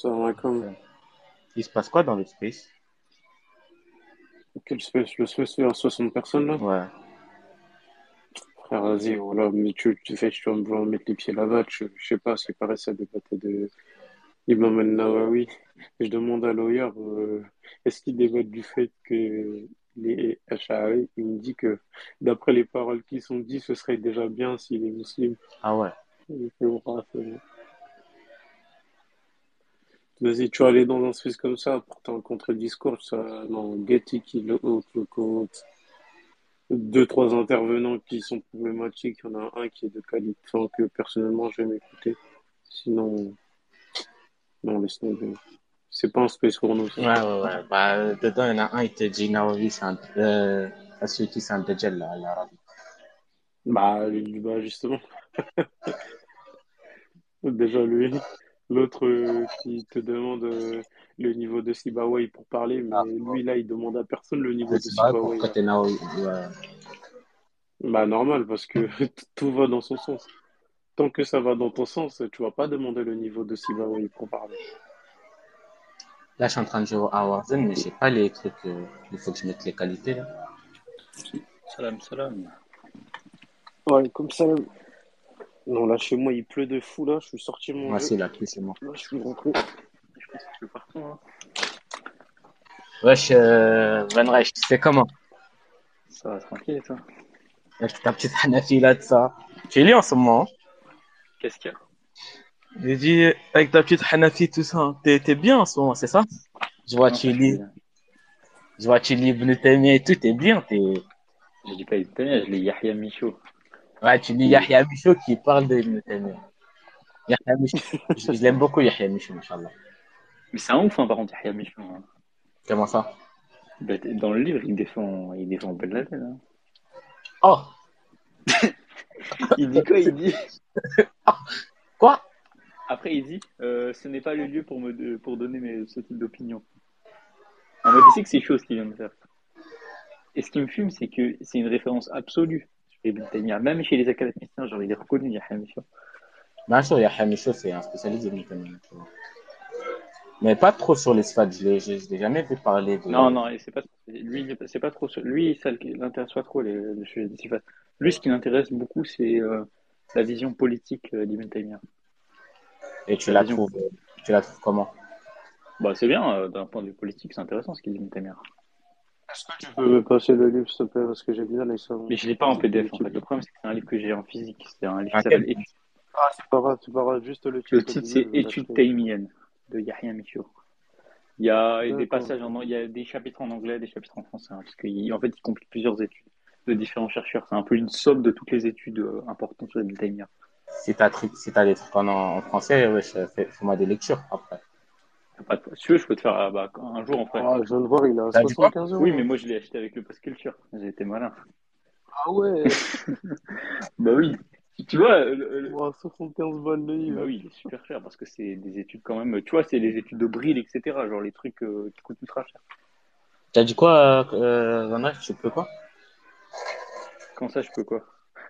Salam alaikum. Il se passe quoi dans le space? Quel space? Le space, c'est à 60 personnes là? Ouais. Frère, vas-y, voilà, mais tu, tu fais, tu vas me mettre les pieds là-bas, je, je sais pas, c'est pareil, ça débattait de Imam al-Nawawi. Je demande à lawyer, euh, est-ce qu'il débat du fait que les Ash'ari, il me dit que d'après les paroles qui sont dites, ce serait déjà bien s'il est musulman. Ah ouais fait, voilà, c'est bon. Vas-y, tu vas aller dans un space comme ça pour un contre-discours, ça, non, Getty qui le le compte. Deux, trois intervenants qui sont problématiques, il y en a un qui est de qualité, enfin, que personnellement je vais m'écouter. Sinon, non, laisse tomber. C'est pas un space pour nous, ça. Ouais, ouais, ouais. Bah, dedans, il y en a un, il te dit Nawawi, c'est un. Euh, celui qui c'est un Dajjal, là, l'arabe. Bah, lui, bah, justement. Déjà, lui. L'autre euh, qui te demande euh, le niveau de Sibawai pour parler, mais Ah, lui, là, il demande à personne le niveau de Sibawai. Ouais. Bah, normal, parce que tout va dans son sens. Tant que ça va dans ton sens, tu vas pas demander le niveau de Sibawai pour parler. Là, je suis en train de jouer à Warzone, mais j'ai pas les trucs. euh, il faut que je mette les qualités, là. Salam, salam. Ouais, comme ça. Non, là, chez moi, il pleut de fou, là. Je suis sorti Moi, manger. c'est la pluie, c'est moi. Là, je suis rentré. Je pense que partout. Hein. Wesh, euh, Van Reich, tu sais comment? Ça va tranquille toi? Avec ta petite Hanafi là de ça. Tu es lié en ce moment. hein Qu'est-ce qu'il y a? J'ai dit, avec ta petite Hanafi, tout ça, t'es t'es bien en ce moment, c'est ça? Je vois, Non, tu je lis, je vois, tu lis Ibn et tout, t'es bien, t'es... Je dis pas Ibn je lis Yahya Michaud. Ouais, tu lis Yahya Michaud qui parle de Ibn Taymiyyah. Yahya Michaud, je, je l'aime beaucoup, Yahya Michaud, Inch'Allah. Mais c'est un ouf, hein, par contre, Yahya Michaud. hein. Comment ça? Bah, Dans le livre, il défend, il défend Ben Laden. Hein. Oh Il dit quoi Il dit? Quoi? Après, il dit euh, ce n'est pas le lieu pour me pour donner mes, ce type d'opinion. En mode, il sait que c'est chaud ce qu'il vient de faire. Et ce qui me fume, c'est que c'est une référence absolue les académiciens, genre, il est reconnu, Yahya Michaud. Bien sûr, Yahya Michaud, c'est un spécialiste d'Ibn Taymiyyah. tu vois. Mais pas trop sur les sfats, je je l'ai jamais vu parler de... Non, non, et c'est pas lui, c'est pas trop lui, ça l'intéresse pas trop les, le sujet des sifat. Lui, ce qui l'intéresse beaucoup, c'est euh, la vision politique euh, d'Ibn Taymiyyah. Et tu la trouves, tu la trouves comment? Bah, c'est bien, euh, d'un point de vue politique, c'est intéressant ce qu'il dit Ibn Taymiyyah. Tu peux me passer le livre, s'il te plaît, parce que j'ai bien les savants. Mais je l'ai pas en PDF en fait. Le problème, c'est que c'est un livre que j'ai en physique. C'est un livre qui s'appelle Études. Ah, c'est pas grave, c'est pas grave, juste le titre. Le titre, c'est Études taïmiennes de Yahya. Il y a des passages en, il y a des chapitres en anglais, des chapitres en français, hein, parce qu'en en fait, il complique plusieurs études de différents chercheurs. C'est un peu une somme de toutes les études euh, importantes sur Ibn Taymiyyah. Si t'as truc- si des trucs en, en français, ouais, fais-moi des lectures après. Pas de... Si tu veux, je peux te faire euh, bah, un jour en fait. Ah, je viens de voir, il a T'as dit quoi 75 euros. Oui, mais moi je l'ai acheté avec le Pass Culture. J'ai été malin. Ah ouais, Bah oui. Tu vois, le- le- Ouah, 75 balles le livre. bah oui, il est super cher parce que c'est des études quand même. Tu vois, c'est des études de Brill, etc. Genre les trucs euh, qui coûtent ultra cher. T'as dit quoi, euh, euh, tu peux quoi? Comment ça, je peux quoi?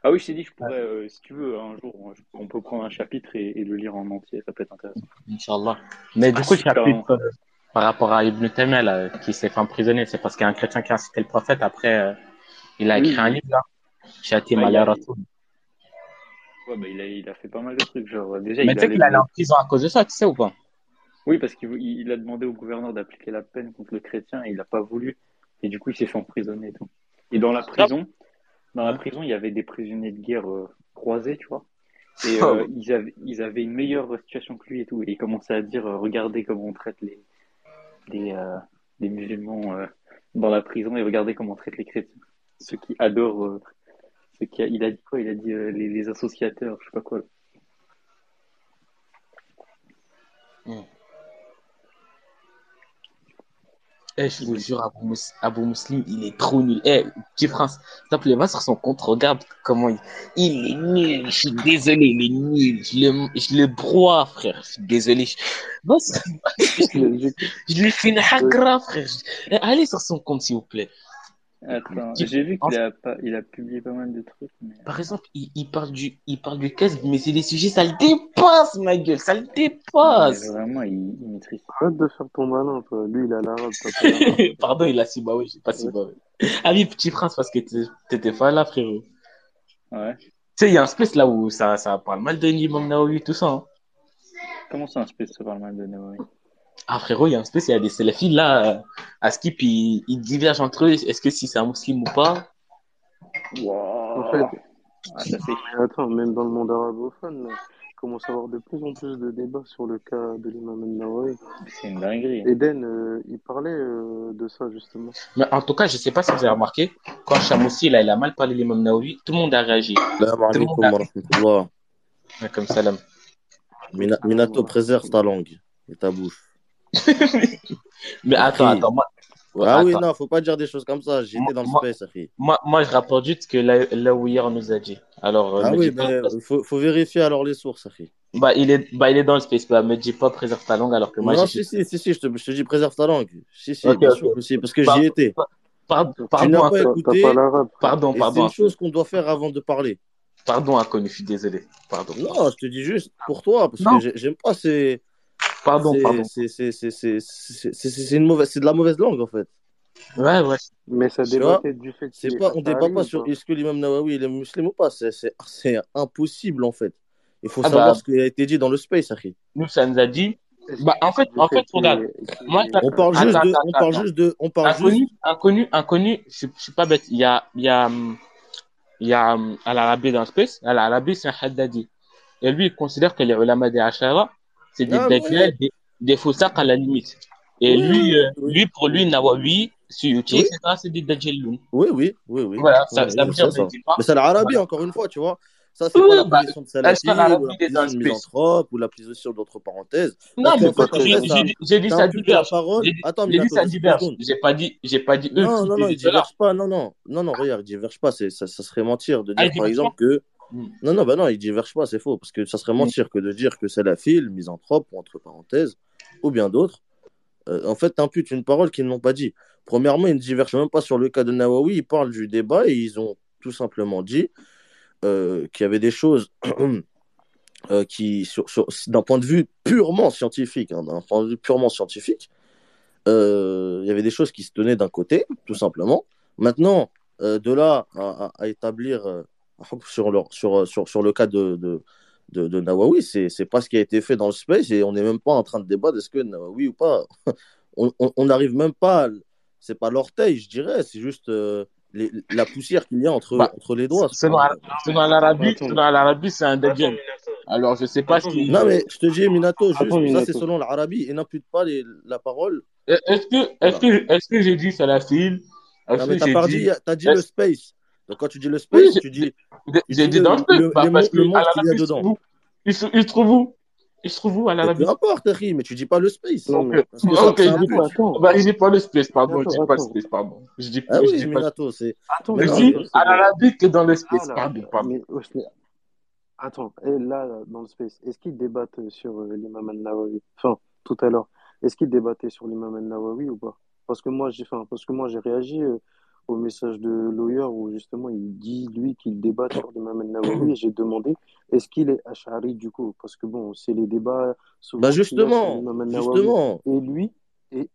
Ah oui, je t'ai dit, je pourrais, euh, si tu veux, un jour, on peut prendre un chapitre et, et le lire en entier. Ça peut être intéressant. Inch'Allah. Mais du Ah, coup, chapitre euh, par rapport à Ibn Taymiyyah, là, qui s'est fait emprisonner, c'est parce qu'il y a un chrétien qui a cité le prophète. Après, euh, il a Oui. écrit un livre, là. Shatim Bah, il ala a- Rasoul. Ouais, bah, il a, il a fait pas mal de trucs. Genre, déjà, Mais tu sais qu'il allait en prison à cause de ça, tu sais ou pas? Oui, parce qu'il il il a demandé au gouverneur d'appliquer la peine contre le chrétien et il n'a pas voulu. Et du coup, il s'est fait emprisonner et tout. Et dans la prison, dans la prison, il y avait des prisonniers de guerre euh, croisés, tu vois. Et euh, ils, avaient, ils avaient une meilleure situation que lui et tout. Et il commençait à dire, euh, regardez comment on traite les, les, les musulmans dans la prison et regardez comment on traite les chrétiens. Ceux qui adorent, ceux qui, il a dit quoi? Il a dit les, les associateurs, je sais pas quoi. Eh, je vous jure, Abou, Abou il est trop nul. Eh, petit France, tape les mains sur son compte, regarde comment il, il est nul. Je suis désolé, il est nul. Je le, je broie, frère. Je suis désolé. Je, c'est- je lui ai fait une hagra, frère. Je- Eh, Allez sur son compte, s'il vous plaît. Attends, j'ai vu qu'il a, pas, il a publié pas mal de trucs. Mais... Par exemple, il, il parle du, il parle du casque, mais c'est des sujets, ça le dépasse, ma gueule, ça le mais dépasse. vraiment, il, il maîtrise. Arrête de faire ton malin, toi. Lui, il a l'arabe. Pardon, il a si bah oui, j'ai pas si bah oui. Ah oui, petit prince, parce que t'es- t'étais pas là, frérot. Ouais. Tu sais, il y a un space là où ça, ça parle mal de l'imam Nawawi, tout ça. hein. Comment ça, un space ça parle mal de Nawawi Ah frérot, il y a un space, il y a des salafis là, euh, à Skip, ils, ils divergent entre eux. Est-ce que si c'est un musulman ou pas? En fait, Ah, ça fait attends, même dans le monde arabophone, là, il commence à avoir de plus en plus de débats sur le cas de l'imam al-Nawawi. c'est une dinguerie. Eden, euh, il parlait euh, de ça, justement. Mais en tout cas, je sais pas si vous avez remarqué, quand Chamoussi, là, il a mal parlé de l'imam Nawawi, tout le monde a réagi. Monde a-. Ouais, Comme salam. Mina- Minato, préserve ta langue et ta bouche. Mais attends, attends, moi, ouais, ah oui, non, faut pas dire des choses comme ça. J'étais dans le Moi- space, Akhi. Moi, moi, je rapporte juste ce que là, là où hier on nous a dit. Alors, euh, Ah me oui, dis pas- mais faut, faut vérifier alors les sources, Akhi. bah, il est, bah, il est dans le space. Bah, me dis pas préserve ta langue alors que moi, non, si, si, si, si, je te, je te dis préserve ta langue. Si, si, Ok, bien ok. sûr parce que Pardon, j'y étais. Pardon, Tu pardon, n'as pas écouté. pas. Pardon, Et c'est pardon, une chose qu'on doit faire avant de parler. pardon, inconnu. Je suis désolé. Pardon. Non, je te dis juste pour toi, parce Non. que j'ai- j'aime pas ces. Pardon, c'est- pardon. une mauvaise, c'est de la mauvaise langue en fait. Ouais, ouais. Mais ça débattait du fait est pas, on débat ash'ari pas sur est-ce que l'imam Nawawi il est musulman ou pas. C'est, impossible en fait. Il faut Ah savoir bah. ce qui a été dit dans le space, Akhi. Nous, ça nous a dit. Bah, en fait, en fait, regarde. Moi, On parle Attends, juste de, attends, on parle attends. juste de, on parle Inconnu, juste. inconnu, inconnu. Je, je suis pas bête. Il y a, il y a, hum, il y a hum, Al-Arabi dans le space. Al-Arabi, c'est un Haddadi. Et lui, il considère que les ulama des Ashara, c'est des Ah, des, à la limite. Et Oui, lui, euh, oui. lui, pour lui, Nawawi, Oui. etc., c'est des. Oui, oui, oui, oui. Voilà, ça, ça veut dire, ça. pas. Mais c'est l'Arabie encore une fois, tu vois. Ça, c'est Oui, pas la bah, position de Salafi ou la position de space misanthrope ou la position d'autres parenthèses? Non, mais j'ai dit, ça diverge. J'ai dit, Attends, j'ai dit Minato, ça diverge. J'ai pas dit, j'ai pas dit eux Non, non, non, disent il cela. diverge pas. Non, non, non, non, regarde, il diverge pas. Ça, ça serait mentir de Ah, dire, par exemple, que. Hmm. Non, non, bah non, il diverge pas, c'est faux. Parce que ça serait mentir que de dire que c'est la file, misanthrope, ou entre parenthèses, ou bien d'autres. Euh, en fait, t'imputes une parole qu'ils n'ont pas dit. Premièrement, ils ne divergent même pas sur le cas de Nawawi. Ils parlent du débat et ils ont tout simplement dit euh, qu'il y avait des choses euh, qui, sur, sur- d'un point de vue purement scientifique, hein, d'un point de vue purement scientifique, il y avait des choses qui se tenaient d'un côté, tout simplement. Maintenant, de là à, à- à établir sur, le, sur, sur, sur le cas de, de, de, de Nawawi, c'est pas ce qui a été fait dans le space et on n'est même pas en train de débattre est-ce que Nawawi ou pas. On on- on n'arrive même pas, c'est pas l'orteil, je dirais, c'est juste euh, les- la poussière qu'il y a entre, Bah, entre les doigts. Selon, selon l'Arabie, l'Arabie, c'est un dajjal. Alors, je sais pas ce qu'il. Non, mais je te dis, Minato, juste, Attends, ça Minato. c'est selon l'Arabie et n'impute pas les, la parole. Est-ce que, est-ce que, est-ce que j'ai dit salafil? T'as dit, dit, t'as dit est-ce- le space. Donc quand tu dis le space, Oui, tu dis j'ai dit le- dans le le- bah, le parce monde- que le monde à qu'il y a l'Arabie, il se dedans. trouve où? Il se, il se trouve où? Il se trouve où à l'Arabie? peu importe, Harry, mais tu dis pas le space. Non, mais- Parce que ça, Ok, ça je impute. dis pas, Attends. bah, je dis pas le space, pardon, je dis Attends, pas le attends. space, pardon. Je dis, Ah je oui, dis pas. Minato, c'est. Attends, Mais Je dis à l'Arabie que dans le Ah, space, pardon, mais, Attends, et là, là, dans le space, est-ce qu'ils débattent sur euh, l'imam al-Nawawi? Enfin, tout à l'heure, est-ce qu'ils débattaient sur l'imam al-Nawawi ou pas? Parce que moi, j'ai, enfin, parce que moi, j'ai réagi euh, au message de Lawyer où justement il dit, lui, qu'il débatte sur l'imam al-Nawawi et j'ai demandé, est-ce qu'il est ash'ari du coup? Parce que bon, c'est les débats souvent Bah justement, justement. Et lui, et,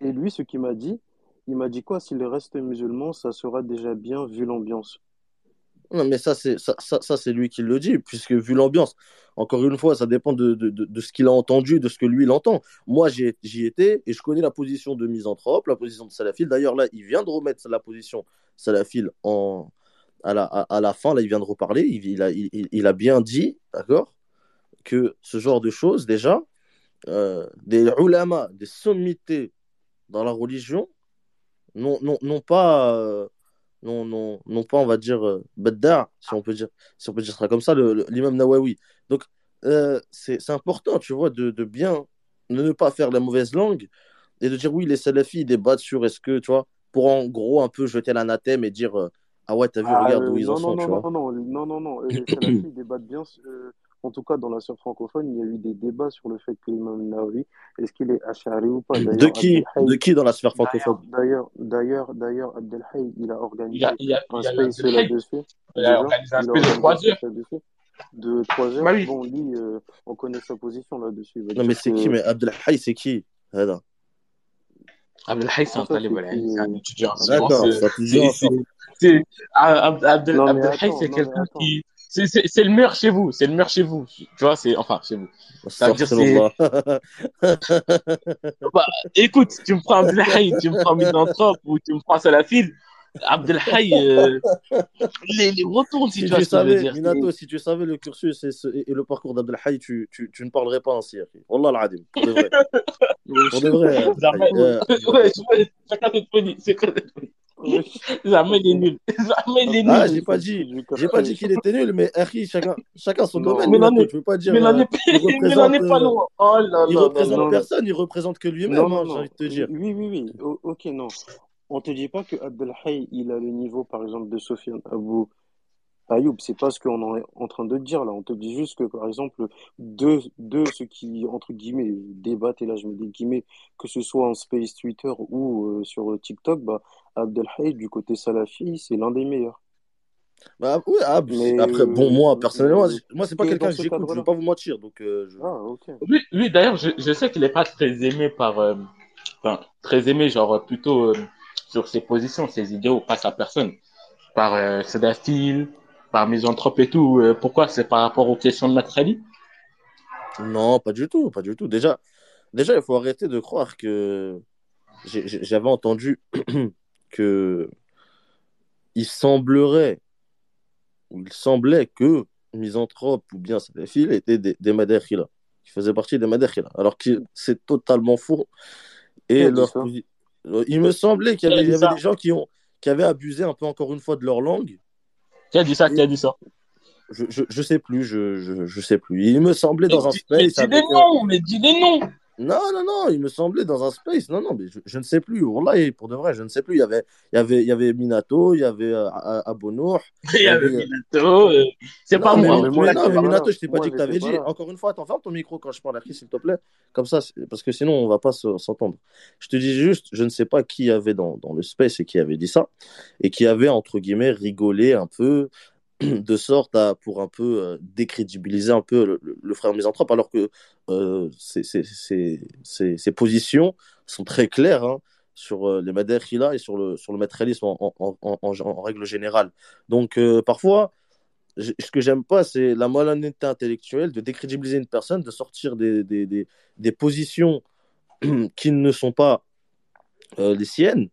et lui, ce qu'il m'a dit, il m'a dit quoi? S'il reste musulman, ça sera déjà bien vu l'ambiance. Non, mais ça, c'est ça, ça, lui qui le dit, puisque vu l'ambiance, encore une fois, ça dépend de, ce qu'il a entendu, de ce que lui il entend. Moi, j'y étais et je connais la position de misanthrope, la position de salafil. D'ailleurs, là, il vient de remettre la position salafil en, à, la, fin. Là, il vient de reparler. Il, il, a, il, bien dit, d'accord, que ce genre de choses, déjà, euh, des ulama, des sommités dans la religion, n'ont non, non pas. euh, non, non, non pas, on va dire, euh, si on peut dire, si on peut dire ça comme ça, l'imam Nawawi. Donc, euh, c'est important, tu vois, de, de bien de ne pas faire la mauvaise langue et de dire, oui, les salafis, ils débattent sur est-ce que, tu vois, pour en gros un peu jeter l'anathème et dire, euh, ah ouais, t'as vu, Ah, regarde euh, où ils non, en non, sont, non, tu vois. non, non, non, non, non, euh, les salafis ils débattent bien euh, en tout cas dans la sphère francophone, il y a eu des débats sur le fait que l'imam Nawawi, est-ce qu'il est ash'ari ou pas? De D'ailleurs, qui, Abdelhaï, de qui dans la sphère francophone? d'ailleurs, d'ailleurs, d'ailleurs, Abdelhaï, il a organisé il y a, un il y a eu space là-dessus, il a organisé un Il a space de organisé un 3 heures. de trois Bah heures. oui. Bon, lui, euh, on connaît sa position là-dessus. Non, mais c'est qui? Mais Abdelhaï, c'est qui? Hada. Abdelhaï, c'est un talib, c'est un étudiant. D'accord, C'est, Non, mais Abdelhaï, c'est quelqu'un attends. qui, c'est, le meilleur chez vous, c'est le meilleur chez vous. Tu vois, c'est, enfin, chez vous. Ça veut dire, c'est, bah, écoute, tu me prends Abdelhaï, tu me prends Misanthrope ou tu me prends Salafil, Abdelhaï, euh, les, les retournes, si Si tu tu savais, dire. Minato, si tu savais le cursus et, ce- et- et le parcours d'Abdelhaï, tu, tu, tu ne parlerais pas ainsi. Wallah al-adim, pour de vrai. Pour de vrai. Jamais, Euh, chacun c'est? Jamais il est nul. Jamais il est Ah, j'ai pas dit, j'ai pas dit qu'il était nul, mais akhi, chacun, chacun son Non. domaine, Mais Tu veux pas dire, mais n'en euh, pas euh, loin. Oh là il là représente là. Non, personne, il représente que lui-même, non, hein, j'ai non. envie de te dire. Oui, oui, oui. O- ok, non. On te dit pas que Abdelhaï, il a le niveau, par exemple, de Sofiane Abou Ayoub. C'est pas ce qu'on est en train de dire là. On te dit juste que, par exemple, de, de ceux qui, entre guillemets, débattent, et là je mets des guillemets, que ce soit en space Twitter ou euh, sur TikTok, bah, Abdelhaï, du côté salafi, c'est l'un des meilleurs. Bah, oui, ah, Mais, après, bon, moi, euh, personnellement, mais moi, c'est pas que quelqu'un que j'écoute, je vais pas vous mentir, donc, euh, je... Ah, ok. Lui, lui d'ailleurs, je, je sais qu'il est pas très aimé par, euh, enfin, très aimé, genre, plutôt euh, sur ses positions, ses idéaux, pas sa personne. Par euh, Sedafil, par Misanthrope et tout. Euh, pourquoi? C'est par rapport aux questions de Maître Ali? Non, pas du tout, pas du tout. Déjà, déjà, il faut arrêter de croire que j'avais entendu que il semblerait, ou il semblait que Misanthrope ou bien Sadafil étaient des, des Madekhila, qui faisaient partie des Madekhila, alors que c'est totalement faux. Et leur euh, il me semblait qu'il y avait, il y dit avait ça? des gens qui ont, qui avaient abusé un peu encore une fois de leur langue. Qui a dit ça? Qui a dit ça? je, je, je sais plus, je, je, je sais plus. Il me semblait Mais dans un dis, mais space dis des avec, euh, noms, mais dis des noms! Non, non, non, il me semblait dans un space. Non, non, mais je, je ne sais plus. Pour de vrai, je ne sais plus. Il y avait, il y avait, il y avait Minato, il y avait euh, Abonour, Il y y avait avait. Minato, euh, c'est pas mais, moi. Non, mais mais moi, non, mais. Minato, je t'ai pas Moi, dit que t'avais dit. Encore une fois, attends, ferme ton micro quand je parle, Akhi, s'il te plaît. Comme ça, parce que sinon, on va pas se- s'entendre. Je te dis juste, je ne sais pas qui avait dans, dans le space et qui avait dit ça, et qui avait, entre guillemets, rigolé un peu, de sorte à, pour un peu euh, décrédibiliser un peu le, frère misanthrope, alors que euh, ses, positions sont très claires hein, sur euh, les Madher Khila et sur le, sur le matérialisme en, règle générale. Donc, euh, parfois, ce que j'aime pas, c'est la malhonnêteté intellectuelle de décrédibiliser une personne, de sortir des, des, des, positions qui ne sont pas les siennes,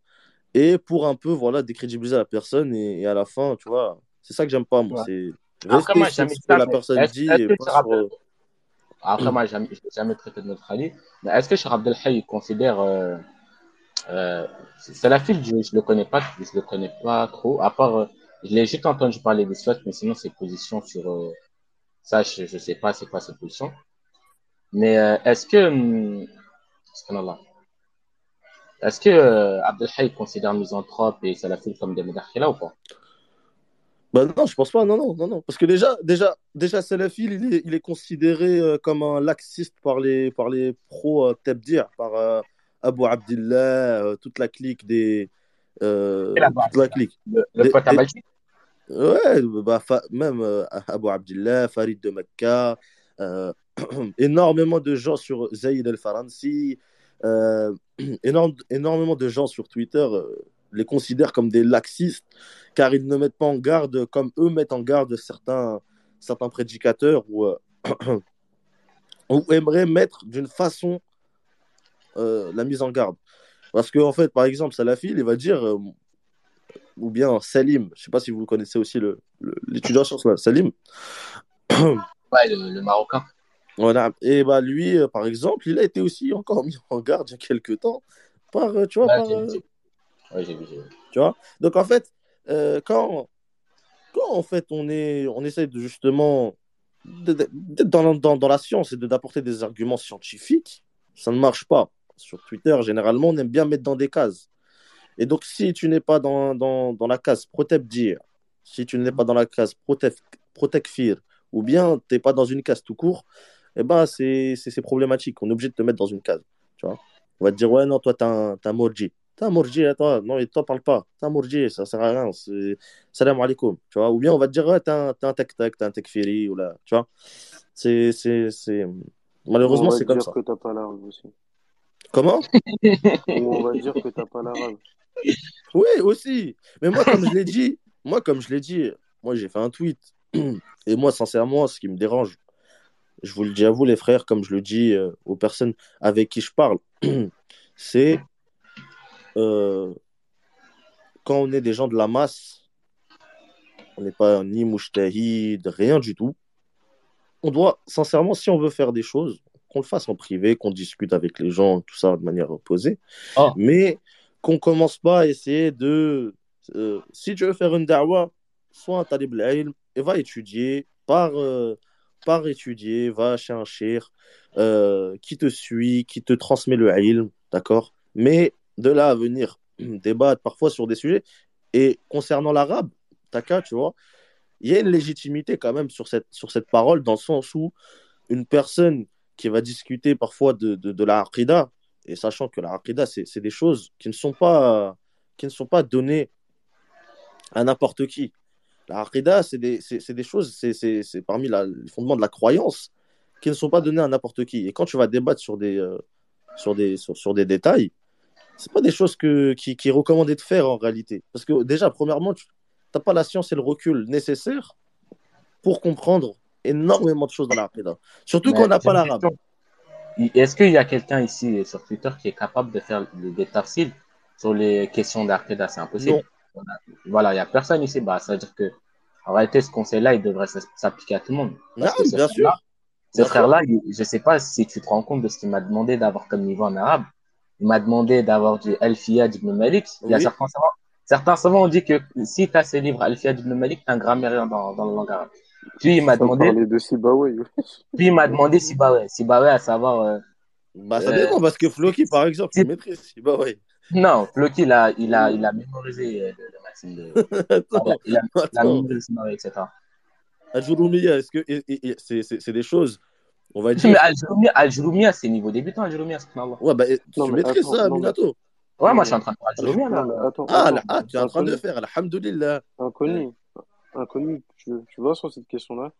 et pour un peu voilà, décrédibiliser la personne, et, et à la fin, tu vois, c'est ça que j'aime pas, moi. Ouais. C'est Après, rester moi, sur ce que la personne dit et pas sur. Après, moi, jamais, je n'ai jamais traité de notre Ali, mais est-ce que Cheikh Abdel Hay considère. Euh, euh, Salafil, je ne le connais pas, je le connais pas trop, à part. euh, je l'ai juste entendu parler des slots, mais sinon, ses positions sur. euh, ça, je ne sais pas c'est quoi ses positions. Mais euh, est-ce que. subhanallah, Est-ce que euh, Abdel Hay considère misanthrope et Salafil comme des Medakhila ou pas? Bah non, je pense pas, non, non, non, non. Parce que déjà, déjà, déjà Salafil, il est, il est considéré euh, comme un laxiste par les, par les pros euh, Tabdir, par euh, Abu Abdillah, euh, toute la clique des. euh, la toute la clique. le, le Des- pote à des- Ouais, bah, fa- même Abu Abdillah, Farid de Mecca, énormément de gens sur Zaïd el-Faransi, euh, énorme- énormément de gens sur Twitter les considèrent comme des laxistes car ils ne mettent pas en garde comme eux mettent en garde certains, certains prédicateurs ou, euh, ou aimeraient mettre d'une façon euh, la mise en garde. Parce que, en fait, par exemple, Salafi, il va dire, euh, ou bien Salim, je sais pas si vous connaissez aussi l'étudiant sciences, là, Salim. Ouais, le, le Marocain. Voilà. Et bah, lui, euh, par exemple, il a été aussi encore mis en garde il y a quelques temps par, euh, tu vois, Ouais, par, euh, Ouais, j'ai vu. tu vois? Donc, en fait, euh, quand, quand en fait, on, est, on essaie justement d'être dans, dans, dans la science et d'apporter des arguments scientifiques, ça ne marche pas. Sur Twitter, généralement, on aime bien mettre dans des cases. Et donc, si tu n'es pas dans, dans, dans la case Protep Dir, si tu n'es pas dans la case Protec Protekfir ou bien t'es pas dans une case tout court, eh ben c'est problématique. On est obligé de te mettre dans une case. Tu vois? On va te dire, ouais, non, toi, t'es un, un morji. T'es un morji, hein, toi. Non, et toi, parle pas. T'es un morji, ça sert à rien. Salam alaikum. Tu vois? Ou bien on va te dire, ouais, t'es un, tek-tek, t'es un tekfiri, ou là. Tu vois? C'est, c'est, c'est... Malheureusement, on va comme dire ça. que t'as pas l'arabe aussi. Comment? Ou on va dire que t'as pas l'arabe. Oui, aussi. Mais moi, comme je l'ai dit, moi, comme je l'ai dit, moi, j'ai fait un tweet. Et moi, sincèrement, ce qui me dérange, je vous le dis à vous, les frères, comme je le dis euh, aux personnes avec qui je parle, c'est euh, quand on est des gens de la masse, on n'est pas ni mouchtahid, rien du tout. On doit, sincèrement, si on veut faire des choses, qu'on le fasse en privé, qu'on discute avec les gens, tout ça de manière posée, Ah. mais qu'on commence pas à essayer de. euh, si tu veux faire une da'wah, sois un talib et va étudier, par, euh, par étudier, va chez un shir euh, qui te suit, qui te transmet le ilm, d'accord? Mais de là à venir débattre parfois sur des sujets, et concernant l'arabe, Taka, tu vois, il y a une légitimité quand même sur cette, sur cette parole, dans le sens où une personne qui va discuter parfois de, de, la aqidah, et sachant que la aqidah, c'est des choses qui ne sont pas, qui ne sont pas données à n'importe qui. La aqidah, c'est des, des choses, c'est parmi les fondements de la croyance qui ne sont pas donnés à n'importe qui. Et quand tu vas débattre sur des, euh, sur des, sur des détails, c'est pas des choses que, qui, qui est recommandé de faire en réalité. Parce que déjà, premièrement, tu n'as pas la science et le recul nécessaires pour comprendre énormément de choses dans la aqidah. Surtout Mais quand on n'a pas l'arabe. Est-ce qu'il y a quelqu'un ici sur Twitter qui est capable de faire des tafsils sur les questions d'Arkeda? C'est impossible. Non. Voilà, il n'y a personne ici. Bah, ça veut dire que, en réalité, ce conseil-là, il devrait s'appliquer à tout le monde. Parce Non, bien frère-là, sûr. ce frère-là, je ne sais pas si tu te rends compte de ce qu'il m'a demandé d'avoir comme niveau en arabe. Il m'a demandé d'avoir du Alfiya d'Ibn Malik. Il y a Oui. certains savants, certains savants ont dit que si tu as ce livre Alfiya d'Ibn Malik, tu un grammairien dans, dans la langue arabe. Puis il m'a demandé, de Sibaway. puis il m'a demandé si bah ouais, si bah ouais, à savoir, euh, Bah, ça Euh, dépend, parce que Floki, par exemple, il maîtrise. Bah ouais. Non, Floki, il a, il a, il a mémorisé euh, le, le maxime de. Attends, Il a, il a mémorisé le etc. Est-ce que c'est des choses, on va Mais dire. Al-Jurumia, Al-Jurumia, c'est niveau débutant, Al-Jurumia, subhanallah. Ouais, bah, Non, tu mais maîtrises attends, ça, non, mais- Minato. Ouais, moi, mais- je suis en train de faire Al-Jurumia, là. Mais attends, Ah, attends. là, ah, tu es en train de le faire, alhamdulillah. Inconnu, inconnu, tu, tu vois sur cette question-là,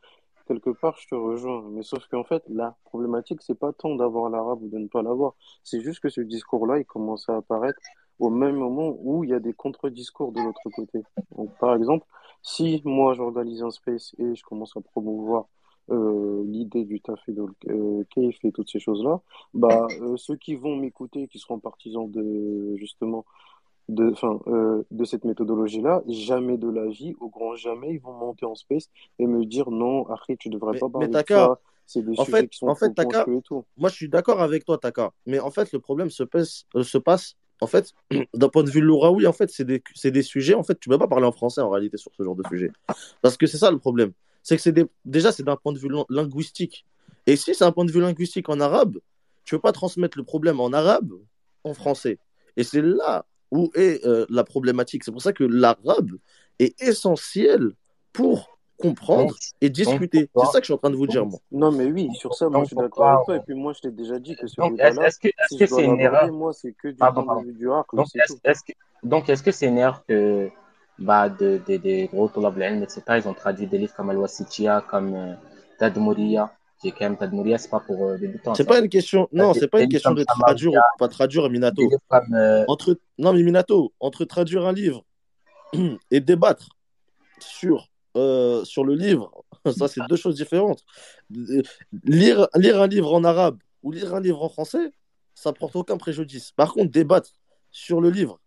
quelque part je te rejoins, mais sauf qu'en fait la problématique c'est pas tant d'avoir l'arabe ou de ne pas l'avoir, c'est juste que ce discours-là il commence à apparaître au même moment où il y a des contre-discours de l'autre côté. Donc par exemple, si moi j'organise un space et je commence à promouvoir euh, l'idée du taf et de euh, Keif et toutes ces choses-là, bah euh, ceux qui vont m'écouter, qui seront partisans de justement de, euh, de cette méthodologie-là, jamais de la vie, au grand jamais, ils vont monter en space et me dire non, Harry, tu devrais Mais- pas mais parler de ça, c'est des en sujets fait- qui sont en fait, Taka, et tout. Moi, je suis d'accord avec toi, Taka. Mais en fait, le problème se passe, euh, se passe en fait, d'un point de vue louraoui, en fait, c'est des, des sujets, en fait, tu peux pas parler en français en réalité sur ce genre de sujet. Parce que c'est ça le problème. C'est que c'est des, déjà, c'est d'un point de vue lin- linguistique. Et si c'est un point de vue linguistique en arabe, tu peux pas transmettre le problème en arabe en français. Et c'est là où est euh, la problématique. C'est pour ça que l'arabe est essentiel pour comprendre Donc, et discuter. C'est ça que je suis en train de vous dire, moi. Non, mais oui, sur ça, moi, je suis d'accord avec toi. Et puis, moi, je t'ai déjà dit que ce Donc, est-ce que si c'est une erreur? moi, c'est que du vue du Donc, est-ce est-ce que, donc, est-ce que c'est une erreur que, bah, de, de- des gros al-Ilm, etc., ils ont traduit des livres comme Al-Wasitiya, comme euh, Tadmouriya, qui est quand même Tadmouriya, c'est pas pour euh, débutants. C'est ça. pas une question, non, des- c'est pas des une question de traduire ou pas traduire, Minato. Des comme, euh, Entre, non, mais Minato, entre traduire un livre et débattre sur, euh, sur le livre, ça, c'est deux choses différentes. Lire, lire un livre en arabe ou lire un livre en français, ça porte aucun préjudice. Par contre, débattre sur le livre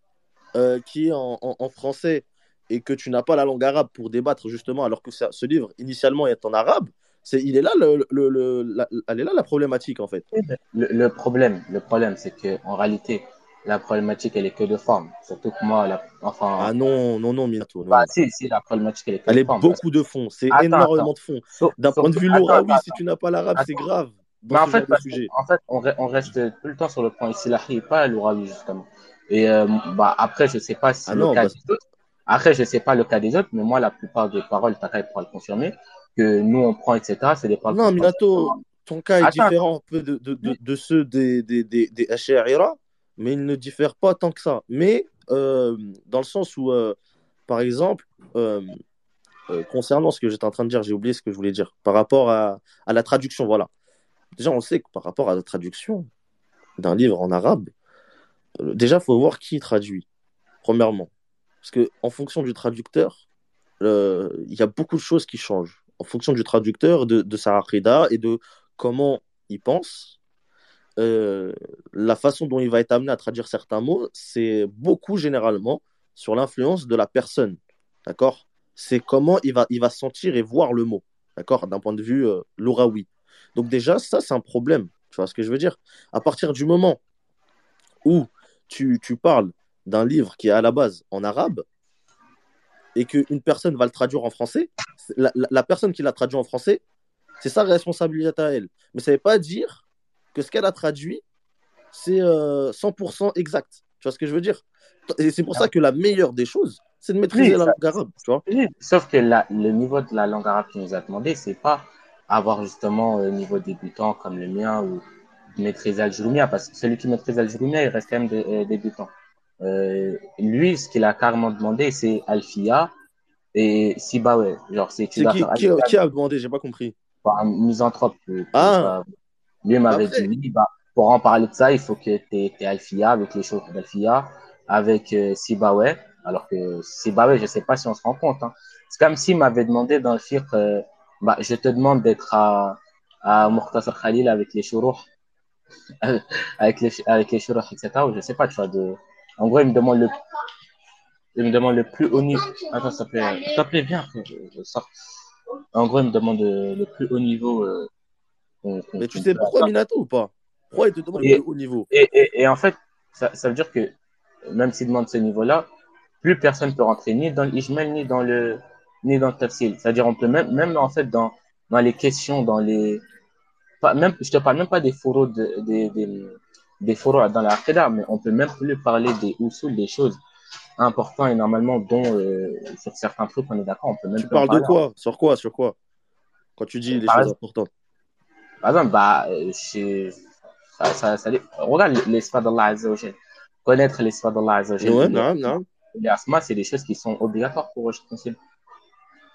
qui est en, en- en français et que tu n'as pas la langue arabe pour débattre justement, alors que ça- ce livre initialement est en arabe, c'est, il est là, le, le- le- la, elle est là la problématique en fait. Le, le problème, le problème, c'est que en réalité, la problématique, elle est que de forme. Surtout que moi, la, enfin, Ah non, non, non, Minato. non. bah, si, si, la problématique, elle est que Elle de est forme. beaucoup de fond, c'est Attends, énormément de fond. D'un point de vue Laura, oui, si tu n'as pas l'arabe, c'est grave. Mais en fait, sujet. en fait, on, re- on reste tout le temps sur le point islahi, pas l'ourawi, justement. Et euh, bah, après, je sais pas si Ah le non, cas autres. Après, je sais pas le cas des autres, mais moi, la plupart des paroles, Takai pourra le confirmer. que nous on prend, etc. C'est des paroles. Non, Minato, ton cas est Attends. différent un peu de, de, de, de ceux des, des, des, des mais il ne diffère pas tant que ça. Mais euh, dans le sens où, euh, par exemple, euh, concernant ce que j'étais en train de dire, j'ai oublié ce que je voulais dire, par rapport à, à la traduction, voilà. Déjà, on sait que par rapport à la traduction d'un livre en arabe, déjà, il faut voir qui traduit, premièrement. Parce que en fonction du traducteur, euh, il y a beaucoup de choses qui changent. En fonction du traducteur, de, de sa et de comment il pense, euh, la façon dont il va être amené à traduire certains mots, c'est beaucoup généralement sur l'influence de la personne. D'accord? C'est comment il va, il va sentir et voir le mot. D'accord? D'un point de vue euh. Donc, déjà, ça, c'est un problème. Tu vois ce que je veux dire? À partir du moment où tu, tu parles d'un livre qui est à la base en arabe et qu'une personne va le traduire en français, la, la- la personne qui l'a traduit en français, c'est sa responsabilité à elle. Mais ça ne veut pas dire que ce qu'elle a traduit, c'est euh, 100% exact. Tu vois ce que je veux dire? Et c'est pour ça que la meilleure des choses, c'est de maîtriser Oui, la langue arabe. Tu vois Oui, Sauf que la- le niveau de la langue arabe qu'il nous a demandé, c'est pas avoir justement un niveau débutant comme le mien ou maîtriser Al-Jurumia, parce que celui qui maîtrise Al-Jurumia, il reste quand même de- euh, débutant. Euh, lui, ce qu'il a carrément demandé, c'est Alfia et Sibawe. Genre, c'est qui, a demandé? J'ai pas compris. par un misanthrope. euh, Ah. lui m'avait dit, bah, pour en parler de ça, il faut que tu aies Alfia avec les choses d'Alfia, avec euh, Sibawe. Alors que Sibawe, je sais pas si on se rend compte. Hein. C'est comme s'il m'avait demandé dans le fiqh, euh, bah, je te demande d'être à, à Muqtasar Khalil avec les shuruh, avec les, avec les etc. Ou je sais pas, tu vois, de, en gros, il me demande le, il me demande le plus haut niveau. Attends, te plaît, te plaît, je sors. En gros, il me demande euh, le plus haut niveau. euh, qu'on- Mais tu sais pourquoi. Minato ou pas? Pourquoi il te demande Et- le haut niveau? Et, et, et en fait, ça, ça veut dire que même s'il demande ce niveau-là, plus personne peut rentrer ni dans l'Ijmal ni dans le ni dans le tafsir. C'est-à-dire on peut même même en fait dans dans les questions, dans les pas, même je te parle même pas des foros de, des des des foros dans la Aqidah, mais on peut même plus parler des usul, des choses importantes et normalement dont euh, sur certains trucs on est d'accord, on peut même Tu parles de parler. quoi? Sur quoi? Sur quoi? Quand tu dis les Par choses exemple- importantes. Par exemple, bah, euh, je- ça, ça, ça, regarde les sifat d'Allah Azza wa Jal. Connaître les sifat d'Allah Azza wa Jal. Ouais, non, non. les asma, c'est des choses qui sont obligatoires pour Rosh Consul.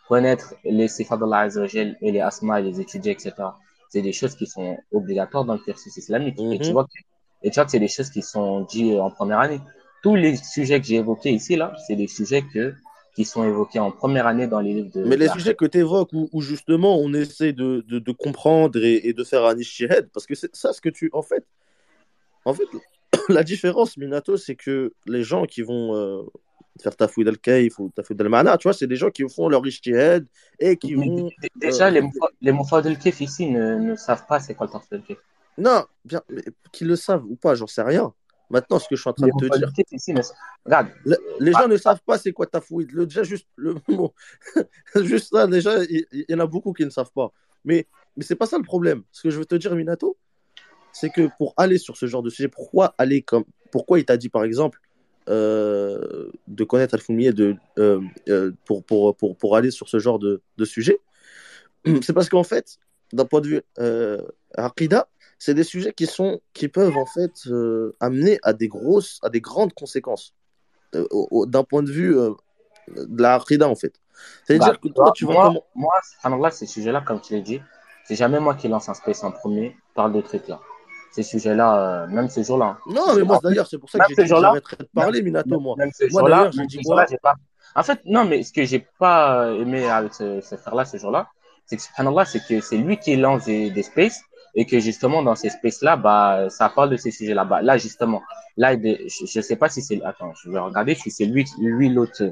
Connaître les sifat d'Allah Azza wa Jal et les asma, les étudier, etc. C'est des choses qui sont obligatoires dans le cursus islamique. Et tu Mhm. vois que, et tu vois que c'est des choses qui sont dites en première année. Tous les sujets que j'ai évoqués ici, là, c'est des sujets que, qui sont évoqués en première année dans les livres de. Mais les sujets que tu évoques où, où justement on essaie de, de, de comprendre et, et de faire un ishtihad, parce que c'est ça ce que tu. En fait, en fait la différence, Minato, c'est que les gens qui vont euh, faire tafouid al-kaif ou tafouid al-mana, tu vois, c'est des gens qui font leur ishtihad et qui vont. déjà, euh, les de kif ici ne, ne savent pas c'est quoi le de kif. Non, bien, mais qu'ils le savent ou pas, j'en sais rien. Maintenant, ce que je suis en train de te dire, ici, regarde, le- les gens ne savent pas c'est quoi tafouid. Le, déjà, juste le mot. juste ça, déjà, il, il y en a beaucoup qui ne savent pas. Mais, mais c'est pas ça le problème. Ce que je veux te dire, Minato, c'est que pour aller sur ce genre de sujet, pourquoi aller comme. Pourquoi il t'a dit, par exemple, euh, de connaître Al-Foumier de, euh, euh, pour, pour, pour, pour aller sur ce genre de, de sujet C'est parce qu'en fait, d'un point de vue Aqidah, c'est des sujets qui, sont, qui peuvent en fait euh, amener à des grosses, à des grandes conséquences euh, d'un point de vue euh, de la Aqidah en fait. C'est-à-dire Bah, que toi, tu vas moi, comment moi, subhanallah, ces sujets-là, comme tu l'as dit, c'est jamais moi qui lance un space en premier, parle de trucs là. Ces sujets-là, euh, même ce jour-là. hein. Non, mais moi d'ailleurs, c'est pour ça que j'ai dit j'arrêterai de parler, Minato, moi. Même ce Moi, ce quoi jour-là, j'ai pas. En fait, non, mais ce que j'ai pas aimé avec ce, ce frère-là, ce jour-là, c'est que subhanallah, c'est que c'est lui qui lance des, des spaces et que justement dans ces spaces-là, bah, ça parle de ces sujets-là. Bah, là, justement, là, de- je, je sais pas si c'est, attends, je vais regarder si c'est lui, lui l'autre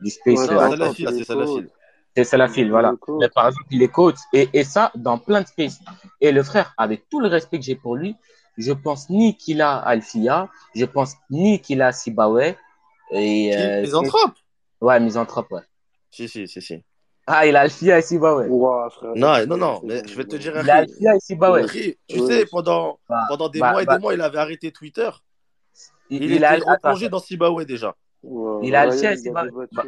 du space. Ouais, euh, Salafil, c'est les Salafil. c'est c'est la file, voilà. Les. Mais par exemple, il est coach et, et ça dans plein de spaces. Et le frère, avec tout le respect que j'ai pour lui, je pense ni qu'il a Alfia, je pense ni qu'il a Sibawe. Et, euh, Misanthrope Ouais, misanthrope, ouais. Si, si, si, si. Ah, il a Alfia et Sibawe. Ouah, frère. Non, non, non, mais je vais te dire un Il a truc. Alfia et Sibawe. Ri, Tu Ouais. sais, pendant, Bah, pendant des bah, mois et bah, des mois, il avait arrêté Twitter. il, Il, il a était attends, replongé dans Sibawe déjà. Ouais, Il a il a. Bah,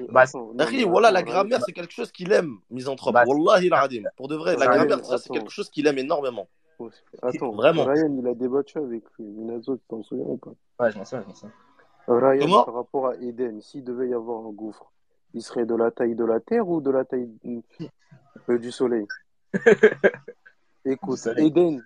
bah, non, Akhi, mais voilà, la grammaire, c'est quelque chose qu'il aime, Misanthrope. bah, Wallahi al-Adim. Pour de vrai, la grammaire, ça, c'est quelque chose qu'il aime énormément. attends, Vraiment. Ryan, il a débattu avec. Minazo, tu t'en souviens ou pas? ouais, je m'en souviens, je m'en souviens. Ryan, Comment? par rapport à Eden, s'il devait y avoir un gouffre, il serait de la taille de la Terre ou de la taille euh, du Soleil? Écoute. Eden,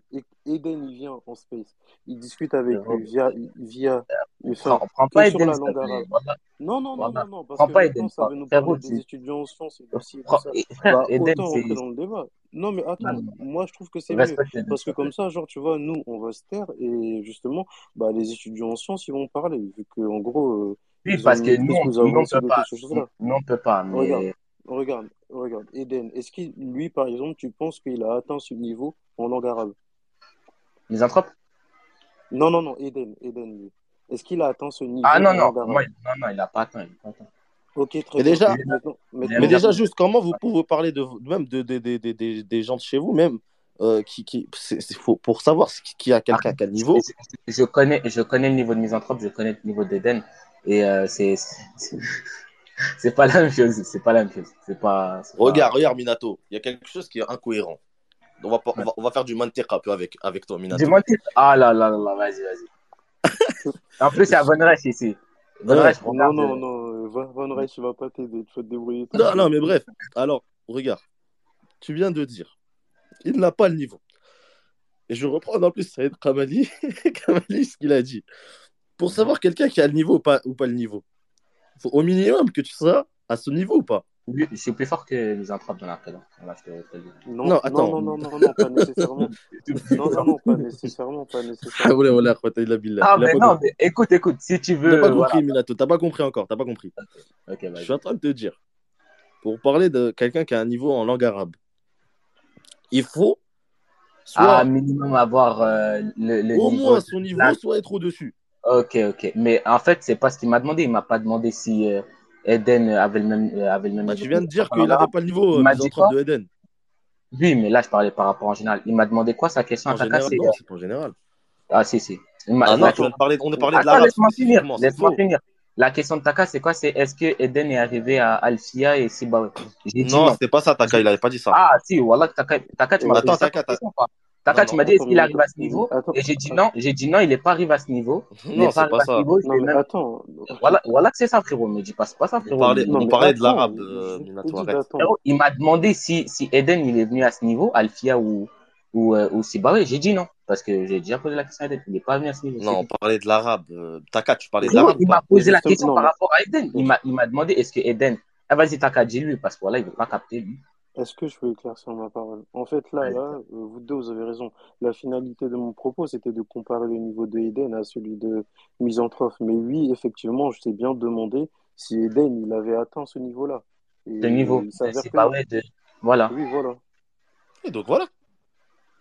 Eden, il vient en space. Il discute avec Euh, lui via, via, Prends, enfin, prends pas sur Eden, la s'il te langue arabe. Voilà. Non, non, non, Voilà. non, non, parce Prends que pas Eden. ça veut nous Frérot, parler tu- des étudiants en sciences et prends- ça. frère, Bah, Eden, autant rentrer dans le débat. Non, mais Non, attends, non, moi, je trouve que c'est mieux. Parce que comme ça, genre, tu vois, nous, on va se taire et justement, bah, les étudiants en sciences, ils vont parler, vu que, en gros, euh, Oui, parce que nous, on, plus nous, on avancée peut pas. Nous, on peut pas, Regarde, mais. regarde, regarde, Eden, est-ce qu'il, lui, par exemple, tu penses qu'il a atteint ce niveau en langue arabe? Misanthrope? Non, non, non, Eden, Eden, lui. Est-ce qu'il a atteint ce niveau Ah non, en non, langue moi, arabe? non, non, il a pas atteint. Il a pas atteint. Ok, très Mais bien. déjà, Maintenant, mais déjà, juste, comment vous pouvez parler de même de, de, de, de- de- des gens de chez vous, même, euh, qui, qui, c'est- faut, pour savoir ce qui a quelqu'un à quel niveau. Je, je- je connais, je connais le niveau de misanthrope, je connais le niveau d'Eden, et euh, c'est, c'est pas la même chose. C'est pas la même chose. C'est pas. Regarde, regarde, Minato. Il y a quelque chose qui est incohérent. On va, on va, on va faire du mantiq un peu avec, avec toi, Minato. Du mentir. Ah là là là là, vas-y, vas-y. en plus, c'est à Von Reich ici. Reich, non, non, euh, non, Van Van Reich, il va pas t'aider, tu vas te débrouiller. Non, non, mais bref. Alors, regarde. Tu viens de dire, il n'a pas le niveau. Et je reprends en plus Saïd Kamali, Kamali ce qu'il a dit. Pour savoir quelqu'un qui a le niveau ou pas, ou pas le niveau, faut au minimum que tu sois à ce niveau ou pas. lui, je suis plus fort que misanthrope dans la présence. Voilà, je te- je te le dis. Non, Non, non, attends. non, non, non, non, pas nécessairement. Non, non, non, pas nécessairement, pas Ah, nécessairement. voilà, khwata illa billah. Ah, mais pas non, mais écoute, écoute, si tu T'as veux. pas voilà. compris, Minato. T'as pas compris encore. T'as pas compris. Ok, Je suis en train de te dire, pour parler de quelqu'un qui a un niveau en langue arabe, il faut soit Ah, minimum avoir euh, le, le au niveau. moins son niveau, la- soit être au-dessus. Ok, ok. Mais en fait, c'est pas ce qu'il m'a demandé. Il m'a pas demandé si euh, Eden avait le même, euh, avait le même Bah, niveau tu viens de dire qu'il n'avait pas le niveau Il euh, quoi de Eden. Oui, mais là, je parlais par rapport en général. Il m'a demandé quoi sa question En à Taka, général, c'est. non, c'est en général. Ah, si, si. Il Ah la non, tu question- viens de parler, on a parlé de Attends, l'arabe laisse-moi finir. Laisse-moi finir. La question de Taka, c'est quoi C'est est-ce que Eden est arrivé à Alfia et Sibawe? Non, non. c'était pas ça, Taka, il avait pas dit ça. Ah, si, voilà, Taka, Taka tu m'as Attends, Taka, Taka, Non, tu m'as dit est-ce qu'il arrive à ce niveau attends. Et j'ai dit non. J'ai dit non, il n'est pas arrivé à ce niveau. Il n'est Non, pas c'est pas arrivé à ce ça. niveau. Non, mais même- attends. Voilà, voilà que c'est ça, frérot. Me dis pas, c'est pas ça, On frérot. parlait, Me Non, on parlait de l'arabe, euh. Frérot, il m'a demandé si, si Eden il est venu à ce niveau, Alfia ou, ou, euh, ou Sibawe. J'ai dit non. Parce que j'ai déjà posé la question à Eden. Il n'est pas venu à ce niveau. Non, on parlait de l'arabe. Euh, Taka, tu parlais de l'arabe il m'a posé la question par rapport à Eden. Il m'a, il m'a demandé est-ce que Eden. Ah, vas-y, Taka, dis-lui, parce que voilà, il veut pas capter, lui. Est-ce que je peux éclaircir ma parole? En fait, là, là, euh, vous deux, vous avez raison. La finalité de mon propos, c'était de comparer le niveau de Eden à celui de Misanthrope. Mais oui, effectivement, je t'ai bien demandé si Eden, il avait atteint ce niveau-là. Ce niveau. que Sibawe de. Voilà. oui, voilà. Et donc voilà.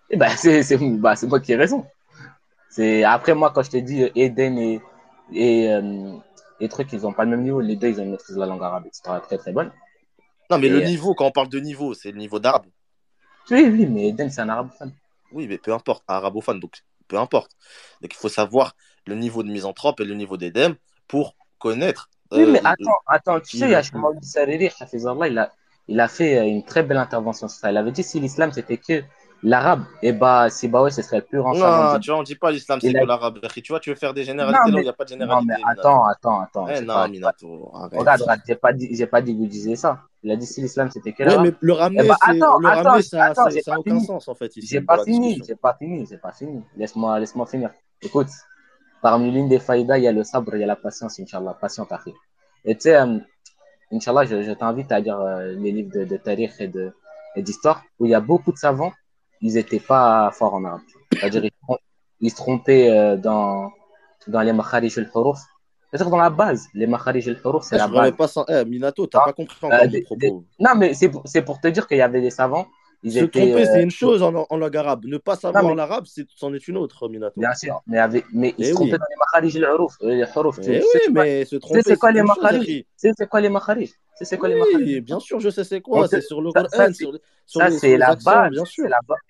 Et ben, c'est, c'est, bah, c'est moi qui ai raison. C'est, après, moi, quand je te dis euh, Eden et, et, euh, et trucs, ils ont pas le même niveau. Les deux, ils ont une maîtrise de la langue arabe, etc. Très, très bonne. Non, mais Et- le niveau, quand on parle de niveau, c'est le niveau d'arabe. Oui, oui, mais Eden, c'est un arabophone. Oui, mais peu importe, arabophone, donc peu importe. Donc il faut savoir le niveau de misanthrope et le niveau d'Edem pour connaître. Oui, euh, mais attends, attends, tu sais, Sariri, il a, il a fait euh, une très belle intervention sur ça. Il avait dit si l'islam c'était que l'arabe, et bah, si bah ouais, ce serait le plus grand savant Non, tu vois, on dit pas l'islam, c'est que l'arabe. Tu vois, tu veux faire des généralités Non, là où mais- il n'y a pas de Non, généralité. mais Minato. attends, attends, attends. Eh non, pas- Minato, arrête. Regarde, regarde, j'ai pas dit, j'ai pas dit que vous disiez ça. Il a dit si l'islam c'était que Ouais, l'arabe. mais le ramener, Eh c'est- attends, le attends, ramener, ça attends, ça- j'ai ça aucun fini. sens en fait. J'ai pas fini, j'ai pas fini, j'ai pas fini. Laisse-moi, laisse-moi finir. Écoute, parmi l'une des faïdas, il y a le sabre, il y a la patience, Inch'Allah, patiente, akhi. Et tu sais, euh, Inch'Allah, je, je t'invite à lire euh, les livres de, de tarikh et de, et d'histoire, où il y a beaucoup de savants, ils étaient pas forts en arabe. C'est-à-dire, ils, se trompaient euh, dans, dans les makharij al-huruf. C'est-à-dire, dans la base, les makharij al-huruf, c'est Eh, la base. pas ça. Eh, Minato, t'as Ah, pas compris encore Euh, des- propos. Non, mais c'est pour, c'est pour te dire qu'il y avait des savants, ils Se étaient, tromper, euh, c'est une chose en, en langue arabe. Ne pas savoir mais- l'arabe, c'est- c'en est une autre, Minato. Bien sûr, mais, avec, mais ils Eh se trompaient oui. dans les makharij. Euh, Les huruf, tu Eh sais oui, mais se tromper, c'est quoi les makharij c'est quoi les makharij c'est quoi les makharij bien sûr, je sais c'est quoi. te- C'est sur le Coran, sur, Ça, c'est la base, bien sûr.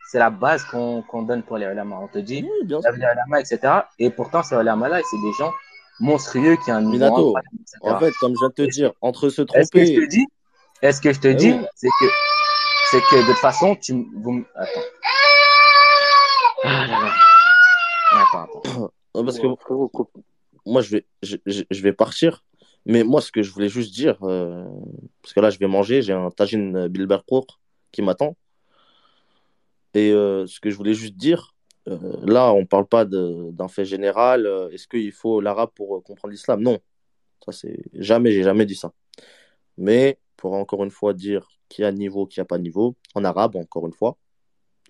c'est la, base qu'on qu'on donne pour les ulama. On te dit, les ulama, etc. Et pourtant, ces ulama-là, c'est des gens monstrueux, qui a un Minato. En fait, comme je viens de te dire, entre se Est-ce que je te tromper. dis, est-ce que je te Eh dis, c'est que, c'est que de toute façon, tu, vous, attends. Ah là là. Attends, attends. Non, Parce que moi, je vais, je, vais partir. Mais moi, ce que je voulais juste dire, euh, parce que là, je vais manger, j'ai un tagine Bilbercourt qui m'attend. Et euh, ce que je voulais juste dire, euh, là, on parle pas d'un fait général. Est-ce qu'il faut l'arabe pour comprendre l'islam? Non. Ça, c'est jamais, j'ai jamais dit ça. Mais pour encore une fois dire qui a niveau, qui a pas niveau, en arabe, encore une fois,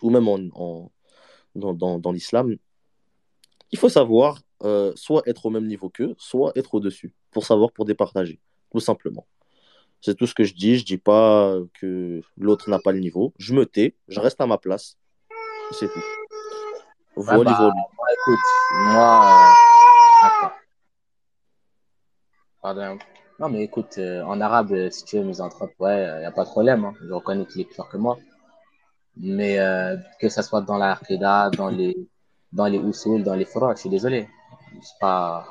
ou même en, en- dans, dans, dans l'islam, il faut savoir euh, soit être au même niveau qu'eux, soit être au-dessus, pour savoir, pour départager, tout simplement. C'est tout ce que je dis. Je dis pas que l'autre n'a pas le niveau. Je me tais, je reste à ma place. C'est tout. Voilà, bah, voilà. moi, écoute, moi, euh, attends. Pardon. Non, mais écoute, euh, en arabe, euh, si tu veux, misanthrope, ouais, il n'y a pas de problème. hein. Je reconnais qu'il est plus fort que moi. Mais euh, que ça soit dans la Aqidah, dans les, dans les usul, dans les fura, je suis désolé. C'est pas...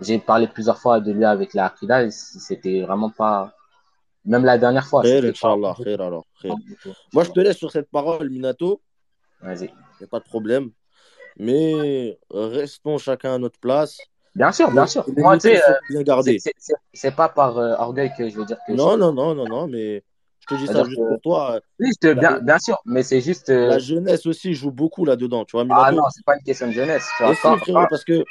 J'ai parlé plusieurs fois de lui avec la Aqidah, et c'était vraiment pas... Même la dernière fois, Khair, pas... Inch'Allah, khair alors. khair. Moi, je te laisse sur cette parole, Minato. Vas-y. Il n'y a pas de problème. Mais restons chacun à notre place. Bien sûr, bien sûr. Moi, tu sais, euh, c'est- pas par euh, orgueil que je veux dire que je Non, non, non, non, non, mais je te dis ça juste que- pour toi. Oui, je te- La- bien, bien sûr, mais c'est juste. euh, La jeunesse aussi joue beaucoup là-dedans, tu vois, Ah non, c'est pas une question de jeunesse. Tu vois, si, quand, frérot, quand- parce que quand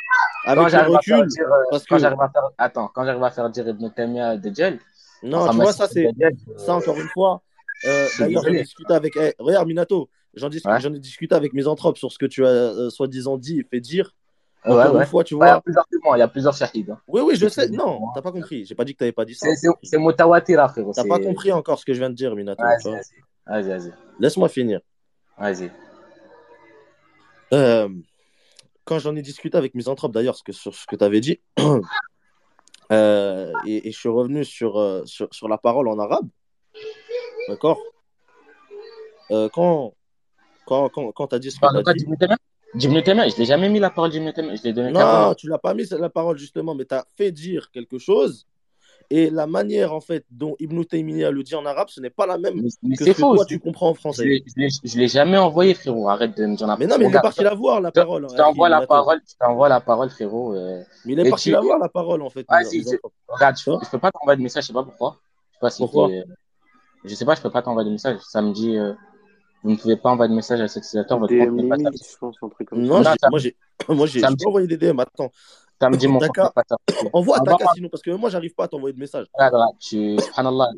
avec le j'arrive à faire recul, dire, euh, parce quand que j'arrive à faire, attends, quand j'arrive à faire dire Ibn Taymiyyah de Djel, non, tu vois, ça c'est euh, ça encore une fois. euh, D'ailleurs, j'en ai discuté avec. eh, regarde, Minato, j'en dis- Ouais. j'en ai discuté avec Misanthrope sur ce que tu as euh, soi-disant dit et fait dire. Ouais, Encore ouais. une fois, tu Ouais, il y a plusieurs témoins, il y a plusieurs hein. Oui, oui, je sais. Non, t'as pas compris. J'ai pas dit que t'avais pas dit ça. C'est- Mutawatira, frérot. T'as pas compris encore ce que je viens de dire, Minato. Vas-y, vas-y. Laisse-moi finir. Vas-y. Euh, quand j'en ai discuté avec Misanthrope, d'ailleurs, sur ce que tu avais dit, euh, et, et je suis revenu sur, euh, sur, sur la parole en arabe, d'accord? Euh, Quand, quand, quand, quand tu as dit ce que parles tu de quoi as dit, Taymiyyah, je l'ai jamais mis la parole Taymiyyah, je l'ai donné carrément. non, tu l'as pas mis la parole justement, mais tu as fait dire quelque chose, et la manière en fait dont Ibn Taymiyyah le dit en arabe, ce n'est pas la même Mais, mais que c'est ce que faux. toi tu comprends en français. je l'ai- je l'ai jamais envoyé, frérot. Arrête de me dire Mais n'importe non, mais il est parti la voir, la parole. je t'envoie la parole, je t'envoie la parole, frérot. euh, Mais il est parti la voir, la parole, en fait. Vas-y. Regarde, je, Hein je peux pas t'envoyer de message, je sais pas pourquoi. Je sais pas si Pourquoi t'es- Je sais pas, je peux pas t'envoyer de message. Ça me dit, euh, vous ne pouvez pas envoyer de message à cet utilisateur, votre compte DM n'est pas limite, certifié. je pense, un truc comme Non, Non, ça. moi, j'ai, moi, j'ai, dit- envoyé des DM. Attends, Ça me dit, mon compte pas envoie Taka sinon, parce que moi, j'arrive pas à t'envoyer de message. Tu,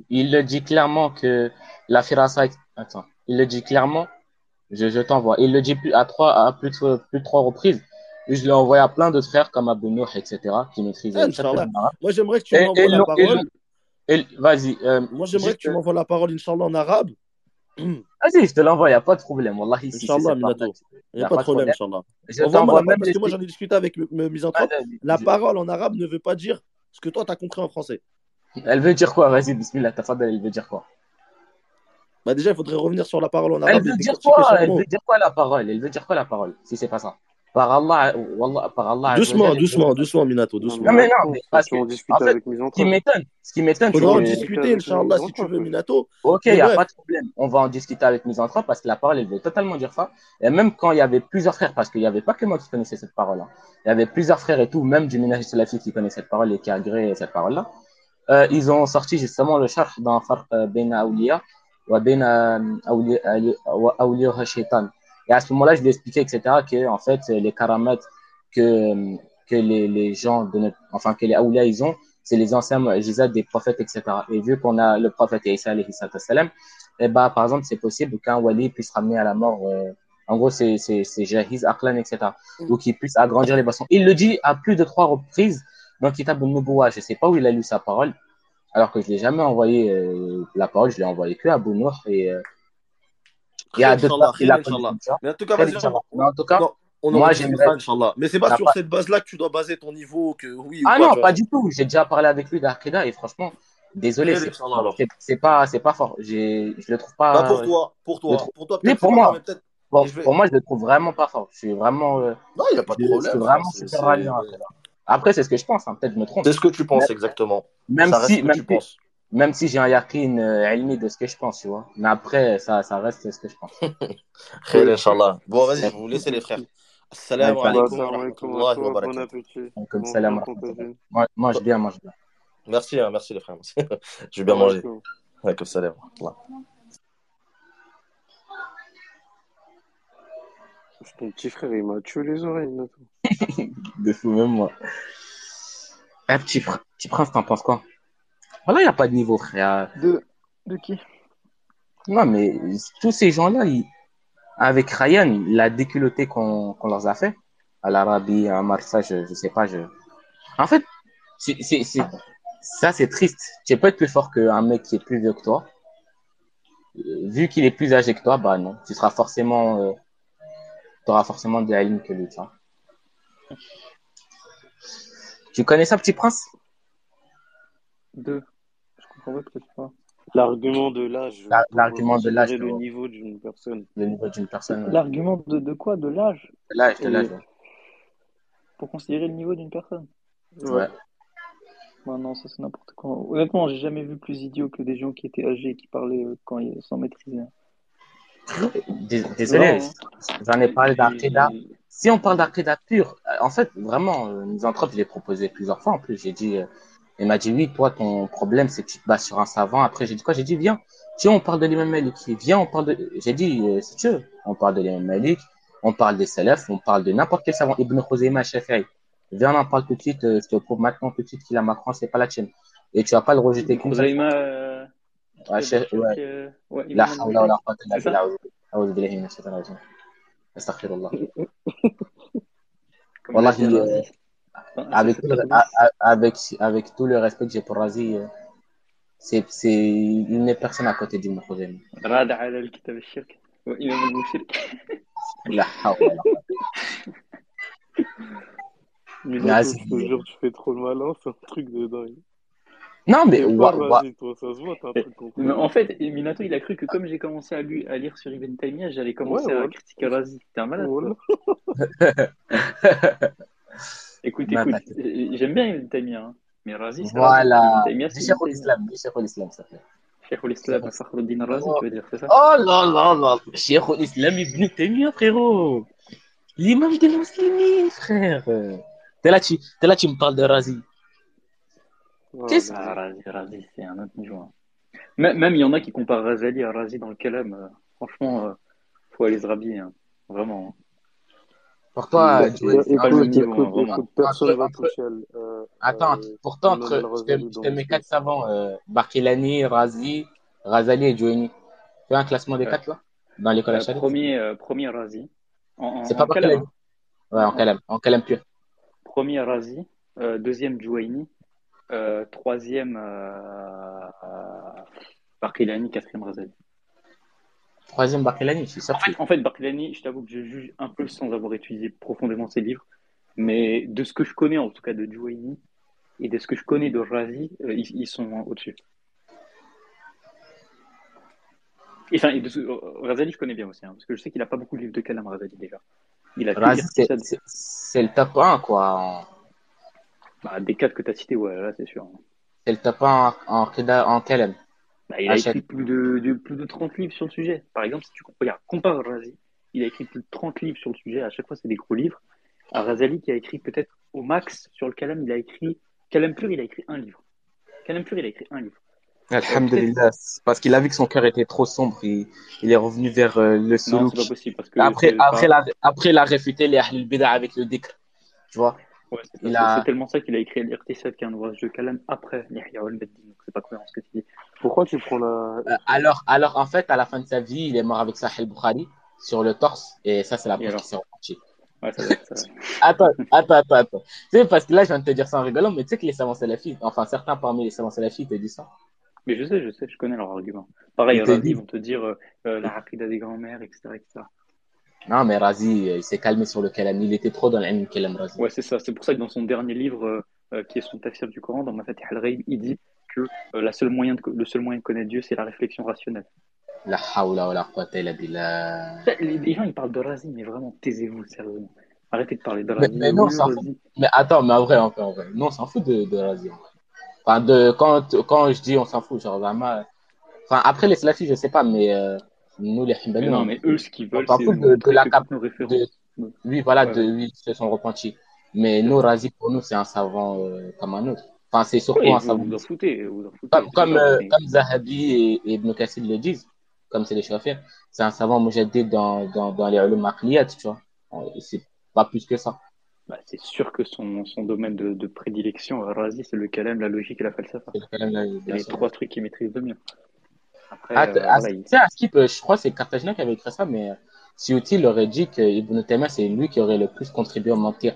il le dit clairement que la firasa, attends, il le dit clairement, je, je t'envoie. Il le dit plus, à trois, à plus de, plus de trois reprises. Et je l'ai envoyé à plein d'autres frères comme Abou Nour, etc., qui maîtrisent Ah. Moi, j'aimerais que tu m'envoies la parole. vas-y, euh, Moi, j'aimerais que tu m'envoies la parole, Inch'Allah, en arabe. vas-y, je te l'envoie, il n'y a pas de problème. Wallah, ici, Inch'Allah, Minato. Il n'y a pas de problème, Inch'Allah. Parce que moi, j'en ai discuté avec. Vas-y, La parole en arabe ne veut pas dire ce que toi, tu as compris en français. Elle veut dire quoi? Vas-y, bismillah, tafadal, elle veut dire quoi? Bah, déjà, il faudrait revenir sur la parole en Elle arabe veut et dire quoi? Elle veut dire quoi la parole? Elle veut dire quoi la parole? Si c'est pas ça? Par Allah, Wallah, par Allah. Doucement, Azza doucement, doucement, Minato, doucement. Non, mais non, mais parce qu'on discute en fait, avec mes Ce qui m'étonne, ce qui m'étonne, tu Faudra en vois, Mais- discuter, Inch'Allah, si tu veux. Minato. Ok, il n'y a pas de problème. On va en discuter avec mes entrailles parce que la parole, elle veut totalement dire ça. Et même quand il y avait plusieurs frères, parce qu'il n'y avait pas que moi qui connaissais cette parole-là, il y avait plusieurs frères et tout, même du ménage salafi qui connaissait cette parole et qui a agréé cette parole-là, euh, ils ont sorti justement le charh dans Farq euh, Baina Awliya wa Baina euh, Shaitan. Et à ce moment-là, je lui ai expliqué, etc., que, en fait, les karamats que, que les, les gens de notre, enfin, que les Awliya, ils ont, c'est les anciens mu'jizat des prophètes, etc. Et vu qu'on a le prophète Isa alayhi salam, eh ben, par exemple, c'est possible qu'un wali puisse ramener à la mort, euh, en gros, c'est, c'est, c'est jahiz, aqlan, etc. Ou qu'il puisse agrandir les boissons. Il le dit à plus de trois reprises dans Kitab al-Nubuwa. Je sais pas où il a lu sa parole, alors que je l'ai jamais envoyé, euh, la parole, je l'ai envoyé que à Abu Nour et, euh, il y a deux Inch'Allah, a Inch'Allah. Mais en tout cas, vas-y, on- Mais en tout cas, Non, on moi, j'aimerais- Inch'Allah. Mais c'est pas T'as sur pas- cette base-là que tu dois baser ton niveau, que oui ou ah non, pas du tout. J'ai déjà parlé avec lui d'Aqida et franchement, désolé, c'est, pas, c'est pas fort. J'ai, je le trouve pas. Pas pour toi, pour toi. trouve- Pour toi, peut-être pour moi. mais Pour, je vais- pour moi, je le trouve vraiment pas fort. Je suis vraiment, euh, Non, il n'y a pas de je, je problème. suis vraiment c'est- super après, là. Après, c'est ce que je pense. hein. Peut-être je me trompe. C'est ce que tu penses exactement. Même si, ce que même tu si, penses. Même si j'ai un yakin euh, ilmi de ce que je pense, tu vois. Mais après, ça, ça reste ce que je pense. Khair, Inch'Allah. Bon, vas-y, je vais vous laisser les frères. Assalamu alaikum wa rahmatullahi wa bon barakatuh. Moi, mange bien, mange bien. Merci, hein, merci les frères. je vais bien manger. Alaikum. Salam. Ton petit frère, il m'a tué les oreilles. De fou, même moi. Eh, petit, pr- petit prince, t'en penses quoi? Voilà, il n'y a pas de niveau, frère. De, de qui? Non, mais tous ces gens-là, ils- avec Ryan, la déculottée qu'on leur a fait, à l'Arabie, à Marsa, je, je sais pas, je... En fait, ça, c'est triste. Tu peux être plus fort qu'un mec qui est plus vieux que toi. Euh, Vu qu'il est plus âgé que toi, bah non, tu seras forcément, euh, auras forcément des lignes que lui, tu vois. Tu connais ça, petit prince? De. Je comprends pas peut-être pas. L'argument de l'âge. La- l'argument de l'âge, le ouais. niveau d'une personne. Le niveau d'une personne. ouais. L'argument de, de quoi? De l'âge? De l'âge, de l'âge. Ouais. Pour considérer le niveau d'une personne Ouais. Bah non, ça c'est n'importe quoi. Honnêtement, j'ai jamais vu plus idiot que des gens qui étaient âgés et qui parlaient euh, quand ils sans maîtriser. Dés- Désolé, j'en ai parlé d'Arkeda. Et- Si on parle d'Arkeda pur, euh, en fait, vraiment, euh, Misanthrope, je l'ai proposé plusieurs fois. En plus, j'ai dit, euh, il m'a dit, oui, toi, ton problème, c'est que tu te bases sur un savant. Après, j'ai dit quoi? J'ai dit, viens, tiens, on parle de l'imam Malik. Viens, on parle de, j'ai dit, euh, si tu veux, on parle de l'imam Malik, on parle des salafs, on parle de n'importe quel savant. Ibn Khuzaymah, Shafi'i. Viens, on en parle tout de suite, euh, je te prouve maintenant tout de suite qu'il a Macron, c'est pas la tienne. Et tu vas pas le rejeter comme ça. euh, Ouais, Cheikh- ouais. euh, ouais, لا Imam حول ولا قوة إلا C'est ça بالله أعوذ- أعوذ بالله من الشيطان الرجيم أستغفر الله comme Wallah, l'a dit il, Razi. euh, Enfin, avec, c'est- tout le, c'est- a- a- avec, avec tout le respect que j'ai pour Razi, euh, c'est, c'est, il n'est personne à côté du Moukhouzem. راد على الكتاب الشرك وإمام المشرك La hawla wala Mais Mais Nato, Aziz, je te jure, tu fais trop le malin, c'est un truc de dingue. Non, mais, T'es wa- fort, wa- vas-y, toi, ça se voit, t'as un truc contre Mais en fait, Minato, il a cru que comme j'ai commencé à, lui, à lire sur Ibn Taymiyyah, j'allais commencer Ouais, à ouais. critiquer Razi. T'es un malade. Voilà. Écoute, Bah, écoute, bah, euh, j'aime bien Ibn Taymiyyah, hein. mais Razi, c'est voilà. Cheikh l'Islam, Cheikh l'Islam, ça fait. Cheikh l'Islam, Fakhruddin Razi, Oh. tu veux dire, c'est ça? Oh là là là, Cheikh l'Islam Ibn Taymiyyah, frérot. L'imam des musulmans, frère. T'es là, tu, t'es là, tu me parles de Razi. Voilà. Qu'est-ce Ah, Razi, Razi, c'est un autre niveau. hein. Même, même il y en a qui comparent Razali à Razi dans le Kalam. euh, franchement, euh, faut aller se rhabiller, hein. vraiment. hein. Pour toi, Joël, personne va toucher euh, Attends, euh, pourtant, entre, je te, mets l'islam. quatre savants, euh, Barkelani, Razi, Razali et Joeni. Fais un classement des Ouais. quatre, là, dans l'école Euh, premier, euh, premier Razi. C'est pas hein. Ouais, en Kalam, en Kalam pur. Premier Razi, euh, deuxième Jouaini, euh, troisième euh, euh, Barkhilani, quatrième Razali. Troisième Barkelani, je suis sûr. En fait, en fait, je t'avoue que je juge un peu sans avoir étudié profondément ses livres, mais de ce que je connais en tout cas de Jouaini et de ce que je connais de Razi, euh, ils, ils sont au-dessus. Et, Enfin, et de ce- euh, Razali, je connais bien aussi, hein, parce que je sais qu'il a pas beaucoup de livres de Kalam, Razali déjà. Il a que Razi, c'est, c'est, c'est le top 1, quoi. Bah, des quatre que tu as cités, ouais, là, c'est sûr. C'est le top 1 en, en, en Kalam. Bah, il a À écrit chaque- plus de, de- plus de 30 livres sur le sujet. Par exemple, si tu regardes, compare Razi, il a écrit plus de 30 livres sur le sujet. À chaque fois, c'est des gros livres. À Razali, qui a écrit peut-être au max sur le Kalam, il a écrit, Kalam pur, il a écrit un livre. Kalam pur, il a écrit un livre. Alhamdulillah. C'est Parce qu'il a vu que son cœur était trop sombre. Il, il est revenu vers euh, le Non, souk. c'est pas possible parce que. Après, pas- après, la, après, il a réfuté les Ahlul Bida avec le dhikr. Tu vois? Ouais, c'est a- tellement ça qu'il a écrit L'Irtisad, qui est un ouvrage de Kalam après Yahya. Donc, c'est pas cohérent ce que tu dis. Pourquoi tu prends la. Euh, alors, alors, en fait, à la fin de sa vie, il est mort avec Sahih Bukhari sur le torse. Et ça, c'est la preuve alors qu'il s'est. Ouais, ça ça. Attends, attends, attends, attends. Tu sais, parce que là, je viens de te dire ça en rigolant, mais tu sais que les savants salafistes, enfin, certains parmi les savants salafistes te disent ça. Mais je sais, je sais, je connais leur argument. Pareil, Il ils vont te dire euh, euh, la Aqida des grands-mères, etc., etc. Non, mais Razi, euh, il s'est calmé sur le kalam. Il était trop dans l'ilm kalam, Razi. Ouais, c'est ça. C'est pour ça que dans son dernier livre, euh, euh, qui est son tafsir du Coran, dans Mafatih al-Ghaib, il dit que euh, la seule moyen de, le seul moyen de connaître Dieu, c'est la réflexion rationnelle. La hawla wa la quwwata illa billah. Les, gens, ils parlent de Razi, mais vraiment, taisez-vous, sérieusement. Arrêtez de parler de Mais, Razi. mais non, on Oui, s'en fout. Mais attends, mais en vrai, en vrai, en vrai. Non, on s'en fout de, de Razi. en vrai. Enfin, de, quand, quand je dis on s'en fout, genre vraiment. Enfin, après les Salafis, je sais pas, mais euh, nous, les Himbali, non, on, mais eux, ce qu'ils veulent, c'est de, de la cap. De, oui, voilà, Ouais, de, oui, ils se sont repentis. Mais nous. Razi, pour nous, c'est un savant euh, comme un autre. Enfin, c'est surtout un vous savant. vous en foutez, vous en foutez, Comme, comme, euh, comme Zahabi et, et Ibn Kassir le disent, comme c'est les Shafi'is, c'est un savant mujaddid dans, dans, dans les ulum tu vois. C'est pas plus que ça. bah, c'est sûr que son, son domaine de, de prédilection, Razi, c'est le calem, la logique et la falsafa. C'est les trois trucs qu'il maîtrise le mieux. Après, Ah, euh, voilà, tu il... à Skip, euh, je crois que c'est Cartagena qui avait écrit ça, mais euh, Suyuti il aurait dit que Ibn Taymiyyah, c'est lui qui aurait le plus contribué à mentir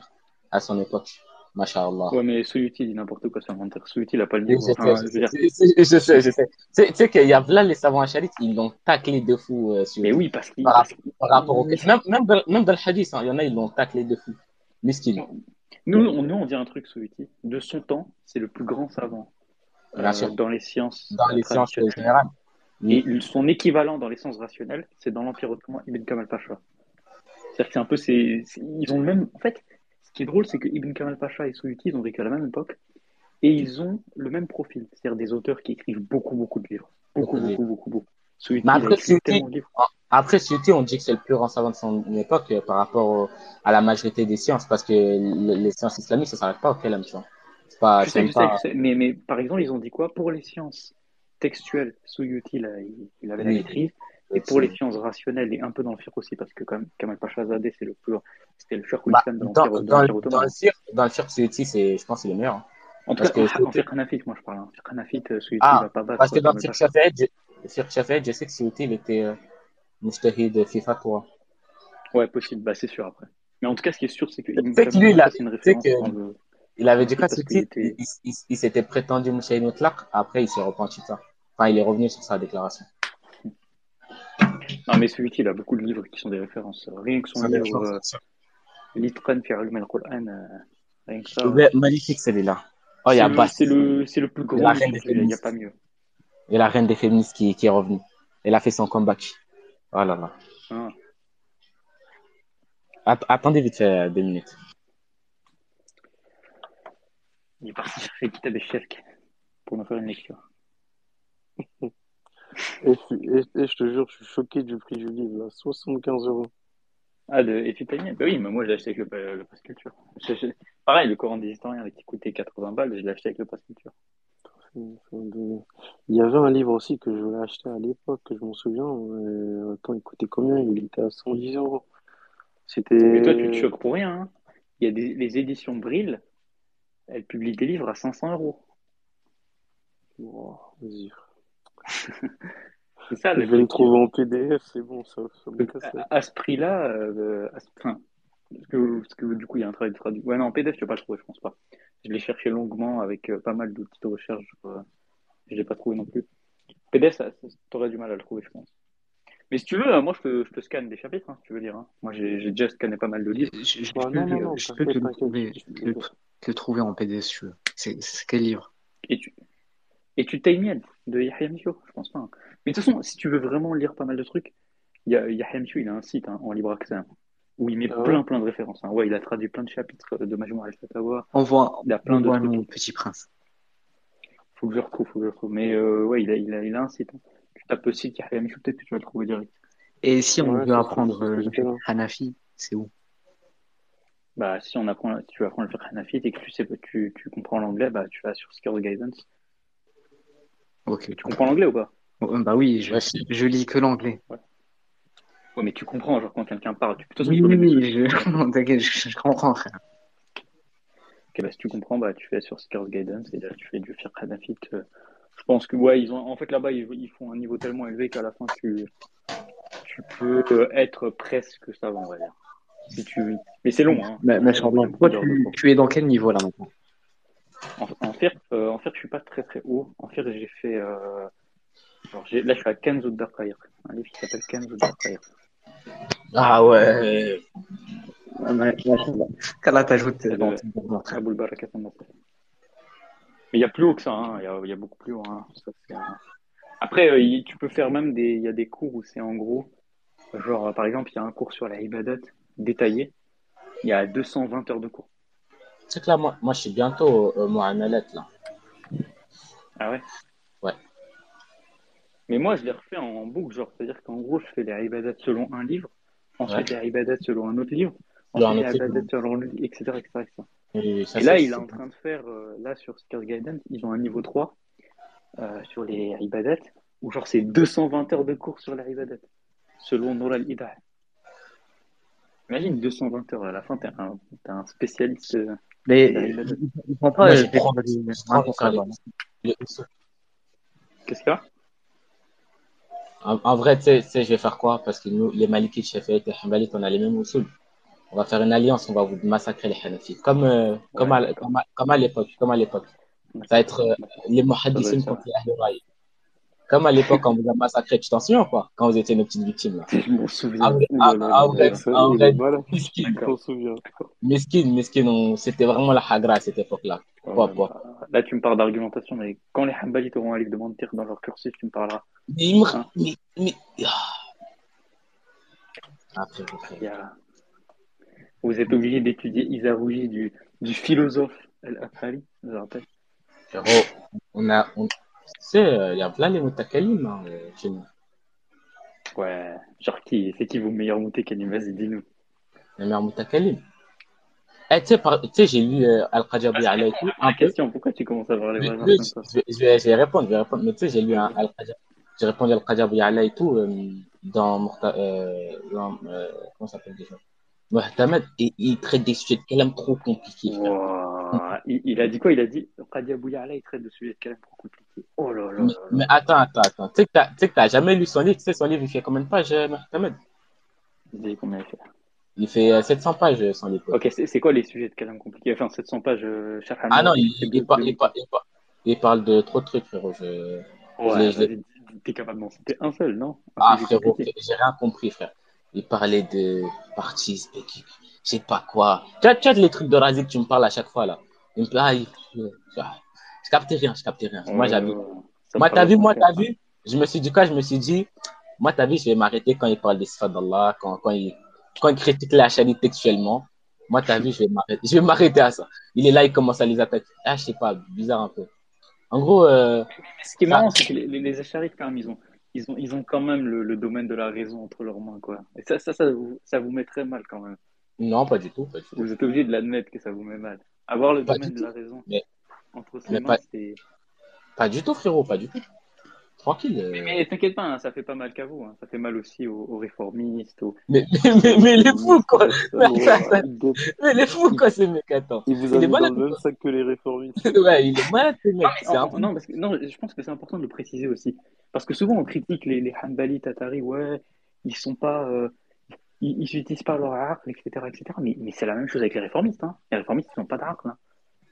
à son époque. Masha'Allah. Ouais, mais Soyuti dit n'importe quoi sur mentir. Soyuti, il a pas le niveau. je sais, Enfin, je je veux sais, dire, c'est- c'est- je sais, je sais. Tu sais, qu'il y a là les savants acharites, ils l'ont taclé de fou, euh, mais oui, parce qu'il, par, par rapport au... Même, même, dans, même dans le hadith, hein, il y en a, ils l'ont taclé de fou. Miskin, Nous, on, nous, on dit un truc, Soyuti. De son temps, c'est le plus grand savant bien euh, sûr, dans les sciences dans les sciences générales. Et Oui. son équivalent dans les sciences rationnelles, c'est dans l'Empire ottoman, Ibn Kamal Pasha. C'est-à-dire que c'est un peu, c'est, c'est- ils ont le même. En fait, ce qui est drôle, c'est que Ibn Kamal Pasha et Soyuti, ils ont vécu à la même époque et ils ont le même profil. C'est-à-dire des auteurs qui écrivent beaucoup, beaucoup de livres. Beaucoup, Beaucoup beaucoup, beaucoup, beaucoup. Soyuti, Mais après, livres. après, on dit que c'est le plus grand savant de son époque euh, par rapport au- à la majorité des sciences, parce que le- les sciences islamiques, ça s'arrête pas au Kalam, tu vois. C'est pas, Je c'est sais, même je sais, pas, je sais. Mais, mais par exemple, ils ont dit quoi Pour les sciences? Textuelles, Soyuti, là, il, il avait la maîtrise. Et pour les sciences rationnelles et un peu dans le fiqh aussi, parce que quand même, Kamal Pasha Zadeh, c'est le plus, c'était le Cheikh bah, dans, dans, l'Empire dans ottoman. le cirque, dans le c'est, je pense, c'est le meilleur. hein. En tout Parce cas, que en, fiqh hanafite, moi je parle. En fiqh hanafite, euh, Suyuti, il ah, va pas parce battre que dans le Pasha. Shafi'id, je- le sais que Suyuti, il était, euh, mujtahid FIFA, toi. Ouais, possible, bah c'est sûr après. Mais en tout cas, ce qui est sûr, c'est que Kamal lui, il a, une référence dans le il avait dit quoi, parce? Il, il, s'était prétendu mujtahid mutlaq, après, il s'est repenti de ça. Enfin, il est revenu sur sa déclaration. Non, mais Suyuti, il a beaucoup de livres qui sont des références. Rien que son livre euh, c'est sûr. L'Itqan fi Ulum al-Qur'an, euh, rien que ça. Magnifique, celui-là. Oh, il y C'est a le, Bass. c'est le, c'est le plus grand il n'y a pas mieux. Et la reine des féministes qui, qui est revenue. Elle a fait son comeback. Oh là là. Hein. Att- attendez vite fait euh, deux minutes. Il est parti chercher Kitab Shirk pour nous faire une lecture. Et, je- et- et je te jure, je suis choqué du prix du livre, là. 75 euros. Ah, de Épipénienne Bah oui, mais moi je l'ai acheté avec le, le Pass Culture. Pareil, le Coran des historiens qui coûtait 80 balles, je l'ai acheté avec le Pass Culture. Il y avait un livre aussi que je voulais acheter à l'époque, que je m'en souviens. euh, attends, il coûtait combien? Il était à 110 euros. C'était. Mais toi, tu te choques pour rien. hein. Il y a des, les éditions Brill, elles publient des livres à 500 euros. Bon, vas-y. C'est ça Je vais le trouver en PDF, c'est bon, ça, ça me casse à, à ce prix-là, euh, à ce- enfin, parce que, parce que du coup, il y a un travail de traduction. Ouais, non, en PDF, tu vas pas le trouver, je pense pas. Je l'ai cherché longuement avec euh, pas mal d'outils de recherche. euh, je l'ai pas trouvé non plus. PDF, ça- t'aurais du mal à le trouver, je pense. Mais si tu veux, euh, moi, je te, je te scanne des chapitres, hein, si tu veux dire. hein. Moi, j'ai déjà scanné pas mal de livres. Je, je Bah, peux, non, non, le- non, je peux te trouver, je te trouver en PDF si tu veux. C'est c'est quel livre? Et tu, et tu Taymiyyah de Yahya Micho, je pense pas. hein. Mais de toute façon, si tu veux vraiment lire pas mal de trucs, il y a, Yahya Micho, il a un site hein, en libre accès hein, où il met Ah ouais plein, plein de références. hein. Ouais, il a traduit plein de chapitres de Majmou al-Fatawa. Envoie, Il a plein de envoie trucs. mon petit prince. Faut que je retrouve, faut que je retrouve. Mais euh, ouais, il a, il a, il a un site. hein. Tu tapes le site Yahya Micho, peut-être que tu vas le trouver direct. Et si on Ouais, veut apprendre euh, le. Hanafi, c'est où? Bah, si on apprend, si tu apprends le fiqh hanafite et que tu sais tu, tu comprends l'anglais, bah, tu vas sur Skills Guidance. Ok. Tu comprends l'anglais ou pas? Oh, bah oui, je, Ouais, je- je lis que l'anglais. Ouais, mais tu comprends, genre, quand quelqu'un parle. Tu, Oui, peux oui, je, non, t'inquiète, je, je comprends, frère. Ok, bah, si tu comprends, bah, tu fais sur Skills Guidance et là, tu fais du hanafite. euh, je pense que, ouais, ils ont, en fait, là-bas, ils, ils font un niveau tellement élevé qu'à la fin, tu, tu peux euh, être presque savant, on va dire. Si tu, mais c'est long, hein. Mais, mais beaucoup toi, d'heures de tu, tu es dans quel niveau là maintenant? En, en fiqh, euh, en fiqh, je suis pas très très haut. En fiqh, j'ai fait, euh, j'ai- là, je suis à Kenz ou Darqair. Un livre qui s'appelle Kenz ou Darqair. Ah ouais. Qu'Allah t'ajoute C'est dans le- ton mouvement, frère. Aboul Barakat. Mais il y a plus haut que ça, hein. Il y a, il y a beaucoup plus haut, hein. Ça, Après, euh, il- tu peux faire même des, il y a des cours où c'est en gros, genre, par exemple, il y a un cours sur la ibadat détaillé. il y a 220 heures de cours. C'est que là, moi, moi, je suis bientôt euh, Muamalat, là. Ah ouais? Ouais. Mais moi, je les refais en boucle, genre, c'est-à-dire qu'en gros, je fais les ibadat selon un livre, ensuite les ibadat selon un autre livre, un ensuite les ibadat selon le etc., etc., etc. Et, ça, Et là, il est en train de faire, euh, là, sur Skills Guidance, ils ont un niveau 3 euh, sur les ibadat, où genre, c'est 220 heures de cours sur les ibadat, selon Nour al-Ida. Imagine 220 heures, à la fin, t'es un, t'es un spécialiste. euh, Mais ils font pas je prends- je usul. Qu'est-ce qu'il y a? En, en vrai, tu sais, tu sais, je vais faire quoi? Parce que nous, les Malikites, Shafi'ites et Hanbalites, on a les mêmes usul. On va faire une alliance, on va vous massacrer les Hanafites. Comme, euh, comme, à, d'accord. comme, à, comme à l'époque. Comme à l'époque. Ça va être euh, les Muhaddisines Ça va contre les Ahlul Raï. Comme à l'époque, quand on vous a massacré, tu t'en souviens ou pas Quand vous étiez nos petites victimes. Là. Je m'en souviens. Ah, ah, vrai, Je m'en souviens. miskin, miskin, on- c'était vraiment la hagra à cette époque-là. Quoi, quoi. bah, là, tu me parles d'argumentation, mais quand les Hanbalites auront un livre de mentir dans leur cursus, tu me parleras. Mais, Hein mais, mais, ah. Ah, frérot, frérot. Il y a- Vous êtes obligé d'étudier Isarouji du, du philosophe Al-Afari, je rappelle. Frérot, on a, on, sais, euh, il y a plein les mutakalim hein, euh, chez nous. Ouais, genre qui, c'est qui vos meilleurs montés Kalim? Vas-y, dis-nous. Les meilleurs mutakalim. Eh, tu sais, par- tu sais, j'ai lu euh, Al-Qajabi Ah, alayhi tout, un La peu. question, pourquoi tu commences à voir les je, comme ça je vais, je vais répondre, je vais répondre. Mais tu sais, j'ai lu Al-Qajabi, j'ai répondu à Al-Qajabi alayhi tout euh, dans, euh, dans euh, comment ça s'appelle déjà? Muhtamad, et il traite des sujets de kalam trop compliqués, frère. Il, il a dit quoi? Il a dit Qadia Bouyala, il traite de sujets quand même trop compliqués. Oh là là Mais, là mais là. attends, attends, attends. Tu sais que t'as, jamais lu son livre? Tu sais, son livre, il fait combien de pages, euh, Muhtamad? Il combien il fait? Il fait euh, 700 pages, euh, son livre. Ok, c'est quoi les sujets de calme compliqués? Enfin, 700 pages, euh, Cheikh Ah non, il, il, par- il, par- il, par- il parle de trop de trucs, frérot. Je... Ouais, je t'es capable d'en citer un seul, non? Ah, frérot, j'ai rien compris, frère. Il parlait de partis spécifiques. Je sais pas quoi. Tu vois, tu vois les trucs de Razik, tu me parles à chaque fois, là. Il me parle, ah, je, captais rien, je captais rien. Moi, j'avais, ça moi, t'as vu, moi, t'as vu? Je me suis dit quoi? Je me suis dit, moi, t'as vu, je vais m'arrêter quand il parle des sifat d'Allah, quand, quand il, quand il critique la chaîne textuellement. Moi, t'as vu, je vais m'arrêter, je vais m'arrêter à ça. Il est là, il commence à les attaquer. Ah, je sais pas, bizarre un peu. En gros, euh, ce qui est marrant, c'est que les, les, les Acharifs, quand même, ils ont, ils ont, ils ont quand même le, le domaine de la raison entre leurs mains, quoi. Et ça, ça, ça, vous, ça vous met très mal, quand même. Non, pas du tout, pas du tout. Vous êtes obligé de l'admettre que ça vous met mal. Avoir le Pas domaine de la raison Mais- entre ses mais mains, pas- c'est... Pas du tout, frérot, pas du tout. Tranquille. euh. Mais, mais t'inquiète pas, hein, ça fait pas mal qu'à vous. hein. Ça fait mal aussi aux, aux réformistes, aux... Mais, mais, mais, mais les fous, quoi. Mais les fous, quoi, ces mecs, attends. il vous Il a est mis dans malade, le même sac que les réformistes. Ouais, il est malade, ces mecs. Non, parce que, non, je pense que c'est important de le préciser aussi. Parce que souvent, on critique les, les Hanbali, Tatari, ouais, ils sont pas, euh, ils, ils utilisent pas leur art, etc., etc. Mais, mais c'est la même chose avec les réformistes, hein. Les réformistes, ils n'ont pas d'art, là.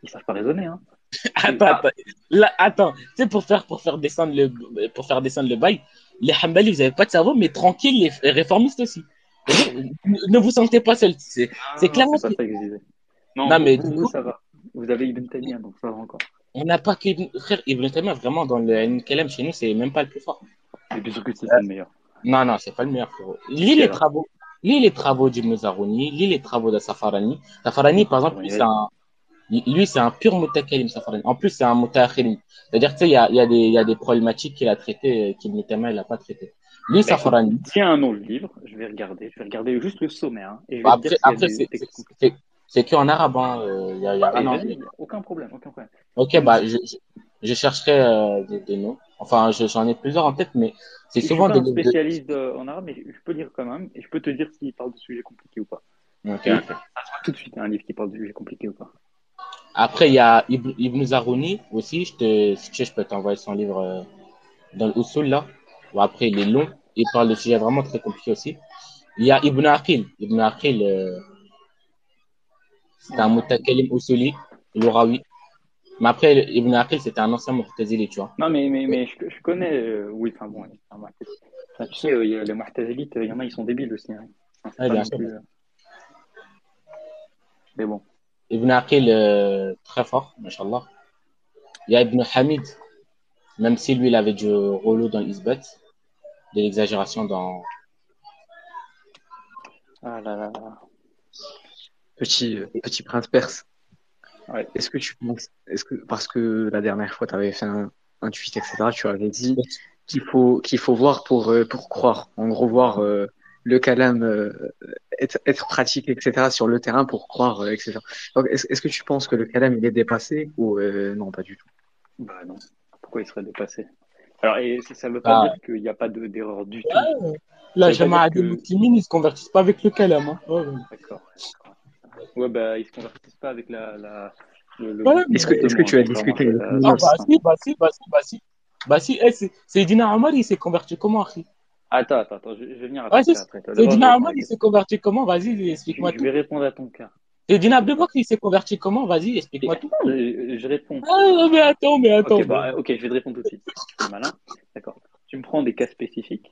Ils savent pas raisonner, hein. Attends, attends. Là, attends. Tu sais, pour faire, pour faire descendre le, pour faire descendre le bail, les Hanbali, vous avez pas de cerveau, mais tranquille, les réformistes aussi. Ne ne vous sentez pas seul. C'est, c'est Ah, clairement c'est pas ce ça que je disais. Non, mais vous, coup- ça va. Vous avez Ibn Taymiyyah, donc ça va encore. on n'a pas que, frère, Ibn Taymiyyah, vraiment, dans le NKLM, chez nous, c'est même pas le plus fort. Mais bien sûr que c'est c'est le meilleur. Non, non, c'est pas le meilleur, frérot. Lis les travaux, lis les travaux d'Ibn Zarouni, lis les travaux de Safarani. Safarani, par exemple, lui, c'est un, lui, c'est un pur mutakalim, Safarani. En plus, c'est un mutakhirim. C'est-à-dire, tu sais, il y a, il y a des, il y a des problématiques qu'il a traitées, euh, qu'Ibn Taymiyyah, il a pas traitées. Lui, Safarani. Tiens un nom le livre, je vais regarder. Je vais regarder juste le sommaire. Hein, et Bah, Après, après, des c'est, textes c'est, c'est, c'est que en arabe, hein. euh, Il y a, y a Ah, un aucun problème, aucun problème. Ok, bah, je, je, je chercherai euh, des, des noms. Enfin, je- j'en ai plusieurs en tête, mais c'est Je suis souvent pas des un spécialiste de- en arabe, mais je peux lire quand même, et je peux te dire s'il parle de sujets compliqués ou pas. Ok, Et ok. Ça se voit tout de suite, un livre qui parle de sujets compliqués ou pas. Après, il y a Ibn, Ibn Zarouni aussi. Je te, si tu sais, je peux t'envoyer son livre euh, dans le Usul là. Après, il est long. Il parle de sujets vraiment très compliqués aussi. Il y a Ibn Aqil. Ibn Aqil, euh, c'est un mutakalim usuli, l'Urawi. Mais après, Ibn Aqil, c'était un ancien mu'tazili, tu vois. Non, mais, mais, mais je, je connais, euh, oui, enfin bon. Enfin, tu sais, euh, les Mu'tazilites, il y en a, ils sont débiles aussi. Hein. Enfin, Ouais, bien sûr. plus, euh, Mais bon. Ibn Aqil, euh, très fort, mashallah. Il y a Ibn Hamid, même si lui, il avait du relou dans l'isbat, de l'exagération dans. Ah là là là. petit, euh, petit prince perse. Ouais. Est-ce que tu penses, est-ce que, parce que la dernière fois, tu avais fait un, un tweet, etc., tu avais dit qu'il faut, qu'il faut voir pour, euh, pour croire. En gros, voir euh, le calame euh, être, être pratique, etc., sur le terrain pour croire, euh, etc. Donc, est-ce, est-ce que tu penses que le calame, il est dépassé ou euh, non, pas du tout? Bah non. Pourquoi il serait dépassé? Alors, et ça- ça veut pas Ah. dire qu'il n'y a pas de- d'erreur du tout. Ouais, Là, dire que- ils se convertissent pas avec le calame. Hein. Ouais, ouais. D'accord. Ouais, bah, ils se convertissent pas avec la, la, le, le Ouais, bon Est-ce que, est-ce que tu as discuté avec comportement, Ah, bah si, bah si, bah si, bah si. Bah si, eh, c'est c'est Dina Omar, il s'est converti comment, Akhi Attends, attends, attends, je, je vais venir à Ouais, ton c'est cas après. Toi, c'est d'abord, je Dina vais Omar, répondre à il la s'est converti comment? Vas-y, explique-moi Je tout. vais répondre à ton cas. C'est Dina Abdelbak, il s'est converti comment? Vas-y, explique-moi tout. Je, je réponds. Ah, mais attends, mais attends. Ok, bah, ok, je vais te répondre tout de suite. C'est malin. D'accord. Tu me prends des cas spécifiques.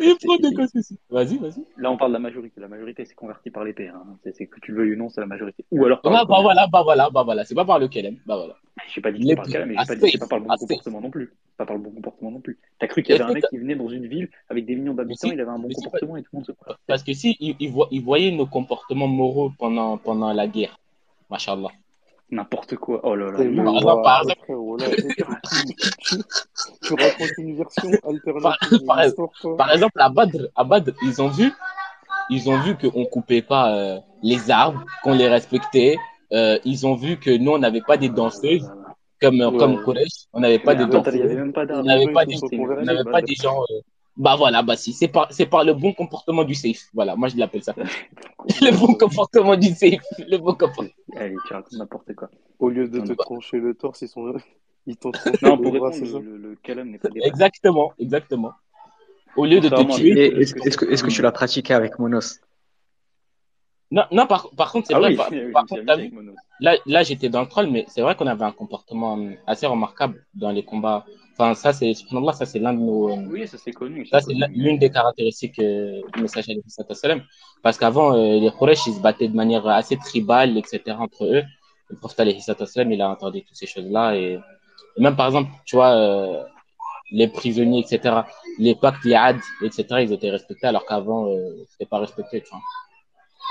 Il prend des cas spécifiques. Vas-y, vas-y. Là, on parle de la majorité. La majorité, c'est converti par l'épée. Hein. C'est que tu le veuilles ou non, c'est la majorité. Ou alors par Bah, le bah commerce. voilà, bah voilà, bah voilà. C'est pas par le calame. Bah voilà. J'ai pas dit que par le cas, mais à pas dit que c'est safe, pas par le bon comportement non plus. Pas par le bon comportement non plus. T'as cru qu'il y avait un mec qui venait dans une ville avec des millions d'habitants, il avait un bon comportement et tout le monde se. Parce que si, ils, ils vo- ils voyaient nos comportements moraux pendant, pendant la guerre. Machallah. N'importe quoi. Oh là là. Frérot, là, tu, racontes une version alternative Par- exemple, à Badr, à Badr, ils ont vu, ils ont vu qu'on coupait pas euh, les arbres, qu'on les respectait. Euh, ils ont vu que nous, on n'avait pas des danseuses comme, Ouais. comme Quraysh. On n'avait pas des danseuses. il y avait même pas d'armes. On n'avait pas des, on pas des gens. euh, Bah voilà, bah si, c'est par, c'est par le bon comportement du safe. Voilà, moi je l'appelle ça. Le bon comportement du safe. Le bon comportement. Allez, tu racontes n'importe quoi. Au lieu de te trancher le torse, ils sont, ils t'ont Non, le pour répondre, le, le, le calame n'est pas dépassé. Exactement, exactement. Au lieu de te tuer. Est-ce que que, est-ce que, est-ce que tu l'as pratiqué avec Monos? Non, non par, par contre, c'est Ah vrai. oui, Par, par contre, vu, là, là j'étais dans le troll, mais c'est vrai qu'on avait un comportement euh, assez remarquable dans les combats. Enfin, ça, c'est, subhanallah, ça, c'est l'un de nos, euh, Oui, ça c'est connu. Ça, c'est l'une des caractéristiques euh, du message salatu wassalam. Parce qu'avant, euh, les Quraysh, ils se battaient de manière assez tribale, etc., entre eux. Le prophète wassalam, il a entendu toutes ces choses-là. Et, et même, par exemple, tu vois, euh, les prisonniers, etc., les pactes, les had, etc., ils étaient respectés, alors qu'avant, c'était pas respecté, tu vois.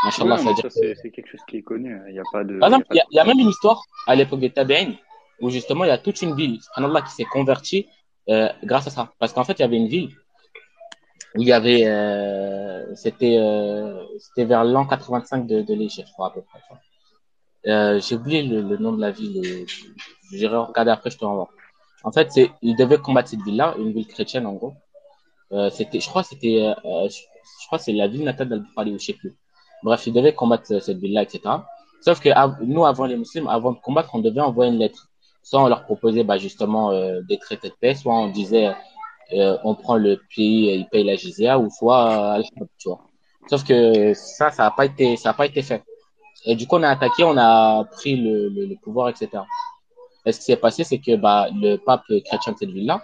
Machallah, ça, que- c'est c'est quelque chose qui est connu. Il n'y a pas de. par exemple, il il y, y a- il y a même une histoire à l'époque des Tabi'in où justement il y a toute une ville, subhanallah, qui s'est convertie euh, grâce à ça. Parce qu'en fait, il y avait une ville où il y avait, euh, c'était, euh, c'était vers l'an 85 de, de l'Égypte, je crois à peu près. j'ai oublié le, nom de la ville. J'irai regarder après, je te renvoie. En fait, c'est, ils devaient combattre cette ville-là, une ville chrétienne en gros. C'était, je crois, c'était, je, crois, c'est la ville natale d'Al-Bukhari ou je sais plus. Bref, ils devaient combattre cette ville-là, etc. Sauf que nous, avant les musulmans, avant de combattre, on devait envoyer une lettre. Soit on leur proposait bah, justement euh, des traités de paix, soit on disait euh, on prend le pays, et il paye la jizya, ou soit euh, tu vois. Sauf que ça, ça n'a pas été, ça a pas été fait. Et du coup, on a attaqué, on a pris le, le, le pouvoir, etc. Et ce qui s'est passé, c'est que bah, le pape chrétien de cette ville-là,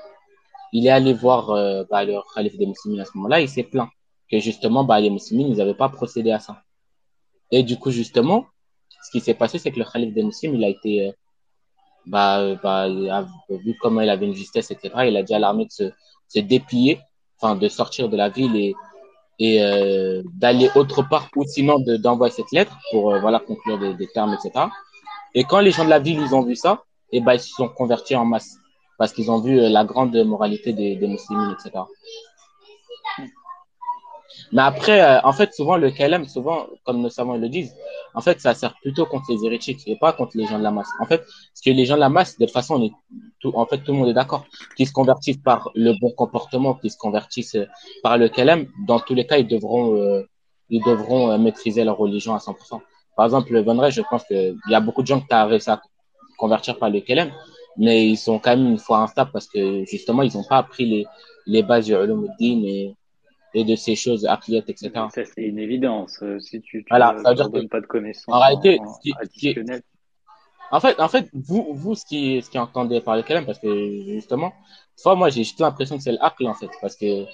il est allé voir euh, bah, le calife des musulmans à ce moment-là, il s'est plaint que justement bah, les musulmans, ils n'avaient pas procédé à ça. Et du coup, justement, ce qui s'est passé, c'est que le calife des musulmans, il a été, euh, bah, euh, bah, vu comment il avait une justesse, etc. Il a dit à l'armée de se, déplier, enfin de sortir de la ville et, euh, d'aller autre part, ou sinon de- d'envoyer cette lettre pour euh, voilà conclure des, termes, etc. Et quand les gens de la ville ils ont vu ça, et ben ils se sont convertis en masse parce qu'ils ont vu la grande moralité des, des musulmans, etc. Mais après, euh, en fait, souvent le KLM, souvent, comme nos savants le disent, en fait, ça sert plutôt contre les hérétiques et pas contre les gens de la masse. En fait, ce que les gens de la masse, de toute façon, on est tout, en fait, tout le monde est d'accord, qu'ils se convertissent par le bon comportement, qu'ils se convertissent euh, par le KLM, dans tous les cas, ils devront, euh, ils devront euh, maîtriser leur religion à 100%. Par exemple, le Vendredi, je pense qu'il y a beaucoup de gens qui ont réussi à convertir par le KLM, mais ils sont quand même une fois instables parce que justement, ils n'ont pas appris les, les bases du ulumuddin et, et de ces choses, aqliyat, etc. Ça, c'est une évidence. Euh, Si tu tu Voilà, ça veut dire que- pas de connaissances en réalité, en- qui- qui- fait, en fait, vous, vous, ce qui, ce qui entendez par le kalam, parce que justement, soit moi, j'ai juste l'impression que c'est le aql, en fait, parce que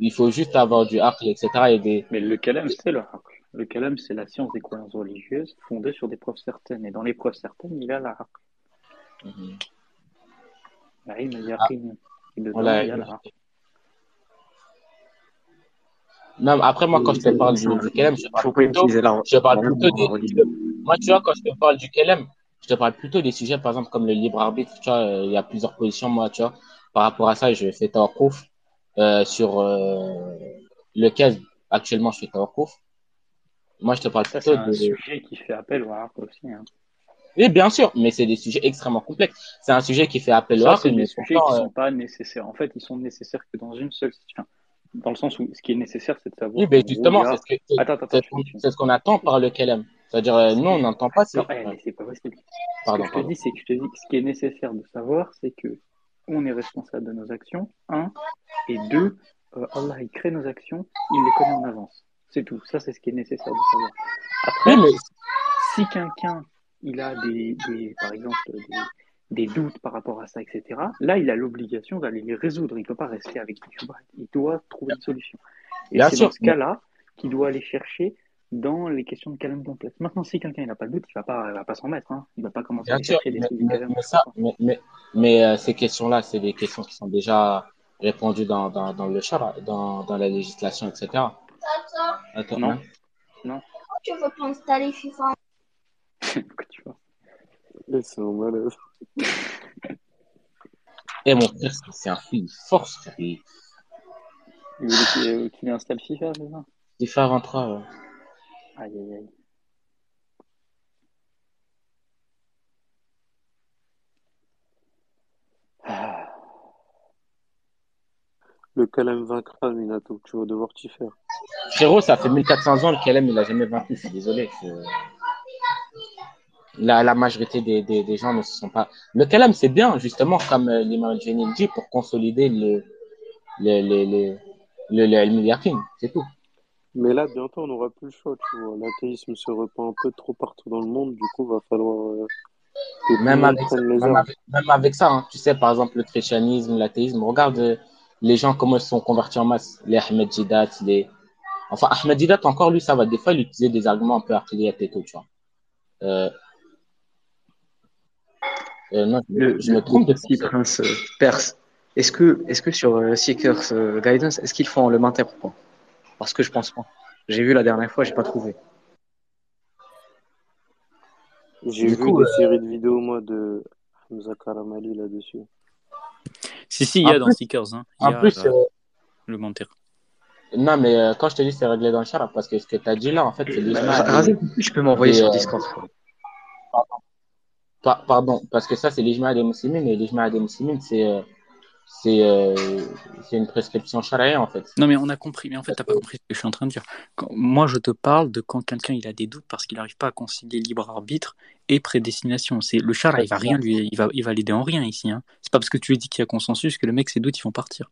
il faut juste avoir du aql, etc. et des, Mais le kalam, c'est le haqq. Le kalam, c'est la science des croyances religieuses fondée sur des preuves certaines. Et dans les preuves certaines, il y a la al-yaqin. Et dedans, Voilà. il y a la Non, après, moi, quand je te parle du, du KLM, je parle plutôt, je parle plutôt des, moi, tu vois, quand je te parle du KLM, je te parle plutôt des sujets, par exemple, comme le libre arbitre, tu vois, euh, il y a plusieurs positions, moi, tu vois. Par rapport à ça, je fais tawakouf, euh, sur, euh, lequel, actuellement, je fais tawakouf. Moi, je te parle Ça, c'est plutôt un de, sujet qui fait appel au harp aussi. Hein. oui, bien sûr, mais c'est des sujets extrêmement complexes. C'est un sujet qui fait appel au Ça, harp, c'est des mais sujets qui euh, sont pas nécessaires. En fait, ils sont nécessaires que dans une seule situation. Dans le sens où ce qui est nécessaire, c'est de savoir. oui, mais justement, c'est ce qu'on- ce attend par le KLM. C'est-à-dire, euh, nous, on n'entend pas, c'est, Non, eh, c'est pas possible. Ce que je te dis, c'est que je te dis que ce qui est nécessaire de savoir, c'est que on est responsable de nos actions, un, et deux, euh, Allah il crée nos actions, il les connaît en avance. C'est tout. Ça, c'est ce qui est nécessaire de savoir. Après, Oui, mais, si quelqu'un il a des, des par exemple des, des doutes par rapport à ça, etc. Là, il a l'obligation d'aller les résoudre. Il peut pas rester avec des shubhat. Il doit trouver une solution. Et c'est dans ce cas-là qu'il doit aller chercher dans les questions de calme complexes. Maintenant, si quelqu'un n'a pas de doute, il va pas, il va pas s'en mettre. Hein. Il va pas commencer à bien sûr, chercher des mais, trucs de mais, calme. mais ça, mais, mais, mais, euh, ces questions-là, c'est des questions qui sont déjà répondues dans, dans, dans le char, dans, dans la législation, etc. Attends, Non. hein. Non. Tu veux pas installer FIFA Et c'est un malade. Eh, mon frère, c'est- un fil de force, frère. Il- Il voulait qu'il euh, qu'il installe FIFA, c'est ça? FIFA 23, ouais. Aïe, aïe, aïe. Ah. Le Calem vaincra, Minato. Tu vas devoir t'y faire. Frérot, ça fait 1400 ans, le KLM, il a jamais vaincu, je suis désolé. je- La, la majorité des, des, des gens ne se sont pas. Le KLM, c'est bien, justement, comme euh, l'imam Jenny dit, pour consolider le, le, le, le, le, le al-yaqin, c'est tout. Mais là, bientôt, on n'aura plus le choix, tu vois. L'athéisme se répand un peu trop partout dans le monde. Du coup, va falloir euh, Même avec, ça, même, avec, même avec ça, hein, tu sais, par exemple, le christianisme, l'athéisme, regarde euh, les gens, comment ils sont convertis en masse. Les Ahmed Jidat, les. Enfin, Ahmed Jidat, encore lui, ça va. Des fois, il utilisait des arguments un peu tout, tu vois. Euh, non, je, me- Le, je me le trompe de petit prince euh, perse, est-ce que, est-ce que sur euh, Seekers euh, Guidance, est-ce qu'ils font le matin ou pas? Parce que je pense pas. J'ai vu la dernière fois, j'ai pas trouvé. J'ai vu coup, des euh, séries de vidéos, moi, de Hamza Karamali là-dessus. Si, si, il y En a dans plus- Stickers. Hein. Il En y a plus, le mentir. non, mais euh, quand je te dis c'est réglé dans le char, parce que ce que tu as dit là, en fait, c'est Bah, Razek, tu peux m'envoyer sur euh, Discord. Pa- pardon, parce que ça, c'est l'ijma des musulmans, et l'ijma des musulmans, c'est euh, c'est euh, c'est une prescription charia, en fait. Non, mais on a compris. Mais en fait, t'as pas compris ce que je suis en train de dire. Quand- moi, je te parle de quand quelqu'un il a des doutes parce qu'il n'arrive pas à concilier libre arbitre et prédestination. C'est le char, il va rien lui, il va, il va l'aider en rien ici. Hein. C'est pas parce que tu lui dis qu'il y a consensus que le mec ses doutes ils vont partir.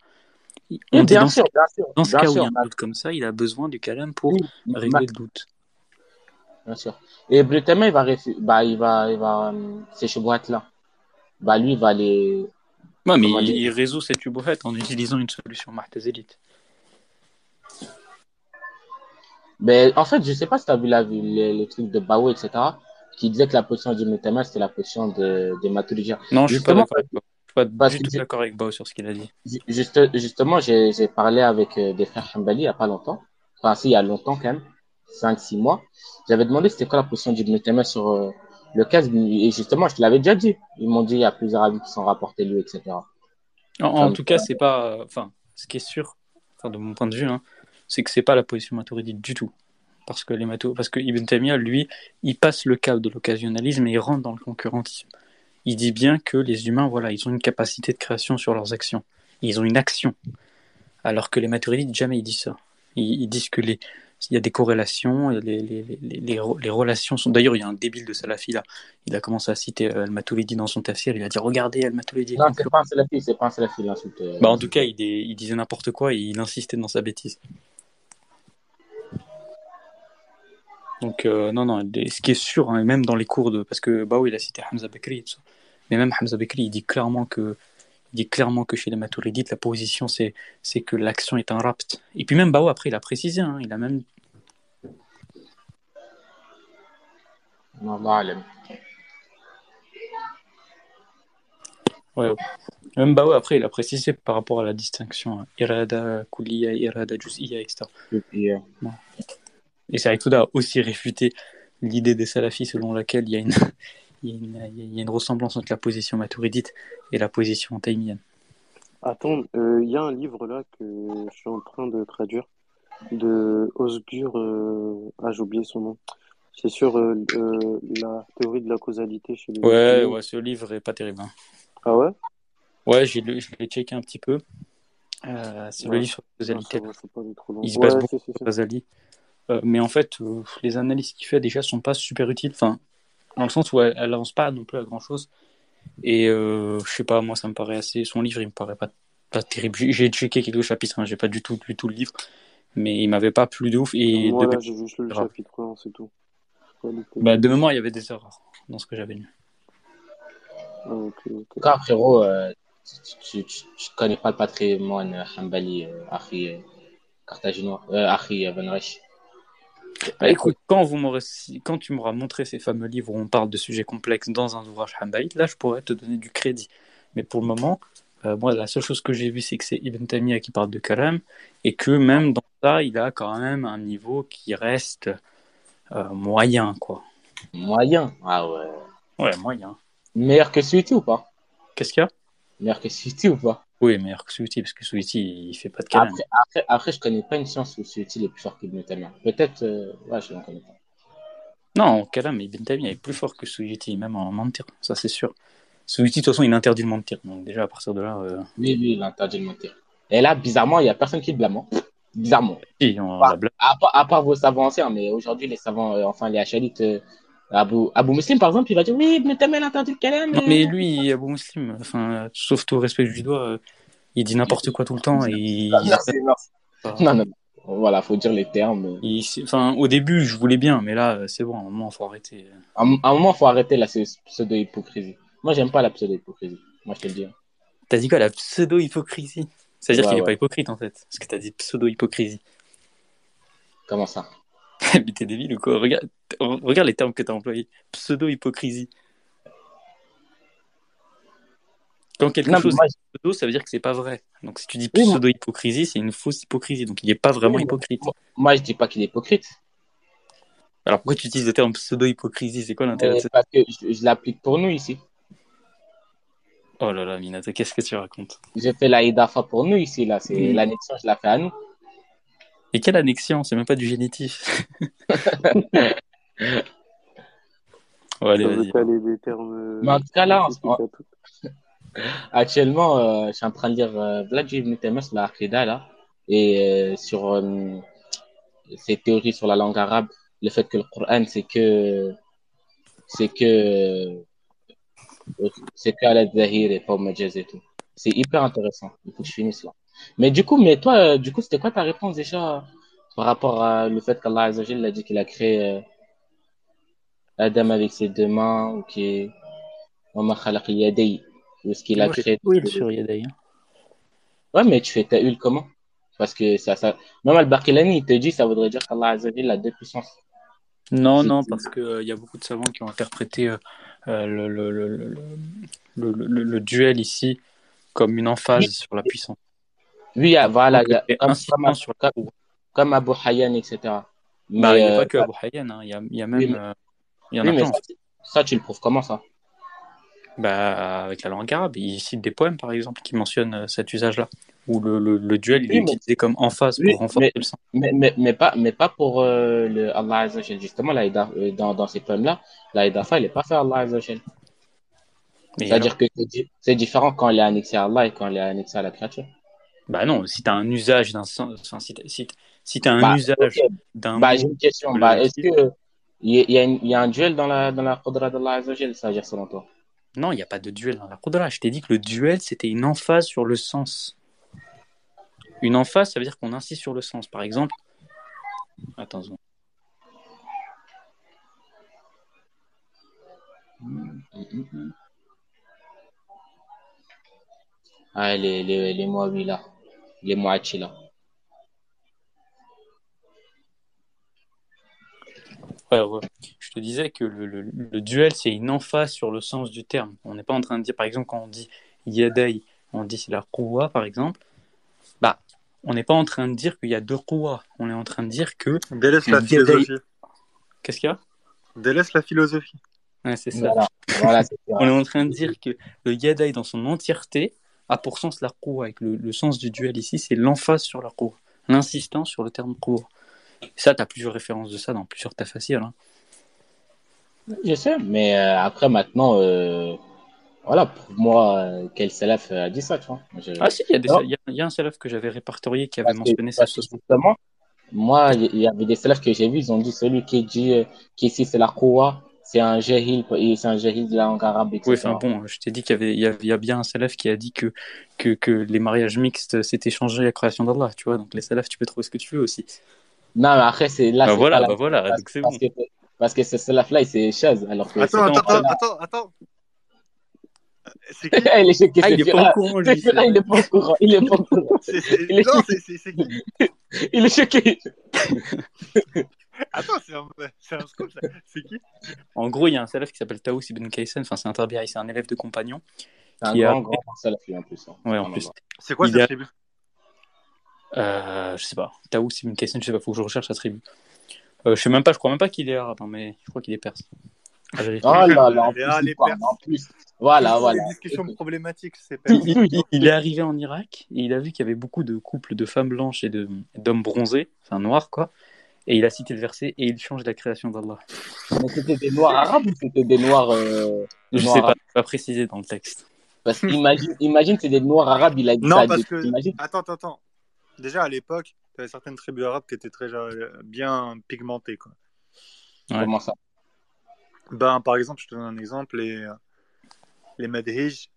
On dit bien dans, sûr, bien sûr. dans ce bien cas où il y sûr, a un doute comme ça, il a besoin du calme pour oui, ma- régler le doute. Bien sûr. Et Brutema, il va, bah, il va, il va, euh, ces chebouettes-là, bah, lui, il va les, Ouais, mais il, il résout cette ubohette en utilisant une solution Martezélite. Mais en fait, je sais pas si tu as vu la, le, le truc de Baou, etc., qui disait que la position du Brutema, c'était la position de, de Maturidien. Non, je suis pas Justement, d'accord avec Bao. Je suis pas tout j'ai- d'accord avec Bao sur ce qu'il a dit. Ju- Juste, justement, j'ai parlé avec euh, des frères Hanbali il y a pas longtemps. Enfin, si, il y a longtemps quand même. 5-6 mois. J'avais demandé c'était quoi la position d'Ibn Taymiyyah sur euh, le cas. Et justement, je te l'avais déjà dit. Ils m'ont dit il y a plusieurs avis qui sont rapportés lui, etc. En, tout cas, c'est pas. Enfin, ce qui est sûr, de mon point de vue, hein, c'est que c'est pas la position maturidite du tout. Parce que, les. Parce que Ibn Taymiyyah, lui, il passe le cap de l'occasionnalisme et il rentre dans le concurrentisme. Il dit bien que les humains, voilà, ils ont une capacité de création sur leurs actions. Ils ont une action. Alors que les maturidites, jamais ils disent ça. Ils, ils disent que les. Il y a des corrélations, et les, les, les, les, les relations sont. D'ailleurs, il y a un débile de Salafi là. Il a commencé à citer euh, Al-Maturidi dans son tafsir. Il a dit Regardez, Al-Maturidi est Non, c'est pas un salafi, c'est pas un salafi l'insulte. euh, Bah, en tout cas, il, est- il disait n'importe quoi et il insistait dans sa bêtise. Donc, euh, non, non, ce qui est sûr, hein, même dans les cours de. Parce que Bao, il a cité Hamza Bekri et tout ça. Mais même Hamza Bekri, il dit clairement que. Il dit clairement que chez les Maturidites, la position, c'est, c'est que l'action est un rapt. Et puis même Bao, après, il a précisé, hein, il a même. Ouais, Même ouais, après, il a précisé par rapport à la distinction hein, irada kuliya, irada juz'iyya, etc. Et, Et Saïd a aussi réfuté l'idée des salafis selon laquelle il y a une, il y a une, il y a une ressemblance entre la position maturidite et la position taïmienne. Attends, euh, il y a un livre là que je suis en train de traduire de Osgur. euh, Ah, j'ai oublié son nom. C'est sur euh, euh, la théorie de la causalité chez les Ouais, ouais, ce livre est pas terrible. hein. Ah ouais? Ouais, je l'ai checké un petit peu. Euh, c'est le livre sur la Ah, causalité. va, c'est pas trop long. Il se base Ouais, beaucoup sur. Razali. Euh, mais en fait, euh, les analyses qu'il fait déjà sont pas super utiles. Enfin, dans le sens où elle, elle avance pas non plus à grand chose. Et euh, je sais pas, moi ça me paraît assez. Son livre, il me paraît pas, pas terrible. J'ai checké quelques chapitres, hein, j'ai pas du tout lu tout le livre, mais il m'avait pas plu de ouf. Et de, là, j'ai juste lu le grave. chapitre 1, c'est tout. Pas lu plus. bah, de mémoire, il y avait des erreurs dans ce que j'avais lu. Ah, tout cas, frérot, euh, tu, tu, tu, tu connais pas le patrimoine Hanbali, euh, Akhi euh, carthaginois, euh, Ben Reich? Bah, écoute, quand, vous tu m'auras montré ces fameux livres où on parle de sujets complexes dans un ouvrage Hanbali, là je pourrais te donner du crédit. Mais pour le moment, euh, moi la seule chose que j'ai vue c'est que c'est Ibn Taymiyyah qui parle de Kalam et que même dans ça, il a quand même un niveau qui reste euh, moyen, quoi. Moyen. Ah ouais. Ouais, moyen. Meilleur que Suiti ou pas? Qu'est-ce qu'il y a? Meilleur que Suiti ou pas? Oui, meilleur que Souti, parce que Souti il fait pas de Kalam. après, après, après, je connais pas une science où Suiti est plus fort qu'Ibn Taymiyyah. Peut-être, euh, ouais, je ne connais pas. Non, en Kalam, Ibn Taymiyyah est plus fort que Souti, même en mentir, ça c'est sûr. Souti, de toute façon, il interdit le mentir, donc déjà à partir de là, euh, Oui, oui, il interdit de mentir. Et là, bizarrement, il n'y a personne qui le blâme. hein. Bizarrement. si, on la blague. À part, à part vos savants anciens, mais aujourd'hui, les savants, euh, enfin, les Hachalites, Abu, Abu Muslim, par exemple, il va dire Oui, Ibn Taymiyyah a interdit le kalam. Non, mais lui, Abou Muslim, enfin, sauf tout respect que je lui dois, euh, il dit n'importe quoi tout le temps et il, Merci, merci. Non, non, non. Voilà, faut dire les termes. il- enfin, au début, je voulais bien, mais là, euh, c'est bon, à un moment, faut arrêter. À un moment, faut arrêter la pseudo-hypocrisie. Moi, j'aime pas la pseudo-hypocrisie. Moi, je te le dis. T'as dit quoi, la pseudo-hypocrisie? C'est-à-dire Ouais, qu'il est ouais. pas hypocrite, en fait. Parce que t'as dit pseudo-hypocrisie. Comment ça? Mais t'es débile ou quoi? Regarde, regarde les termes que t'as employés. Pseudo-hypocrisie. Quand quelque Non, chose moi, est pseudo, ça veut dire que c'est pas vrai. Donc si tu dis pseudo-hypocrisie, c'est une fausse hypocrisie. Donc il est pas vraiment hypocrite. moi, je dis pas qu'il est hypocrite. Alors pourquoi tu utilises le terme pseudo-hypocrisie? C'est quoi l'intérêt de mais ça? parce que je, je l'applique pour nous ici. Oh là là, Minato, qu'est-ce que tu racontes? J'ai fait la IDAFA pour nous ici, là. C'est Mm. l'annexion, je la fais à nous. Et quelle annexion? C'est même pas du génitif. Ouais, allez, vas-y. des termes. Mais en tout cas, là. Actuellement, euh, je suis en train de lire euh, Vlad Ibn sur la Aqidah, là, et euh, sur euh, ses théories sur la langue arabe, le fait que le Coran, c'est que c'est que c'est que zahir et pas au majaz et tout. C'est hyper intéressant. Il faut que je finisse là. Mais du coup, mais toi, euh, du coup, c'était quoi ta réponse déjà par rapport à le fait qu'Allah a dit qu'il a créé euh, Adam avec ses deux mains ou qui wa ma khalaqa yaday ou ce qu'il a créé oui, sur Yadai. hein. Ouais, mais tu fais ta hul comment? Parce que ça, ça, même Al-Baqilani, il te dit, ça voudrait dire qu'Allah a deux puissances. Non, non, parce que euh, il y a beaucoup de savants qui ont interprété euh, euh, le, le, le, le, le, le- le- le duel ici comme une emphase sur la puissance. Oui, voilà, il y a- comme, sur comme, comme Abu Hayyan, etc. Mais, Bah, il n'y a euh, pas que Abu Hayyan, hein. il y a, il y a même. oui, mais- euh, il y en oui, a mais ça, ça, tu le prouves comment ça? Bah, avec la langue arabe, il cite des poèmes par exemple qui mentionnent euh, cet usage-là, où le, le, le duel il Oui, est mais- utilisé comme emphase pour renforcer mais- le sens. Mais, mais, mais pas, mais pas pour euh, le Allah Azza wa Jalla. Justement, euh, dans, dans ces poèmes-là, la Idafa, elle n'est pas fait à Allah Azza wa Jalla. Mais alors, C'est-à-dire que c'est di- c'est différent quand elle est annexée à Allah et quand elle est annexée à la créature. Bah non, si tu as un usage d'un sens, enfin, si t'as si, si t'as un Bah, usage d'un Bah, j'ai une question. Bah, est-ce que il y, a- il y, a une- il y a un duel dans la, dans la Qudra d'Allah Azza wa Jalla, ça veut dire selon toi? non, il n'y a pas de duel dans la Qudra. Je t'ai dit que le duel c'était une emphase sur le sens. Une emphase, ça veut dire qu'on insiste sur le sens. Par exemple, attends. Ah, les, les, les Moabi là. Les là. Ouais, ouais. Je te disais que le, le- le duel, c'est une emphase sur le sens du terme. On n'est pas en train de dire, par exemple, quand on dit Yadai on dit c'est la Quwa par exemple, bah, on n'est pas en train de dire qu'il y a deux Quwa. On est en train de dire que. Délaisse la philosophie. Qu'est-ce qu'il y a? Délaisse la philosophie. Ouais, c'est ça. Voilà, voilà, c'est ça. On est en train de dire que le Yadaï dans son entièreté a pour sens la. Et que le, le sens du duel ici, c'est l'emphase sur la Quwa. L'insistance sur le terme. Et ça, tu as plusieurs références de ça dans plusieurs tafasirs. Hein. Je sais, mais euh, après maintenant, euh, voilà, pour moi, euh, quel salaf a dit ça, tu vois. Je- Ah si, il y, a des- Non. il y a- il y a un salaf que j'avais répertorié qui avait Parce que, mentionné ça. justement, moi, il y, y avait des salafs que j'ai vus, ils ont dit celui qui dit euh, qu'ici c'est la Koua, c'est un jahil, et c'est un jahil de la langue arabe, etc. Oui, enfin bon, je t'ai dit qu'il y avait, il y avait- il y a bien un salaf qui a dit que, que, que les mariages mixtes s'étaient changés à la création d'Allah, tu vois. Donc les salafs, tu peux trouver ce que tu veux aussi. Non, mais après, c'est là, Bah c'est voilà, pas la- bah voilà, parce, donc c'est parce bon. que, parce que ce salaf-là, il c'est chaise, alors que Attends, attends, attends, attends, attends. C'est qui il est choqué, Ah, il est Fira. pas au courant, lui. C'est Fira, il est pas au courant, il est pas au courant. C'est- c'est- Il est Non, choqué. c'est c'est- c'est qui? Il est choqué. Attends, c'est un, c'est un scoop, ça. C'est qui? En gros, il y a un salaf qui s'appelle Taous ibn Kaysan, enfin c'est un tabi'i, c'est un élève de compagnon. C'est un Qui a- grand, grand salaf, lui, en plus. hein. Ouais, en plus. C'est quoi cette a- tribu? Euh, je sais pas. Taous ibn Kaysan, je sais pas, faut que je recherche sa tribu. Euh, je sais même pas, je crois même pas qu'il est arabe, hein, mais je crois qu'il est perse. Vérifier. Oh là là, en plus, ah, il les parle, Perses. en plus. Voilà, voilà. Des discussions problématiques, c'est pas. Il, il- il est arrivé en Irak et il a vu qu'il y avait beaucoup de couples de femmes blanches et de- d'hommes bronzés, enfin noirs quoi. Et il a cité le verset et il change la création d'Allah. Mais c'était des noirs arabes ou c'était des noirs. euh, Je noirs sais pas, pas précisé dans le texte. Parce qu'imagine, imagine, c'est des noirs arabes, il a dit Non, ça. parce des- que. Imagine. Attends, attends, attends. Déjà, à l'époque, il y avait certaines tribus arabes qui étaient très euh, bien pigmentées. Quoi. Ouais. Comment ça? Ben, par exemple, je te donne un exemple les, euh, les Madhij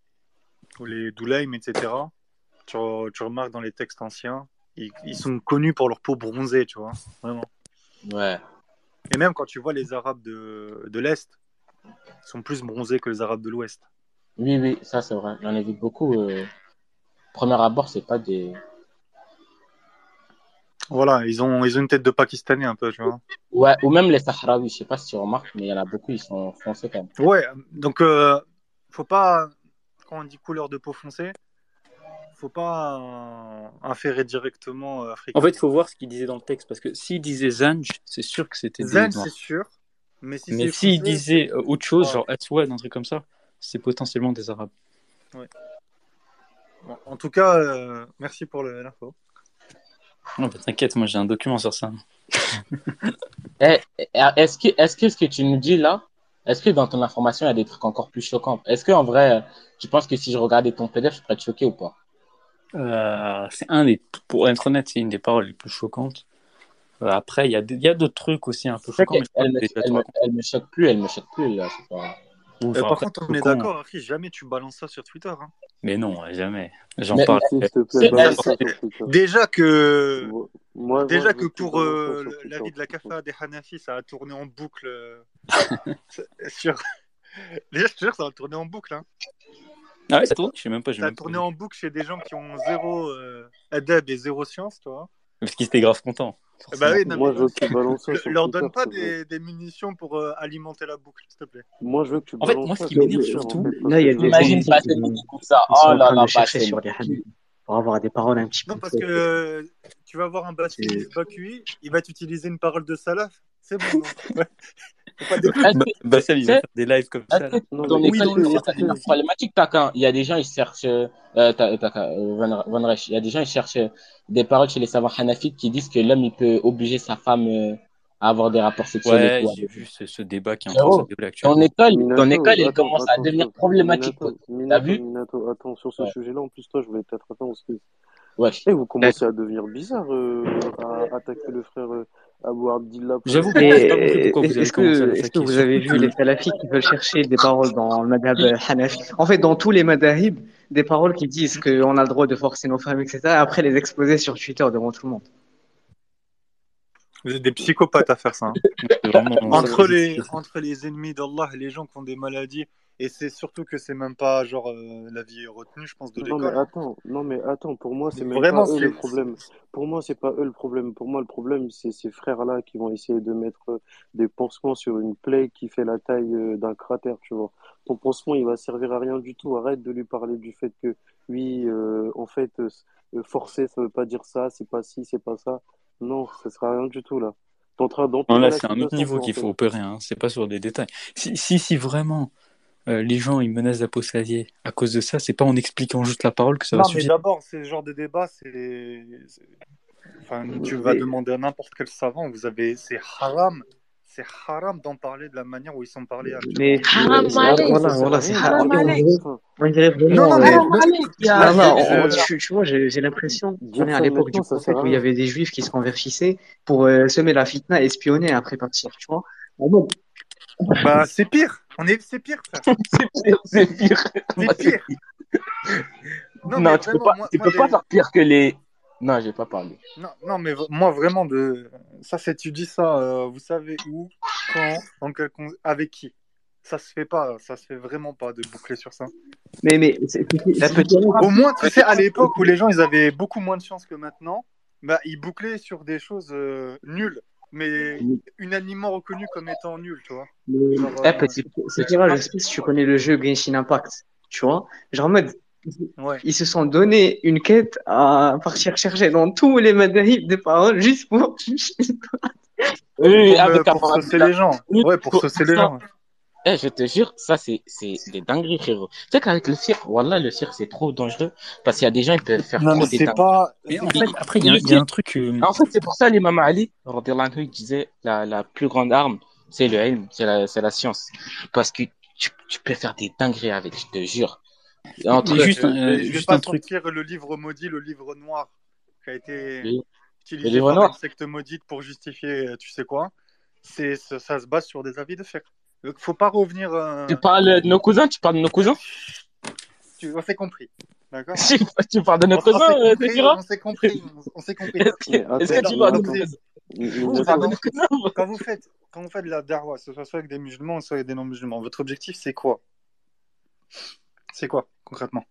ou les Doulaim, etc. Tu, tu remarques dans les textes anciens, ils, ils sont connus pour leur peau bronzée, tu vois, vraiment. Ouais. Et même quand tu vois les Arabes de, de l'Est, ils sont plus bronzés que les Arabes de l'Ouest. Oui, oui, ça c'est vrai. J'en ai vu beaucoup. Euh... Premier abord, c'est pas des. Voilà, ils ont, ils ont une tête de Pakistanais un peu, tu vois. Ouais, ou même les Sahraouis, je sais pas si tu remarques, mais il y en a beaucoup, ils sont foncés quand même. Ouais, donc euh, faut pas, quand on dit couleur de peau foncée, faut pas euh, inférer directement euh, africain. En fait, il faut voir ce qu'il disait dans le texte parce que s'il disait Zanj, c'est sûr que c'était des noirs. c'est sûr. Mais si s'il foncé, disait euh, autre chose, Ouais. genre Aswad, un truc comme ça, c'est potentiellement des Arabes. Bon, en tout cas, euh, merci pour le- l'info. Non, bah, t'inquiète, moi j'ai un document sur ça. Eh, eh, est-ce que, est-ce que ce que tu nous dis là, est-ce que dans ton information, il y a des trucs encore plus choquants? Est-ce que en vrai, tu penses que si je regardais ton PDF, je pourrais être choqué ou pas? Euh, c'est un des, pour être honnête, c'est une des paroles les plus choquantes. Euh, après, il y a, des- y a d'autres trucs aussi un peu choquants, mais elle, me, raconter. elle me choque plus, elle me choque plus là. pas- Euh, par après, contre, on est d'accord, Harry, jamais tu balances ça sur Twitter. hein. Mais non, jamais. J'en Mais- parle. Déjà que, Moi- moi, déjà que pour euh, Twitter. l'avis de la CAFA des Hanafi, ça a tourné en boucle sur. Déjà, je te jure, ça a tourné en boucle. Hein. Ah ouais, ça tourne Je sais même pas. pas tourné vu. en boucle chez des gens qui ont zéro euh, adab et zéro science, toi. Parce qu'ils étaient grave contents. Eh bah oui, non, Moi, mais je veux que tu balances ça sur leur Twitter, donne pas des, des munitions pour euh, alimenter la boucle, s'il te plaît. Moi, je veux que tu En fait, moi, ce qui m'énerve surtout- parce Là, il y a que des Imagine gens pas qui comme ça. Oh là là, bah, sur les hadiths pour avoir des paroles un petit Non, peu parce plus- que euh, tu vas voir un basket Bakui, il va t'utiliser une parole de salaf. C'est bon, Bah, bah, faire des lives comme ça. Oui, dans c'est problématique, t'as Il y a des gens, ils cherchent, euh, t'as- t'as euh, Van Van Reich, il y a des gens, ils cherchent euh, des paroles chez les savants hanafites qui disent que l'homme, il peut obliger sa femme euh, à avoir des rapports sexuels et Ouais, tout. j'ai vu ce, ce débat qui est en train de Frérot, se dérouler actuellement. Ton école, Minato, ton école, elle attends, commence à attends, devenir problématique. Minato, vu Minato, attends, sur ce Ouais. sujet-là, en plus, toi, je vais peut-être attendre parce que Ouais. Eh, vous commencez à devenir bizarre euh, à attaquer le frère euh, J'avoue que est-ce que, est-ce que vous avez vu les salafis qui veulent chercher des paroles dans le madhab hanafi? En fait, dans tous les madhahib, des paroles qui disent qu'on a le droit de forcer nos femmes, etc. Après, les exposer sur Twitter devant tout le monde. Vous êtes des psychopathes à faire ça. hein. Vraiment- Entre les, entre les ennemis d'Allah et les gens qui ont des maladies Et c'est surtout que c'est même pas genre euh, la vie retenue, je pense, de Non mais l'école. attends, non mais attends, pour moi c'est même Vraiment, pas eux le problème. Pour moi c'est pas eux le problème. Pour moi le problème c'est ces frères-là qui vont essayer de mettre euh, des pansements sur une plaie qui fait la taille euh, d'un cratère, tu vois. Ton pansement il va servir à rien du tout. Arrête de lui parler du fait que oui, euh, en fait euh, forcer ça veut pas dire ça, c'est pas ci, c'est pas ça. Non, ça sera rien du tout là. T'es en train Non, là, c'est un autre niveau qu'il faut opérer, hein. C'est pas sur des détails. Si, si, si vraiment euh, les gens ils menacent d'apostasier à cause de ça, c'est pas en expliquant juste la parole que ça non, va suffire. Non, mais d'abord, ce genre de débat, c'est. Enfin, tu vas demander à n'importe quel savant, vous avez. C'est haram c'est haram d'en parler de la manière où ils sont parlés. Mais haram Voilà, voilà, c'est haram. On dirait vraiment. Non, euh, non, non, tu vois, j'ai l'impression qu'on est à l'époque du prophète où il y avait des juifs qui se convertissaient pour euh, semer la fitna, espionner après partir, tu vois. Ah bah, c'est pire. On est... C'est pire, frère. C'est pire, c'est pire. C'est pire. Non, tu peux pas, moi, tu moi peux pas faire pire que les. Non, j'ai pas parlé. non, non, mais moi, vraiment, de... ça, c'est tu dis ça, euh, vous savez où, quand, dans quel con- avec qui. Ça se fait pas, ça se fait vraiment pas de boucler sur ça. mais, mais c'est c'est- petite. Au moins, tu sais, à l'époque où les gens ils avaient beaucoup moins de chance que maintenant, bah, ils bouclaient sur des choses euh, nulles, mais unanimement reconnues comme étant nulles, tu vois. Euh, c'est tirage, je sais pas si tu connais le jeu Genshin Impact, tu vois. Genre en mode, ouais. ils se sont donné une quête à partir chercher dans tous les madahib des paroles juste pour. Oui, Pour, avec me- pour un saucer les gens. Oui, Ouais, pour pour- saucer les gens. Eh, je te jure, ça, c'est, c'est des dingueries, frérot. Tu sais qu'avec le cirque, voilà, le cirque, c'est trop dangereux. Parce qu'il y a des gens, ils peuvent faire Non, trop mais des c'est dingueries. pas. Mais en fait, après, il y, a- le il y a un truc. euh, En fait, c'est pour ça, l'imam Ali, il disait, la, la plus grande arme, c'est le ilm, c'est la, c'est la science. Parce que tu, tu peux faire des dingueries avec, je te jure. Entre, Mais juste, Euh, je vais juste pas un truc. sortir le livre maudit, le livre noir, qui a été Le- le utilisé livre par noir. une secte maudite pour justifier, euh, tu sais quoi. C'est ça, ça se base sur des avis de fer. Donc, faut pas revenir. euh, tu parles de nos cousins, tu parles de nos cousins? Tu, on s'est compris, d'accord? Tu, tu parles de On, nos on s'est cousins, euh, compris, Tefira? on s'est compris, on, on s'est compris. Est-ce que, que tu parles de nos cousins? Mais- mais Vous, Tu vous parles de êtes- nos cousins? quand vous faites, quand vous faites de la darwa, que ce soit soit avec des musulmans, soit avec des non-musulmans, votre objectif c'est quoi? C'est quoi concrètement?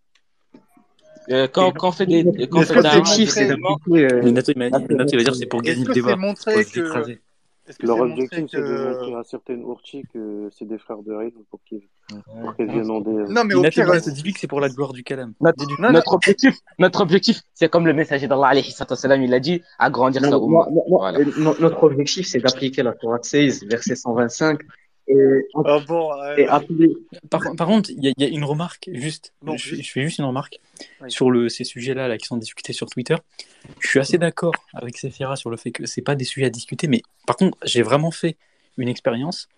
Euh, quand, quand on fait des, quand on Est-ce fait que de c'est c'est d'appliquer. euh, Minato, il m'a dit, Minato, il va dire c'est pour Est-ce gagner que le c'est débat, pour montrer que écraser. Est-ce que Leur objectif, c'est de montrer à certaines Urchi que c'est des frères de Reine pour qu'ils viennent en des... non mais au pire Minato, dis-lui que c'est pour la gloire du calame. Notre, non, objectif, notre objectif, c'est comme le messager d'Allah il a dit, agrandir Non, sa Voilà. euh, no- notre objectif, c'est d'appliquer la Torah 16, verset 125, et, ah bon euh, et appeler. Par, par contre, il y, a- il y a une remarque, juste, Bon, je, juste. je fais juste une remarque Oui. sur le, ces sujets-là là, qui sont discutés sur Twitter. Je suis assez d'accord avec Sephira sur le fait que c'est pas des sujets à discuter, mais par contre, j'ai vraiment fait une expérience.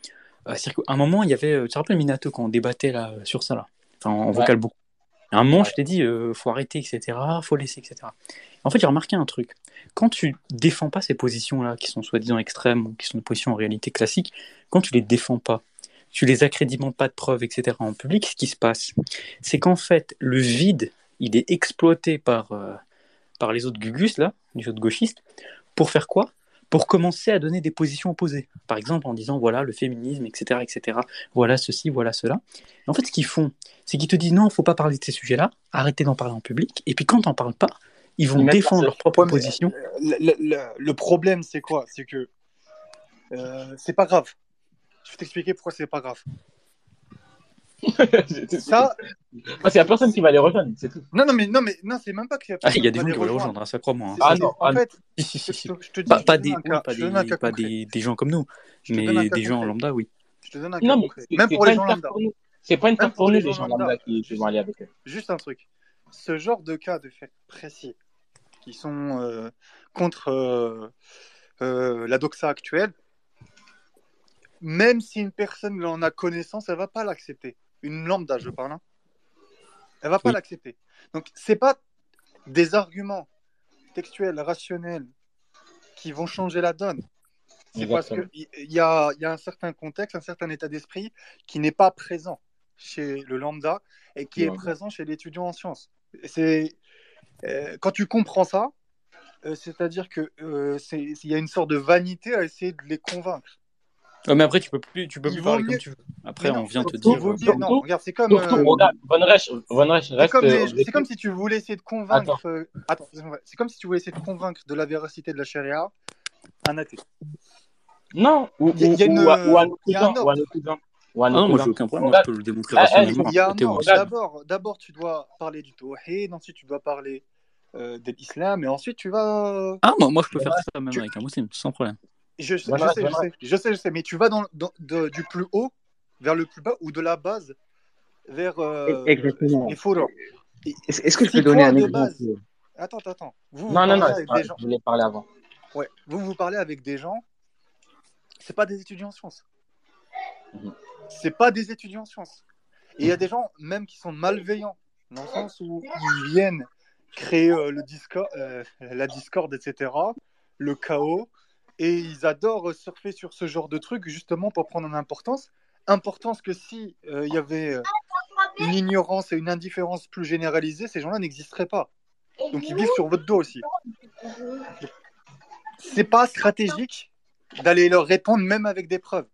Euh, C'est-à-dire qu'à un moment, il y avait, euh, tu te rappelles Minato quand on débattait là, euh, sur ça, là, enfin, en Ouais. vocal beaucoup. À un moment, je t'ai dit, euh, faut arrêter, etc., faut laisser, etc. En fait, j'ai remarqué un truc. Quand tu défends pas ces positions-là, qui sont soi-disant extrêmes, ou qui sont des positions en réalité classiques, quand tu les défends pas, tu les accrédimentes pas de preuves, etc. en public, ce qui se passe, c'est qu'en fait, le vide, il est exploité par, euh, par les autres gugus, là, les autres gauchistes, pour faire quoi? Pour commencer à donner des positions opposées. Par exemple, en disant, voilà, le féminisme, etc., etc., voilà ceci, voilà cela. En fait, ce qu'ils font, c'est qu'ils te disent, non, faut pas parler de ces sujets-là, arrêtez d'en parler en public, et puis quand t'en parles pas, ils vont défendre la- leur propre Ouais, position. le, le- le- le problème c'est quoi? C'est que euh, c'est pas grave. Je vais t'expliquer pourquoi c'est pas grave. Ça, Parce qu'il y a personne qui va les rejoindre, c'est tout. non, non, mais non, mais non, c'est même pas qu'il y a Ah, il y a des gens qui vont les rejoindre. hein, ça crois-moi. hein. C'est- Ah c'est- non, en ah fait, Si, si, si, je te, dis, Pas, des, pas gens comme nous, mais des gens concret. lambda, oui. Je te donne un cas Non, mais concret. c'est Même c'est pour les gens lambda. C'est pas une carte pour nous, les gens lambda. qui, vont aller avec eux. juste un truc. Ce genre de cas de fait précis qui sont euh, contre euh, euh, la doxa actuelle, même si une personne en a connaissance, elle va pas l'accepter. Une lambda, je parle. hein. Elle va pas Oui. l'accepter. Donc, c'est pas des arguments textuels, rationnels, qui vont changer la donne. C'est parce qu'il y a, y a un certain contexte, un certain état d'esprit qui n'est pas présent chez le lambda et qui est présent chez l'étudiant en sciences. C'est, quand tu comprends ça, euh, c'est-à-dire que euh, c'est- il y a une sorte de vanité à essayer de les convaincre. Ouais, mais après, tu peux plus, tu peux plus parler mieux- comme tu veux. Après, non, on vient te dire. euh, mieux- non, regarde, c'est comme. Surtout, euh, regarde, Von Reich, Von Reich C'est reste. comme, les- euh, c'est comme si tu voulais essayer de convaincre. euh, Attends, c'est comme si tu voulais essayer de convaincre de la véracité de la charia un athée. Non, ou, Il y a- il y a une- ou ou un cousins, ou Ah non, moi, j'ai aucun problème. Moi, je peux le démontrer Ah, ah. D'abord, d'abord, tu dois parler du tawhid, ensuite tu dois parler euh, de l'islam, et ensuite tu vas. Ah, moi, moi, je peux faire ça même Tu- avec un musulman, sans problème. Je, je Voilà, sais, je sais, je sais, je sais, mais tu vas dans, dans- de- du plus haut vers le plus bas ou de la base vers euh, Exactement. les. Est-ce que je peux donner un exemple base- Attends, attends. Vous, vous Non, non, parlez non, avec des gens. je voulais parler avant. Ouais, vous vous parlez avec des gens. C'est pas des étudiants en sciences. Mhm. C'est pas des étudiants en sciences. Et il y a des gens même qui sont malveillants dans le sens où ils viennent créer euh, le discord, euh, la discorde, etc., le chaos, et ils adorent surfer sur ce genre de trucs justement pour prendre en importance. Importance que si euh, il y avait euh, une ignorance et une indifférence plus généralisée, ces gens-là n'existeraient pas. Donc ils vivent sur votre dos aussi. C'est pas stratégique d'aller leur répondre même avec des preuves.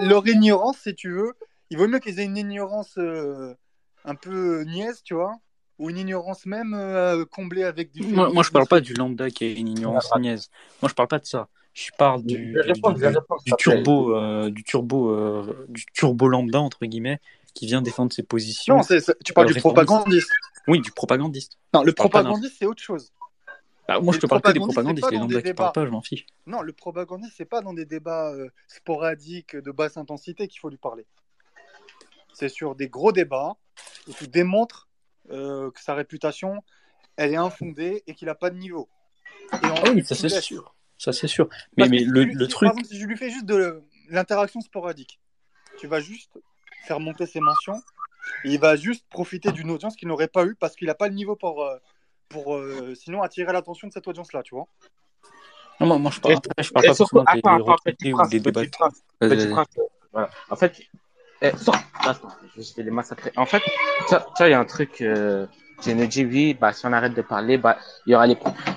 Leur ignorance, si tu veux, il vaut mieux qu'ils aient une ignorance euh, un peu niaise, tu vois, ou une ignorance même euh, comblée avec du. Moi, moi, je parle pas du lambda qui a une ignorance niaise. Moi, je parle pas de ça. Je parle du, turbo, euh, du turbo, euh, du turbo lambda entre guillemets, qui vient défendre ses positions. Non, tu parles Euh, du propagandiste. Oui, du propagandiste. Non, le pas propagandiste, c'est autre chose. Bah, moi, je te parle que des propagandiste, propagandistes. pas Les lambda qui parlent pas, je m'en fiche. Non, le propagandiste, c'est pas dans des débats euh, sporadiques de basse intensité qu'il faut lui parler. C'est sur des gros débats où tu démontres euh, que sa réputation, elle est infondée et qu'il a pas de niveau. Et Ah oui, ça c'est sûr. Ça c'est sûr. Mais, Parce mais si le, le si, truc. Par exemple, si je lui fais juste de l'interaction sporadique, tu vas juste faire monter ses mentions et il va juste profiter d'une audience qu'il n'aurait pas eu parce qu'il n'a pas le niveau pour, euh, pour euh, sinon attirer l'attention de cette audience-là, tu vois. Non, moi, moi, je parle, après, je parle pas surtout, forcément des retraités ou des voilà. En fait, eh, sors, attends, je vais les massacrer. En fait, ça, ça, il y a un truc, euh, je me dis, oui, bah, si on arrête de parler, bah, il y aura les,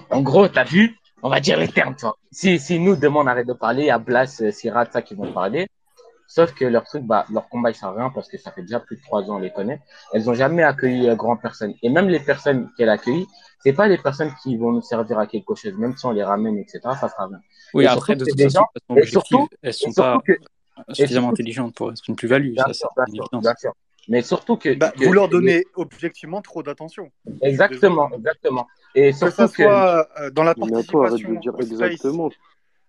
en gros, t'as vu, on va dire les termes, tu vois. Si, si nous, demain, on arrête de parler, il y a Blas, euh, Sirat, ça, qui vont parler. Sauf que leur truc, bah, leur combat, il sert à rien parce que ça fait déjà plus de trois ans, on les connaît. Elles ont jamais accueilli euh, grand personne. Et même les personnes qu'elles accueillent, c'est pas les personnes qui vont nous servir à quelque chose. Même si on les ramène, etc., ça sera rien. Oui, Et après, surtout, de toute façon, gens- elles sont et surtout pas que- suffisamment intelligentes pour être une plus-value. Ça. Mais surtout que, Bah, que- vous leur que- donnez objectivement trop d'attention. exactement, exactement. Et Que surtout ça que, soit euh, dans la arrête de participation dire space, exactement.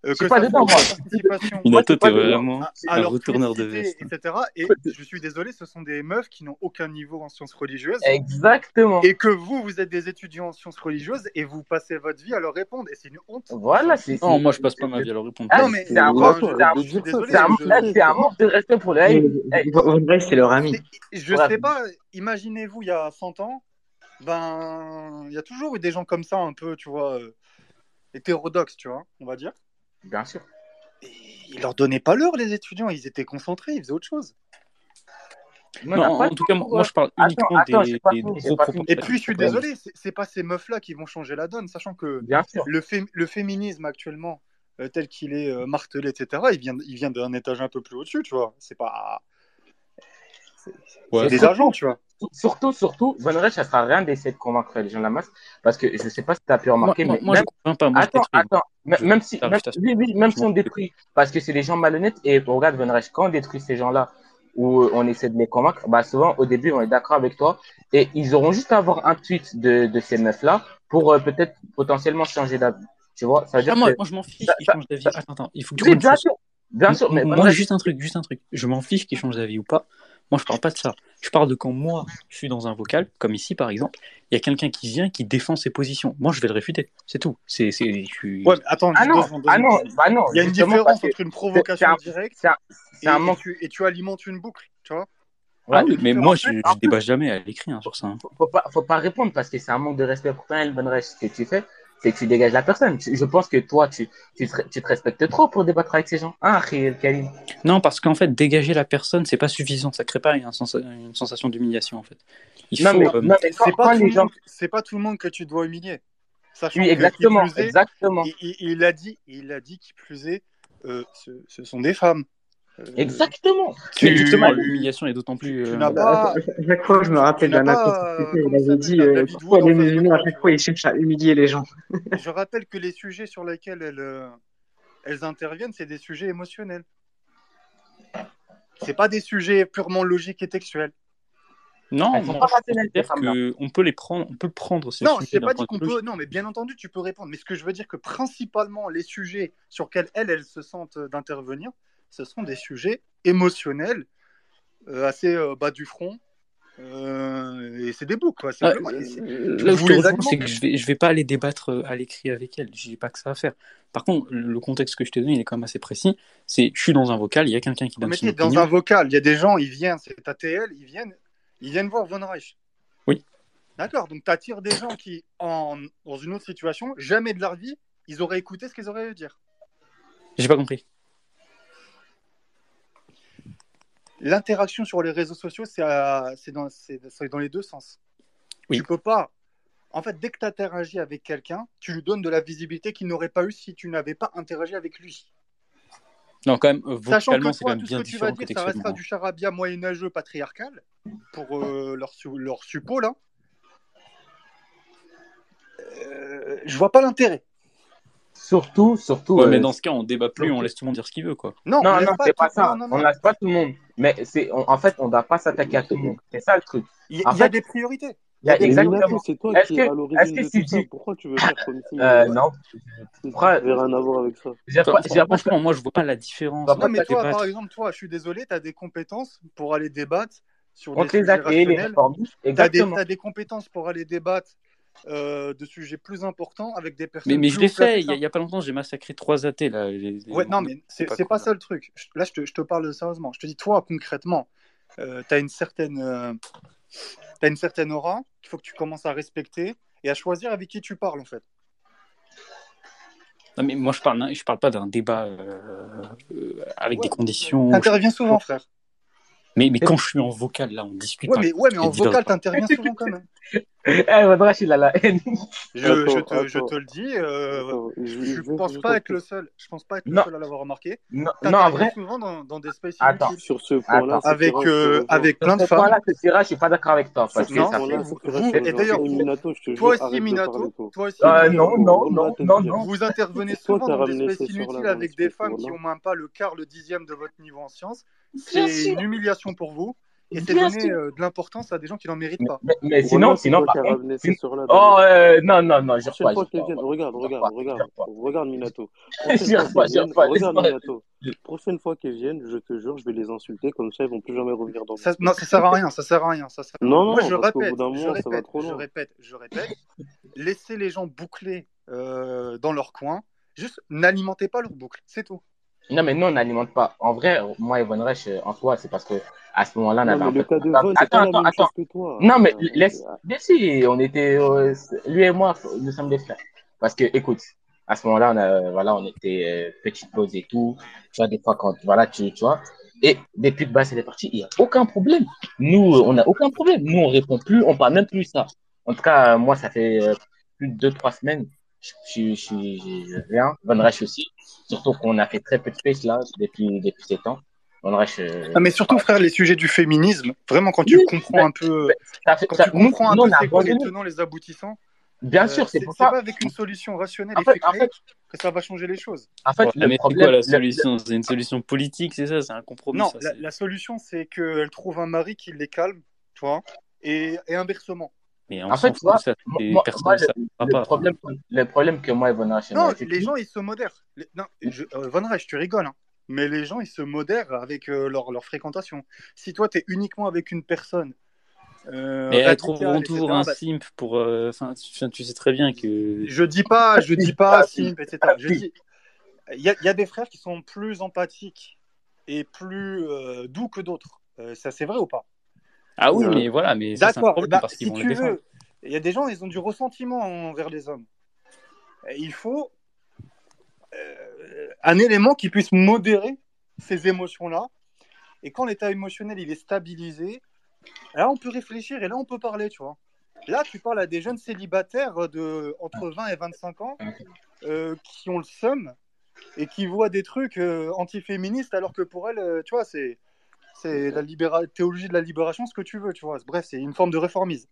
Euh, que pas ça dedans, soit participation Minato, c'est pas t'es vraiment à, un à leur retourneur de veste. etc. Et je suis désolé, ce sont des meufs qui n'ont aucun niveau en sciences religieuses. exactement. Et que vous, vous êtes des étudiants en sciences religieuses et vous passez votre vie à leur répondre. Et c'est une honte. Voilà, c'est, Non, moi, je passe pas ma vie à leur répondre. Ah, non, mais c'est un manque- un- un, un de respect pour les Von Reich, c'est leur ami. Je sais pas, imaginez-vous il y a 100 ans, ben il y a toujours eu des gens comme ça un peu, tu vois, euh, hétérodoxes, tu vois, on va dire. Bien sûr. Ils leur donnaient pas l'heure les étudiants, ils étaient concentrés, ils faisaient autre chose. Non, en tout cas, moi, moi, je parle Attends, uniquement attends, des, fini, gros propos. Et puis je suis désolé, c'est- pas ces meufs là qui vont changer la donne, sachant que Bien le, fé- le féminisme actuellement euh, tel qu'il est euh, martelé, etc. Il vient, il vient d'un étage un peu plus au-dessus, tu vois. C'est pas Ouais. c'est des agents, tu vois. Surtout, surtout, Von Reich, ça sert à rien d'essayer de convaincre les gens de la masse, parce que je sais pas si tu as pu Moi, remarquer, moi, mais moi, je même, pas. Moi, je attends, détruis. attends, m- Je- même si, même, oui, oui, même si on détruit, parce que c'est des gens malhonnêtes, et regarde, Von Reich, quand on détruit ces gens-là, où on essaie de les convaincre, bah, souvent, au début, on est d'accord avec toi, et ils auront juste à avoir un tweet de, de ces meufs-là pour euh, peut-être potentiellement changer d'avis. Tu vois, ça veut dire Ah, moi, que, moi, je m'en fiche qu'ils changent d'avis. Attends, attends, il faut que tu bien bien sûr, mais moi, Reich, juste un truc, juste un truc. Je m'en fiche qu'ils changent d'avis ou pas. Moi, je parle pas de ça. Je parle de quand moi, je suis dans un vocal, comme ici par exemple, il y a quelqu'un qui vient qui défend ses positions. Moi, je vais le réfuter. C'est tout. C'est, c'est, je. Ouais, mais attends, ah non, ah non, bah non, Il y a une différence entre une provocation un, directe c'est un, c'est et, un et tu, et tu alimentes une boucle, tu vois. Ah oui, mais moi, je, plus- débat jamais à l'écrit hein, sur ça. hein. faut, faut pas, faut pas répondre parce que c'est un manque de respect pour toi, El Benrech. Ce que tu fais, c'est que tu dégages la personne. Tu- Je pense que toi, tu, tu, te, tu te respectes trop pour débattre avec ces gens. Hein, Karim Non, parce qu'en fait, dégager la personne, c'est pas suffisant. Ça crée pas une, sens- une sensation d'humiliation en fait. Il Non, faut. mais, euh, non, mais C'est pas, tout le gens. monde- c'est pas tout le monde que tu dois humilier. Sachant Oui, que, qui exactement, plus est, exactement. il, il- il a dit, il a dit qui plus est, euh, ce, ce sont des femmes. Euh, Exactement. l'humiliation est d'autant plus. euh, n'as pas- À chaque fois, je me rappelle d'un pas, euh, il avait dit euh, pourquoi les musulmans, à chaque fois, ils cherchent à humilier les gens. Je rappelle que les sujets sur lesquels elles, elles interviennent, c'est des sujets émotionnels. C'est pas des sujets purement logiques et textuels. Non, pas je que on peut les prendre, on peut le prendre ces Non, d'un pas dit qu'on peut. Non, mais bien entendu, tu peux répondre. Mais ce que je veux dire, que principalement les sujets sur lesquels elles, elles se sentent d'intervenir, ce sont des sujets émotionnels, euh, assez euh, bas du front. Euh, et c'est des boucs, quoi. Ah, là où je te c'est que je vais, je vais pas aller débattre à l'écrit avec elle. J'ai pas que ça à faire. Par contre, le contexte que je t'ai donné, il est quand même assez précis. C'est, je suis dans un vocal, il y a quelqu'un qui donne mais son t'es dans opinion. un vocal, il y a des gens, ils viennent, c'est ATL, ils viennent, ils viennent voir Von Reich. Oui. D'accord, donc tu attires des gens qui, en, dans une autre situation, jamais de leur vie, ils auraient écouté ce qu'ils auraient à dire. J'ai pas compris. L'interaction sur les réseaux sociaux, c'est à- c'est dans, c'est- c'est dans les deux sens. Oui. Tu peux pas. En fait, dès que tu interagis avec quelqu'un, tu lui donnes de la visibilité qu'il n'aurait pas eu si tu n'avais pas interagi avec lui. Non, quand même, euh, Sachant que vocalement, c'est quand toi, même tout ce que tu vas dire, ça restera du charabia moyenâgeux patriarcal pour euh, leur, leur suppo, là. Euh, je vois pas l'intérêt. Surtout, surtout. Ouais, euh, mais dans ce cas, on débat plus, on laisse tout le monde dire ce qu'il veut, quoi. Non, Non, on laisse non, pas c'est pas ça. non, non, On lâche pas tout le monde. Mais c'est, on- en fait, on doit pas s'attaquer à tout le monde. C'est ça le truc. Il y, a des priorités. Il y a exactement. C'est toi Est-ce qui es que- à l'origine est-ce de que tout tu ça. dis- Pourquoi tu veux faire comme si Euh, euh, non. ça Pourquoi- n'avait rien à voir avec ça pas- que- franchement, moi, je vois pas la différence. Non, mais toi, débattre. par exemple, toi, je suis désolé, tu as des compétences pour aller débattre sur on des les sujets a créés, les. Tu as, des compétences pour aller débattre euh, de sujets plus importants avec des personnes Mais, je l'ai fait, il y, a, ça. il y a pas longtemps, j'ai massacré trois athées, là. Les- les- Ouais, non, mais c'est pas pas quoi. ça le truc. Je- Là, je te, je te parle sérieusement. Je te dis, toi, concrètement, tu as une certaine, euh, une certaine aura qu'il faut que tu commences à respecter et à choisir avec qui tu parles, en fait. Non, mais moi, je parle, je parle pas d'un débat euh, euh, avec des conditions. T'interviens souvent, frère. Mais, mais quand je suis en vocal, là, on discute. Ouais, par mais, ouais, mais je en vocal, t'interviens souvent quand même. Eh, Vadrach, il a la haine. Je, Attends, je te, je attends. te le dis, euh, Attends, je, vais pense pas être le seul. Je pense pas être le Non. seul à l'avoir remarqué. Non, non, en vrai, souvent dans, dans des spaces. Sur ce point-là. Avec, euh, avec plein de ce femmes. point-là, Sekira, je suis pas d'accord avec toi. Parce que Non, ce ça vous- vous- et d'ailleurs, Toi aussi, parler, Minato, toi. aussi, Euh, non, non, non, non, vous intervenez souvent dans des spaces inutiles avec des femmes qui ont même pas le quart, le dixième de votre niveau en sciences. C'est une humiliation pour vous. Et c'est donner euh, de l'importance à des gens qui n'en méritent pas. mais, sinon, sinon, par contre, oh, euh, non, non, non, Prochaine pas, pas, regarde, pas, regarde, regarde, pas. regarde Minato. Regarde. Minato. Prochaine fois qu'ils viennent, je te jure, je vais les insulter, comme ça ils vont plus jamais revenir dans Ça, non, ça sert à rien, ça sert à rien, ça sert à rien. Non, Moi, non, je répète, je je répète, je répète. Laissez les gens boucler euh, dans leur coin. Juste, n'alimentez pas leur boucle, c'est tout. Non, mais nous, on n'alimente pas. En vrai, moi et Von Reich, euh, en soi, c'est parce que à ce moment-là, on Non, avait un peu cas de. Von, Attends, attends, attends. toi. Non, mais Euh, laisse. Si, on était. euh, lui et moi, nous sommes des frères. Parce que, écoute, à ce moment-là, on, a, voilà, on était euh, petite pause et tout. Tu vois, des fois, quand. Voilà, tu, tu vois. Et depuis que bah, c'est parti, il n'y a aucun problème. Nous, euh, on n'a aucun problème. Nous, on répond plus, on parle même plus ça. En tout cas, euh, moi, ça fait euh, plus de 2-3 semaines. Je, je viens. Von Reich aussi. Surtout qu'on a fait très peu de space là, depuis, depuis ces temps. Von Reich. euh, Ah, mais surtout, frère, les sujets du féminisme, vraiment, quand tu Oui, comprends un peu, mais ça fait- quand ça- tu comprends un peu c'est quoi les tenants, les aboutissants, Bien euh, sûr, c'est pour ça. pas avec une solution rationnelle En et fait, en fait, que ça va changer les choses. en fait, Ouais, le mais c'est problème, quoi la solution? C'est une solution politique, c'est ça? C'est un compromis Non, ça, la, solution, c'est qu'elle trouve un mari qui les calme, tu vois, et, et inversement. Mais En fait, tu vois, ça. moi, moi, le, pas. problème, le problème que moi et Von Reich, on Non, les gens, ils se modèrent. Les- non, je, euh, Von Reich, tu rigoles, hein. mais les gens, ils se modèrent avec euh, leur, leur fréquentation. Si toi, tu es uniquement avec une personne. Euh, Mais trouveront etc., toujours un bah, simp pour. euh, Enfin, tu, tu sais très bien que. je dis pas, je dis pas simp, etc. Je dis, il y, y a des frères qui sont plus empathiques et plus euh, doux que d'autres. Euh, ça, c'est vrai ou pas? Ah oui, Ouais. mais voilà, mais ça, c'est un D'accord. problème bah, parce qu'ils si vont tu veux, il y a des gens, ils ont du ressentiment envers les hommes. Il faut euh, un élément qui puisse modérer ces émotions-là. Et quand l'état émotionnel il est stabilisé, là on peut réfléchir et là on peut parler, tu vois. Là, tu parles à des jeunes célibataires de entre 20 et 25 ans euh, qui ont le seum et qui voit des trucs euh, antiféministes alors que pour elle, euh, tu vois, c'est c'est la libéra- théologie de la libération, ce que tu veux, tu vois. Bref, c'est une forme de réformisme.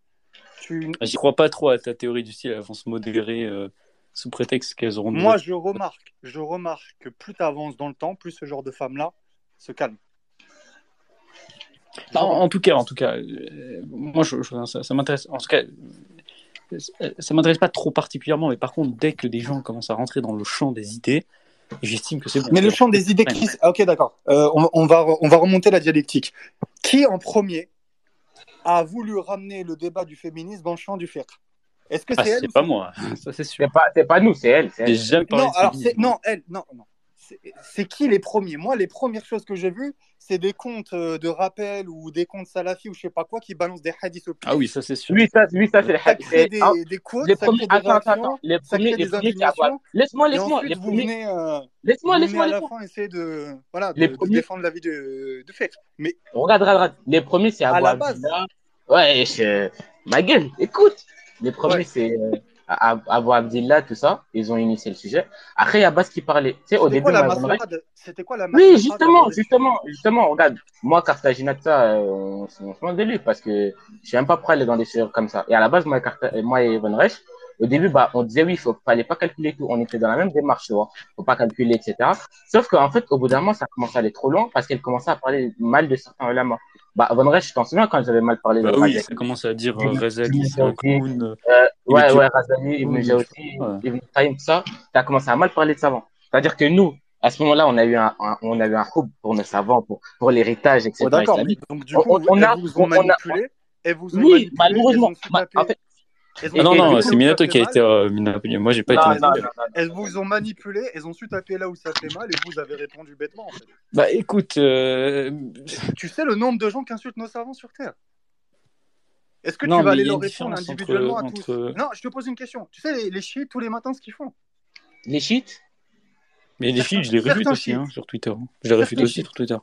Tu... J'y crois pas trop à ta théorie du style, elles vont se modérer euh, sous prétexte qu'elles auront. Moi, je remarque, je remarque que plus tu avances dans le temps, plus ce genre de femmes-là se calme. En, en tout cas, en tout cas, euh, moi, je, je- ça, ça m'intéresse. En tout cas, euh, ça m'intéresse pas trop particulièrement, mais par contre, dès que des gens commencent à rentrer dans le champ des idées, j'estime que c'est bon. Mais le champ des idées, Chris, ah, ok, d'accord. Euh, on, on va, on va remonter la dialectique. Qui en premier a voulu ramener le débat du féminisme dans le champ du fiqh Est-ce que Ah, c'est elle c'est pas moi, ça c'est sûr. C'est pas, nous, c'est elle. elle. J'ai jamais parlé Non, de alors non, elle, non, non. C'est- qui les premiers? Moi, les premières choses que j'ai vues, c'est des comptes euh, de rappel ou des comptes salafis ou je sais pas quoi qui balancent des hadiths au pif. Ah oui, ça c'est sûr. Lui, ça, ça c'est le Ça crée c'est- des, hein, des quotes, Les ça premiers, crée des attends, attends. Les ça premiers, les des premiers. Laisse-moi, laisse-moi, les premiers. venez, euh, Laisse-moi, laisse-moi, à la laisse-moi. fin essayer de, voilà, de, Les de défendre la vie de, de fiqh. Mais Regarde, regarde, regarde. Les premiers, c'est À la base. Ouais, je- ma gueule, écoute. Les premiers, Ouais. c'est Ab- Abou Abdillah, tout ça. Ils ont initié le sujet. Après, il y a Bas qui parlait. Tu sais, au c'était début, Van C'était quoi la Oui, justement, justement, justement, regarde, moi, Cartaginata, euh, on, se moque de lui parce que je suis même pas prêt à aller dans des sujets comme ça. Et à la base, moi, euh, moi et Von Reich, au début, bah, on disait oui, il fallait pas calculer tout. On était dans la même démarche, tu vois. Faut pas calculer, etc. Sauf qu'en fait, au bout d'un moment, ça commençait à aller trop loin parce qu'elle commençait à parler mal de certains ulama. Bah, Von Reich, je t'en souviens quand j'avais mal parlé Bah de oui, ça commence à dire euh, Razali, Ibn c'est un Jawzi, clown. euh, Il ouais, ouais. Razali, Ibn ouais. Ibn Taïm, tout ça. T'as commencé à mal parler de savants. C'est-à-dire que nous, à ce moment-là, on a eu un, un- on a eu un houb pour nos savants, pour, pour l'héritage, etc. Ouais, d'accord, donc du On- coup, on- on a- vous ont on- on a- manipulé, elles vous ont Oui, manipulé, malheureusement. elles ont taper- en fait, Ah non, non, c'est où Minato qui a été euh, manipulé. Moi, j'ai pas non, été non, manipulé. non, non. Elles vous ont manipulé, elles ont su taper là où ça fait mal et vous avez répondu bêtement en fait. Bah écoute, euh, Tu sais le nombre de gens qui insultent nos savants sur Terre? Est-ce que Non, tu vas aller leur répondre individuellement entre- à tous? entre- Non, je te pose une question. Tu sais les, les chiites tous les matins ce qu'ils font? Les chiites, mais les filles, je les certains aussi hein, chiites. sur Twitter. Je les Certains aussi chiites. sur Twitter.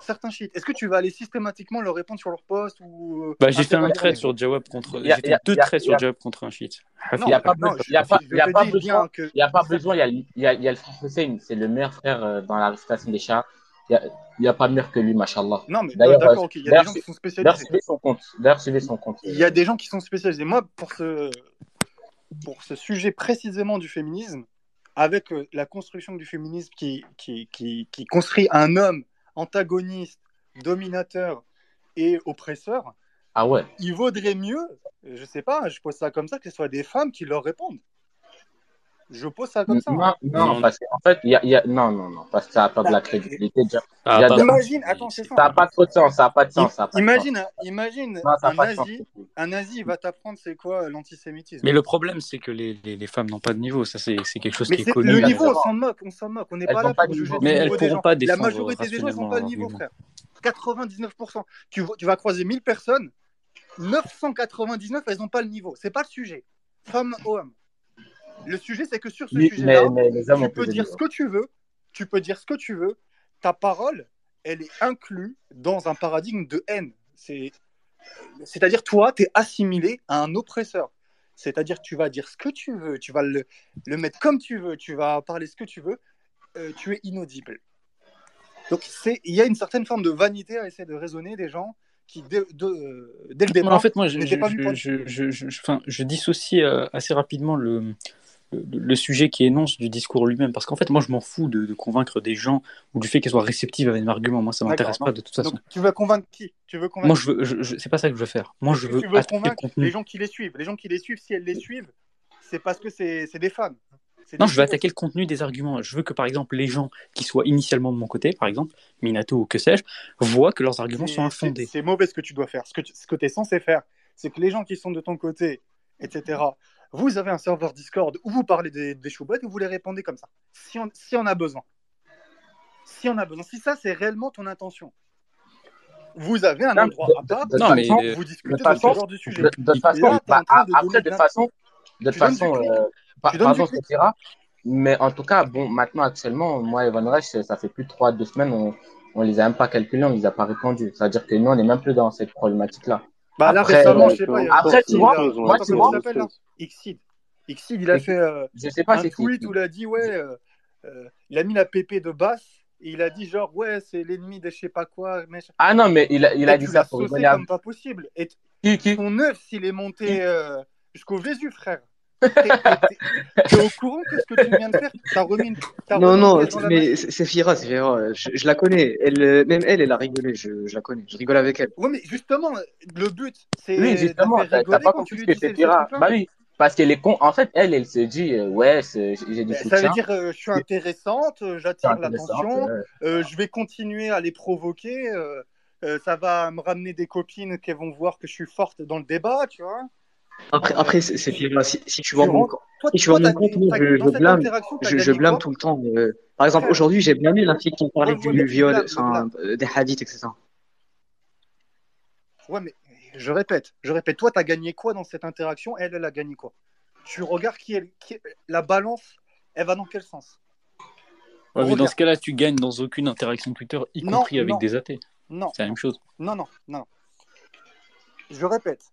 Certains chiites. Est-ce que tu vas aller systématiquement leur répondre sur leur poste ou euh, Bah j'ai fait un trait sur Jawab contre. J'ai fait deux traits sur Jawab contre un shit. il Non, n'y a pas, besoin- il y a pas, besoin, il y a pas besoin, il y a, il y le frère Hussein, c'est le meilleur frère euh, dans la récitation des chats. Il y a, pas meilleur que lui, machallah. Non, mais D'ailleurs, d'accord, euh, ok. Il y a des d'ailleurs, gens qui sont D'ailleurs, spécialisés. suivez son compte. D'ailleurs, suivez son compte. Il y a des gens qui sont spécialisés. Moi, pour ce, pour ce sujet précisément du féminisme, avec euh, la construction du féminisme qui, qui, qui, qui construit un homme antagoniste, dominateur et oppresseur, Ah ouais. il vaudrait mieux, je sais pas, je pose ça comme ça, que ce soit des femmes qui leur répondent. Je pose ça comme ça. Non, non, Non. parce qu'en fait, il y a, y a, non, non, non, parce que ça n'a pas de la crédibilité. déjà. Ah, Il y a pas de- de- Imagine, attends, c'est ça. Ça n'a pas trop de sens, ça n'a pas de sens. ça a pas de Imagine, un- imagine sens. Non, ça un de nazi, un nazi, il va t'apprendre c'est quoi l'antisémitisme. Mais le problème, c'est que les, les, les femmes n'ont pas de niveau. Ça, c'est c'est quelque chose Mais qui est connu. le niveau, on s'en moque, on s'en moque. On n'est pas là pour de juger Mais niveau elles des pourront gens. pas La majorité des gens, ils n'ont pas le niveau, frère. 99%. Tu, vois- tu vas croiser 1000 personnes, 999, elles n'ont pas le niveau. C'est pas le sujet. Femme, homme. Le sujet, c'est que sur ce sujet-là, mais, mais tu peux dire ce que tu veux, tu peux dire ce que tu veux. Ta parole, elle est inclue dans un paradigme de haine. C'est, c'est-à-dire, toi, tu es assimilé à un oppresseur. C'est-à-dire, tu vas dire ce que tu veux, tu vas le, le mettre comme tu veux, tu vas parler ce que tu veux, euh, tu es inaudible. Donc, c'est, il y a une certaine forme de vanité à essayer de raisonner des gens qui, dès, de- euh, dès le départ, en fait, moi, je, je, je, je, je, je- je- enfin, je dissocie euh, assez rapidement le, le, le sujet qui énonce du discours lui-même. Parce qu'en fait, moi, je m'en fous de, de convaincre des gens ou du fait qu'elles soient réceptives avec un argument. Moi, ça m'intéresse pas de toute façon. Donc, tu veux convaincre qui? Tu veux convaincre Moi, je veux, je, je- c'est pas ça que je veux faire. Moi, je Tu veux veux attaquer le convaincre les gens qui les suivent. Les gens qui les suivent, si elles les suivent, c'est parce que c'est des fans. Non, je veux attaquer le contenu des arguments. Je veux que, par exemple, les gens qui soient initialement de mon côté, par exemple, Minato ou que sais-je, voient que leurs arguments sont infondés. C'est mauvais ce que tu dois faire. Ce que tu ce que es censé faire, c'est que les gens qui sont de ton côté, etc., vous avez un serveur Discord où vous parlez des, des choubettes et vous les répondez comme ça. Si on, si on a besoin. Si on a besoin. Si ça, c'est réellement ton intention. Vous avez un endroit à part de- de Non, mais, où vous de discutez de, façon- ce genre de sujet. De, de toute façon, Là, bah, après, de façon, de façon, euh, pa- pardon. Mais en tout cas, bon, maintenant, actuellement, moi et Van Reich, ça fait plus de trois, deux semaines, on, on les a même pas calculés, on les a pas répondus. C'est-à-dire que nous, on n'est même plus dans cette problématique-là. Bah là, Après, récemment, euh, je sais pas, il y a après, tu vois, moi, tu vois, il s'appelle là Xseed. Xseed, il a fait euh, je sais pas un tweet où il a dit ouais, euh, euh, il a mis la PP de basse et il a dit genre ouais c'est l'ennemi de je sais pas quoi. Mais... Ah non, mais il a, il a dit ça pour rigoler. comme pas possible. Et t- Qui, qui? ton œuf s'il est monté jusqu'au Jésus frère. T'es t'es- t'es- t'es au courant que ce que tu viens de faire, t'as remis une, t'as Non, remis non, mais c'est c'est Fira, c'est Fira. Je, je la connais. Elle, même elle, elle a rigolé. Je, je la connais. Je rigole avec elle. Ouais, mais justement, le but, c'est Oui, de justement, t'as pas compris que c'est ces Fira. Bah oui, parce qu'elle est con. En fait, elle, elle se dit, euh, ouais, c'est- j'ai du Ben, ça soutien. veut dire euh, je suis intéressante, euh, j'attire l'attention, euh, euh, je vais continuer à les provoquer, euh, euh, ça va me ramener des copines qui vont voir que je suis forte dans le débat, tu vois. Après, après, c'est tu. Si, si tu tu vois mon, rentres, toi, si tu vois toi mon t'as, compte, moi, t'as- je, blâme, je, je tout le temps. euh, par exemple, aujourd'hui, j'ai blâmé la fille qui parlait du tu viol, enfin, euh, des hadiths, etc. Ouais, mais je répète, je répète, toi, t'as gagné quoi dans cette interaction? Elle, elle a gagné quoi? Tu regardes qui la balance, elle va dans quel sens? Ouais, mais dans ce cas-là, tu gagnes dans aucune interaction Twitter, y Non, compris avec non, des athées. non, C'est la même chose. non, non, non. Je répète,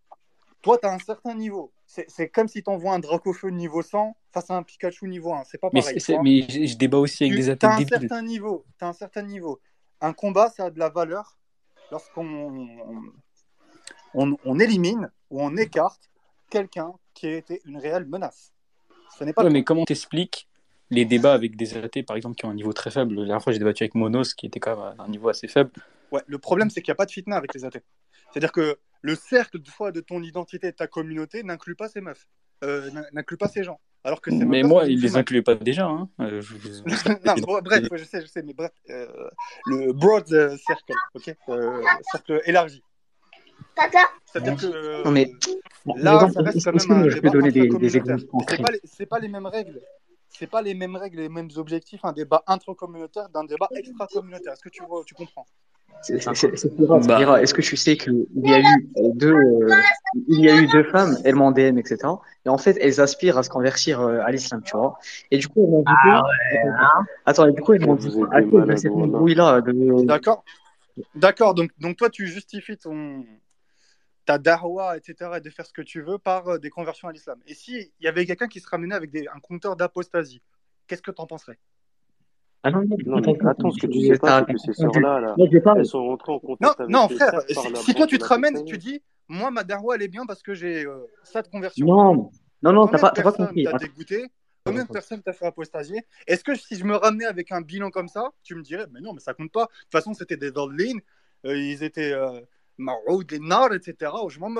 toi, tu as un certain niveau. C'est comme si tu envoies un Dracofeu niveau 100 face à un Pikachu niveau 1. C'est pas pareil. tu mais je, je débat aussi avec Tu des as athées un débiles. certain niveau. T'as un certain niveau. Un combat, ça a de la valeur lorsqu'on on, on élimine ou on écarte quelqu'un qui a été une réelle menace. Ce n'est pas Ouais, mais comment t'expliques les débats avec des athées, par exemple, qui ont un niveau très faible? La dernière fois, j'ai débattu avec Monos, qui était quand même à un niveau assez faible. Ouais, le problème, c'est qu'il n'y a pas de fitna avec les athées. C'est-à-dire que le cercle de fois de ton identité et de ta communauté n'inclut pas ces meufs, euh, n'in- n'inclut pas ces gens. Alors que ces Mais moi, il les incluait pas déjà. Hein. Euh, je- non, bon, bref, je sais, je sais, mais bref, euh, le broad circle, ok, euh, cercle élargi. Tata, C'est-à-dire que Non, mais, là, ça reste quand même un je peux débat donner des, exemples c'est pas, les- c'est pas les mêmes règles. C'est pas les mêmes règles, les mêmes objectifs, un débat intracommunautaire d'un débat extra-communautaire. Est-ce que tu vois, tu comprends? C'est c'est Bah. Est-ce que tu sais qu'il y a eu euh, deux, euh, il y a eu deux femmes, elles m'en DM, etc. Et en fait, elles aspirent à se convertir euh, à l'islam, tu vois. Et du coup, elles m'ont dit Ah ouais, hein. attends. Et du coup, elles m'ont dit êtes à des cause de malades, cette voilà. embrouille-là, de, D'accord D'accord, donc, donc toi, tu justifies ton, ta darwa, etc., et de faire ce que tu veux par euh, des conversions à l'islam. Et s'il y avait quelqu'un qui se ramenait avec des, un compteur d'apostasie, qu'est-ce que tu en penserais? Ah non, non, Non, attends, mais attends, ce que tu je- sais pas, que ces sœurs-là, là, elles sont rentrées en Non, contact avec non, frère, si, toi tu te ramènes, tu dis, moi, ma darwa, elle est bien parce que j'ai euh, ça de conversion. Non, non, non, t'as pas, compris. t'as dégoûté Combien de personnes t'as fait apostasier Est-ce que si je me ramenais avec un bilan comme ça, tu me dirais, mais non, mais ça compte pas. De toute façon, c'était des Dordlin, euh, ils étaient etc.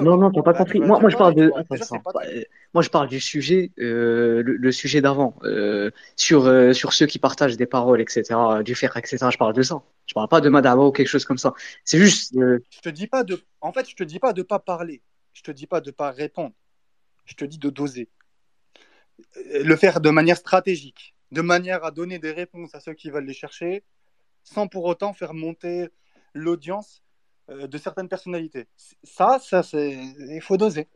Non, non, t'as pas compris. Moi, moi, je parle de. euh, Moi, je parle du sujet, euh, le, le sujet d'avant, euh, sur euh, sur ceux qui partagent des paroles, etc., du faire, etc. Je parle de ça. Je parle pas de Madawa ou quelque chose comme ça. C'est juste. Je te dis pas de. En fait, je te dis pas de pas parler. Je te dis pas de pas répondre. Je te dis de doser. Le faire de manière stratégique, de manière à donner des réponses à ceux qui veulent les chercher, sans pour autant faire monter l'audience de certaines personnalités. Ça, ça c'est. Il faut doser.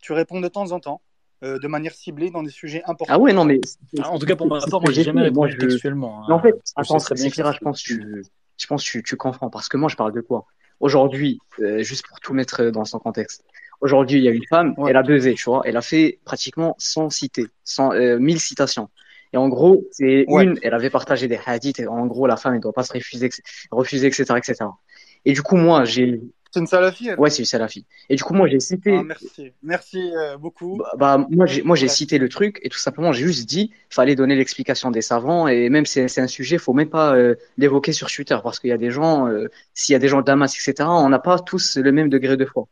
Tu réponds de temps en temps, euh, de manière ciblée dans des sujets importants. Ah ouais, non, mais. Ah, en tout cas, pour ma part, moi, j'ai jamais fait. Moi, répondu je- textuellement. En hein. fait, Je attends, très bien ça je pense que tu, je pense que tu, tu confonds parce que moi, je parle de quoi? Aujourd'hui, euh, juste pour tout mettre dans son contexte. Aujourd'hui, il y a une femme, Ouais. elle a buzzé, tu vois. Elle a fait pratiquement 100 cités, 100, euh, 1000 citations. Et en gros, c'est Ouais. une, elle avait partagé des hadiths et en gros, la femme, elle doit pas se refuser, refuser, etc., etc. Et du coup, moi, j'ai, C'est une salafi, elle ouais, c'est la fille. Et du coup, moi, j'ai cité, Ah, Merci. Merci euh, beaucoup. bah, bah, moi, j'ai, moi, j'ai Bref. cité le truc et tout simplement, j'ai juste dit, fallait donner l'explication des savants et même c'est un sujet, faut même pas euh, l'évoquer sur Twitter parce qu'il y a des gens, euh, s'il y a des gens de Damas, etc., on n'a pas tous le même degré de foi.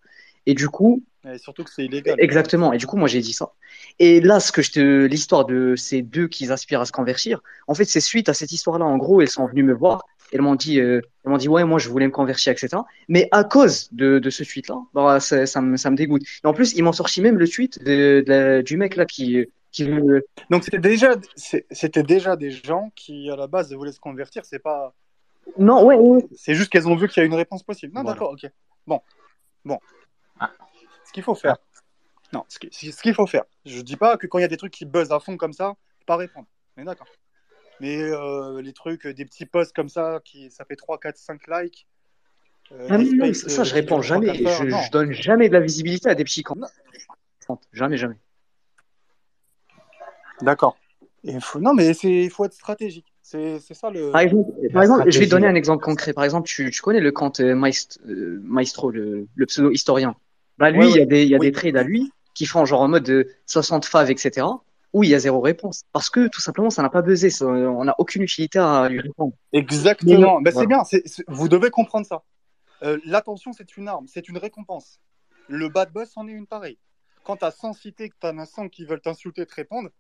Et du coup, Et surtout que c'est illégal. exactement. Et du coup, moi, j'ai dit ça. Et là, ce que je te, l'histoire de ces deux qui aspirent à se convertir, en fait, c'est suite à cette histoire-là. En gros, elles sont venues me voir. Elles m'ont dit, euh, elles m'ont dit, ouais, moi, je voulais me convertir, etc. Mais à cause de, de ce tweet-là, bah, ça, ça me, ça me dégoûte. Et en plus, ils m'ont sorti même le tweet de, de la- du mec là qui, qui veut, Donc c'était déjà, c'était déjà des gens qui à la base voulaient se convertir. C'est pas, non, ouais, ouais. c'est juste qu'elles ont vu qu'il y a une réponse possible. Non, Voilà. d'accord, ok. Bon, bon. Ah. Ce qu'il faut faire. Non, ce qui- ce qu'il faut faire. Je dis pas que quand il y a des trucs qui buzzent à fond comme ça, faut pas répondre. Mais d'accord. Mais euh, les trucs, des petits posts comme ça, qui ça fait 3, 4, 5 likes. euh, Ah non, ça, euh, je réponds jamais. heures, Je, donne jamais de la visibilité à des petits. Non. Jamais, jamais. D'accord. Faut... Non, mais il faut être stratégique. C'est ça le. Par exemple, par je vais donner un exemple concret. Par exemple, tu, tu connais le compte euh, Maest- euh, Maestro, le, le pseudo-historien. Bah, lui, Ouais, il y a des, il y a Oui. des trades à lui qui font genre en mode de 60 faves, etc. où il y a zéro réponse. Parce que tout simplement, ça n'a pas buzzé. Ça- on n'a aucune utilité à lui répondre. Exactement. Ben, c'est Voilà. bien. c'est- c'est- Vous devez comprendre ça. Euh, L'attention, c'est une arme, c'est une récompense. Le bad buzz en est une pareille. Quand tu as 100 cités, que tu as 100 qui veulent t'insulter, te répondre,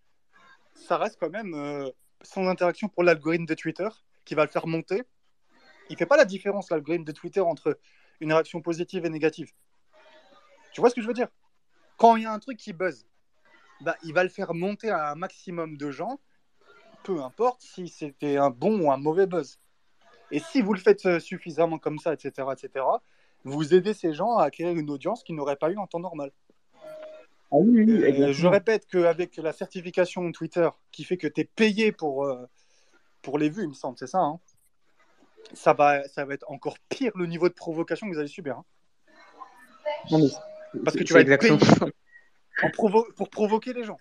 ça reste quand même euh, sans interaction pour l'algorithme de Twitter qui va le faire monter. Il fait pas la différence, l'algorithme de Twitter, entre une réaction positive et négative. Tu vois ce que je veux dire? Quand il y a un truc qui buzz, bah, il va le faire monter à un maximum de gens, peu importe si c'était un bon ou un mauvais buzz. Et si vous le faites euh, suffisamment comme ça, etc., etc., vous aidez ces gens à acquérir une audience qu'ils n'auraient pas eu en temps normal. Ah oui, oui, Euh, je répète qu'avec la certification Twitter qui fait que tu es payé pour, euh, pour les vues, il me semble, c'est ça, hein, ça, va, ça va être encore pire le niveau de provocation que vous allez subir. hein. Non, mais Parce que tu vas être payé. En provo- pour provoquer les gens.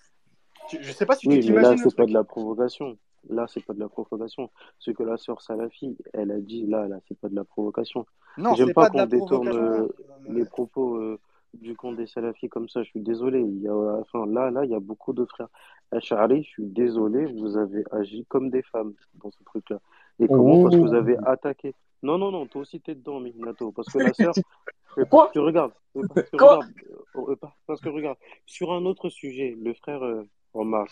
Tu- Je sais pas si tu Oui, mais là, c'est pas de la provocation. Là, c'est pas de la provocation. Ce que la sœur Salafi, elle a dit, là, là, c'est pas de la provocation. Non, J'aime c'est pas pas qu'on détourne euh, euh, les propos euh, du camp des salafis comme ça. Je suis désolé. Il y a, enfin, là, là, il y a beaucoup de frères Ash'ari. Je suis désolé. Vous avez agi comme des femmes dans ce truc-là. Et comment? Parce que vous avez attaqué. Non, non, non. Toi aussi, t'es dedans, Minato. Parce que la sœur, Quoi parce que regarde, parce que Quoi regarde, parce que regarde, sur un autre sujet, le frère euh, Omar,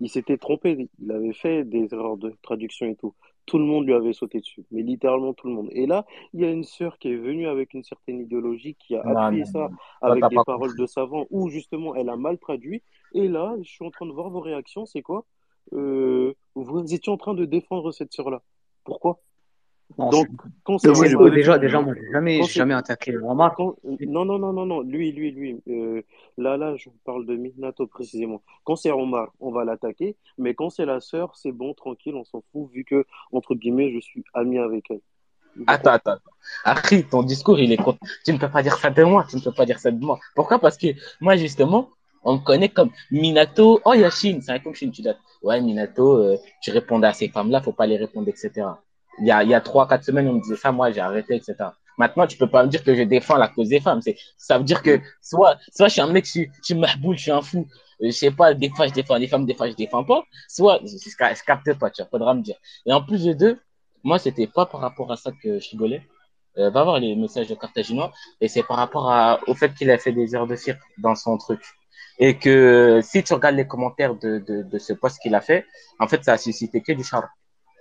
il s'était trompé. Il avait fait des erreurs de traduction et tout. Tout le monde lui avait sauté dessus, mais littéralement tout le monde. Et là, il y a une sœur qui est venue avec une certaine idéologie, qui a Non, appuyé non, ça non. Avec des paroles compris. de savant, où justement elle a mal traduit. Et là, je suis en train de voir vos réactions. C'est quoi? Euh, vous étiez en train de défendre cette sœur-là. Pourquoi? Non, Donc, Omar, pas déjà, déjà, moi, j'ai jamais, jamais attaqué quand... Non, non, non, non, non, lui, lui, lui. Euh, là, là, je parle de Minato précisément. Quand c'est Omar, on va l'attaquer, mais quand c'est la sœur, c'est bon, tranquille, on s'en fout, vu que, entre guillemets, je suis ami avec elle. Attends, attends, attends. Harry, ton discours, il est contre. Tu ne peux pas dire ça de moi. Tu ne peux pas dire ça de moi. Pourquoi? Parce que moi, justement, on me connaît comme Minato. Oh, Yashin, c'est un comme Shin, tu dis, ouais, Minato, euh, tu répondais à ces femmes-là, faut pas les répondre, etc. Il y a, il y a trois, quatre semaines, on me disait ça, moi, j'ai arrêté, etc. Maintenant, tu peux pas me dire que je défends la cause des femmes. Ça veut dire que soit, soit je suis un mec, je suis, je suis mahboul, je suis un fou. Je sais pas, des fois, je défends les femmes, des fois, je défends pas. Soit, je, je, capte pas, tu vois, faudra me dire. Et en plus de deux, moi, c'était pas par rapport à ça que je rigolais. Euh, va voir les messages de Cartaginois et c'est par rapport à, au fait qu'il a fait des heures de cirque dans son truc. Et que si tu regardes les commentaires de, de, de ce post qu'il a fait, en fait, ça a suscité que du charme.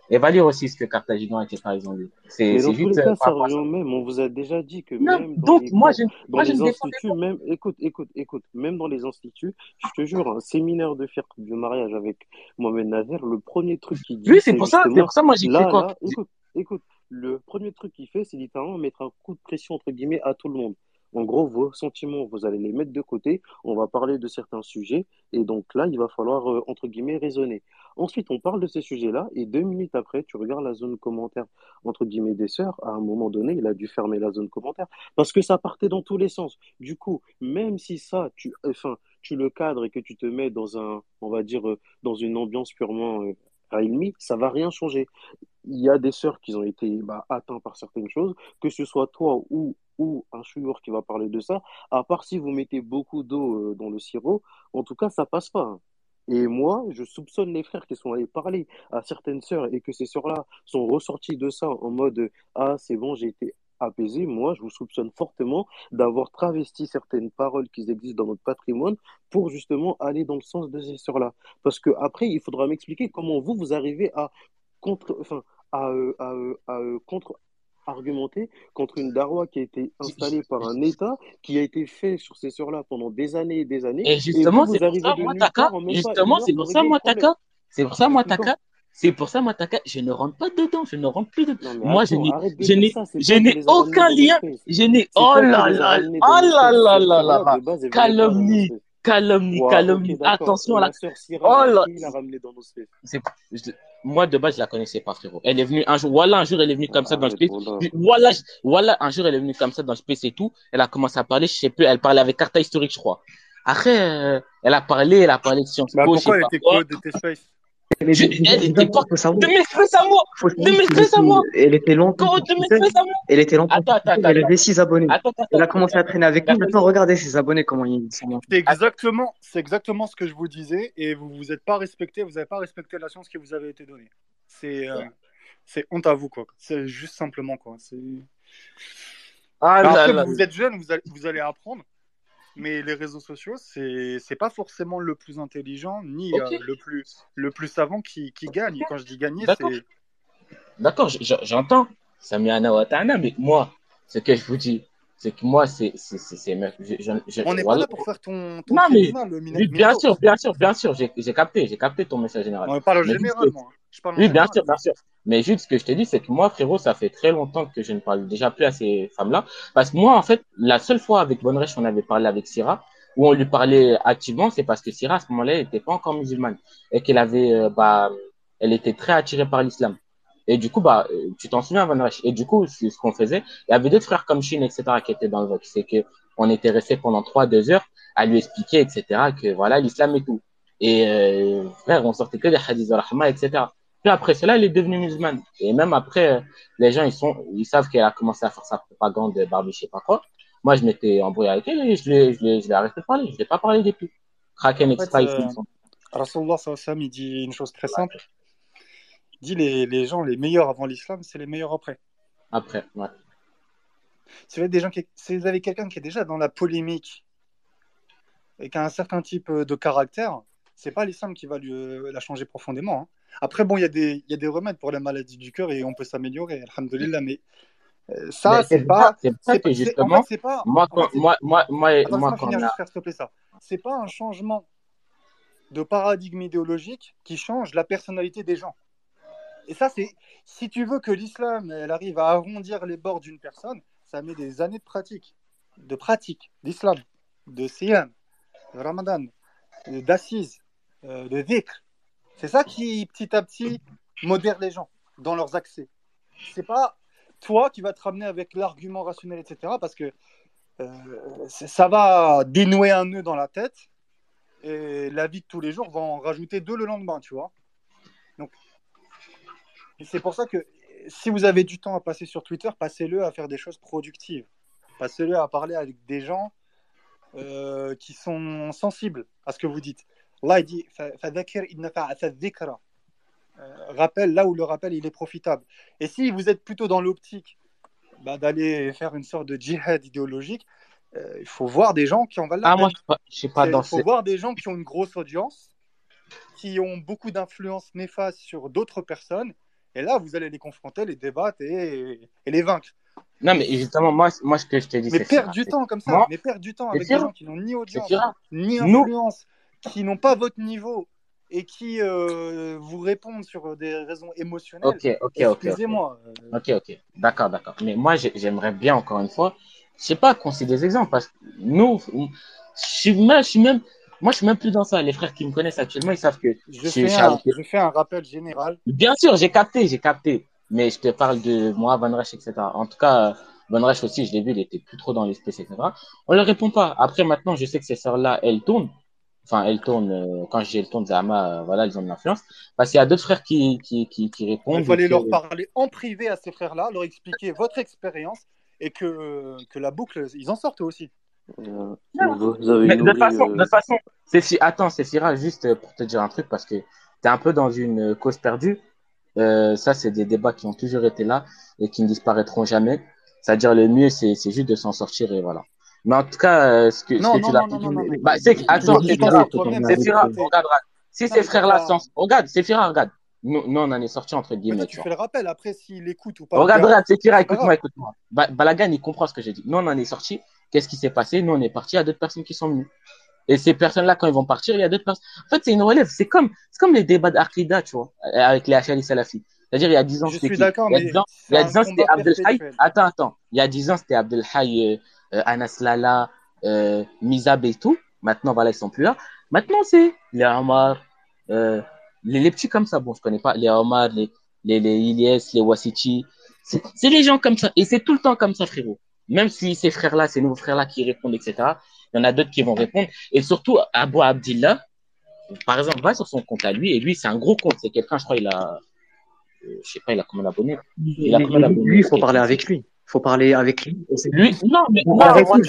Et va lire aussi ce que Cartaginois, etc. ils ont dit. C'est, juste euh, cas, par ça revient au même. On vous a déjà dit que Non, même dans donc, les moi, je, dans moi, les instituts, même, écoute, écoute, écoute, même dans les instituts, je te jure, un séminaire de fiqh du mariage avec Mohamed Nazer, le premier truc qu'il dit, Oui, c'est pour ça, pour ça, moi, j'ai quoi? là, écoute, écoute, le premier truc qu'il fait, c'est littéralement mettre un coup de pression, entre guillemets, à tout le monde. En gros, vos sentiments, vous allez les mettre de côté, on va parler de certains sujets, et donc là, il va falloir, euh, entre guillemets, raisonner. Ensuite, on parle de ces sujets-là, et deux minutes après, tu regardes la zone commentaire, entre guillemets, des sœurs, à un moment donné, il a dû fermer la zone commentaire, parce que ça partait dans tous les sens. Du coup, même si ça, tu, enfin, tu le cadres et que tu te mets dans un, on va dire, euh, dans une ambiance purement euh, Railmi, ça va rien changer. Il y a des sœurs qui ont été bah, atteintes par certaines choses, que ce soit toi ou, ou un chouyour qui va parler de ça, à part si vous mettez beaucoup d'eau euh, dans le sirop, en tout cas, ça passe pas. hein. Et moi, je soupçonne les frères qui sont allés parler à certaines sœurs et que ces sœurs-là sont ressorties de ça en mode Ah, c'est bon, j'ai été apaisé. Moi, je vous soupçonne fortement d'avoir travesti certaines paroles qui existent dans notre patrimoine pour justement aller dans le sens de ces sœurs-là. Parce que après, il faudra m'expliquer comment vous, vous arrivez à contre, enfin, à, euh, à, euh, à, euh, contre argumenter contre une darwa qui a été installée par un État, qui a été fait sur ces sœurs-là pendant des années et des années, Et justement, c'est pour ça, moi, Taka, justement, c'est pour ça, moi. Taka, c'est pour ça, moi? Taka, c'est pour ça, je ne rentre pas dedans, je ne rentre plus dedans. Non Moi, je attends, n'ai, je n'ai, je aucun lien, je n'ai, oh là là, oh là là là là calomnie, calomnie, calomnie, attention Et là, la oh là, c'est, moi, de base, je la connaissais pas, frérot. Elle est venue un jour, voilà, un jour, elle est venue comme ça dans le Arrête, space. voilà. Voilà, un jour, elle est venue comme ça dans le space et tout. Elle a commencé à parler, je sais plus, elle parlait avec Carta historique, je crois. Après, euh, elle a parlé, elle a parlé de Sciences Bah, Po, pourquoi elle était quoi. de tes déjà, elle était pas- De à moi de à Elle était longtemps. De à moi Elle était longtemps. Attends, attends, Elle avait 6 abonnés. Attends, attends, Elle a commencé à traîner avec nous. Maintenant, regardez ses abonnés, comment ils sont. C'est exactement, c'est exactement ce que je vous disais et vous vous êtes pas respecté, vous n'avez pas respecté la chance qui vous avait été donnée. C'est euh, c'est honte à vous quoi. C'est juste simplement quoi. C'est Ah Alors là après, là. vous êtes jeune, vous allez, vous allez apprendre, mais les réseaux sociaux, c'est c'est pas forcément le plus intelligent ni euh, le plus le plus savant qui, qui gagne. Et quand je dis gagner, c'est D'accord, j'entends. Ça met un mais moi, ce que je vous dis, c'est que moi, c'est. on n'est pas là pour faire ton, ton Non, mais- le Oui, bien sûr, bien sûr, bien sûr, j'ai capté, j'ai capté ton message général. On parle Mais général, moi. Je parle Oui, bien général. sûr, bien sûr. Mais juste ce que je te dis, c'est que moi, frérot, ça fait très longtemps que je ne parle déjà plus à ces femmes-là. Parce que moi, en fait, la seule fois avec Bonrech, on avait parlé avec Syrah, où on lui parlait activement, c'est parce que Syrah, à ce moment-là, elle n'était pas encore musulmane. Et qu'elle avait, euh, bah, elle était très attirée par l'islam. Et du coup, bah, euh, tu t'en souviens, Bonrech. Et du coup, c'est ce qu'on faisait. Il y avait d'autres frères comme Shin, etc., qui étaient dans le vote. C'est que on était resté pendant trois, deux heures à lui expliquer, etc., que voilà, l'islam et tout. Et, euh, frère, on sortait que des hadiths de Rahma, etc. Puis après cela, elle est devenue musulmane. Et même après, les gens, ils sont, ils savent qu'elle a commencé à faire sa propagande de Barbie, je sais pas quoi. Moi, je m'étais embrouillé avec elle et je l'ai, je l'ai, je l'ai arrêté de parler. Je l'ai pas parlé depuis. Kraken En fait, euh, Rasulullah sallam, il dit une chose très simple. Il dit les, les gens les meilleurs avant l'islam, c'est les meilleurs après. après, ouais. Si vous avez, des gens qui, si vous avez quelqu'un qui est déjà dans la polémique et qui a un certain type euh, de caractère, c'est pas l'islam qui va lui, euh, la changer profondément. hein. Après, bon, il y, a des- il y a des remèdes pour la maladie du cœur et on peut s'améliorer, alhamdoulilah, mais euh, ça, c'est pas. c'est que pas- c'est- justement, en fait, pas. moi, en fait, moi, moi, moi, Attends, moi, quand a, ça. C'est pas un changement de paradigme idéologique qui change la personnalité des gens. Et ça, c'est si tu veux que l'islam elle arrive à arrondir les bords d'une personne, ça met des années de pratique, de pratique d'islam, de siyam, de ramadan, d'assises, euh, dhikr. C'est ça qui petit à petit modère les gens dans leurs accès. C'est pas toi qui vas te ramener avec l'argument rationnel, etc. Parce que euh, ça va dénouer un nœud dans la tête et la vie de tous les jours va en rajouter deux le lendemain, tu vois. Donc, c'est pour ça que si vous avez du temps à passer sur Twitter, passez-le à faire des choses productives. Passez-le à parler avec des gens euh, qui sont sensibles à ce que vous dites. Allah il dit. Euh, rappel là où le rappel il est profitable. Et si vous êtes plutôt dans l'optique bah, d'aller faire une sorte de djihad idéologique, euh, il faut voir des gens qui en valent la ah, peine. moi, je je pas dans Il faut voir des gens qui ont une grosse audience, qui ont beaucoup d'influence néfaste sur d'autres personnes. Et là, vous allez les confronter, les débattre et, et les vaincre. non, mais justement, moi, moi, ce que je te dis, Mais perdre du temps comme ça, Moi, mais perdre du temps avec des gens qui n'ont ni audience, ni influence, qui n'ont pas votre niveau et qui euh, vous répondent sur des raisons émotionnelles. ok, ok, ok. Excusez-moi. euh, Ok, ok. D'accord, d'accord. Mais moi, j'ai- j'aimerais bien, encore une fois, je sais pas qu'on cite des exemples, parce que nous, je suis même, je suis même, moi, je suis même plus dans ça. Les frères qui me connaissent actuellement, ils savent que Je je, fais, un, je fais un rappel général. Bien sûr, j'ai capté, j'ai capté. Mais je te parle de moi, Van Reich, etc. En tout cas, Van Reich aussi, je l'ai vu, il était plus trop dans l'espèce, etc. On ne répond pas. Après, maintenant, je sais que ces sœurs-là, elles tournent. Enfin, elles tournent, euh, quand je dis elles tournent, Zama, euh, voilà, elles ont de l'influence. Parce qu'il y a d'autres frères qui, qui, qui, qui répondent. Il fallait et que- leur parler en privé à ces frères-là, leur expliquer votre expérience et que, que la boucle, ils en sortent aussi. Euh, vous avez Mais de toute façon, euh, de toute façon, c'est si, attends, c'est Syrah, juste euh, pour te dire un truc, parce que t'es un peu dans une euh, cause perdue. Euh, ça, c'est des débats qui ont toujours été là et qui ne disparaîtront jamais. C'est-à-dire, le mieux, c'est, c'est juste de s'en sortir et voilà. Mais en tout cas, euh, ce que, ce Non, que non, tu l'as non. bah, c'est que, attends, écouté. regarde. Si ces frères-là sont, regarde, c'est Syrah, regarde. Nous, nous, on en est sortis entre guillemets, tu tu fais le rappel. Après, s'il écoute ou pas. Regarde, regarde, pas écoute-moi, écoute-moi. Ba- Balagan, il comprend ce que j'ai dit. Nous, on en est sorti. Qu'est-ce qui s'est passé? Nous, on est parti. Il y a d'autres personnes qui sont venues. Et ces personnes-là, quand ils vont partir, il y a d'autres personnes. En fait, c'est une relève. C'est comme, c'est comme les débats d'Arqida, tu vois, avec les Hachali Salafi. C'est-à-dire, il y a 10 ans, Je c'était suis qui? d'accord, Il y a mais 10 ans, il c'est y a un 10 ans, c'était combat Abdel Hay. perpétuel. Attends, attends. Il y a 10 ans, c'était Abdel Hay, euh, euh, Anas Lala, euh, Mizab et tout. Maintenant, voilà, ils sont plus là. Maintenant, c'est les Omar, euh, les, les petits comme ça. Bon, je connais pas les Omar, les, les, les Ilyes, les Wasiti. C'est les gens comme ça. Et c'est tout le temps comme ça, frérot. Même si ces frères-là, ces nouveaux frères-là qui répondent, etc., il y en a d'autres qui vont répondre. Et surtout, Abou Abdillah, par exemple, va sur son compte à lui, et lui, c'est un gros compte. C'est quelqu'un, je crois, il a, euh, je sais pas, il a combien d'abonnés? Il a combien d'abonnés? Lui, il faut parler avec lui. Il faut parler avec lui. Et c'est- Lui, non, mais Bon, moi, moi, moi, de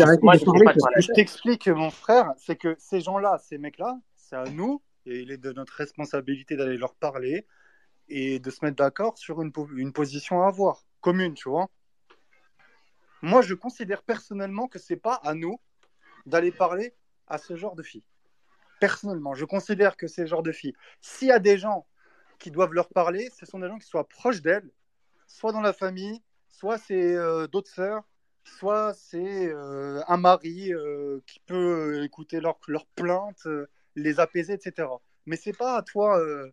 je t'explique, mon frère, c'est que ces gens-là, ces mecs-là, c'est à nous, et il est de notre responsabilité d'aller leur parler et de se mettre d'accord sur une, po- une position à avoir, commune, tu vois. Moi, je considère personnellement que c'est pas à nous d'aller parler à ce genre de filles. Personnellement, je considère que c'est ce genre de filles. S'il y a des gens qui doivent leur parler, ce sont des gens qui soient proches d'elles, soit dans la famille, soit c'est euh, d'autres sœurs, soit c'est euh, un mari euh, qui peut écouter leurs plaintes, euh, les apaiser, etc. Mais c'est pas à toi, euh,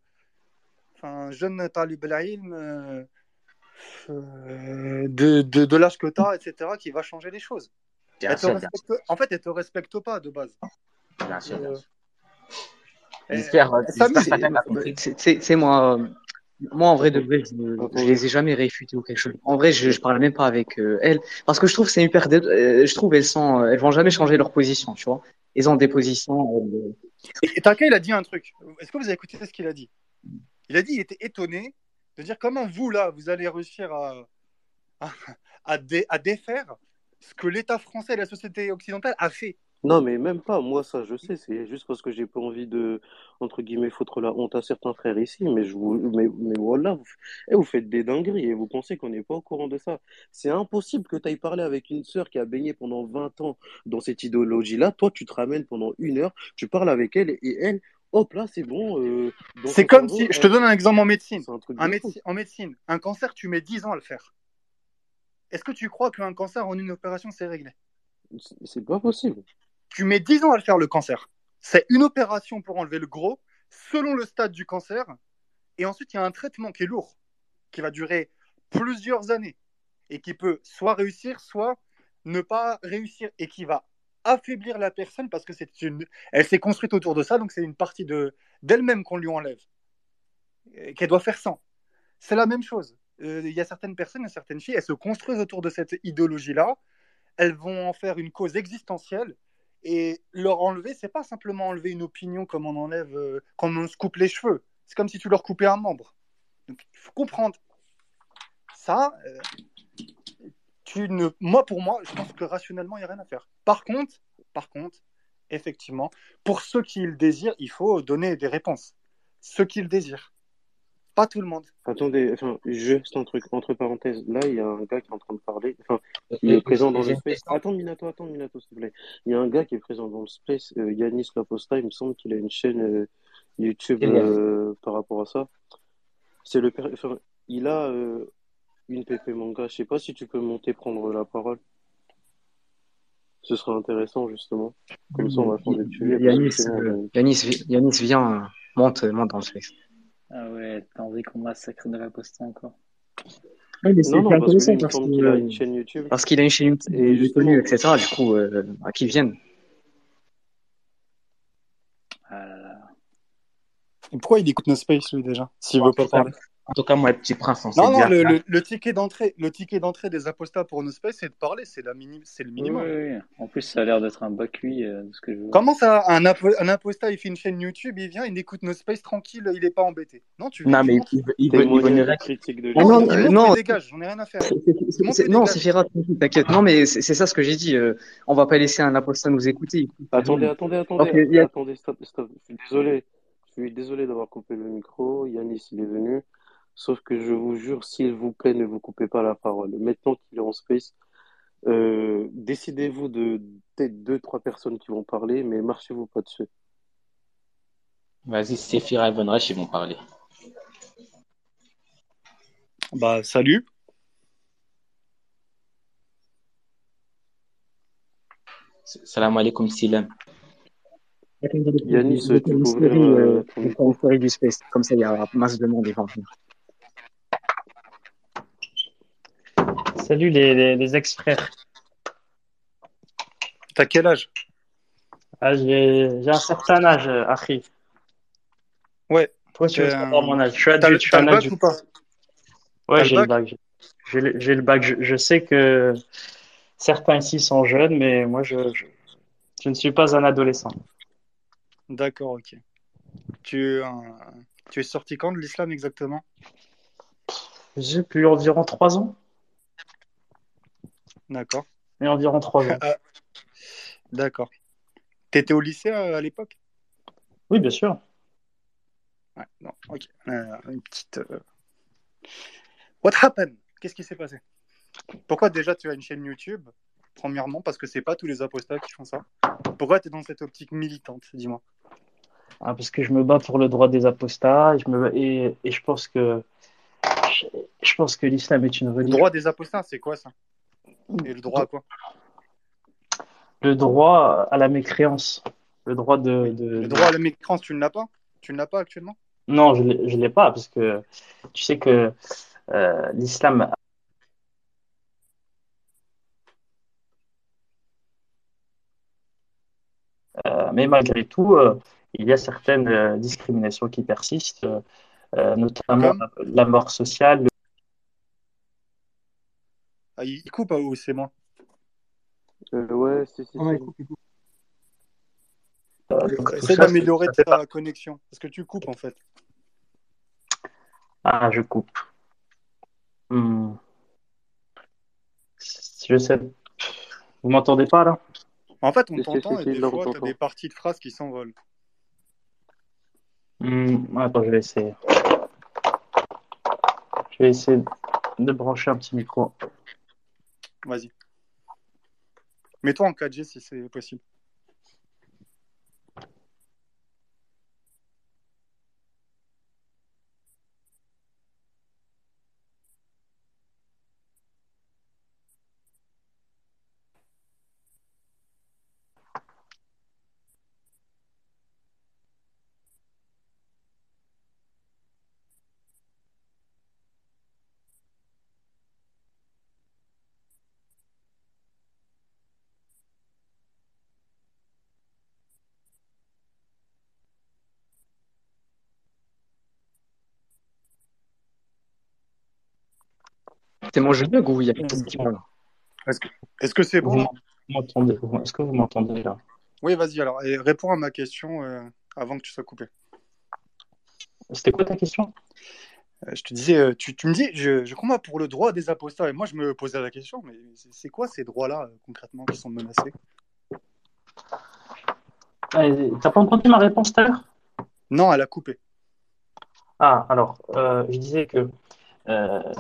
enfin, jeune talib al-ilm, euh, euh, de, de, de l'âge que tu as, etc., qui va changer les choses. Elle sûr, respecte- En fait, elle te respecte pas de base. Bien sûr, Euh, J'espère, euh. C'est- moi, euh, moi en vrai de vrai, je, je les ai jamais réfutés ou quelque chose. En vrai, je, je parle même pas avec euh, elles parce que je trouve que c'est hyper. dé- euh, je trouve elles sont, euh, elles vont jamais changer leur position, tu vois. Elles ont des positions. euh, Et, et Taka, il a dit un truc. Est-ce que vous avez écouté ce qu'il a dit? Il a dit il était étonné de dire comment vous, là, vous allez réussir à, à, à dé- à défaire ce que l'État français et la société occidentale a fait. Non, mais même pas, moi ça je sais, c'est juste parce que j'ai pas envie de, entre guillemets, foutre la honte à certains frères ici, mais je vous, mais, mais voilà, vous, eh, vous faites des dingueries et vous pensez qu'on n'est pas au courant de ça. C'est impossible que tu ailles parler avec une sœur qui a baigné pendant 20 ans dans cette idéologie-là, toi tu te ramènes pendant une heure, tu parles avec elle et elle, hop là, c'est bon. euh, C'est comme cerveau, si, je te donne un exemple en médecine. un truc Un de fou. médeci- en médecine, un cancer, tu mets 10 ans à le faire. Est-ce que tu crois qu'un cancer en une opération, c'est réglé? C'est pas possible. Tu mets 10 ans à le faire, le cancer. C'est une opération pour enlever le gros, selon le stade du cancer. Et ensuite, il y a un traitement qui est lourd, qui va durer plusieurs années et qui peut soit réussir, soit ne pas réussir et qui va affaiblir la personne parce que c'est une, elle s'est construite autour de ça, donc c'est une partie de d'elle-même qu'on lui enlève, qu'elle doit faire sans. C'est la même chose. Euh, Il y a certaines personnes, certaines filles, elles se construisent autour de cette idéologie-là. Elles vont en faire une cause existentielle et leur enlever, c'est pas simplement enlever une opinion comme on enlève, euh, comme on se coupe les cheveux. C'est comme si tu leur coupais un membre. Donc il faut comprendre. Ça, euh, tu ne, moi pour moi, je pense que rationnellement il n'y a rien à faire. Par contre, par contre, effectivement, pour ceux qui le désirent, il faut donner des réponses. Ceux qui le désirent, pas tout le monde. Attendez, enfin, juste un truc, entre parenthèses, là, il y a un gars qui est en train de parler, enfin, il est présent dans J'ai le space. Attends, Minato, attends, Minato, s'il te plaît. Il y a un gars qui est présent dans le space, euh, Yanis Laposta, il me semble qu'il a une chaîne euh, YouTube euh, par rapport à ça. C'est le, per- enfin, il a euh, une PP manga. Je sais pas si tu peux monter prendre la parole. Ce sera intéressant, justement. Comme ça, on va changer de sujet. Yanis, euh, Yanis, Yanis, viens, euh, monte, monte dans le space. Ah ouais, t'as envie qu'on massacre de la poste encore. Oui, mais c'est Non, non, parce intéressant qu'il a une chaîne YouTube. parce qu'il a une chaîne YouTube, Et justement, etc. Du coup, euh, à qui viennent. Ah là là. Et pourquoi il écoute nos space lui déjà S'il veut pas parler? En tout cas, moi, le petit prince, on Non, non, le, le, le ticket d'entrée, le ticket d'entrée des apostats pour nos space, c'est de parler, c'est la mini, c'est le minimum. oui, oui. En plus, ça a l'air d'être un bac-cuit euh, de ce que je vois. Comment ça, un, un apostat, il fait une chaîne YouTube, il vient, il écoute nos space tranquille, il est pas embêté. Non, tu Non, mais il il veut, il critique de Non, non, euh, dégage, j'en ai rien à faire. non, c'est Firat, t'inquiète. Non, mais c'est ça ce que j'ai dit. euh, on va pas laisser un apostat nous écouter. Attendez, attendez, attendez, attendez, stop, stop. Je suis désolé. Je suis désolé d'avoir coupé le micro. Yanis, il est venu. Sauf que je vous jure, s'il vous plaît, ne vous coupez pas la parole. Maintenant qu'il est en space, euh, décidez-vous de peut-être deux, trois personnes qui vont parler, mais marchez-vous pas dessus. Vas-y, Séphira et Von Reich, ils vont parler. Bah, salut. Salam alaikum, Silam. Vais tu peux ouvrir euh, euh, du space. Comme ça, il y a masse de monde, ils vont venir. Salut les, les, les ex-frères. T'as quel âge? Ah, j'ai un certain âge, euh, Akhi. Ouais. Pourquoi tu veux Euh, savoir mon âge? Je suis adulte, t'as un le bac ou pas? Ouais, j'ai le bac. J'ai le, j'ai le bac. Je, je sais que certains ici sont jeunes, mais moi, je, je, je ne suis pas un adolescent. D'accord, ok. Tu, euh, tu es sorti quand de l'islam exactement? J'ai plus environ trois ans. D'accord. Et environ trois ans. Ah, D'accord. T'étais au lycée euh, à l'époque? Oui, bien sûr. Ouais, non, ok. Euh, une petite. euh, What happened? Qu'est-ce qui s'est passé? Pourquoi déjà tu as une chaîne YouTube Premièrement, parce que c'est pas tous les apostats qui font ça? Pourquoi tu es dans cette optique militante Dis-moi? Ah, parce que je me bats pour le droit des apostats et je, me... et, et je pense que je, pense que l'islam est une Le religion. droit des apostats, c'est quoi ça? Et le droit à quoi? Le droit à la mécréance. Le droit de, de... Le droit à la mécréance, tu ne l'as pas? Tu ne l'as pas actuellement? Non, je je l'ai pas parce que tu sais que euh, l'islam Euh, mais malgré tout, euh, il y a certaines discriminations qui persistent, notamment la mort sociale. Ah, Il il coupe ou c'est moi? Euh, ouais, si, si, ouais, c'est- d'améliorer ta connexion. Parce que tu coupes en fait. Ah, je coupe. Hmm. Je sais. Vous m'entendez pas là? En fait, on t'entend et des fois, tu as des parties de phrases qui s'envolent. Hmm, Attends, je vais essayer. Je vais essayer de brancher un petit micro. Vas-y. Mets-toi en 4G si c'est possible. Mon jeu bug ou il y a quelque chose qui parle Est-ce que est-ce que c'est bon? Est-ce que vous m'entendez là? Oui, vas-y alors. Et réponds à ma question euh, avant que tu sois coupé. C'était quoi ta question? Euh, je te disais, euh, tu, tu me dis, je, je combats pour le droit des apostats. Et moi, je me posais la question, mais c'est quoi ces droits-là concrètement qui sont menacés? T'as pas entendu ma réponse tout à l'heure? Non, elle a coupé. Ah, alors, euh, je disais que euh,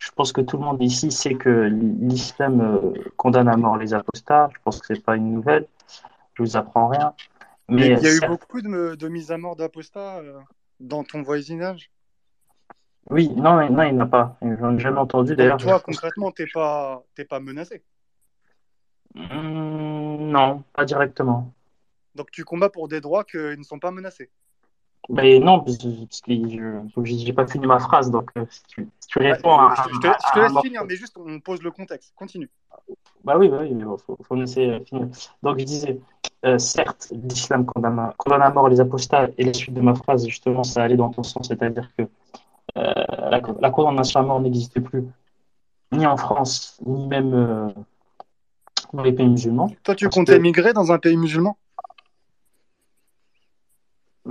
je pense que tout le monde ici sait que l'islam euh, condamne à mort les apostats. Je pense que c'est pas une nouvelle. Je vous apprends rien. Mais il y a eu certes, beaucoup de, de mises à mort d'apostats euh, dans ton voisinage. oui, non, non, il n'y en a pas. J'en ai jamais entendu d'ailleurs. toi, concrètement, t'es pas, t'es pas menacé. Hmm, non, pas directement. Donc tu combats pour des droits qui ne sont pas menacés. Mais non, parce que je j'ai pas fini ma phrase. Donc, euh, si tu, si tu Ouais, réponds à, je, te, je à laisse finir, mais juste on pose le contexte. Continue. Bah oui, bah oui, bon, faut, faut me laisser euh, finir. Donc je disais, euh, certes, l'islam condamne à, condamne à mort les apostats, et la suite de ma phrase, justement, ça allait dans ton sens, c'est-à-dire que euh, la, la condamnation à mort n'existe plus, ni en France, ni même euh, dans les pays musulmans. Toi, tu comptes que, émigrer dans un pays musulman?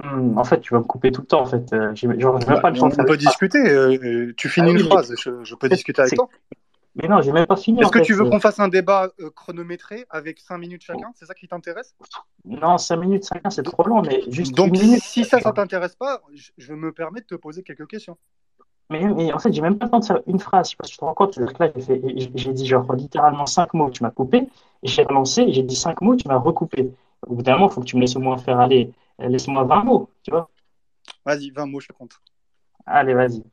Hum, en fait, tu vas me couper tout le temps, en fait. Euh, même Bah, pas le temps on, peut discuter. euh, euh, tu finis Ah oui, une phrase. Je, je peux discuter avec toi. Mais non, j'ai même pas fini, Est-ce que fait. tu veux qu'on fasse un débat euh, chronométré avec 5 minutes chacun C'est ça qui t'intéresse? Non, 5 minutes, 5 c'est trop long, mais juste Donc, minute. si ça, ça t'intéresse pas, je, je me permets de te poser quelques questions. Mais, mais en fait, j'ai même pas le temps de faire une phrase. Je sais pas si tu te rends compte. C'est-à-dire que là, j'ai fait- j'ai j'ai dit genre littéralement cinq mots, tu m'as coupé. J'ai relancé, j'ai dit cinq mots, tu m'as recoupé. Au bout d'un moment, il faut que tu me laisses au moins faire aller. Euh, Laisse-moi 20 mots, tu vois. Vas-y, 20 mots, je te compte. Allez, vas-y.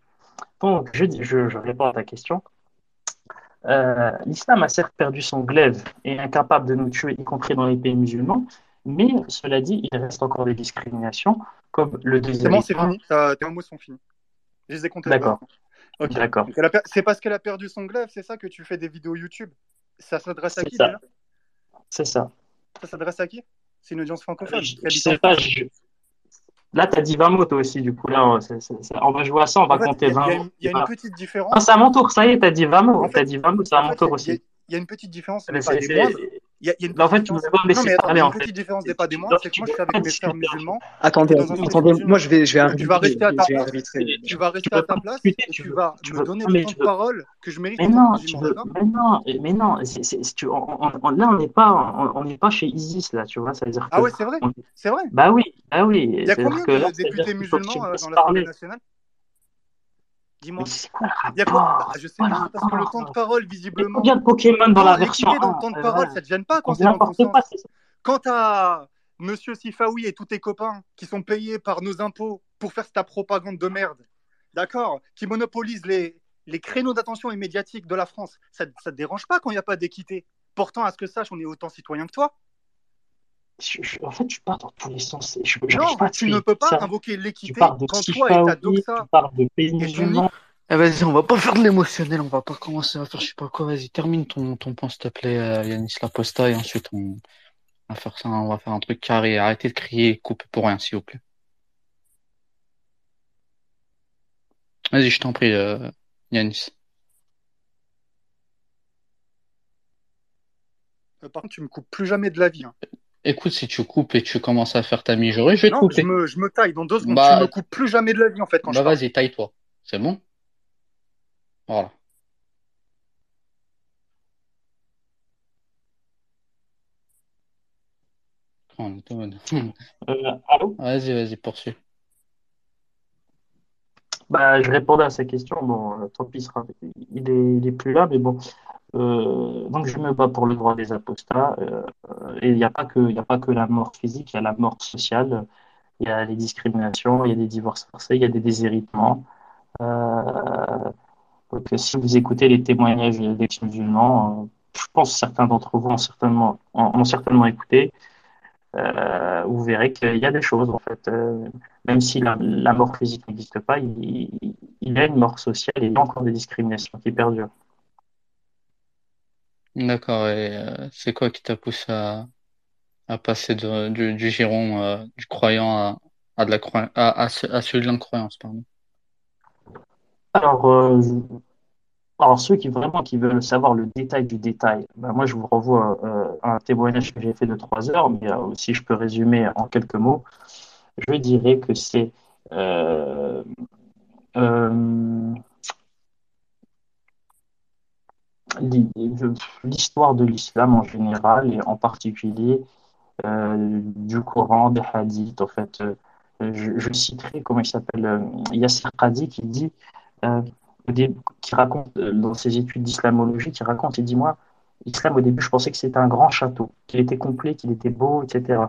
Donc, je, dis- je, je réponds à ta question. Euh, l'islam a certes perdu son glaive et est incapable de nous tuer, y compris dans les pays musulmans, mais cela dit, il reste encore des discriminations, comme le C'est deuxième bon, c'est fini. Tes 20 mots sont finis. Je les ai comptés. D'accord, 20. Ok. d'accord. C'est parce qu'elle a perdu son glaive, c'est ça que tu fais des vidéos YouTube? Ça s'adresse à C'est qui ça, déjà? C'est ça. Ça s'adresse à qui? C'est une audience francophone Je, je sais pas, je, Là, tu as dit 20 mots toi aussi, du coup. Là, on, c'est- c'est- c'est- on va jouer à ça, on va En fait, compter il y, a- 20 il y a mots. une- il y a une petite Ah, différence. c'est à mon tour, ça y est, tu as dit 20 mots. En Tu as fait, dit 20 mots, c'est à mon fait, tour y aussi. il y a une petite différence, Mais mais pas des. Il y a, il y a une Mais en petite fait, tu me différence. Non, parler, en fait. petite des pas des c'est que moi, je suis avec mes frères musulmans. Attendez, moi je vais, je vais Tu vas arbitrer. rester à ta Je vais place. arbitrer. Tu vas rester à ta place et tu vas tu me veux, donner tu de veux, parole que je mérite mais non, mais mais là, on n'est pas, on on n'est pas chez Isis, là, tu vois, ça veut dire Ah ouais, c'est vrai, c'est vrai. bah oui, bah oui, Il y a combien de députés musulmans euh, dans l'Assemblée nationale? Dis-moi. Il y a quoi? Rapport? je sais pas, parce que le temps de parole, visiblement, combien de Pokémon dans la version dans le 1? temps de parole, ça te gêne pas quand c'est dans. Quand t'as Monsieur Sifaoui et tous tes copains qui sont payés par nos impôts pour faire ta propagande de merde, d'accord, qui monopolisent les, les créneaux d'attention et médiatiques de la France, ça, ça te dérange pas quand il n'y a pas d'équité? Pourtant, à ce que sache, on est autant citoyens que toi. Je- je- en fait, tu pars dans tous les sens. Je Non, pas tu ne peux pas ça. invoquer Tu l'équité parles de quand toi et ta Sifaoui, tu doxa parles de pays musulmans. Eh, vas-y, on va pas faire de l'émotionnel, on va pas commencer à faire je sais pas quoi. Vas-y, termine ton, ton point, s'il te plaît, euh, Yanis Laposta, et ensuite on va faire ça, on va faire un truc carré. Arrêtez de crier, coupe pour rien, s'il vous plaît. Vas-y, je t'en prie, euh, Yanis. Euh, Par contre, tu me coupes plus jamais de la vie. hein. Écoute, si tu coupes et tu commences à faire ta mijaurée, je vais te Non, je couper. me, je me taille dans deux secondes. Tu Bah, me coupes plus jamais de la vie en fait quand bah je vas-y, taille-toi. C'est bon? Voilà. Bon. Euh, allô? Vas-y, vas-y, poursuis. Bah, je répondais à sa question. Bon, euh, tant pis, il est, il est plus là, mais bon. Euh, donc, je me bats pour le droit des apostats. euh, et il n'y a pas que, la mort physique, il y a la mort sociale, il y a les discriminations, il y a des divorces forcés, il y a des déshéritements. Euh, donc, euh, si vous écoutez les témoignages d'ex-musulmans, euh, je pense que certains d'entre vous ont certainement, ont, certainement écouté. Euh, vous verrez qu'il y a des choses, en fait. Euh, même si la, mort physique n'existe pas, il- il y a une mort sociale et il y a encore des discriminations qui perdurent. D'accord, et euh, c'est quoi qui t'a poussé à, passer du, giron euh, du croyant à, de la à, à, ce- à celui de l'incroyance, pardon? Alors, euh, alors, ceux qui vraiment qui veulent savoir le détail du détail, ben moi je vous renvoie à un témoignage que j'ai fait de trois heures, mais euh, si je peux résumer en quelques mots, je dirais que c'est l'histoire de l'islam en général et en particulier euh, du Coran, des hadiths. En fait, euh, je, citerai comment il s'appelle euh, Yasser Qadi qui dit, qui raconte dans ses études d'islamologie, qui raconte, il dit moi, l'islam au début, je pensais que c'était un grand château, qu'il était complet, qu'il était beau, etc.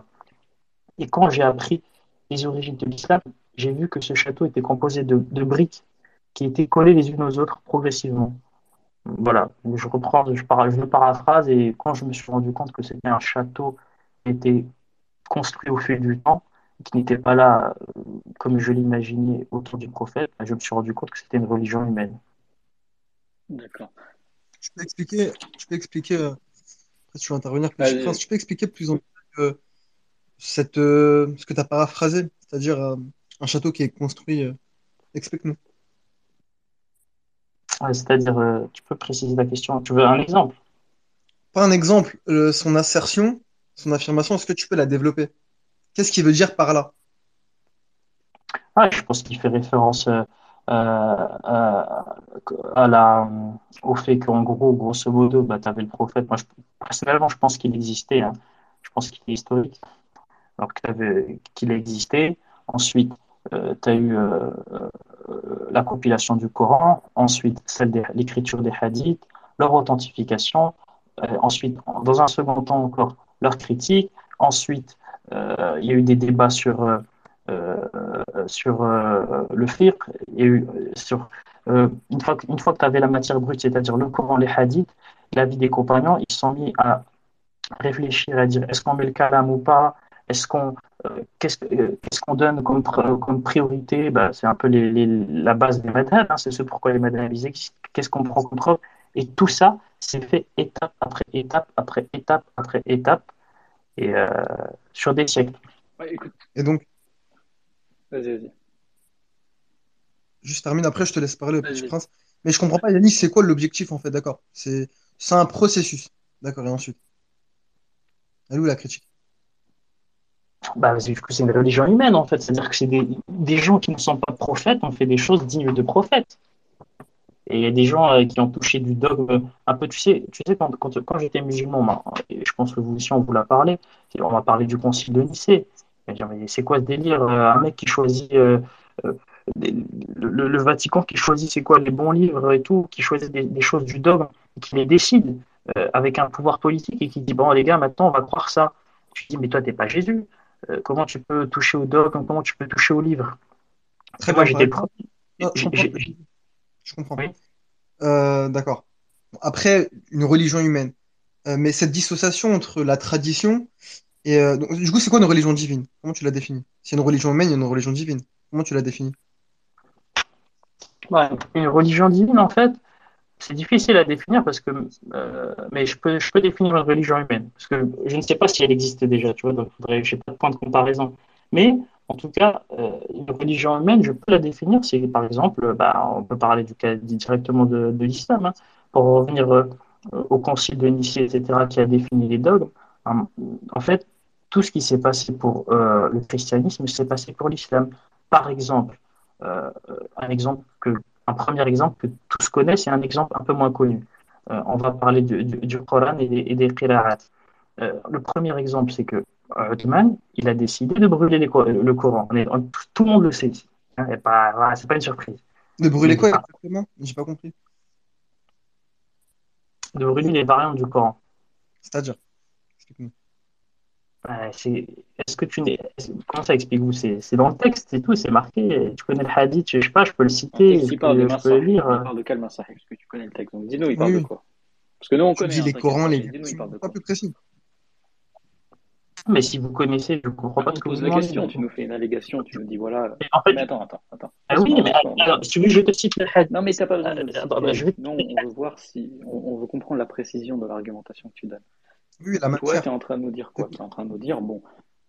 Et quand j'ai appris les origines de l'islam, j'ai vu que ce château était composé de briques qui étaient collées les unes aux autres progressivement. Voilà, je reprends, je, para- je le paraphrase et quand je me suis rendu compte que c'était un château qui était construit au fil du temps, qui n'était pas là euh, comme je l'imaginais autour du prophète, je me suis rendu compte que c'était une religion humaine. D'accord. Je peux expliquer, je peux expliquer, euh, après, tu vas intervenir je peux expliquer plus en détail euh, cette, euh, ce que tu as paraphrasé, c'est-à-dire un château qui est construit. Explique-nous. C'est-à-dire, euh, tu peux préciser la question, tu veux un exemple? Pas un exemple, euh, son assertion, son affirmation, est-ce que tu peux la développer? Qu'est-ce qu'il veut dire par là? Ah, je pense qu'il fait référence euh, à, la, au fait qu'en gros, grosso modo, bah, tu avais le prophète. Moi, je- personnellement, je pense qu'il existait. hein. Je pense qu'il est historique. Alors qu'il a existé. Ensuite, tu as eu la compilation du Coran. Ensuite, celle de l'écriture des hadiths, leur authentification. Euh, ensuite, dans un second temps encore, leur critique. Ensuite, euh, il y a eu des débats sur euh, euh, euh, le fiqh, il y a eu euh, sur euh, une fois que, une fois que tu avais la matière brute, c'est-à-dire le Coran, les hadiths, la vie des compagnons, ils sont mis à réfléchir, à dire est-ce qu'on met le kalam ou pas, est-ce qu'on euh, qu'est-ce euh, qu'est-ce qu'on donne comme, pr- comme priorité, bah, c'est un peu les, les- la base des madhhabs, hein, c'est ce pourquoi les existent, qu'est-ce qu'on prend comme preuve, et tout ça, c'est fait étape après étape après étape après étape, et euh, sur des siècles. Ouais, écoute, Et donc, vas-y, vas-y. juste termine, après je te laisse parler, Vas-y, petit prince. Mais je comprends pas, Yannick, c'est quoi l'objectif en fait, d'accord? C'est c'est un processus, d'accord, et ensuite? Elle est où la critique? Bah, que c'est une religion humaine, en fait. C'est-à-dire que c'est des, des gens qui ne sont pas prophètes ont fait des choses dignes de prophètes. Et il y a des gens euh, qui ont touché du dogme un peu, tu sais, tu sais quand, quand, quand j'étais musulman, bah, et je pense que vous aussi on vous l'a parlé, on m'a parlé du concile de Nicée. C'est quoi ce délire euh, Un mec qui choisit euh, le, Vatican qui choisit c'est quoi les bons livres et tout, qui choisit des, choses du dogme, et qui les décide avec un pouvoir politique et qui dit bon les gars maintenant on va croire ça. Tu dis mais toi t'es pas Jésus. Euh, comment tu peux toucher au dogme Comment tu peux toucher au livre? Très Moi bien, j'étais. Non, je comprends. Oui. Euh, d'accord. Après, une religion humaine. Euh, mais cette dissociation entre la tradition et... euh, donc, du coup, c'est quoi une religion divine? Comment tu la définis? S'il y a une religion humaine, il y a une religion divine. Comment tu la définis? Ouais, une religion divine, en fait, c'est difficile à définir parce que, euh, mais je peux, je peux définir une religion humaine parce que je ne sais pas si elle existe déjà, tu vois, donc faudrait, j'ai pas de point de comparaison. Mais en tout cas, euh, une religion humaine, je peux la définir. C'est par exemple, bah, on peut parler directement de, l'islam, hein, pour revenir euh, au concile de Nicée, etc., qui a défini les dogmes. En, en fait, tout ce qui s'est passé pour le christianisme s'est passé pour l'islam. Par exemple, un exemple que, un premier exemple que tous connaissent et un exemple un peu moins connu. Euh, on va parler du, du, du Coran et des, et des. Euh, le premier exemple, c'est que Uthman, il a décidé de brûler les, le Coran. On tout, tout le monde le sait ici. Hein, pas, c'est pas une surprise. De brûler quoi exactement? J'ai pas compris. De brûler les variantes du Coran. C'est-à-dire? C'est- Est-ce que tu Comment ça explique-vous? C'est c'est dans le texte et tout, c'est marqué. Tu connais le hadith, je sais pas, je peux le Le citer, je il parle de peux, je peux le lire. Il parle de quel Parce que tu connais le texte? Donc dis-nous, il parle Oui, de quoi? Parce que nous, on Tu connaît, dis hein, les Corans, pas. les Dis-nous, il parle de pas quoi? plus précis. Mais si vous connaissez, je comprends pas ce que vous pose la question, tu nous fais une allégation, tu nous dis voilà. Mais en fait, Mais attends, attends, attends. ah oui, mais alors, si tu veux, je te cite le hadith. Non, mais t'as pas besoin de Euh, attends, bah, je citer. vais Non, on veut voir si. On, on veut comprendre la précision de l'argumentation que tu donnes. Oui, la Toi, tu es en train de nous dire quoi? Tu es en train de nous dire, bon,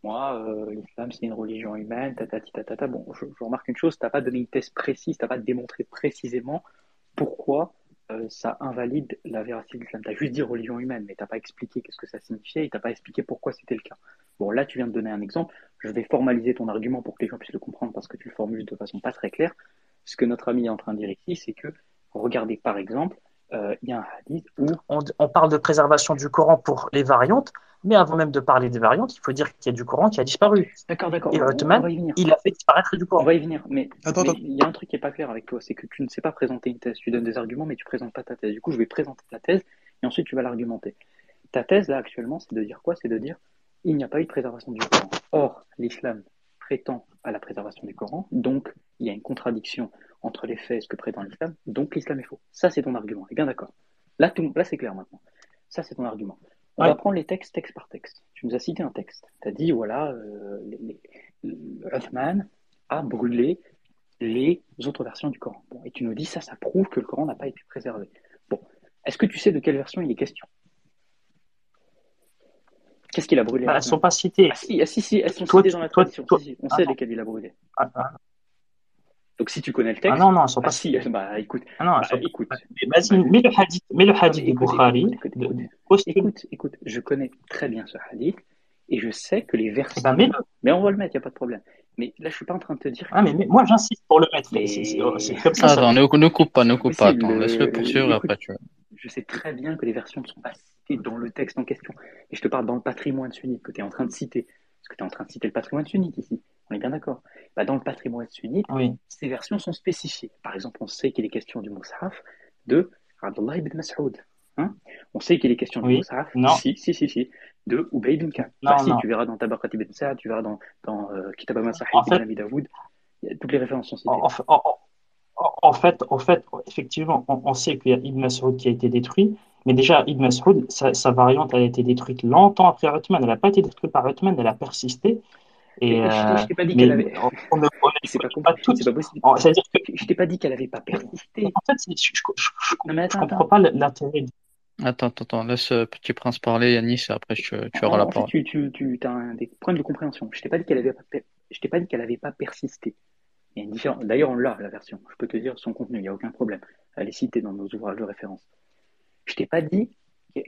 moi, euh, l'islam, c'est une religion humaine, tatati tatata. Bon, je, je remarque une chose, tu n'as pas donné une thèse précise, tu n'as pas démontré précisément pourquoi euh, ça invalide la véracité de l'islam. Tu as juste dit religion humaine, mais tu n'as pas expliqué qu'est-ce que ça signifiait et tu n'as pas expliqué pourquoi c'était le cas. Bon, là, tu viens de donner un exemple. Je vais formaliser ton argument pour que les gens puissent le comprendre parce que tu le formules de façon pas très claire. Ce que notre ami est en train de dire ici, c'est que, regardez par exemple, euh, il y a un hadith où On, on parle de préservation du Coran pour les variantes, mais avant même de parler des variantes, il faut dire qu'il y a du Coran qui a disparu. D'accord, d'accord, Et on, on venir. il a fait disparaître du On Coran. va y venir, mais Attends, mais attends. il y a un truc qui est pas clair avec toi, c'est que tu ne sais pas présenter une thèse. Tu donnes des arguments, mais tu présentes pas ta thèse. Du coup, je vais présenter ta thèse et ensuite tu vas l'argumenter. Ta thèse, là, actuellement, c'est de dire quoi? C'est de dire il n'y a pas eu de préservation du Coran. Or, l'islam prétend à la préservation du Coran, donc il y a une contradiction entre les faits et ce que prétend l'islam, donc l'islam est faux. Ça, c'est ton argument. Et bien d'accord. Là, tout, là, c'est clair maintenant. Ça, c'est ton argument. On Ouais. va prendre les textes texte par texte. Tu nous as cité un texte. Tu as dit, voilà, euh, les, les- Uthman a brûlé les autres versions du Coran. Bon, et tu nous dis, ça, ça prouve que le Coran n'a pas été préservé. Bon, est-ce que tu sais de quelle version il est question? Qu'est-ce qu'il a brûlé? Bah, elles Uthman sont pas citées. Ah si, ah, si, si, elles sont Toi, citées dans la tradition. toi- Si, si, on Ah sait lesquelles il a brûlé. Ah, ah, Donc si tu connais le ah texte, non, non, elles sont ah pas si, citées. bah écoute, Ah non, bah, sont écoute, pas. Mais Vas-y, bah, mets le hadith, mets le hadith mais écoute, Bukhari, écoute, écoute, de, écoute, écoute, écoute, je connais très bien ce hadith et je sais que les Eh ben, versions, mets-le. mais on va le mettre, il n'y a pas de problème. Mais là, je suis pas en train de te dire Ah, mais, mais moi, j'insiste pour le mettre. C'est c'est- Mais comme ça, ça. Attends, ne, ne coupe pas, ne coupe pas. Attends, laisse-le euh, poursuivre et écoute, après tu. je sais très bien que les versions ne sont pas citées dans le texte en question. Et je te parle dans le patrimoine sunnite que tu es en train de citer. Parce que tu es en train de citer le patrimoine sunnite ici. On est bien d'accord. Bah, dans le patrimoine sunnite, Oui. ces versions sont spécifiées. Par exemple, on sait qu'il est question du Mus'haf de Abdullah ibn Mas'ud. Hein? On sait qu'il est question du Oui. Mus'haf, Non. si, si, si, si, de Ubay ibn Ka'b. Bah, si, non. tu verras dans Tabaqat ibn Sa'd, tu verras dans, dans euh, Kitab al-Masahib ibn Abi toutes les références sont citées. en, en- en- en fait, en fait, effectivement, on, on sait qu'il y a Ibn Mas'ud qui a été détruit, mais déjà, Ibn Mas'ud, sa, sa variante, elle a été détruite longtemps après Uthman. Elle n'a pas été détruite par Uthman, elle a persisté. Et, Et, et je euh, t'ai- je t'ai pas dit qu'elle avait. on, ne C'est pas, pas toutes. c'est pas possible. C'est-à-dire que, Je t'ai pas dit qu'elle avait pas persisté. en fait, c'est- je, je, je, je, Non mais je attends, comprends attends. pas l'intérêt. de- Attends, attends, attends, laisse euh, Petit Prince parler, Yanis, et après tu, tu auras la en fait, parole. tu, tu, tu as un, des problèmes de compréhension. Je t'ai pas dit qu'elle avait pas, per- je t'ai pas dit qu'elle avait pas persisté. Il y a une différence. D'ailleurs, on l'a, la version. Je peux te dire son contenu, il n'y a aucun problème. Elle est citée dans nos ouvrages de référence. Je t'ai pas dit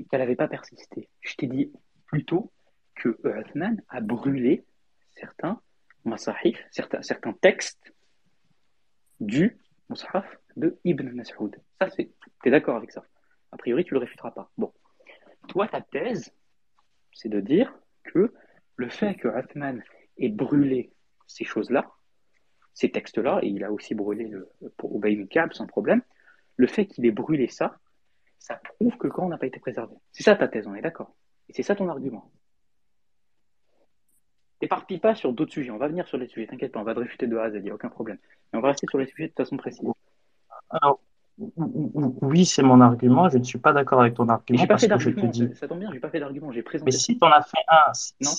qu'elle avait pas persisté. Je t'ai dit plutôt que Uthman a brûlé certains masahif, certains, certains textes du mushaf de Ibn Mas'ud. Ça, c'est, t'es d'accord avec ça? A priori, tu le réfuteras pas. Bon. Toi, ta thèse, c'est de dire que le fait que Uthman ait brûlé ces choses-là, ces textes-là, et il a aussi brûlé le, pour Ubay sans problème, le fait qu'il ait brûlé ça, ça prouve que le Coran n'a pas été préservé. C'est ça ta thèse, on est d'accord? Et c'est ça ton argument? Éparpille pas sur d'autres sujets. On va venir sur les sujets, t'inquiète pas, on va te réfuter de A à Z, il n'y a aucun problème. Mais on va rester sur les sujets de façon précise. Alors, oui, c'est mon argument. Je ne suis pas d'accord avec ton argument pas parce que je te dis. ça, tombe bien, j'ai pas fait d'argument, j'ai présenté. Mais si t'en as fait un, Non.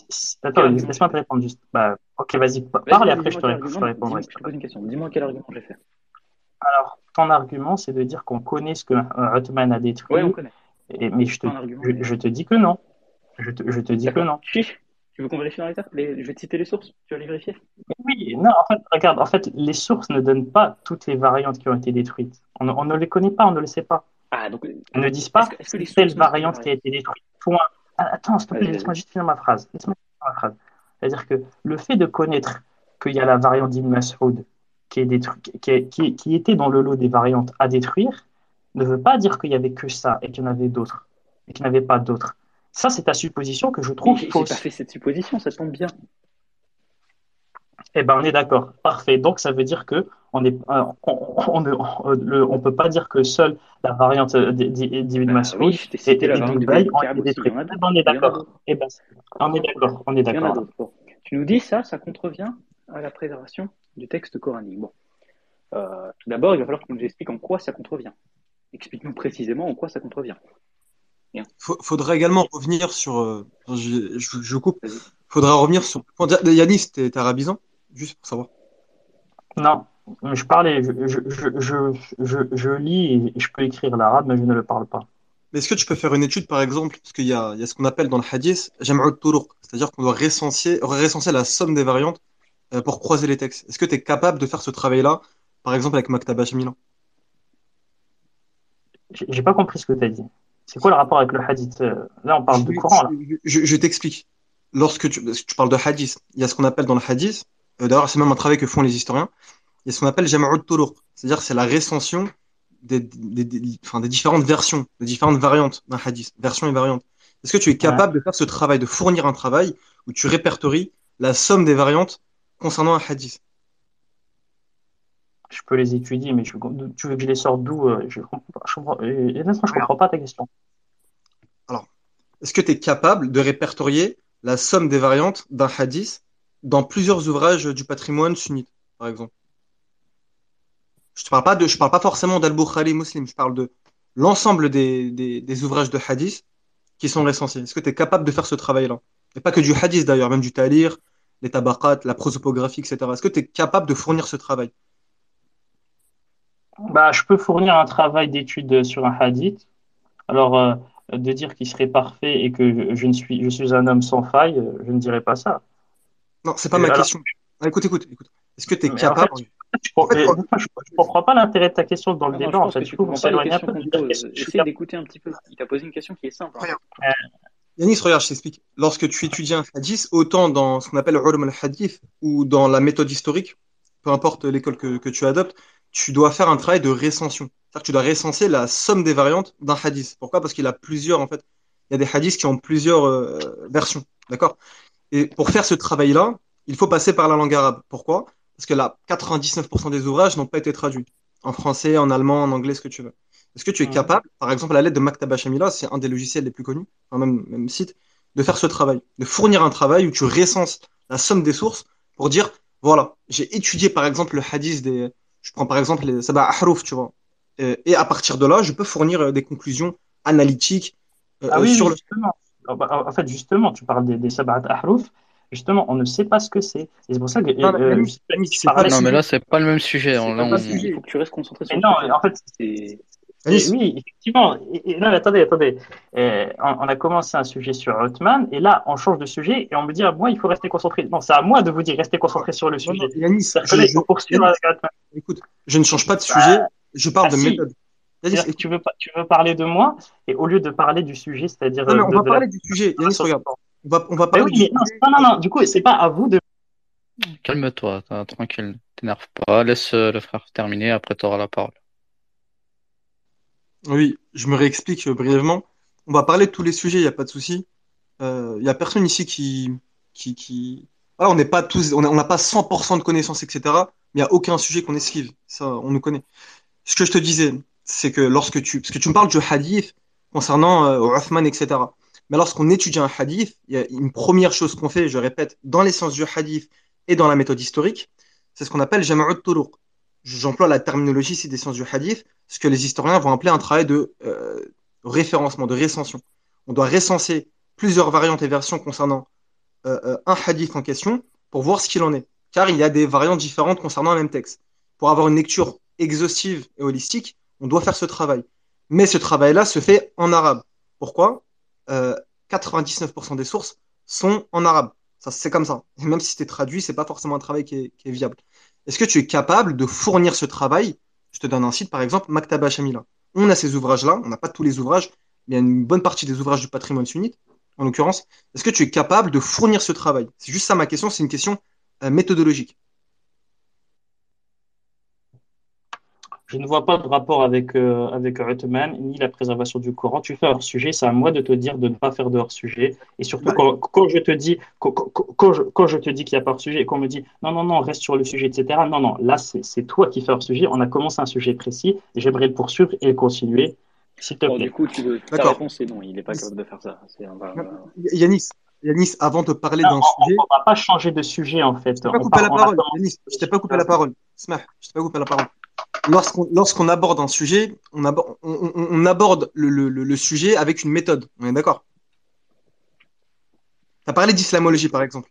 attends, laisse-moi te répondre juste. Bah, ok, vas-y, parle et après je te, je répondrai. je te pose une question. Dis-moi quel argument j'ai fait. Alors, ton argument, c'est de dire qu'on connaît ce que euh, Othman a détruit, Ouais, on connaît. et, mais je te, je, je te dis que non. Je te, je te dis que non. Tu veux qu'on vérifie dans les Je vais te citer les sources, tu vas les vérifier? Oui, non, en fait, regarde, en fait, les sources ne donnent pas toutes les variantes qui ont été détruites. On, ne- on ne les connaît pas, on ne le sait pas. Ah, donc. Ne disent pas Est-ce que, les telle variante qui a été détruite. Point. Ah, Attends, s'il te plaît, laisse-moi juste finir ma phrase. Laisse-moi finir ma phrase. C'est-à-dire que le fait de connaître qu'il y a la variante d'Ibn qui, est détruite, qui, est- qui, qui était dans le lot des variantes à détruire ne veut pas dire qu'il y avait que ça et qu'il y en avait d'autres et qu'il n'y en avait pas d'autres. Ça, c'est ta supposition que je trouve j'ai j'ai fausse. pas fait cette supposition, ça tombe bien. Eh ben, on est d'accord. Parfait. Donc, ça veut dire que on est, euh, on, on, ne- on- peut pas dire que seule la variante euh, d'I- d'I- d'Ibn Bah Mas'ud oui, je t'ai et, Ibn ont Ka'b été détruites. on est d'accord. Eh ben, on est d'accord. On est d'accord. Tu nous dis ça, ça contrevient à la préservation du texte coranique. Bon. Euh, tout d'abord, il va falloir tu nous expliques en quoi ça contrevient. Explique-nous précisément en quoi ça contrevient. Bien. Faut- faudra également revenir sur. euh, je, je, je coupe. Vas-y. Faudra revenir sur. Yanis, t'es arabisant? Juste pour savoir. Non, je parlais, je, je, je, je, je, je lis et je peux écrire l'arabe, mais je ne le parle pas. Mais est-ce que tu peux faire une étude, par exemple, parce qu'il y a, il y a ce qu'on appelle dans le hadith, jam'u turuq, c'est-à-dire qu'on doit recenser, recenser la somme des variantes euh, pour croiser les textes. Est-ce que tu es capable de faire ce travail-là, par exemple avec Maktaba? J'ai j'ai pas compris ce que tu as dit. C'est quoi le rapport avec le hadith? Euh, Là, on parle Je, du Coran, là. je- je- je t'explique. Lorsque tu, parles de hadith, il y a ce qu'on appelle dans le hadith, euh, d'ailleurs c'est même un travail que font les historiens, il y a ce qu'on appelle jam'u turuq, c'est-à-dire c'est la recension des, des, des- enfin, des différentes versions, des différentes variantes d'un hadith, versions et variantes. Est-ce que tu es Ouais. capable de faire ce travail, de fournir un travail où tu répertories la somme des variantes concernant un hadith? Je peux les étudier, mais je, tu veux que je les sorte d'où? euh, Je. Je comprends, et- je comprends pas ta question. Alors, est-ce que tu es capable de répertorier la somme des variantes d'un hadith dans plusieurs ouvrages du patrimoine sunnite, par exemple? Je te parle pas de, je parle pas forcément d'Al-Bukhari Muslim, je parle de l'ensemble des, des, des ouvrages de hadith qui sont recensés. Est-ce que tu es capable de faire ce travail-là? Et pas que du hadith d'ailleurs, même du talir, les tabaqat, la prosopographie, etc. Est-ce que tu es capable de fournir ce travail? Bah, je peux fournir un travail d'étude sur un hadith. Alors, euh, de dire qu'il serait parfait et que je, je ne suis, je suis un homme sans faille, je ne dirais pas ça. Non, c'est pas Et ma alors- question. Ah, écoute, écoute, écoute. Est-ce que tu es Mais capable? je, fait, je comprends pas l'intérêt de ta question dans le Non, débat. En fait, comprends pas les s'éloigne un peu d'écouter un petit peu. Il t'a posé une question qui est simple. hein. Regarde. Yanis, regarde, je t'explique. Lorsque tu étudies un hadith, autant dans ce qu'on appelle ulum al-hadith ou dans la méthode historique, peu importe l'école que, que tu adoptes, tu dois faire un travail de récension. C'est-à-dire que tu dois recenser la somme des variantes d'un hadith. Pourquoi? Parce qu'il a plusieurs, en fait, il y a des hadiths qui ont plusieurs euh, versions. D'accord? Et pour faire ce travail-là, il faut passer par la langue arabe. Pourquoi? Parce que là, 99% des ouvrages n'ont pas été traduits. En français, en allemand, en anglais, ce que tu veux. Est-ce que tu es capable, par exemple, la lettre de Maktaba Shamila, c'est un des logiciels les plus connus, enfin même, même site, de faire ce travail, de fournir un travail où tu recenses la somme des sources pour dire, voilà, j'ai étudié par exemple le hadith des, je prends par exemple les sab'a ahruf, tu vois, Euh, et à partir de là, je peux fournir euh, des conclusions analytiques euh, Ah oui, sur oui, le. justement. En fait, justement, tu parles des, des sab'at ahruf. Justement, on ne sait pas ce que c'est. Et c'est pour ça que Non, mais euh, pas Non, mais là, c'est pas le même sujet. C'est Là, pas on... le sujet. Il faut que tu restes concentré sur Mais le non, sujet. en fait, C'est- Et oui, effectivement. Et, et là, attendez, attendez. On, on a commencé un sujet sur Hotman, et là, on change de sujet, et on me dit à moi, il faut rester concentré. Non, c'est à moi de vous dire, restez concentré sur le non, non, sujet. Yannick, C'est-à-dire que je, je- Hotman. écoute, je ne change pas de Bah, sujet, je parle de si. méthode. Que tu veux, pas, tu veux parler de moi, et au lieu de parler du sujet, c'est-à-dire Non, mais euh, on de, va de la parler du sujet. Yannis, regarde. On va, on va Mais parler oui, du mais non, non, non, non, du coup, c'est pas à vous de. Calme-toi, tranquille, t'énerve pas, laisse euh, le frère terminer, après t'auras la parole. Oui, je me réexplique euh, brièvement. On va parler de tous les sujets, il n'y a pas de souci. Il n'y a personne ici qui, qui, qui... Voilà, on n'est pas tous, on n'a pas 100% de connaissances, etc. Mais il n'y a aucun sujet qu'on esquive. Ça, on nous connaît. Ce que je te disais, c'est que lorsque tu, parce que tu me parles du hadith concernant euh, Uthman, etc. Mais lorsqu'on étudie un hadith, il y a une première chose qu'on fait, je répète, dans les sciences du hadith et dans la méthode historique, c'est ce qu'on appelle jama'ut turuq. J'emploie la terminologie ici des sciences du hadith, ce que les historiens vont appeler un travail de euh, référencement, de recension. On doit recenser plusieurs variantes et versions concernant euh, euh, un hadith en question pour voir ce qu'il en est. Car il y a des variantes différentes concernant un même texte. Pour avoir une lecture exhaustive et holistique, on doit faire ce travail. Mais ce travail-là se fait en arabe. Pourquoi? Euh, 99% des sources sont en arabe. C'est comme ça. Et même si c'était traduit, c'est pas forcément un travail qui est viable. Est-ce que tu es capable de fournir ce travail? Je te donne un site, par exemple, Maktaba Shamila. On a ces ouvrages-là, on n'a pas tous les ouvrages, il y a une bonne partie des ouvrages du patrimoine sunnite, en l'occurrence. Est-ce que tu es capable de fournir ce travail? C'est juste ça ma question, c'est une question euh, méthodologique. Je ne vois pas de rapport avec, euh, avec Uthman ni la préservation du Coran. Tu fais hors sujet, c'est à moi de te dire de ne pas faire de hors sujet. Et surtout, Bah, quand, quand je te dis, quand, quand- je, quand je te dis qu'il n'y a pas hors sujet et qu'on me dit non, non, non, reste sur le sujet, etc. Non, non, là, c'est c'est toi qui fais hors sujet. On a commencé un sujet précis. J'aimerais le poursuivre et le continuer, s'il te Bon, plaît. du coup, tu, ta D'accord. réponse c'est non, il n'est pas capable de faire ça. On Yanis, Yanis, avant de parler Non, d'un on sujet, ne va pas changer de sujet, en fait. je t'ai pas On coupé la on a parole. Yanis, je t'ai pas coupé le la sujet. parole. Smah, je t'ai pas coupé la parole. Lorsqu'on aborde un sujet, on, abo- on, on- on aborde le, le, le- le sujet avec une méthode. On est d'accord? Tu as parlé d'islamologie, par exemple.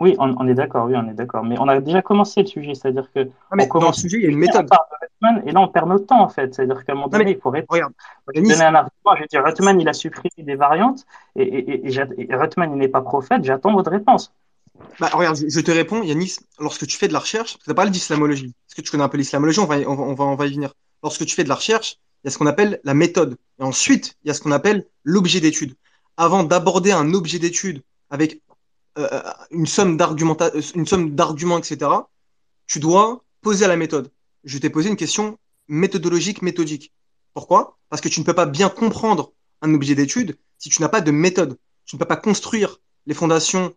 Oui, on, est d'accord, oui, on est d'accord. Mais on a déjà commencé le sujet, c'est-à-dire que Ah, mais dans le sujet, il y a une méthode. et là on perd notre temps en fait. C'est-à-dire qu'à un moment donné, il faut répondre. regarde, donner un argument, je vais dire Uthman, il a supprimé des variantes et, et, Uthman, il n'est pas prophète, j'attends votre réponse. Bah, regarde, je, te réponds, Yanis, lorsque tu fais de la recherche, tu parlé d'islamologie. Est-ce que tu connais un peu l'islamologie? On va, on va, on va, y venir. Lorsque tu fais de la recherche, il y a ce qu'on appelle la méthode. Et ensuite, il y a ce qu'on appelle l'objet d'étude. Avant d'aborder un objet d'étude avec euh, d'argumenta- euh, une somme d'arguments, etc., tu dois poser à la méthode. Je t'ai posé une question méthodologique, méthodique. Pourquoi? Parce que tu ne peux pas bien comprendre un objet d'étude si tu n'as pas de méthode. Tu ne peux pas construire les fondations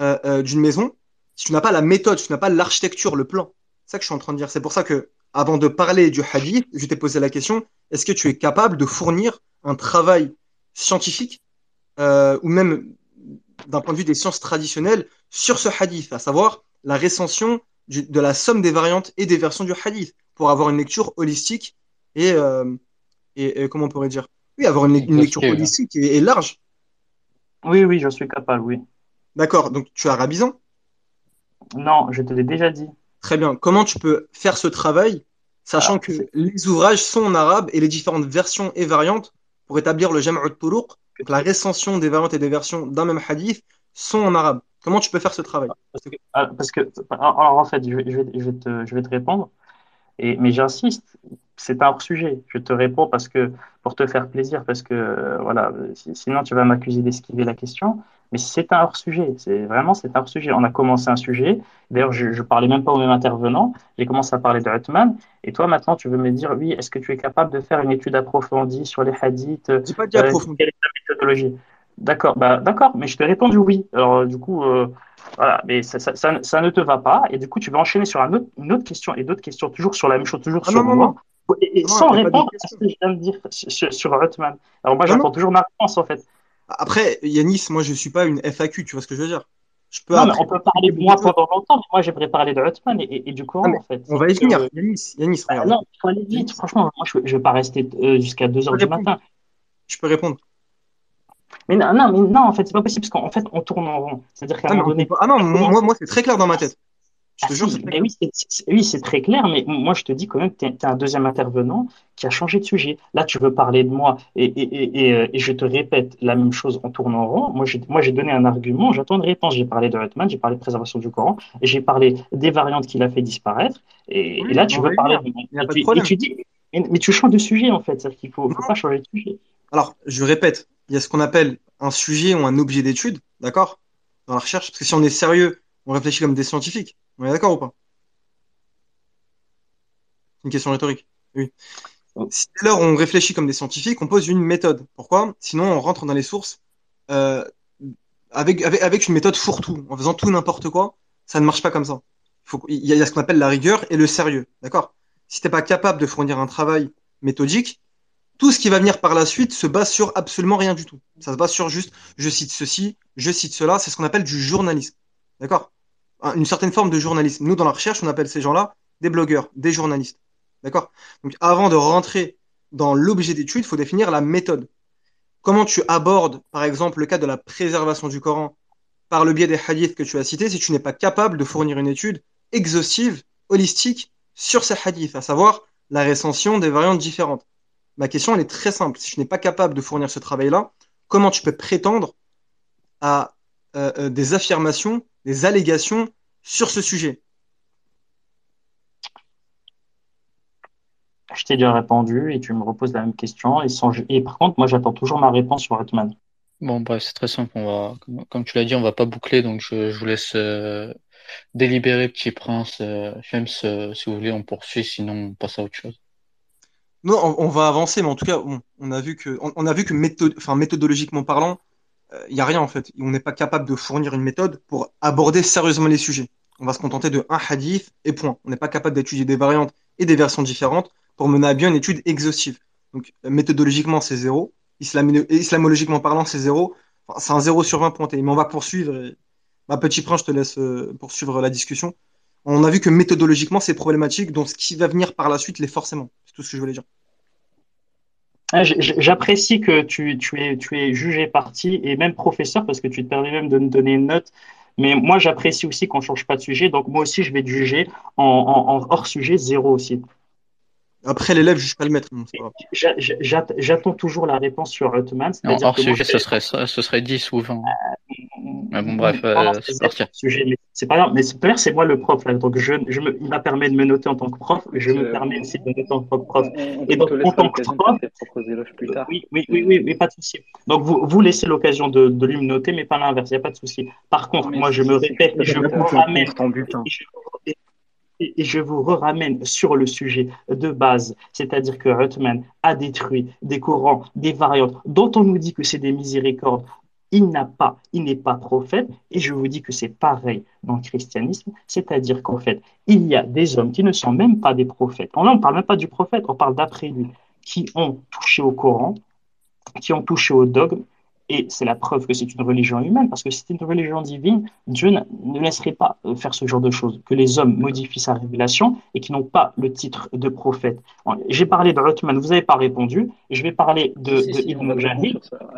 euh, euh, d'une maison si tu n'as pas la méthode, si tu n'as pas l'architecture, le plan. C'est ça que je suis en train de dire. C'est pour ça que, avant de parler du hadith, je t'ai posé la question, est-ce que tu es capable de fournir un travail scientifique euh, ou même d'un point de vue des sciences traditionnelles sur ce hadith, à savoir la recension du- de la somme des variantes et des versions du hadith pour avoir une lecture holistique et, euh, et, et comment on pourrait dire? Oui, avoir une, une lecture holistique et, et large. Oui, oui, je suis capable, oui. D'accord, donc tu es arabisant. Non, je te l'ai déjà dit. Très bien. Comment tu peux faire ce travail, sachant Ah, que les ouvrages sont en arabe et les différentes versions et variantes pour établir le jam'u turuq, donc la recension des variantes et des versions d'un même hadith, sont en arabe. Comment tu peux faire ce travail? Parce que, ah, parce que alors, en fait, je vais, je vais, je vais te, je vais te répondre, et, mais j'insiste, c'est un hors-sujet. Je te réponds parce que, pour te faire plaisir, parce que, euh, voilà, si- sinon tu vas m'accuser d'esquiver la question. Mais c'est un hors-sujet, c'est vraiment c'est un hors-sujet. On a commencé un sujet, d'ailleurs je, je parlais même pas au même intervenant, j'ai commencé à parler de Uthman, et toi maintenant tu veux me dire, oui, est-ce que tu es capable de faire une étude approfondie sur les hadiths, euh, J'ai pas dit euh, approfondi. quelle est ta méthodologie? D'accord, bah d'accord, mais je t'ai répondu oui. Alors du coup, euh, voilà, mais ça, ça, ça, ça ne te va pas, et du coup tu vas enchaîner sur un autre, une autre question et d'autres questions, toujours sur la même chose, toujours Ah sur non, moi, non. et, et Non, sans répondre à ce que je viens de dire sur, sur. Alors moi j'attends toujours ma réponse en fait. Après, Yanis, moi je suis pas une FAQ, tu vois ce que je veux dire? Je peux Non, mais après on peut parler de moi pendant longtemps, mais moi j'aimerais parler de Uthman et, et, et du Coran mais en fait. on va y venir. Yanis, Yanis, bah, regarde. non, il faut aller vite, franchement, moi je ne vais pas rester euh, jusqu'à 2 Je heures peux du répondre. matin. Je peux répondre. Mais non, non, mais non, en fait, c'est pas possible parce qu'en fait, on tourne en rond. C'est-à-dire qu'à Ah, un mais moment donné, ah non, moi, moi, c'est très clair dans ma tête. Je Ah te jure, c'est si, très mais clair. oui, c'est oui, très clair, mais moi je te dis quand même que tu es, un deuxième intervenant qui a changé de sujet. Là, tu veux parler de moi et, et, et, et, euh, je te répète la même chose en tournant en rond. Moi, j'ai donné un argument, j'attends une réponse. J'ai parlé de Uthman, j'ai parlé de préservation du Coran, j'ai parlé des variantes qu'il a fait disparaître. Et, Oui, là, tu veux parler de moi. Et tu, et dis, mais, tu changes de sujet en fait, c'est-à-dire qu'il faut, faut pas changer de sujet. Alors, je répète, il y a ce qu'on appelle un sujet ou un objet d'étude, d'accord? Dans la recherche, parce que si on est sérieux, on réfléchit comme des scientifiques. On est d'accord ou pas? C'est une question rhétorique. Oui. Si dès lors on réfléchit comme des scientifiques, on pose une méthode. Pourquoi? Sinon, on rentre dans les sources euh, avec, avec, avec une méthode fourre-tout, en faisant tout n'importe quoi. Ça ne marche pas comme ça. Faut, il y a, il y a ce qu'on appelle la rigueur et le sérieux. D'accord? Si t'es pas capable de fournir un travail méthodique, tout ce qui va venir par la suite se base sur absolument rien du tout. Ça se base sur juste, je cite ceci, je cite cela. C'est ce qu'on appelle du journalisme. D'accord? Un- Une certaine forme de journalisme. Nous, dans la recherche, on appelle ces gens-là des blogueurs, des journalistes. D'accord? Donc, avant de rentrer dans l'objet d'étude, il faut définir la méthode. Comment tu abordes, par exemple, le cas de la préservation du Coran par le biais des hadiths que tu as cités si tu n'es pas capable de fournir une étude exhaustive, holistique sur ces hadiths, à savoir la recension des variantes différentes? Ma question, elle est très simple. Si tu n'es pas capable de fournir ce travail-là, comment tu peux prétendre à euh, euh, des affirmations, des allégations sur ce sujet? Je t'ai déjà répondu et tu me reposes la même question. Et, sans... et par contre, moi, j'attends toujours ma réponse sur Hetman. Bon, bref, c'est très simple. On va, comme, comme tu l'as dit, on va pas boucler, donc je, je vous laisse euh, délibérer, petit prince. Euh, James, euh, si vous voulez, on poursuit, sinon on passe à autre chose. Non, on, on va avancer, mais en tout cas, on a vu que, on, on a vu que méthode, méthodologiquement parlant, il n'y a rien en fait. On n'est pas capable de fournir une méthode pour aborder sérieusement les sujets. On va se contenter de un hadith et point. On n'est pas capable d'étudier des variantes et des versions différentes pour mener à bien une étude exhaustive. Donc, euh, méthodologiquement, c'est zéro. Islamologiquement parlant, c'est zéro. C'est un zéro sur 20 pointé. Mais on va poursuivre. Ma petit prince, je te laisse euh, poursuivre la discussion. On a vu que méthodologiquement, c'est problématique. Donc, ce qui va venir par la suite l'est forcément. C'est tout ce que je voulais dire. Ah, J'apprécie que tu, tu es, tu es jugé parti et même professeur parce que tu te permets même de me donner une note. Mais moi, j'apprécie aussi qu'on change pas de sujet. Donc, moi aussi, je vais te juger en, en, en hors sujet zéro aussi. Après, l'élève juge pas le maître. Non, J'attends toujours la réponse sur. En C'est-à-dire hors moi, sujet, ce serait, ce serait 10 ou 20. Mais bon, bref, Non, non, euh, c'est parti. sujet, mais c'est pas grave. Mais c'est moi le prof, là. Donc, je, je me, il m'a permis de me noter en tant que prof. Je me Euh, permets aussi de me noter en tant que prof. On, on- Et on donc, en tant que prof, plus tard. oui, oui, oui, oui, mais pas de souci. Donc, vous, vous laissez l'occasion de, de lui me noter, mais pas l'inverse. Il n'y a pas de souci. Par contre, Mais moi, je me répète et je vous ramène. Et je, vous ramène sur le sujet de base, c'est-à-dire que Huttman a détruit des courants, des variantes, dont on nous dit que c'est des miséricordes. Il n'a pas, il n'est pas prophète, et je vous dis que c'est pareil dans le christianisme, c'est-à-dire qu'en fait, il y a des hommes qui ne sont même pas des prophètes. On ne parle même pas du prophète, on parle d'après lui, qui ont touché au Coran, qui ont touché au dogme, et c'est la preuve que c'est une religion humaine, parce que si c'était une religion divine, Dieu ne laisserait pas euh, faire ce genre de choses, que les hommes modifient sa révélation et qui n'ont pas le titre de prophète. Bon, J'ai parlé de Uthman, vous n'avez pas répondu, je vais parler de, Si, de si, Ibn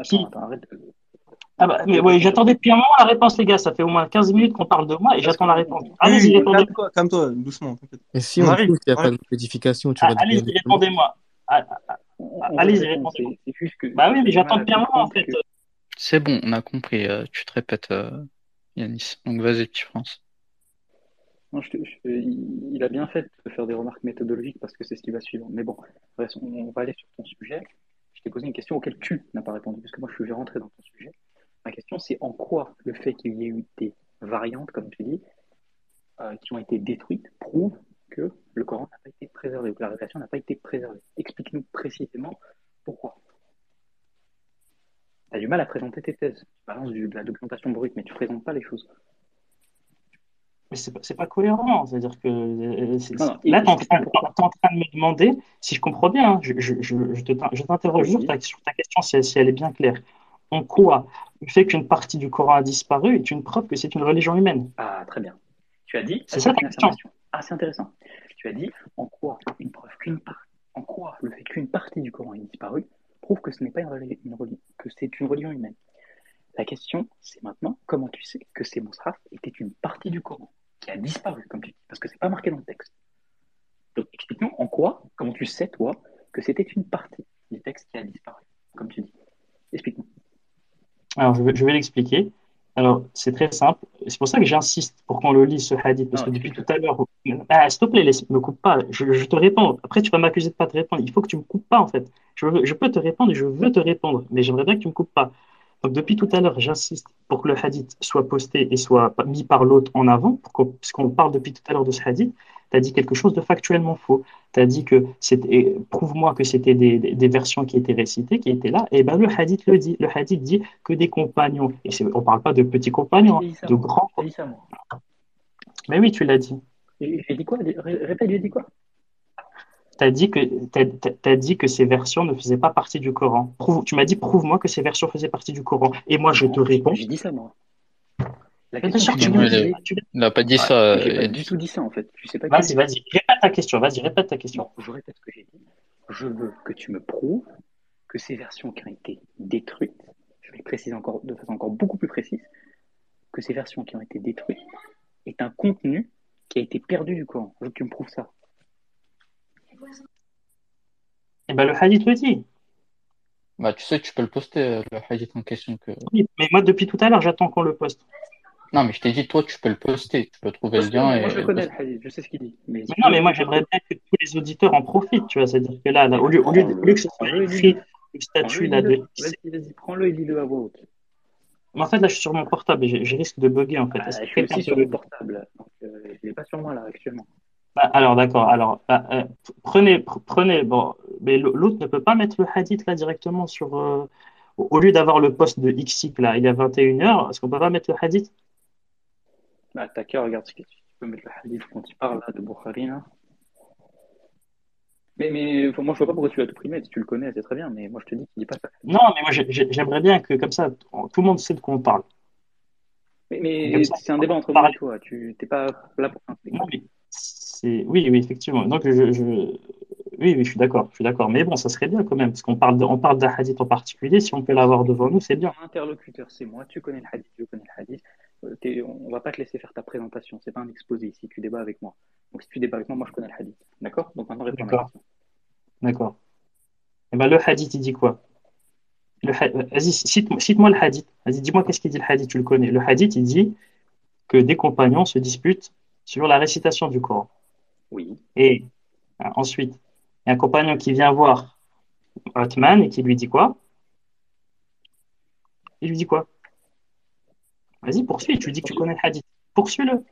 qui... de- Ah bah, mais ouais, j'attendais depuis un moment la réponse, les gars, ça fait au moins 15 minutes qu'on parle de moi et j'attends la réponse. Oui, Allez-y, oui, répondez. calme-toi, doucement. Et si On on arrive, trouve qu'il n'y a pas de modification, tu Ah, vas Allez-y, répondez-moi. Ah, ah, ah, Allez-y, répondez-moi. C'est c'est juste que Bah oui, mais j'attends depuis un moment en fait. que. C'est bon, on a compris. euh, tu te répètes, euh, Yanis. Donc vas-y, te- je- il a bien fait de faire des remarques méthodologiques parce que c'est ce qui va suivre. Mais bon, on, va aller sur ton sujet. Je t'ai posé une question auquel tu n'as pas répondu, parce que moi je suis rentré dans ton sujet. Ma question, c'est en quoi le fait qu'il y ait eu des variantes, comme tu dis, euh, qui ont été détruites, prouve que le Coran n'a pas été préservé, ou que la révélation n'a pas été préservée? Explique-nous précisément pourquoi. Tu as du mal à présenter tes thèses. Tu balances de la documentation brute, mais tu ne présentes pas les choses. Mais c'est pas, c'est pas cohérent. C'est-à-dire que euh, c'est- Non, là, tu es en, train en de me demander, si je comprends bien, hein, je, je, je, je te- je t'interroge sur Oui. ta, sur ta question si elle, si elle est bien claire. En quoi le fait qu'une partie du Coran a disparu est une preuve que c'est une religion humaine? Ah, très bien. Tu as dit, C'est ça c'est ta question. affirmation assez intéressante. Tu as dit en quoi une preuve qu'une part, en quoi le fait qu'une partie du Coran ait disparu prouve que ce n'est pas une, reli- une reli- que c'est une religion humaine. La question, c'est maintenant comment tu sais que ces monstres étaient une partie du Coran qui a disparu, comme tu dis, parce que c'est pas marqué dans le texte. Donc explique-nous en quoi, comment tu sais toi que c'était une partie du texte qui a disparu, comme tu dis. Explique-nous. Alors, je vais l'expliquer. Alors, c'est très simple. C'est pour ça que j'insiste pour qu'on le lise, ce hadith, parce Non, que depuis tu- tout à l'heure. Ah, s'il te plaît, laisse, me coupe pas. Je, je te réponds. Après, tu vas m'accuser de pas te répondre. Il faut que tu me coupes pas, en fait. Je, veux- je peux te répondre et je veux te répondre, mais j'aimerais bien que tu me coupes pas. Donc, depuis tout à l'heure, j'insiste pour que le hadith soit posté et soit mis par l'autre en avant, pour qu'on- puisqu'on parle depuis tout à l'heure de ce hadith. Tu as dit quelque chose de factuellement faux. Tu as dit que c'était, prouve-moi que c'était des, des, versions qui étaient récitées, qui étaient là. Et ben, le hadith le dit. Le hadith dit que des compagnons, et c'est- on parle pas de petits compagnons, de grands. J'ai dit ça, moi. Mais oui, tu l'as dit. J'ai dit quoi? Ré- Répète, j'ai dit quoi? T'as dit que t'as, dit que ces versions ne faisaient pas partie du Coran. Prouve- tu m'as dit prouve-moi que ces versions faisaient partie du Coran. Et moi je te réponds. J'ai dit ça, moi. La question que tu m'as dit. pas dit Ouais, ça. J'ai pas euh, du tout dit ça, en fait. Tu sais pas Vas-y, vas-y. Répète ta question. Vas-y, répète ta question. Je répète ce que j'ai dit. Je veux que tu me prouves que ces versions qui ont été détruites, je vais le préciser encore de façon encore beaucoup plus précise, que ces versions qui ont été détruites est un contenu qui a été perdu du Coran. Je veux que tu me prouves ça. Et ben le hadith le dit. Bah, tu sais, tu peux le poster, euh, le hadith en question. Que... Oui, mais moi depuis tout à l'heure j'attends qu'on le poste. Non, mais je t'ai dit, toi, tu peux le poster. Tu peux trouver le lien moi, et je le connais le hadith, je sais ce qu'il dit. Mais Mais non, mais moi j'aimerais bien que tous les auditeurs en profitent, tu vois. C'est-à-dire que là, là, au lieu, au lieu, de- au lieu que ce soit écrit le statut là de. Vas-y, vas-y, prends-le et lis-le à voix haute. Mais en fait là je suis sur mon portable et je, je risque de bugger en fait. Ah, Est-ce je suis aussi sur le mon portable, donc euh, je l'ai pas sur moi là actuellement. Bah, alors d'accord, alors bah, euh, prenez, pr- prenez, bon, mais l'autre ne peut pas mettre le hadith là directement sur, euh, au lieu d'avoir le poste de XIC là, il y a 21h, est-ce qu'on peut pas mettre le hadith? Bah, t'as qu'à regarder ce que tu peux mettre le hadith quand il parle là de Bukhari là. Mais, mais moi je vois pas pourquoi tu l'as tout primé, si tu le connais, c'est très bien, mais moi je te dis qu'il dit pas ça. Non, mais moi j'ai- j'ai- j'aimerais bien que comme ça, tout le monde sait de quoi on parle. Mais, mais c'est un débat entre moi et toi, tu t'es pas là pour. Non, mais oui, oui, effectivement. Donc je, je, oui, oui, je suis d'accord, je suis d'accord. Mais bon, ça serait bien quand même, parce qu'on parle de- on parle d'un hadith en particulier. Si on peut l'avoir devant nous, c'est bien. Ton interlocuteur, c'est moi, tu connais le hadith, je connais le hadith. On va pas te laisser faire ta présentation, c'est pas un exposé ici, tu débats avec moi. Donc si tu débats avec moi, moi je connais le hadith. D'accord? Donc maintenant réponds D'accord. question. D'accord. Et ben le hadith, il dit quoi? Le ha- Vas-y, cite-moi cite-moi le hadith. Vas-y, dis-moi qu'est-ce qu'il dit le hadith, tu le connais. Le hadith, il dit que des compagnons se disputent sur la récitation du Coran. Oui. Et euh, ensuite, il y a un compagnon qui vient voir Othman et qui lui dit quoi? Il lui dit quoi? Vas-y, poursuis, tu dis que tu connais le hadith. Poursuis-le.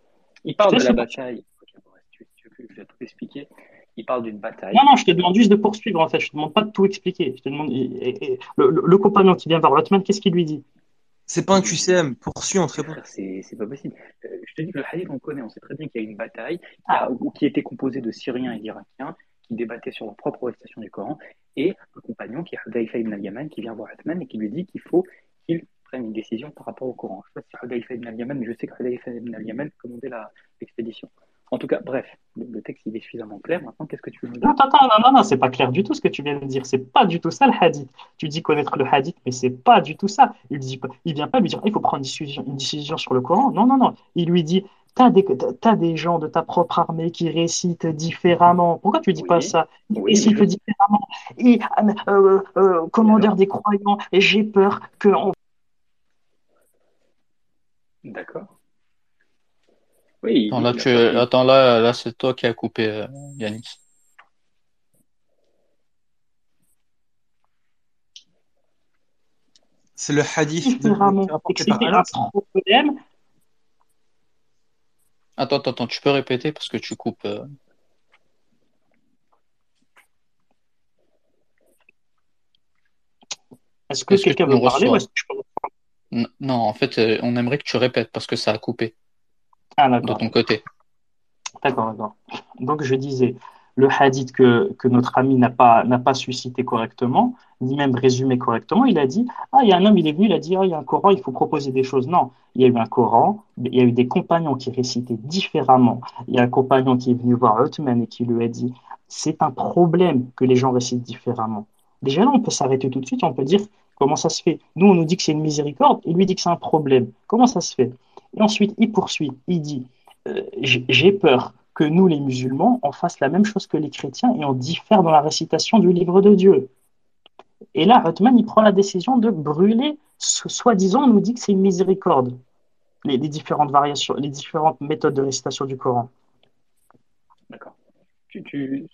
Il parle de la bataille. Bon, tu, tu je vais tout expliquer? Il parle d'une bataille. Non, non, je te demande juste de poursuivre en fait. Je te demande pas de tout expliquer. Je te demande. et- et- et le, le- le compagnon qui vient voir Othman, qu'est-ce qu'il lui dit? C'est pas un QCM. Poursuis, on te répond. Frère, c'est c'est pas possible. Euh, je te dis que le hadith, on connaît, on sait très bien qu'il y a une bataille qui, a- ou- qui était composée de Syriens et d'Irakiens qui débattaient sur leur propre récitation du Coran, et le compagnon qui est Hudayfa ibn al-Yaman qui vient voir Uthman et qui lui dit qu'il faut qu'il une décision par rapport au Coran. Je ne sais pas si Hudayfa ibn al-Yaman, mais je sais que Hudayfa ibn al-Yaman commandait l'expédition. En tout cas, bref, le, le texte il est suffisamment clair. Maintenant, qu'est-ce que tu veux dire? Non, attends, non, non, non, c'est pas clair du tout ce que tu viens de dire. C'est pas du tout ça le hadith. Tu dis connaître le hadith, mais c'est pas du tout ça. Il dit, il vient pas lui dire, il faut prendre une décision, une décision sur le Coran. Non, non, non. Il lui dit, t'as des, t'as des gens de ta propre armée qui récitent différemment. Pourquoi tu dis pas ça? Ils oui, récitent différemment. Et, euh, euh, commandeur des croyants, j'ai peur que on D'accord. Oui, Attends, là, tu... Attends, là, là c'est toi qui as coupé, euh, Yanis. C'est le hadith de, un problème. Attends, attends, attends, tu peux répéter parce que tu coupes. euh. Est-ce que quelqu'un veut parler ou est-ce que je peux N- Non, en fait, euh, on aimerait que tu répètes parce que ça a coupé Ah, de ton côté. D'accord, d'accord. Donc je disais, le hadith que, que notre ami n'a pas, n'a pas suscité correctement, ni même résumé correctement, il a dit, ah, il y a un homme, il est venu, il a dit, ah, il y a un Coran, il faut proposer des choses. Non, il y a eu un Coran, il y a eu des compagnons qui récitaient différemment. Il y a un compagnon qui est venu voir Uthman et qui lui a dit, c'est un problème que les gens récitent différemment. Déjà là, on peut s'arrêter tout de suite, on peut dire, comment ça se fait? Nous, on nous dit que c'est une miséricorde, il lui dit que c'est un problème. Comment ça se fait? Et ensuite, il poursuit, il dit, euh, j'ai peur que nous, les musulmans, on fasse la même chose que les chrétiens et on diffère dans la récitation du livre de Dieu. Et là, Uthman, il prend la décision de brûler, soi-disant, on nous dit que c'est une miséricorde. les, les différentes variations, les différentes méthodes de récitation du Coran. D'accord. Tu, tu...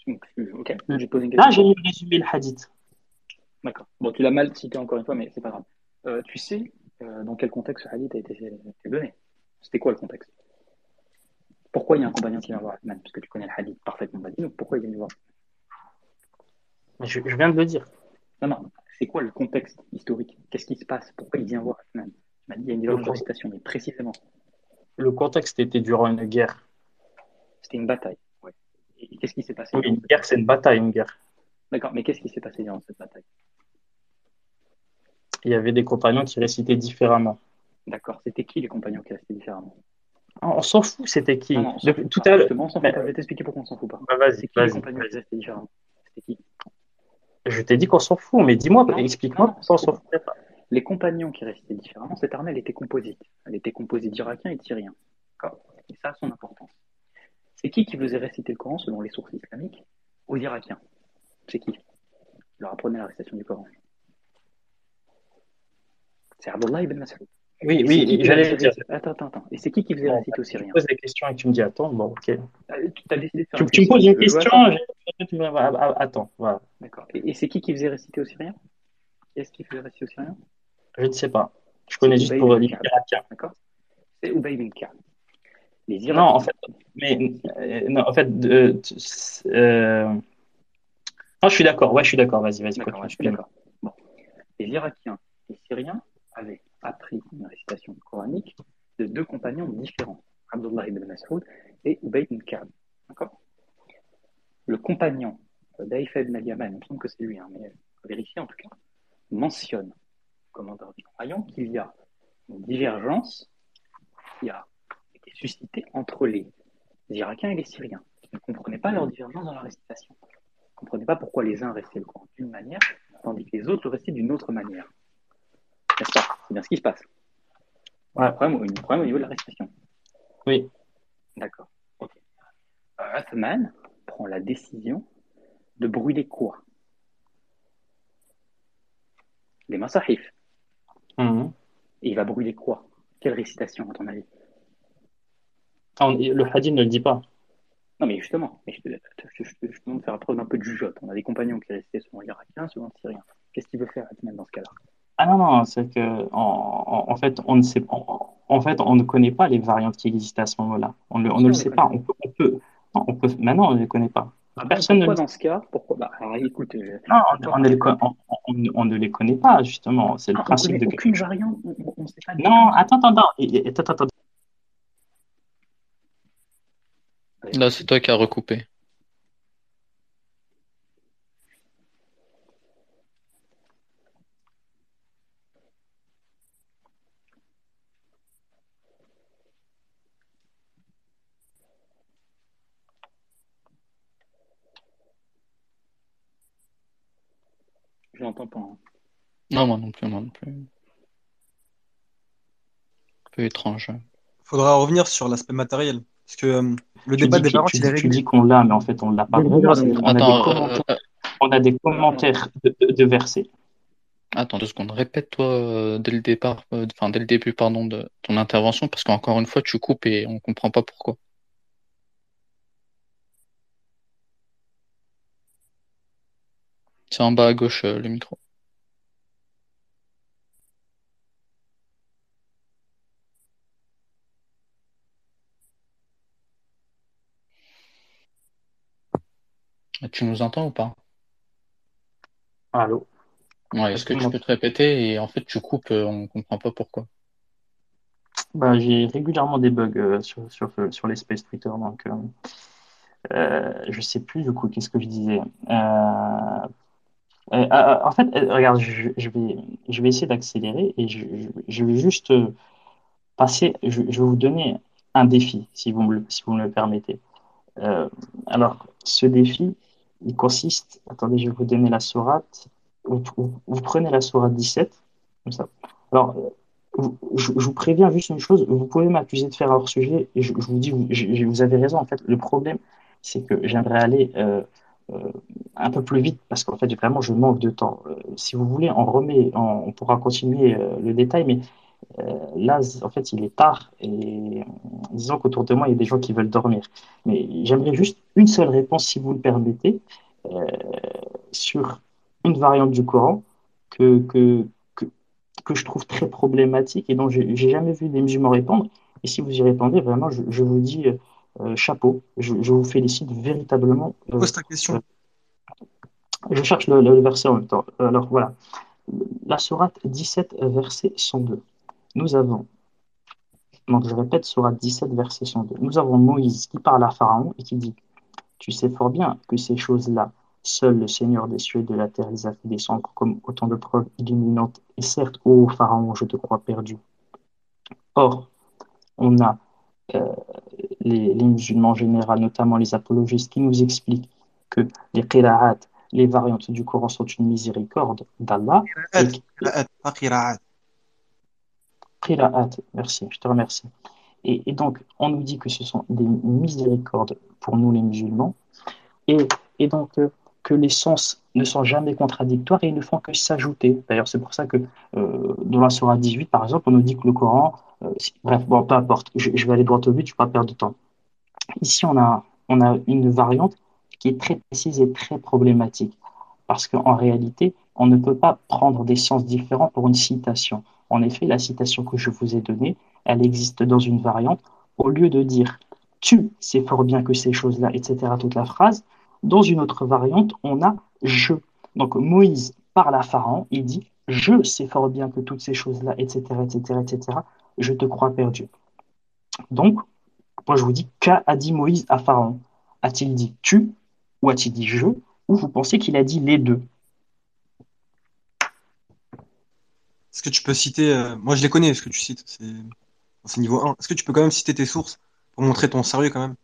Ok, j'ai posé une Là, j'ai résumé le hadith. D'accord. Bon, tu l'as mal cité encore une fois, mais c'est pas grave. Euh, tu sais euh, dans quel contexte ce hadith a été, été donné C'était quoi le contexte? Pourquoi il y a un compagnon qui vient voir Athman Parce que tu connais le hadith parfaitement. Vas-y, donc pourquoi il vient voir? Je, je viens de le dire. Non, non, c'est quoi le contexte historique? Qu'est-ce qui se passe? Pourquoi il vient voir Athman Tu m'as dit il y a une de con- récitation, mais précisément, Le contexte était durant une guerre. c'était une bataille. Ouais. Et qu'est-ce qui s'est passé? Oui, une guerre, c'est une bataille, une guerre. D'accord, mais qu'est-ce qui s'est passé durant cette bataille? Il y avait des compagnons qui récitaient différemment. D'accord, c'était qui les compagnons qui restaient différemment? On on s'en fout, c'était qui Non, non, Tout pas. à l'heure. Je vais t'expliquer pourquoi on s'en fout pas. Bah, vas-y, C'est qui les vas-y, compagnons qui vas-y. restaient différemment? C'était qui? Je t'ai dit qu'on s'en fout, mais dis-moi, explique-moi pourquoi on s'en s'en fout fout pas. Les compagnons qui restaient différemment, cette armée, elle était composite. Elle était composite d'Irakiens et de Syriens. D'accord? Et ça a son importance. C'est qui qui faisait réciter le Coran selon les sources islamiques? Aux Irakiens C'est qui? Qui leur apprenait la récitation du Coran C'est Abdullah ibn Mas'ud. Oui, oui, j'allais dire. Attends, attends, attends. Et c'est qui qui faisait réciter aux tu Syriens me poses des questions et tu me dis attends, bon, ok. Euh, Tu as décidé de faire Tu, tu me poses une question, tu ah, ah, attends, voilà. D'accord. Et, c'est qui qui faisait réciter aux Syriens Est-ce qui faisait réciter aux Syriens Je ne sais pas. Je connais juste pour les. Irakiens. D'accord C'est Ubay Ka'b. Les Non, Irakiens. en fait, mais euh, non, en fait, euh, tu- euh, non, je suis d'accord. Ouais, je suis d'accord. Vas-y, vas-y, D'accord. Les Irakiens et Syriens avaient appris une récitation coranique de deux compagnons différents, Abdullah ibn Mas'ud et Ubay ibn Ka'b. Le compagnon d'Aïfa ibn al-Yaman, il me semble que c'est lui, hein, mais vérifier en tout cas, mentionne, commandeur du compagnon, qu'il y a une divergence qui a été suscitée entre les Irakiens et les Syriens, qui ne comprenaient pas leur divergence dans la récitation. Ils ne comprenaient pas pourquoi les uns récitaient le Coran d'une manière, tandis que les autres le récitaient d'une autre manière. N'est-ce pas? C'est bien ce qui se passe. Ouais. Un problème, un problème au niveau de la récitation. Oui. D'accord. Ok. Uthman prend la décision de brûler quoi? Les masahif. Mhm. Et il va brûler quoi? Quelle récitation, à ton avis? Ah, on- Le hadith ne le dit pas. Non, mais justement, mais je, te, je, je, je te demande de faire preuve d'un peu de jugeote. On a des compagnons qui récitaient selon l'Irakien, selon le Syrien. Qu'est-ce qu'il veut faire, Uthman, dans ce cas-là? Ah non, non, c'est que en, en- en fait, on ne sait en, en fait, on ne connaît pas les variantes qui existent à ce moment-là. On, le- on ne le sait pas. On peut, on peut, non, on peut, maintenant, on ne les connaît pas. Personne ne pourquoi dans ce cas Pourquoi bah, alors, écoute, euh, Non, on, ne les con- on- on- on ne les connaît pas, justement. C'est le ah, principe de. aucune variante, on ne sait pas Non, attends, attends, attends. Attends, attends. Là, c'est toi qui as recoupé. Je l'entends pas. hein. Non, moi non plus, moi non plus. Un peu étrange. Faudra revenir sur l'aspect matériel. Parce que euh, le Tu débat dis, des parents, tu il dis, tu qu'on l'a, mais en fait, on ne l'a pas On a Attends, euh, commentaires, euh, on a des commentaires de, de- de versets. attends deux secondes. Répète-toi euh, dès le départ, euh, enfin dès le début, pardon, de ton intervention, parce qu'encore une fois, tu coupes et on comprend pas pourquoi. C'est en bas à gauche, euh, le micro. Tu nous entends ou pas? Allô? Ouais, Est-ce que tu peux te répéter et en fait tu coupes, euh, on comprend pas pourquoi. Bah, j'ai régulièrement des bugs euh, sur, sur, sur les Space Twitter, donc euh, euh, je sais plus du coup qu'est-ce que je disais. Euh, euh, euh, en fait, euh, regarde, je, je vais, je vais essayer d'accélérer et je, je, je vais juste euh, passer, je, je vais vous donner un défi, si vous me, le- si vous me le permettez. Euh, alors, ce défi, il consiste, attendez, je vais vous donner la sourate. Vous, vous- prenez la sourate 17, comme ça. Alors, euh, je, vous préviens juste une chose, vous pouvez m'accuser de faire hors sujet, et je, vous dis, vous, vous avez raison, en fait, le problème, c'est que j'aimerais aller euh, euh, un peu plus vite, parce qu'en fait, vraiment, je manque de temps. Si vous voulez, on remet, on, on pourra continuer le détail, mais là, en fait, il est tard et disons qu'autour de moi, il y a des gens qui veulent dormir. Mais j'aimerais juste une seule réponse, si vous le permettez, euh, sur une variante du Coran que, que, que, que je trouve très problématique et dont j'ai jamais vu des musulmans répondre. Et si vous y répondez, vraiment, je, je vous dis euh, chapeau. Je, je vous félicite véritablement. Euh, Pose ta question. je cherche le, le verset en même temps. Alors voilà. La sourate 17, verset 102. Nous avons, donc je répète, sourate 17, verset 102. Nous avons Moïse qui parle à Pharaon et qui dit Tu sais fort bien que ces choses-là, seul le Seigneur des cieux et de la terre les a fait descendre comme autant de preuves illuminantes. Et certes, ô Pharaon, je te crois perdu. Or, on a euh, les, les musulmans en général, notamment les apologistes, qui nous expliquent que les qira'at, les variantes du Coran sont une miséricorde d'Allah. Pas qira'at. Qira'at, merci, je te remercie. Et, donc, on nous dit que ce sont des miséricordes pour nous les musulmans, et, et donc euh, que les sens ne sont jamais contradictoires et ne font que s'ajouter. D'ailleurs, c'est pour ça que euh, dans la Surah 18, par exemple, on nous dit que le Coran, euh, bref, bon, peu importe, je, je vais aller droit au but, je ne vais pas perdre de temps. Ici, on a, on a une variante qui est très précise et très problématique, parce qu'en réalité, on ne peut pas prendre des sens différents pour une citation. En effet, la citation que je vous ai donnée, elle existe dans une variante. Au lieu de dire tu sais fort bien que ces choses-là, etc., toute la phrase, dans une autre variante, on a je. Donc Moïse parle à Pharaon, il dit je sais fort bien que toutes ces choses-là, etc., etc., etc., je te crois perdu. Donc, moi je vous dis, qu'a dit Moïse à Pharaon? A-t-il dit tu ou a-t-il dit je Ou vous pensez qu'il a dit les deux? Est-ce que tu peux citer, euh, moi je les connais, ce que tu cites, c'est c'est niveau 1. Est-ce que tu peux quand même citer tes sources pour montrer ton sérieux quand même?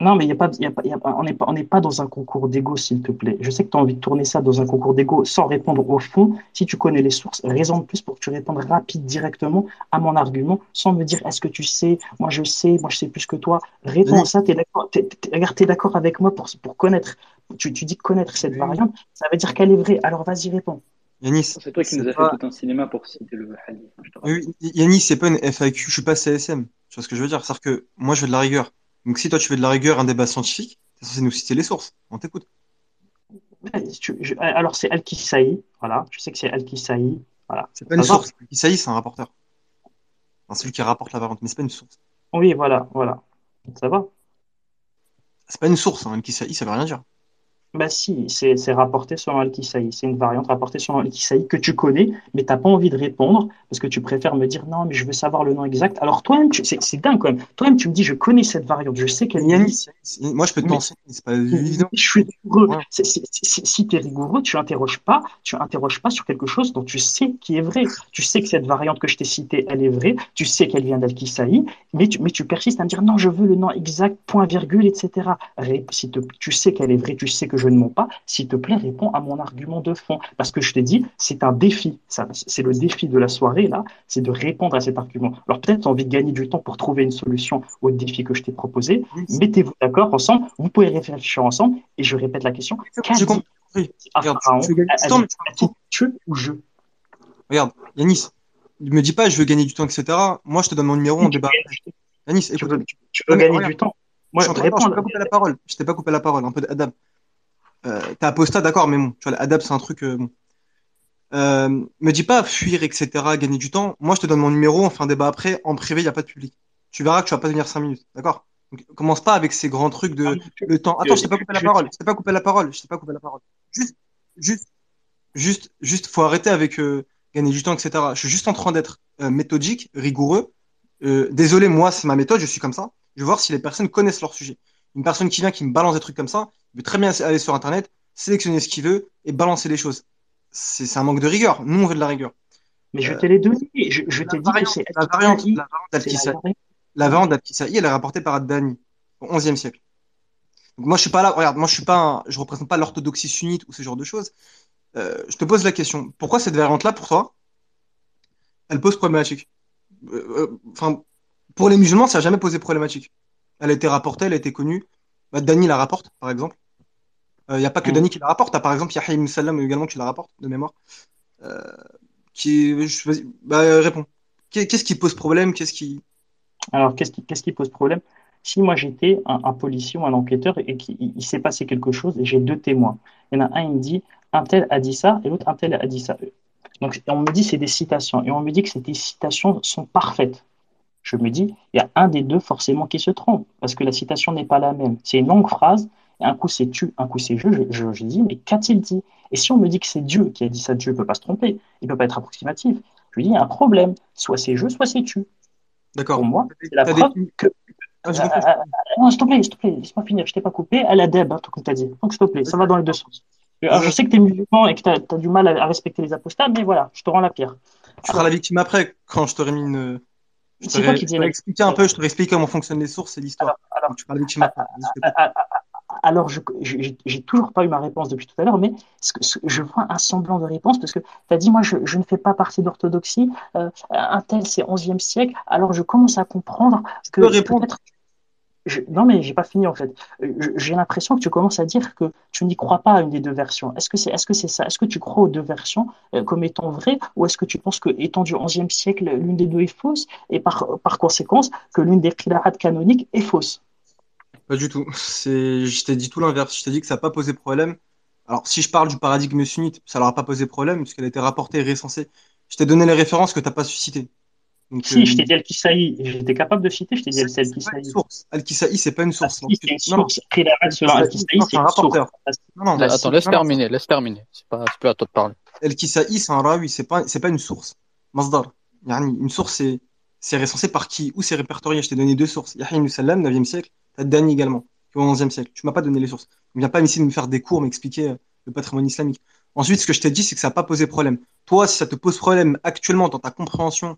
Non, mais il y a pas, y a pas, y a pas- on n'est pas, on n'est pas dans un concours d'ego, s'il te plaît. Je sais que tu as envie de tourner ça dans un concours d'ego sans répondre au fond. Si tu connais les sources, raison de plus pour que tu répondes rapide, directement à mon argument, sans me dire est-ce que tu sais, moi je sais, moi je sais plus que toi. Réponds à ça, t'es d'accord, t'es, t'es- regarde, t'es d'accord avec moi pour, pour connaître. Tu, tu dis connaître cette variante, ça veut dire qu'elle est vraie. Alors vas-y, réponds. Yanis, C'est toi qui nous as fait pas, tout un cinéma pour citer le hadith. oui, Yanis, c'est pas une FAQ, je suis pas CSM. Tu vois ce que je veux dire? C'est-à-dire que moi je veux de la rigueur. Donc si toi tu veux de la rigueur, un débat scientifique, t'es censé nous citer les sources. On t'écoute. Alors c'est Al-Kisaï, voilà. Je sais que c'est Al-Kisaï, voilà. C'est pas une source. Isaïe, c'est un rapporteur. Enfin, celui qui rapporte la variante, mais c'est pas une source. Oui, voilà, voilà. Ça va? C'est pas une source, hein. Isaïe, ça veut rien dire. Bah si, c'est c'est rapporté selon Al-Kisaï. C'est une variante rapportée selon Al-Kisaï que tu connais, mais t'as pas envie de répondre parce que tu préfères me dire non, mais je veux savoir le nom exact. Alors toi-même, tu- c'est c'est dingue quand même. Toi-même, tu me dis je connais cette variante, je sais qu'elle Yanis, existe. Moi je peux Mais- t'enseigner, c'est pas évident. Je suis rigoureux. Ouais. C'est- c'est- c'est- si tu es rigoureux, tu interroges pas, tu interroges pas sur quelque chose dont tu sais qui est vrai. Tu sais que cette variante que je t'ai citée, elle est vraie. Tu sais qu'elle vient d'Al-Kisaï, mais tu, mais tu persistes à me dire non, je veux le nom exact, point virgule, etc. Ré- Si te- tu sais qu'elle est vraie, tu sais que je ne mens pas. S'il te plaît, réponds à mon argument de fond. Parce que je te dis, c'est un défi. Ça, c'est le défi de la soirée, là, c'est de répondre à cet argument. Alors peut-être tu as envie de gagner du temps pour trouver une solution au défi que je t'ai proposé. Mettez-vous d'accord ensemble, vous pouvez réfléchir ensemble, et je répète la question. Qu'a dit Pharaon tu ou je? Regarde, Yanis, me dis pas je veux gagner du temps, etc. Moi je te donne mon numéro, on débat. Yanis, tu écoute. veux, tu veux gagner regarde, du temps. je Moi, je t'ai pas coupé la parole. Je t'ai pas coupé la parole. Un peu d'adab. Euh, t'as apostat, d'accord, mais bon, tu vois, l'adab, c'est un truc, euh, bon. Euh, me dis pas fuir, etc., gagner du temps. Moi, je te donne mon numéro, on fait un débat après. En privé, il n'y a pas de public. Tu verras que tu vas pas tenir cinq minutes, d'accord? Donc, commence pas avec ces grands trucs de le temps. Attends, je t'ai pas coupé la parole. Je t'ai pas coupé la parole. Je t'ai pas coupé la parole. Juste, juste, juste, juste, faut arrêter avec euh, gagner du temps, etc. Je suis juste en train d'être méthodique, rigoureux. Désolé, moi, c'est ma méthode, je suis comme ça. Je veux voir si les personnes connaissent leur sujet. Une personne qui vient, qui me balance des trucs comme ça, il veut très bien aller sur Internet, sélectionner ce qu'il veut et balancer les choses. C'est un manque de rigueur. Nous, on veut de la rigueur. Mais je Euh, te l'ai donné. Je, je t'ai la dit que c'est la variante, la variante variante. d'Al-Kisaï, elle est rapportée par Ad-Dani au XIe siècle. Donc moi, je suis pas là, regarde, moi, je suis pas, un- je représente pas l'orthodoxie sunnite ou ce genre de choses. Euh, je te pose la question. Pourquoi cette variante-là, pour toi, elle pose problématique? Euh, euh, pour les musulmans, ça n'a jamais posé problématique. Elle a été rapportée, elle a été connue. Bah, Dani la rapporte, par exemple. Il n'y a pas que Mm. Dani qui la rapporte. Par exemple Yahya Salam également qui la rapporte, de mémoire. Euh, qui, je- bah, euh, réponds. Qu'est-ce qui pose problème? Qu'est-ce qui, Alors, qu'est-ce qui, qu'est-ce qui pose problème? Si moi j'étais un, un policier ou un enquêteur et qu'il il, il s'est passé quelque chose et j'ai deux témoins, il y en a un, il me dit, un tel a dit ça et l'autre, un tel a dit ça. Donc, on me dit c'est des citations et on me dit que ces citations sont parfaites. Je me dis, il y a un des deux forcément qui se trompe parce que la citation n'est pas la même. C'est une longue phrase et un coup c'est tu, un coup c'est je. Je, je, je dis, mais qu'a-t-il dit? Et si on me dit que c'est Dieu qui a dit ça, Dieu ne peut pas se tromper, il ne peut pas être approximatif. Je lui dis, il y a un problème. Soit c'est je, soit c'est tu. d'accord. Pour moi, c'est la preuve que. Ah, Euh, euh, euh, non, s'il te plaît, s'il te plaît, laisse-moi finir, je t'ai pas coupé. À la deb, hein, tout comme tu as dit. Donc, s'il te plaît, ça va dans les deux sens. Alors, je sais que tu es musulman et que tu as, du mal à, respecter les apostats, mais voilà, je te rends la pierre. Tu seras la victime après, quand je t'aurais mis une. Je C'est qui la- expliqué un peu, je t'aurais expliqué comment fonctionnent les sources et l'histoire. Tu la victime après. Vas-y, je t'écoute. Ah, ah, ah, Alors, je j'ai toujours pas eu ma réponse depuis tout à l'heure, mais ce que- ce- je vois un semblant de réponse parce que tu as dit, moi, je, je ne fais pas partie d'orthodoxie, euh, un tel, c'est 11e siècle, alors je commence à comprendre que peux répondre. Non, mais j'ai pas fini en fait. Euh, J'ai l'impression que tu commences à dire que tu n'y crois pas à une des deux versions. Est-ce que c'est est-ce que ça? Est-ce que tu crois aux deux versions euh, comme étant vraies ou est-ce que tu penses que, étant du 11e siècle, l'une des deux est fausse et par, par que l'une des qira'at canoniques est fausse? Pas du tout. Je t'ai dit tout l'inverse. Je t'ai dit que ça n'a pas posé problème. Alors, si je parle du paradigme sunnite, ça leur a pas posé problème puisqu'elle a été rapportée et recensée. Je t'ai donné les références que t'as pas suscitées. Donc, Si, euh, je t'ai dit Al-Kisaï, j'étais capable de citer, je t'ai dit c'est Al-Kisaï. c'est pas une source. Al-Kisaï, c'est pas une source. Si, c'est une source. Al-Kisaï, Al-Kisaï, non, c'est un rapporteur. Non, non. La Attends, laisse terminer, laisse terminer. C'est pas, c'est plus à toi de parler. El-Kisaï, c'est un rawi, c'est pas, c'est pas une source. Masdar. Une source, c'est, c'est recensé par qui? Où c'est répertorié? Je t'ai donné deux sources. Yahya ibn Sallam, 9e siècle. T'as Dani également, qui est au 11e siècle. Tu m'as pas donné les sources. Ne viens pas ici de me faire des cours, m'expliquer euh, le patrimoine islamique. Ensuite, ce que je t'ai dit, c'est que ça n'a pas posé problème. Toi, si ça te pose problème actuellement dans ta compréhension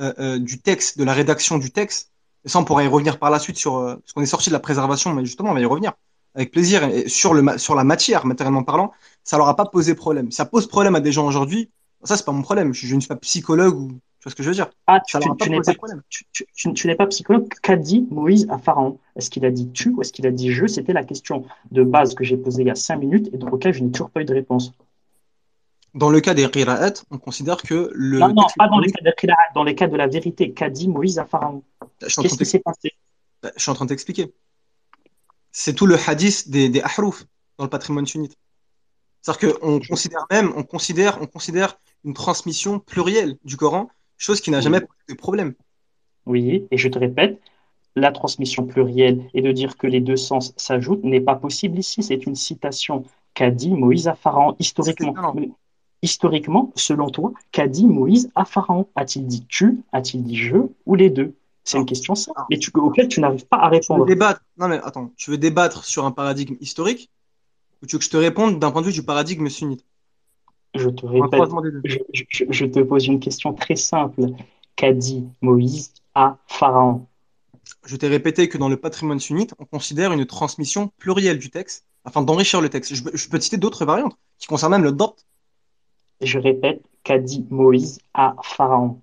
euh, euh, du texte, de la rédaction du texte, et ça, on pourra y revenir par la suite sur, euh, parce qu'on est sorti de la préservation, mais justement, on va y revenir avec plaisir. Et sur le, sur la matière, matériellement parlant, ça leur a pas posé problème. Ça pose problème à des gens aujourd'hui. Ça, c'est pas mon problème. Je, je ne suis pas psychologue ou, tu vois ce que je veux dire. Ah, tu, pas n'es pas, psychologue. Qu'a dit Moïse à Pharaon? Est-ce qu'il a dit tu ou est-ce qu'il a dit je? C'était la question de base que j'ai posée il y a cinq minutes et dans laquelle je n'ai toujours pas eu de réponse. Dans le cas des qira'at, on considère que le Non, non, pas dans les coranique- cas de Qira'at, dans les cas de la vérité. Qu'a dit Moïse à Pharaon? Qu'est-ce qui s'est passé? Bah, Je suis en train de t'expliquer. C'est tout le hadith des, des ahruf dans le patrimoine sunnite. C'est-à-dire qu'on considère même, on considère, on considère une transmission plurielle du Coran, chose qui n'a jamais posé de problème. Oui, et je te répète, la transmission plurielle et de dire que les deux sens s'ajoutent n'est pas possible ici. C'est une citation qu'a dit Moïse à Pharaon historiquement. Historiquement, selon toi, qu'a dit Moïse à Pharaon? A-t-il dit tu? A-t-il dit je? Ou les deux? C'est une question simple, mais tu, auquel tu n'arrives pas à Tu veux répondre. débattre, non mais attends, tu veux débattre sur un paradigme historique? Ou tu veux que je te réponde d'un point de vue du paradigme sunnite? Je te répète, je, je- je te pose une question très simple. Qu'a dit Moïse à Pharaon? Je t'ai répété que dans le patrimoine sunnite, on considère une transmission plurielle du texte afin d'enrichir le texte. Je, peux- je peux te citer d'autres variantes qui concernent même le dot. Je répète, qu'a dit Moïse à Pharaon?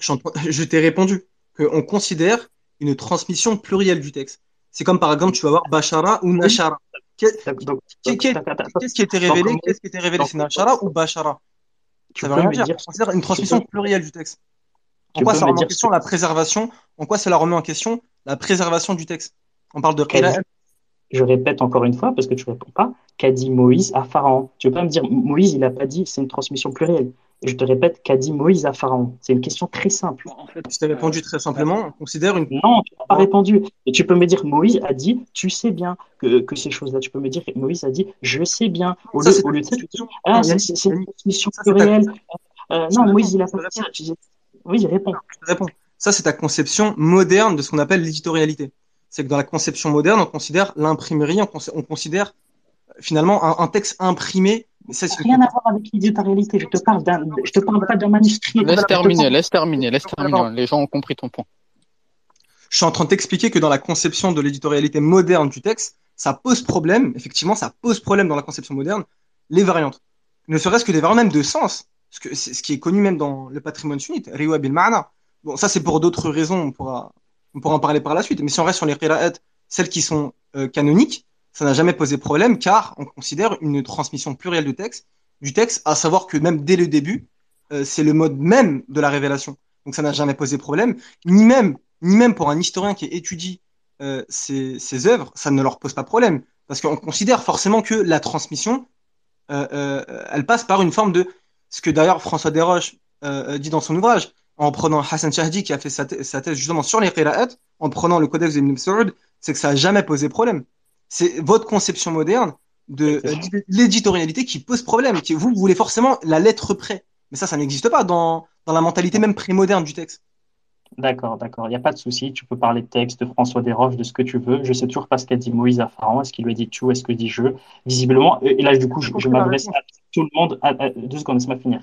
Je, t'ai répondu qu'on considère une transmission plurielle du texte. C'est comme par exemple, tu vas voir Bachara ou Nashara. Qu'est-ce qui a été donc, révélé Qu'est-ce qui été révélé? C'est Nashara ou Bachara Ça veut rien dire. dire, On considère une transmission plurielle du texte. En quoi ça me remet en question la préservation? En quoi cela remet en question la préservation du texte? On parle de. Je répète encore une fois parce que tu réponds pas. Qu'a dit Moïse à Pharaon? Tu peux pas me dire Moïse, il a pas dit c'est une transmission plurielle. Et je te répète, qu'a dit Moïse à Pharaon? C'est une question très simple. En fait, Je t'ai répondu très simplement. On considère une. Non, tu n'as pas répondu. Et tu peux me dire Moïse a dit tu sais bien que, que ces choses-là. Tu peux me dire Moïse a dit je sais bien. Au Ça, lieu, au de ça, tu dis ah c'est une transmission ça, plurielle. Euh, non, Moïse il a pas dit ça. Tu oui, te réponds. Ça, c'est ta conception moderne de ce qu'on appelle l'éditorialité. C'est que dans la conception moderne, on considère l'imprimerie, on, cons- on considère euh, finalement un, un texte imprimé. Mais ça, Rien à voir avec l'éditorialité. Je te parle d'un, je te parle pas d'un manuscrit. Laisse terminer, parle- laisse terminer, laisse terminer. Les gens ont compris ton point. Je suis en train de t'expliquer que dans la conception de l'éditorialité moderne du texte, ça pose problème, effectivement, ça pose problème dans la conception moderne, les variantes. Ne serait-ce que les variantes même de sens, ce, que, c'est ce qui est connu même dans le patrimoine sunnite, riwa bil. Bon, ça c'est pour d'autres raisons, on pourra, on pourra en parler par la suite. Mais si on reste sur les qira'at, celles qui sont euh, canoniques, ça n'a jamais posé problème car on considère une transmission plurielle de texte, du texte, à savoir que même dès le début, euh, c'est le mode même de la révélation. Donc ça n'a jamais posé problème, ni même, ni même pour un historien qui étudie euh, ces, ces œuvres, ça ne leur pose pas problème. Parce qu'on considère forcément que la transmission, euh, elle passe par une forme de, ce que d'ailleurs François Desroches dit dans son ouvrage, en prenant Hassan Shahdi qui a fait sa, thè- sa thèse justement sur les qira'at, en prenant le codex d'Ibn Saoud, c'est que ça n'a jamais posé problème. C'est votre conception moderne de euh, l'éditorialité qui pose problème. Qui, vous, vous voulez forcément la lettre près. Mais ça, ça n'existe pas dans, dans la mentalité même pré-moderne du texte. D'accord, d'accord. Il n'y a pas de souci. Tu peux parler de texte, de François Desroches, de ce que tu veux. Je sais toujours pas ce qu'a dit Moïse à Pharaon. Est-ce qu'il lui a dit tu, est-ce qu'il dit je? Visiblement, et là, du coup, je, je m'adresse à tout le monde. à- à- deux secondes, laisse-moi finir.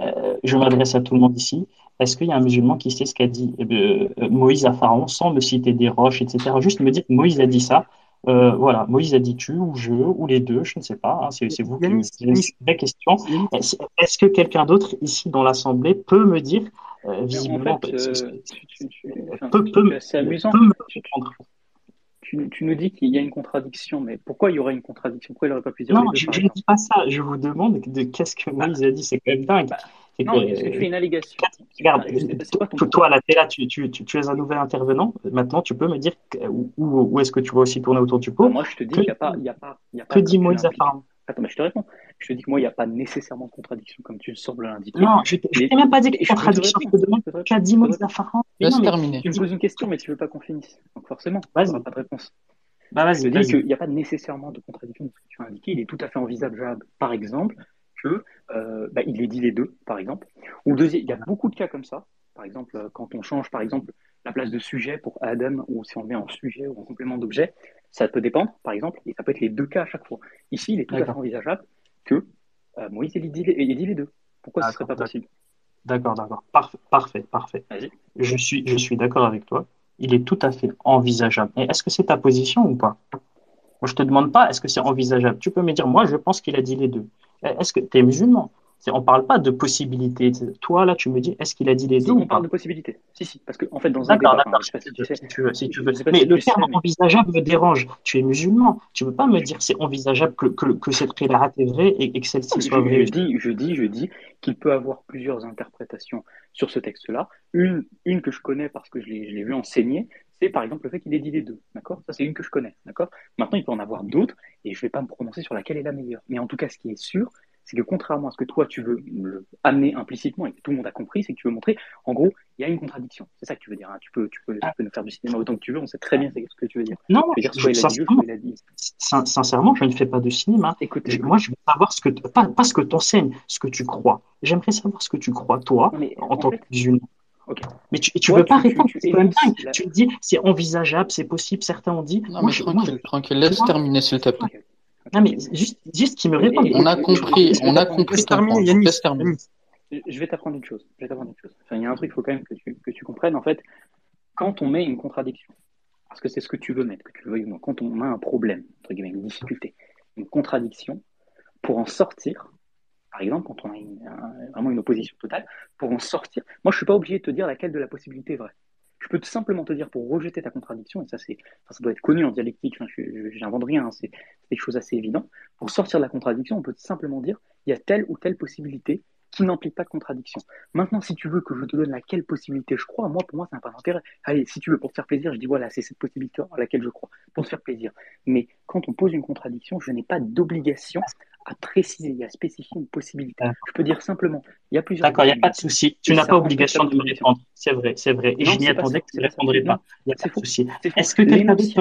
Euh, je m'adresse à tout le monde ici. Est-ce qu'il y a un musulman qui sait ce qu'a dit euh, euh, Moïse à Pharaon sans me citer des roches, etc. Juste me dire Moïse a dit ça. Euh, voilà, Moïse a dit tu ou je ou les deux, je ne sais pas. hein, c'est c'est vous qui me posez vraie question. Est-ce que quelqu'un d'autre ici dans l'Assemblée peut me dire, euh, En visiblement, fait, ce- ce- euh, tu, tu, tu, enfin, peut, c'est peut, c'est amusant. peut me Tu, nous dis qu'il y a une contradiction, mais pourquoi il y aurait une contradiction? Pourquoi il n'aurait pas pu dire Non, les deux, je, ne dis pas ça. Je vous demande de qu'est-ce que Bah, Moïse a dit. C'est quand même dingue. bah, que, non, parce que tu fais une allégation. regarde, toi, toi, là, t'es là, tu, tu, tu, tu es un nouvel intervenant. Maintenant, tu peux me dire où, où où est-ce que tu vas aussi tourner autour du Bah, pot. moi, je te dis qu'il n'y a pas, y a pas, il y a que pas, dit Moïse. Pharaon? Attends, mais je te réponds. Je te dis que moi, il n'y a pas nécessairement de contradiction, comme tu sembles l'indiquer. Non, je, Mais t'ai même pas dit que contradiction. Je te demande Moïse à répondre. Pharaon. Mais Laisse non, mais terminer. Tu me poses une question, mais tu veux pas qu'on finisse. Donc forcément, tu vas-y, n'auras pas de réponse. bah Je te vas-y, dis vas-y. qu'il n'y a pas nécessairement de contradiction de ce que tu as indiqué. Il est tout à fait envisageable, par exemple, que euh, bah, il ait dit les deux, par exemple. Ou deuxième, il y a beaucoup de cas comme ça. Par exemple, euh, quand on change, par exemple, la place de sujet pour Adam, ou si on le met en sujet ou en complément d'objet, ça peut dépendre, par exemple, et ça peut être les deux cas à chaque fois. Ici, il est tout à fait envisageable que euh, Moïse ait dit, les- ait dit les deux. Pourquoi ce serait pas possible? d'accord, d'accord. Parfait, parfait, parfait. Vas-y. Je suis, je suis d'accord avec toi. Il est tout à fait envisageable. Et est-ce que c'est ta position ou pas? Moi, je te demande pas, est-ce que c'est envisageable? Tu peux me dire, moi, je pense qu'il a dit les deux. Est-ce que tu es musulman? On parle pas de possibilité. Toi, là, tu me dis, est-ce qu'il a dit les Si, deux on parle de possibilités. Si, si, parce que, en fait, dans un débat, enfin, si tu veux, sais, si tu veux, si tu veux. Mais si le sais, terme mais envisageable me dérange. Tu es musulman. Tu peux pas me dire c'est envisageable que, que, que cette qiraat est vraie et, et que celle-ci soit je, vraie je dis, je dis, je dis qu'il peut avoir plusieurs interprétations sur ce texte-là. Une, une que je connais parce que je l'ai, je l'ai vu enseigner, c'est par exemple le fait qu'il ait dit les deux. D'accord? Ça, c'est une que je connais. D'accord? Maintenant, il peut en avoir d'autres et je vais pas me prononcer sur laquelle est la meilleure. Mais en tout cas, ce qui est sûr, c'est que contrairement à ce que toi, tu veux le amener implicitement et que tout le monde a compris, c'est que tu veux montrer, en gros, il y a une contradiction. C'est ça que tu veux dire. hein. Tu peux, tu peux, tu peux nous faire du cinéma autant que tu veux. On sait très bien ce que tu veux dire. Non, Tu veux dire je- soit il a dit je, sincèrement, soit il a dit. sin- sincèrement, je ne fais pas de cinéma. Écoute, Je- moi, je veux savoir ce que, pas, pas ce que t'enseignes, ce que tu crois. J'aimerais savoir ce que tu crois, toi, Non, en en tant que fait, musulman. ok. Mais tu, tu Toi, veux pas tu, tu, répondre, tu c'est quand même énonces dingue. la... Tu me dis, c'est envisageable, c'est possible, certains ont dit. Non, Moi, mais je, moi, je, tranquille, tranquille. Laisse moi, terminer, s'il te plaît. Non, mais juste, juste qu'ils me et- On a compris, je vais on a t'apprendre une compris. Je vais t'apprendre une chose. Je vais t'apprendre une chose. Enfin, il y a un truc, il faut quand même que tu, que tu comprennes. En fait, quand on met une contradiction, parce que c'est ce que tu veux mettre, que tu le veuilles ou non, quand on a un problème, entre guillemets, une difficulté, une contradiction, pour en sortir, par exemple, quand on a une- un- vraiment une opposition totale, pour en sortir, moi je suis pas obligé de te dire laquelle de la possibilité est vraie. Je peux tout simplement te dire pour rejeter ta contradiction, et ça c'est, enfin, ça doit être connu en dialectique, je, j'invente rien, hein, c'est des choses assez évidentes. Pour sortir de la contradiction, on peut tout simplement dire il y a telle ou telle possibilité qui n'implique pas de contradiction. Maintenant, si tu veux que je te donne laquelle possibilité je crois, moi pour moi ça n'a pas d'intérêt. Allez, si tu veux pour te faire plaisir, je dis voilà, c'est cette possibilité à laquelle je crois, pour te faire plaisir. Mais quand on pose une contradiction, je n'ai pas d'obligation à préciser, à spécifier une possibilité. Je peux dire simplement, il y a plusieurs D'accord, il n'y a pas de souci. Tu n'as pas obligation de me répondre. C'est vrai, c'est vrai. Et Non, je pas attendais que tu ne répondrais pas. Il n'y a pas de souci. Est-ce que quelqu'un d'autre.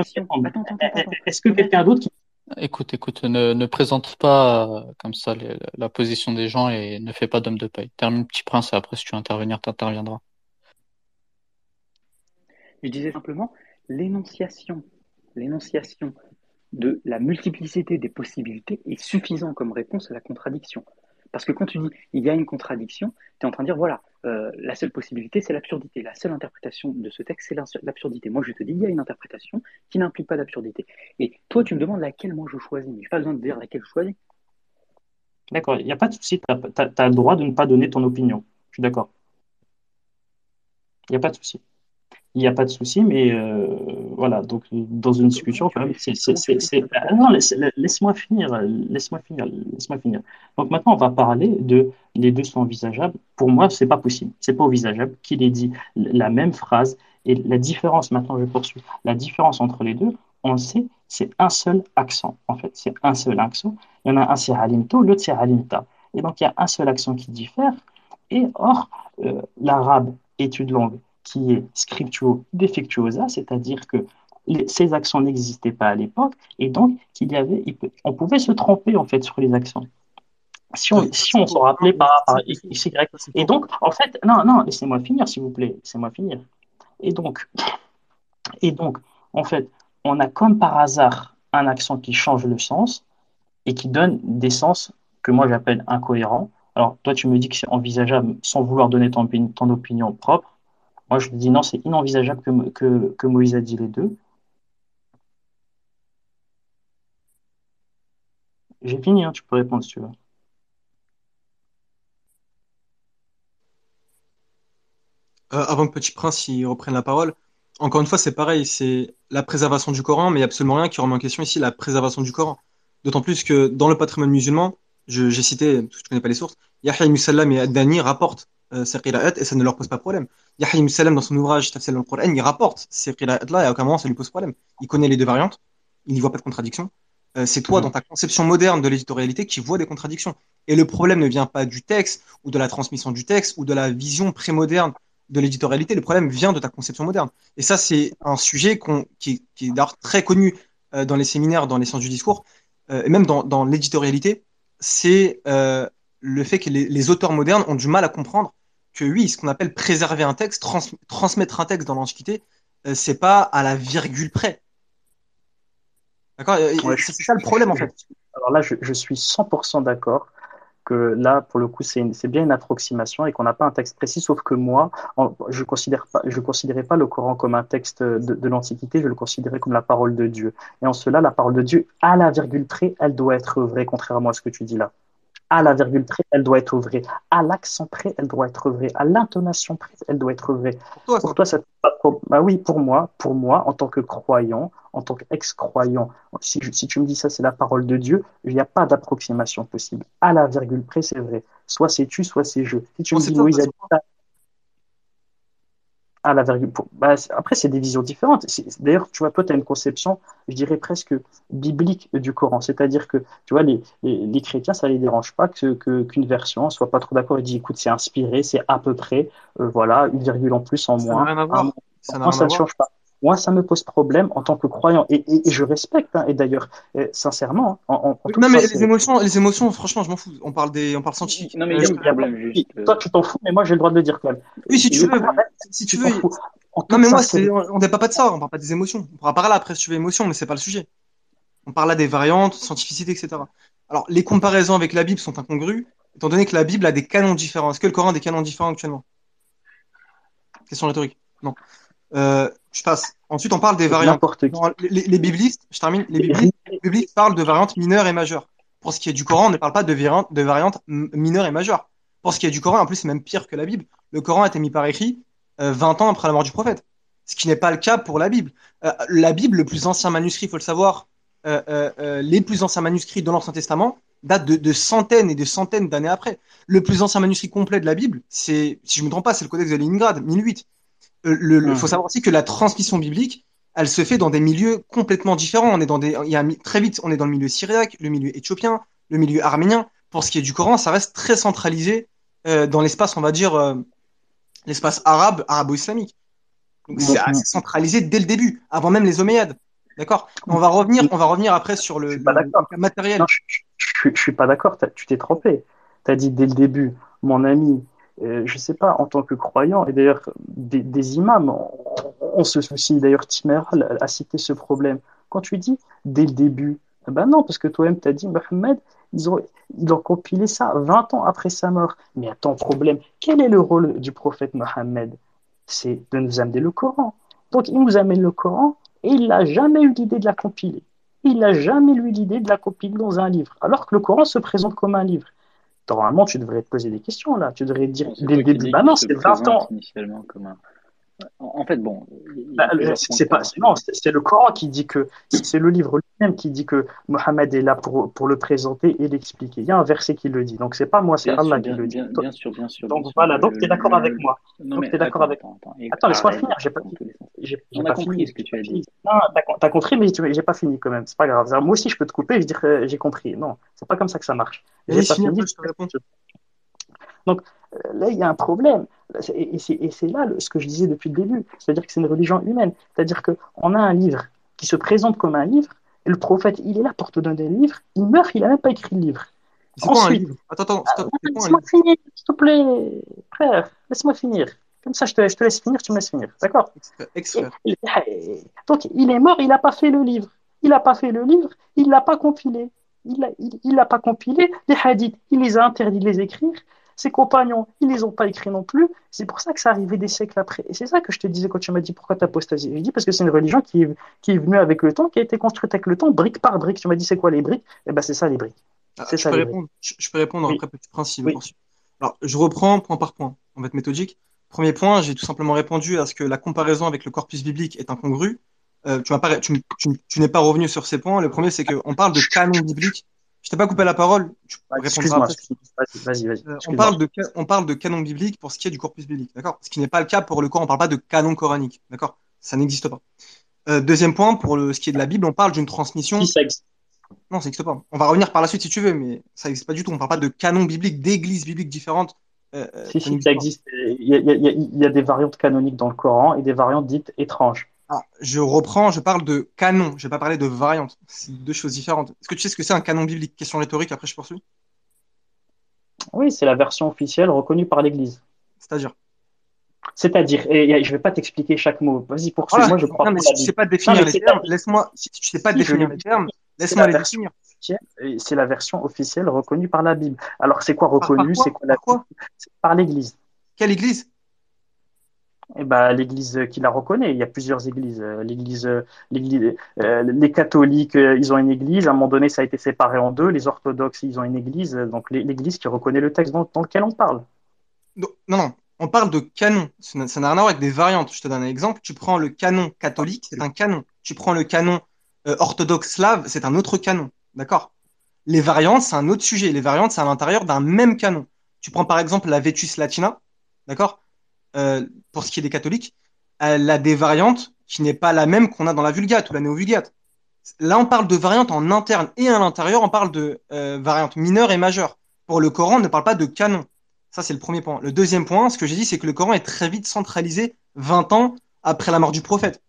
Est-ce que quelqu'un d'autre qui... Écoute, écoute, ne, présente pas euh, comme ça la position des gens et ne fais pas d'homme de paille. Termine Petit Prince et après, si tu veux intervenir, tu interviendras. Je disais simplement l'énonciation, l'énonciation de la multiplicité des possibilités est suffisant comme réponse à la contradiction. Parce que quand tu dis il y a une contradiction, tu es en train de dire voilà, euh, la seule possibilité c'est l'absurdité. La seule interprétation de ce texte c'est l'absurdité. Moi je te dis il y a une interprétation qui n'implique pas d'absurdité. Et toi tu me demandes laquelle moi je choisis, mais je n'ai pas besoin de dire laquelle je choisis. D'accord, il n'y a pas de souci. Tu as, le droit de ne pas donner ton opinion. Je suis d'accord. Il n'y a pas de souci. Il n'y a pas de souci, mais euh, voilà, donc dans une discussion, quand même, c'est, ah, non, laisse, laisse-moi finir, laisse-moi finir, laisse-moi finir. Donc maintenant, on va parler de les deux sont envisageables. Pour moi, c'est pas possible, c'est pas envisageable qu'il ait dit la même phrase et la différence. Maintenant, je poursuis. La différence entre les deux, on le sait, c'est un seul accent. En fait, c'est un seul accent. Il y en a un c'est alimto, l'autre c'est alimta. Et donc il y a un seul accent qui diffère. Et or, euh, l'arabe est une langue qui est scriptuo defectuosa, c'est-à-dire que ces accents n'existaient pas à l'époque, et donc qu'il y avait, on pouvait se tromper en fait sur les accents. Si on, si on s'en rappelait par, par. Et donc, en fait, non, non, laissez-moi finir, s'il vous plaît, laissez-moi finir. Et donc, et donc, en fait, on a comme par hasard un accent qui change le sens et qui donne des sens que moi j'appelle incohérents. Alors, toi, tu me dis que c'est envisageable sans vouloir donner ton, ton opinion propre. Moi, je dis non, c'est inenvisageable que, Mo- que, que Moïse a dit les deux. J'ai fini, hein, tu peux répondre si tu veux. Euh, avant que Petit Prince il reprenne la parole, encore une fois, c'est pareil, c'est la préservation du Coran, mais il n'y a absolument rien qui remet en question ici la préservation du Coran. D'autant plus que dans le patrimoine musulman, j'ai cité, parce que je connais pas les sources, Yahya ibn Salam et Ad-Dani rapportent ces qira'at et ça ne leur pose pas problème. Yahya Salam, dans son ouvrage Tafsir al-Qur'an, il rapporte ces qira'at-là et à aucun moment ça lui pose problème. Il connaît les deux variantes, il n'y voit pas de contradiction. Euh, c'est toi, dans ta conception moderne de l'éditorialité, qui vois des contradictions. Et le problème ne vient pas du texte ou de la transmission du texte ou de la vision prémoderne de l'éditorialité. Le problème vient de ta conception moderne. Et ça, c'est un sujet qui, qui est d'ailleurs très connu euh, dans les séminaires, dans les sciences du discours, euh, et même dans, dans l'éditorialité. C'est euh, le fait que les, les auteurs modernes ont du mal à comprendre que oui, ce qu'on appelle préserver un texte, trans- transmettre un texte dans l'Antiquité, euh, c'est pas à la virgule près. D'accord? Ouais, C'est ça le problème en fait. Alors là, je, je suis 100% d'accord que là, pour le coup, c'est bien une approximation et qu'on n'a pas un texte précis, sauf que moi, en- je considère pas, je considérais pas le Coran comme un texte de, de l'Antiquité, je le considérais comme la parole de Dieu. Et en cela, la parole de Dieu, à la virgule près, elle doit être vraie, contrairement à ce que tu dis là. À la virgule près, elle doit être vraie. À l'accent près, elle doit être vraie. À l'intonation près, elle doit être vraie. Pour toi, Pour toi, ça. Bah oui, pour moi, pour moi, en tant que croyant, en tant qu'ex-croyant, si, je- si tu me dis ça, c'est la parole de Dieu, il n'y a pas d'approximation possible. À la virgule près, c'est vrai. Soit c'est tu, soit c'est je. Si tu me dis Moïse a dit ça, à la virgule. pour- bah, après, c'est des visions différentes. D'ailleurs, tu vois, toi, tu as une conception, je dirais presque biblique du Coran. C'est-à-dire que, tu vois, les, les, les chrétiens, ça les dérange pas que, que- qu'une version soit pas trop d'accord. Ils disent, écoute, c'est inspiré, c'est à peu près, euh, voilà, une virgule en plus, en Ça moins. rien à un voir. moins. Ça ne change pas. Moi, ça me pose problème en tant que croyant. Et, et- et je respecte, hein. et d'ailleurs, euh, sincèrement, hein, en, en, en Non, mais les émotions, les émotions, franchement, je m'en fous. On parle des, on parle scientifique. Non, mais Euh, il y a je- un problème juste. euh, toi, tu t'en fous, mais moi, j'ai le droit de le dire quand même. Oui, si tu veux, si tu veux. Non, mais moi, on on débat pas de ça, on parle pas des émotions. On pourra parler après si tu veux émotion, mais c'est pas le sujet. On parle là des variantes, scientificité, etc. Alors, les comparaisons avec la Bible sont incongrues, étant donné que la Bible a des canons différents. Est-ce que le Coran a des canons différents actuellement? Question rhétorique. Non. Euh, je passe. Ensuite, on parle des variantes. Non, les, les- biblistes, je termine, les biblistes, les biblistes parlent de variantes mineures et majeures. Pour ce qui est du Coran, on ne parle pas de variantes, de variantes m- mineures et majeures. Pour ce qui est du Coran, en plus, c'est même pire que la Bible. Le Coran a été mis par écrit euh, 20 ans après la mort du prophète. Ce qui n'est pas le cas pour la Bible. Euh, la Bible, le plus ancien manuscrit, il faut le savoir, euh, euh, les plus anciens manuscrits de l'Ancien Testament datent de, de centaines et de centaines d'années après. Le plus ancien manuscrit complet de la Bible, c'est, si je me trompe pas, c'est le Codex de Leningrad, 1008. Euh, le, le- Hum. faut savoir aussi que la transmission biblique, elle se fait dans des milieux complètement différents. On est dans des, il y a très vite, on est dans le milieu syriaque, le milieu éthiopien, le milieu arménien. Pour ce qui est du Coran, ça reste très centralisé euh, dans l'espace, on va dire, euh, l'espace arabe, arabo-islamique. Donc c'est Donc, assez centralisé dès le début, avant même les Omeyyades. D'accord? On va revenir, on va revenir après sur le, Je suis pas le- d'accord. le cas matériel. Non, je, je, je- suis pas d'accord. Tu t'es trompé. Tu as dit dès le début, mon ami, euh, je sais pas, en tant que croyant, et d'ailleurs, des, imams, on, se soucie, d'ailleurs, Timeral a, cité ce problème. Quand tu dis dès le début, eh ben non, parce que toi-même, tu as dit, Mohamed, ils ont, ils ont compilé ça 20 ans après sa mort. Mais attends, problème, quel est le rôle du prophète Mohammed? C'est de nous amener le Coran. Donc, il nous amène le Coran et il n'a jamais eu l'idée de la compiler. Il n'a jamais eu l'idée de la compiler dans un livre, alors que le Coran se présente comme un livre. Normalement, tu devrais te poser des questions là. Tu devrais dire dès le début, bah non, c'est 20 ans. initialement comme un. En fait, bon, Bah, c'est pas, non, c'est le Coran qui dit que, c'est le livre lui-même qui dit que Mohammed est là pour, pour le présenter et l'expliquer. Il y a un verset qui le dit. Donc c'est pas moi, c'est sûr, Allah qui bien, le dit. bien, bien sûr, bien sûr, Donc voilà, donc tu es d'accord avec moi. non Donc tu es d'accord attends, avec attends, attends. Laisse-moi arrête finir, j'ai pas On pas a compris fini. ce que tu as dit. Non, t'as compris, mais j'ai pas fini quand même. C'est pas grave. Moi aussi, je peux te couper et je dire que j'ai compris. Non, c'est pas comme ça que ça marche. J'ai pas finir, fini. Donc là, il y a un problème. Et c'est là le- ce que je disais depuis le début. C'est-à-dire que c'est une religion humaine. C'est-à-dire qu'on a un livre qui se présente comme un livre, et le prophète, il est là pour te donner le livre. Il meurt, il a même pas écrit le livre. C'est quoi un livre? Attends, attends, ah, quoi un laisse-moi finir, s'il te plaît, frère. Laisse-moi finir. Comme ça, je te, je te laisse finir, tu me laisses finir. D'accord? Ex- Ex-frère. Et- et- Donc, il est mort, il n'a pas fait le livre. Il n'a pas fait le livre, il l'a pas compilé. Il l'a il, pas compilé. Les hadiths, il les a interdits de les écrire. Ses compagnons, ils les ont pas écrits non plus. C'est pour ça que ça arrivait des siècles après. Et c'est ça que je te disais quand tu m'as dit pourquoi t'apostasies. Je dis parce que c'est une religion qui est, qui est venue avec le temps, qui a été construite avec le temps, brique par brique. Tu m'as dit c'est quoi les briques? Eh ben, c'est ça les briques. Ah, je ça peux les briques. répondre, je, je peux répondre Oui, après petit principe. oui. Alors, je reprends point par point. On va être méthodique. Premier point, j'ai tout simplement répondu à ce que la comparaison avec le corpus biblique est incongrue. Euh, tu m'as pas, tu, tu, tu n'es pas revenu sur ces points. Le premier, c'est qu'on parle de canon biblique. Je t'ai pas coupé la parole. Ah, Excuse-moi, excuse-moi. Vas-y, vas-y. Euh, on parle de, ca- on parle de canon biblique pour ce qui est du corpus biblique, d'accord? Ce qui n'est pas le cas pour le Coran. On parle pas de canon coranique, d'accord? Ça n'existe pas. Euh, deuxième point, pour le, ce qui est de la Bible, on parle d'une transmission. Si ça existe. Non, ça n'existe pas. On va revenir par la suite si tu veux, mais ça n'existe pas du tout. On parle pas de canon biblique. Euh, Si, ça si, ça existe. Il y a- il y a- il y a des variantes canoniques dans le Coran et des variantes dites étranges. Ah, je reprends, je parle de canon. Je vais pas parler de variante. C'est deux choses différentes. Est-ce que tu sais ce que c'est un canon biblique? Question rhétorique, après je poursuis. Oui, c'est la version officielle reconnue par l'Église. C'est-à-dire? C'est-à-dire, et je vais pas t'expliquer chaque mot. Vas-y, poursuis. Voilà. Moi, je crois Non, mais si tu sais pas définir les termes, laisse-moi, si tu sais pas Si, définir les termes, laisse-moi les version définir. c'est la version officielle reconnue par la Bible. Alors, c'est quoi reconnu? C'est quoi la par l'Église. Quelle église? Eh ben, l'Église qui la reconnaît. Il y a plusieurs églises. Euh, L'Église, euh, l'Église, euh, les catholiques, ils ont une église. À un moment donné, ça a été séparé en deux. Les orthodoxes, ils ont une église. Donc, l'É- l'Église qui reconnaît le texte dans, lequel on parle. Non, non. On parle de canon. Ça n'a rien à voir avec des variantes. Je te donne un exemple. Tu prends le canon catholique, c'est un canon. Tu prends le canon orthodoxe slave, c'est un autre canon. D'accord? Les variantes, c'est un autre sujet. Les variantes, c'est à l'intérieur d'un même canon. Tu prends par exemple la Vetus Latina, d'accord? Euh, pour ce qui est des catholiques, elle a des variantes qui n'est pas la même qu'on a dans la Vulgate ou la Néo-Vulgate. Là, on parle de variantes en interne et à l'intérieur, on parle de euh, variantes mineures et majeures. Pour le Coran, on ne parle pas de canon. Ça, c'est le premier point. Le deuxième point, ce que j'ai dit, c'est que le Coran est très vite centralisé 20 ans après la mort du prophète.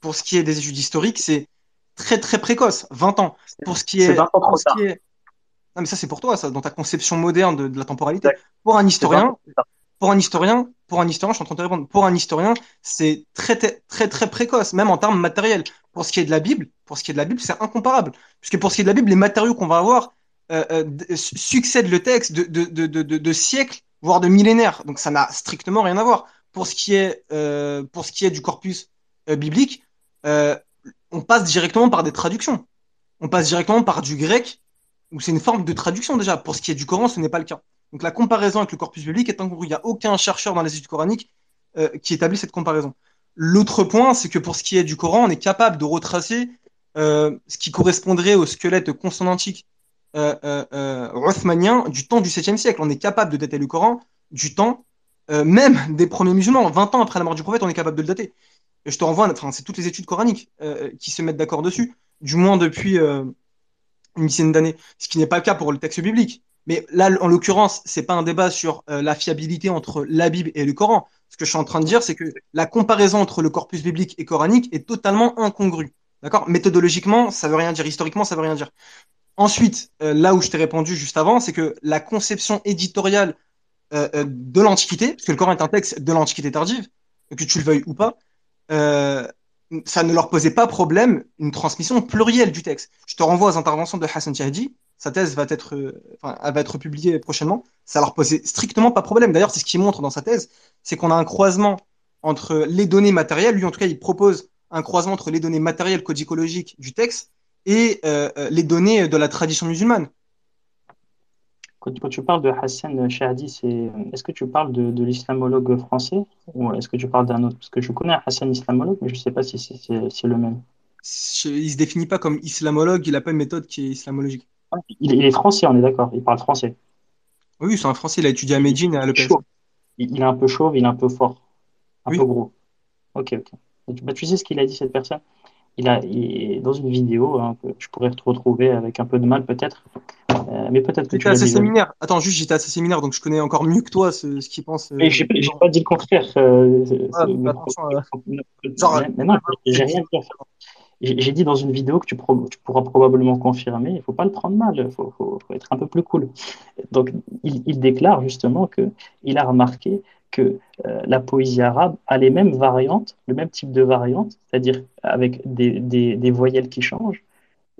Pour ce qui est des études historiques, c'est très très précoce, 20 ans. Pour ce qui C'est est, 20 ans trop pour ce tard. qui est... Non, mais ça, c'est pour toi, ça, dans ta conception moderne de, de la temporalité. Pour un C'est 20 historien. Pour un historien, pour un historien, je suis en train de répondre, pour un historien, c'est très, très, très, précoce, même en termes matériels. Pour ce qui est de la Bible, pour ce qui est de la Bible, c'est incomparable. Puisque pour ce qui est de la Bible, les matériaux qu'on va avoir euh, euh, d- succèdent le texte de, de, de, de, siècles, voire de millénaires. Donc ça n'a strictement rien à voir. Pour ce qui est, euh, pour ce qui est du corpus euh, biblique, euh, on passe directement par des traductions. On passe directement par du grec, où c'est une forme de traduction déjà. Pour ce qui est du Coran, ce n'est pas le cas. Donc la comparaison avec le corpus biblique est incongrue. Il n'y a aucun chercheur dans les études coraniques euh, qui établit cette comparaison. L'autre point, c'est que pour ce qui est du Coran, on est capable de retracer euh, ce qui correspondrait au squelette consonantique euh, euh, du temps du 7e siècle. On est capable de dater le Coran du temps même des premiers musulmans. 20 ans après la mort du prophète, on est capable de le dater. Je te renvoie, enfin, c'est toutes les études coraniques qui se mettent d'accord dessus, du moins depuis une dizaine d'années, ce qui n'est pas le cas pour le texte biblique. Mais là, en l'occurrence, c'est pas un débat sur euh, la fiabilité entre la Bible et le Coran. Ce que je suis en train de dire, c'est que la comparaison entre le corpus biblique et coranique est totalement incongrue. D'accord? Méthodologiquement, ça veut rien dire. Historiquement, ça veut rien dire. Ensuite, euh, là où je t'ai répondu juste avant, c'est que la conception éditoriale euh, de l'Antiquité, parce que le Coran est un texte de l'Antiquité tardive, que tu le veuilles ou pas, ça ne leur posait pas problème une transmission plurielle du texte. Je te renvoie aux interventions de Hassan Tihadi. Sa thèse va être, euh, enfin, elle va être publiée prochainement. Ça leur posait strictement pas problème. D'ailleurs, c'est ce qu'il montre dans sa thèse, c'est qu'on a un croisement entre les données matérielles. Lui, en tout cas, il propose un croisement entre les données matérielles codicologiques du texte et euh, euh, les données de la tradition musulmane. Quand, quand tu parles de Hassan Shahdi, c'est, est-ce que tu parles de, de l'islamologue français ou est-ce que tu parles d'un autre? Parce que je connais un Hassan islamologue, mais je ne sais pas si c'est le même. Il se définit pas comme islamologue, il a pas une méthode qui est islamologique. Ah, Il, il est français, on est d'accord, il parle français. Oui, c'est un Français, il a étudié à Medellin et à l'EPS. Il, il est un peu chauve, il est un peu fort, un Oui. peu gros. Ok, ok. Tu- bah, tu sais ce qu'il a dit, cette personne? Il a, il- dans une vidéo hein, que je pourrais te retrouver avec un peu de mal peut-être, euh, mais peut-être que tu à vu. séminaires. Attends, juste, j'étais à ses séminaires, donc je connais encore mieux que toi ce, ce qu'il pense. Mais euh, j'ai pas dit le contraire. euh, ah, attention genre, mais non, j'ai rien dit. J'ai dit dans une vidéo que tu, pourras probablement confirmer. Il faut pas le prendre mal. Il faut, être un peu plus cool. Donc, il, déclare justement que il a remarqué que euh, la poésie arabe a les mêmes variantes, le même type de variantes, c'est-à-dire avec des voyelles qui changent,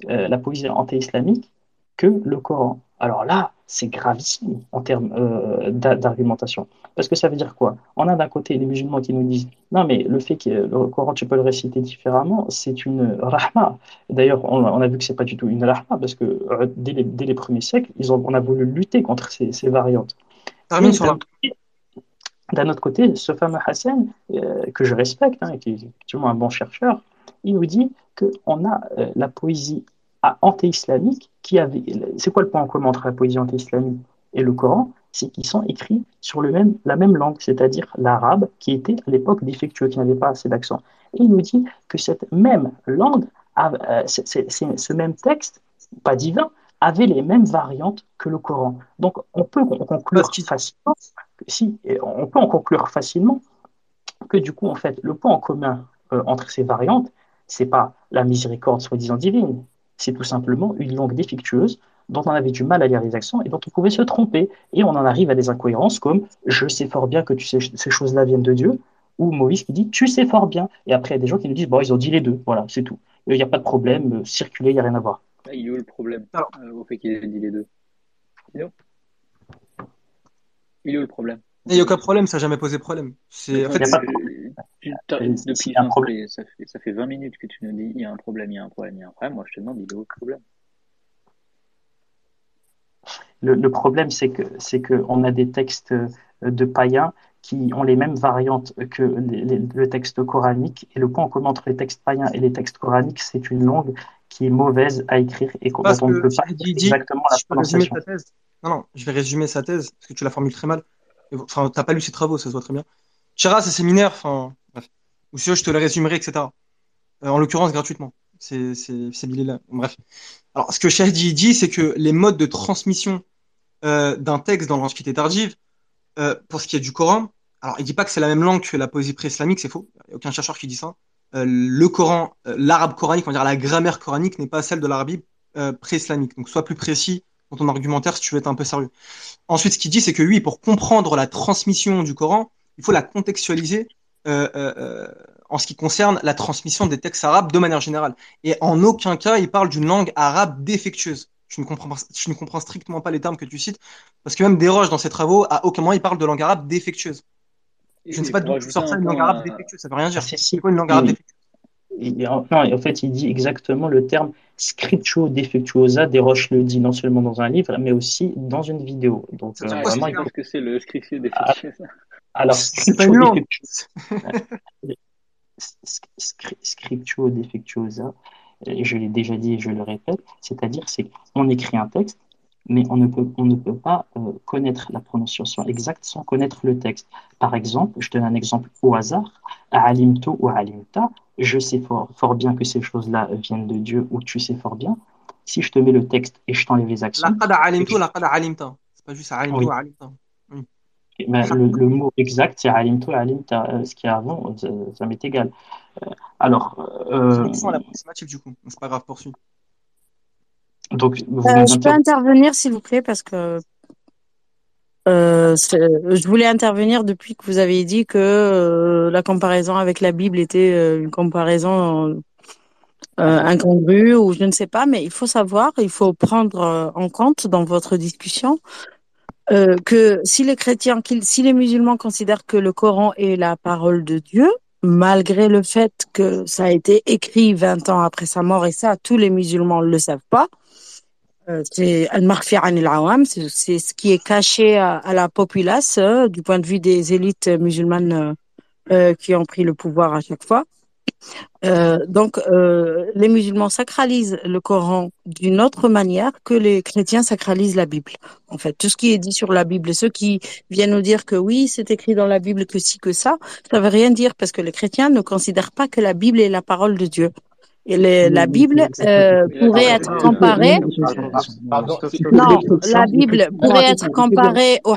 euh, la poésie anté-islamique, que le Coran. Alors là, c'est gravissime en termes euh, d'a- d'argumentation. Parce que ça veut dire quoi? On a d'un côté les musulmans qui nous disent non, mais le fait que le Coran, tu peux le réciter différemment, c'est une rahma. D'ailleurs, on, on a vu que c'est pas du tout une rahma parce que euh, dès les, dès les premiers siècles, ils ont, on a voulu lutter contre ces, ces variantes. termine Et sur d'un autre côté, d'un autre côté, ce fameux Hassan, euh, que je respecte, hein, qui est effectivement un bon chercheur, il nous dit qu'on a la poésie a- anté-islamique qui avait. C'est quoi le point en commun entre la poésie anté-islamique et le Coran? C'est qu'ils sont écrits sur le même, la même langue, c'est-à-dire l'arabe, qui était à l'époque défectueux, qui n'avait pas assez d'accent. Et il nous dit que cette même langue, a- euh, ce même texte, pas divin, avait les mêmes variantes que le Coran. Donc peut conclure facilement, si, on peut en conclure facilement que du coup, en fait, le point en commun euh, entre ces variantes, c'est pas la miséricorde soi-disant divine, c'est tout simplement une langue défectueuse dont on avait du mal à lire les accents et dont on pouvait se tromper. Et on en arrive à des incohérences comme je sais fort bien que tu sais, ces choses-là viennent de Dieu, ou Moïse qui dit tu sais fort bien. Et après, il y a des gens qui nous disent bon, ils ont dit les deux, voilà, c'est tout. Il n'y a pas de problème, euh, circuler, il n'y a rien à voir. Ah, Il est où le problème Alors. euh, au fait qu'il ait dit les deux? Il où Il est où le problème? Il n'y a aucun problème, ça n'a jamais posé problème. C'est, en fait, y a depuis y a un ça problème. fait, ça, fait, ça fait 20 minutes que tu nous dis il y a un problème, il y a un problème, il y a un problème. Moi, je te demande, il est où le problème Le, le problème, c'est que c'est que on a des textes euh, de païens qui ont les mêmes variantes que les- les- le texte coranique. Et le point en commun entre les textes païens et les textes coraniques, c'est une langue qui est mauvaise à écrire et dont parce on ne peut pas dit, exactement la prononciation. non, je vais résumer sa thèse, parce que tu la formules très mal. Enfin, t'as pas lu ses travaux, ça se voit très bien. Chira, ses séminaires, enfin, bref. Ou sinon, je te les résumerai, etc. Euh, en l'occurrence, gratuitement. C'est, c'est, c'est là. Bref. Alors, ce que Shahidi dit, c'est que les modes de transmission euh, d'un texte dans l'Antiquité tardive, euh, pour ce qui est du Coran, alors il dit pas que c'est la même langue que la poésie pré-islamique, c'est faux. Il n'y a aucun chercheur qui dit ça. Le Coran, l'arabe coranique, on va dire la grammaire coranique n'est pas celle de l'arabe pré-islamique. Donc sois plus précis dans ton argumentaire si tu veux être un peu sérieux. Ensuite, ce qu'il dit, c'est que oui, pour comprendre la transmission du Coran, il faut la contextualiser euh, euh, euh, en ce qui concerne la transmission des textes arabes de manière générale. Et en aucun cas, il parle d'une langue arabe défectueuse. Je ne comprends pas, je ne comprends strictement pas les termes que tu cites, parce que même Desroches, dans ses travaux, à aucun moment il parle de langue arabe défectueuse. Je ne sais pas d'où sors ça, un une langue arabe à- défectueuse, ça veut rien Ah, dire. si, C'est si. quoi une langue arabe Il- défectueuse? Il- enfin, en fait, il dit exactement le terme scriptio defectuosa. Desroches le dit non seulement dans un livre, mais aussi dans une vidéo. Donc, euh, ce vraiment, il que c'est le scriptio Ah, ça Alors, scriptio defectuosa, defectuosa, et je l'ai déjà dit et je le répète, c'est-à-dire c'est qu'on écrit un texte, mais on ne peut, on ne peut pas euh, connaître la prononciation exacte sans connaître le texte. Par exemple, je donne un exemple au hasard, alimto ou alimta, je sais fort, fort bien que ces choses-là viennent de Dieu ou tu sais fort bien. Si je te mets le texte et je t'enlève les accents, Laqad alimtu, laqad alimta. C'est pas juste alimtu, Oui. alimta. Oui. ben, le, le mot exact, c'est alimto, alimta. Euh, Ce qu'il y a avant, ça, ça m'est égal. Euh, alors, C'est euh, à l'approximatif, du coup. C'est pas grave, poursuis. Donc vous Euh, je peux intervenir, s'il vous plaît, parce que euh, je voulais intervenir depuis que vous avez dit que euh, la comparaison avec la Bible était une comparaison incongrue ou je ne sais pas, mais il faut savoir, il faut prendre en compte dans votre discussion que si les chrétiens, si les musulmans considèrent que le Coran est la parole de Dieu, malgré le fait que ça a été écrit 20 ans après sa mort, et ça, tous les musulmans ne le savent pas, c'est c'est ce qui est caché à, la populace euh, du point de vue des élites musulmanes euh, euh, qui ont pris le pouvoir à chaque fois. Euh, donc, les musulmans sacralisent le Coran d'une autre manière que les chrétiens sacralisent la Bible. En fait, tout ce qui est dit sur la Bible, ceux qui viennent nous dire que oui, c'est écrit dans la Bible que ci, que ça, ça veut rien dire parce que les chrétiens ne considèrent pas que la Bible est la parole de Dieu. Et les- la Bible euh, pourrait être comparée, non, la Bible pourrait être comparée au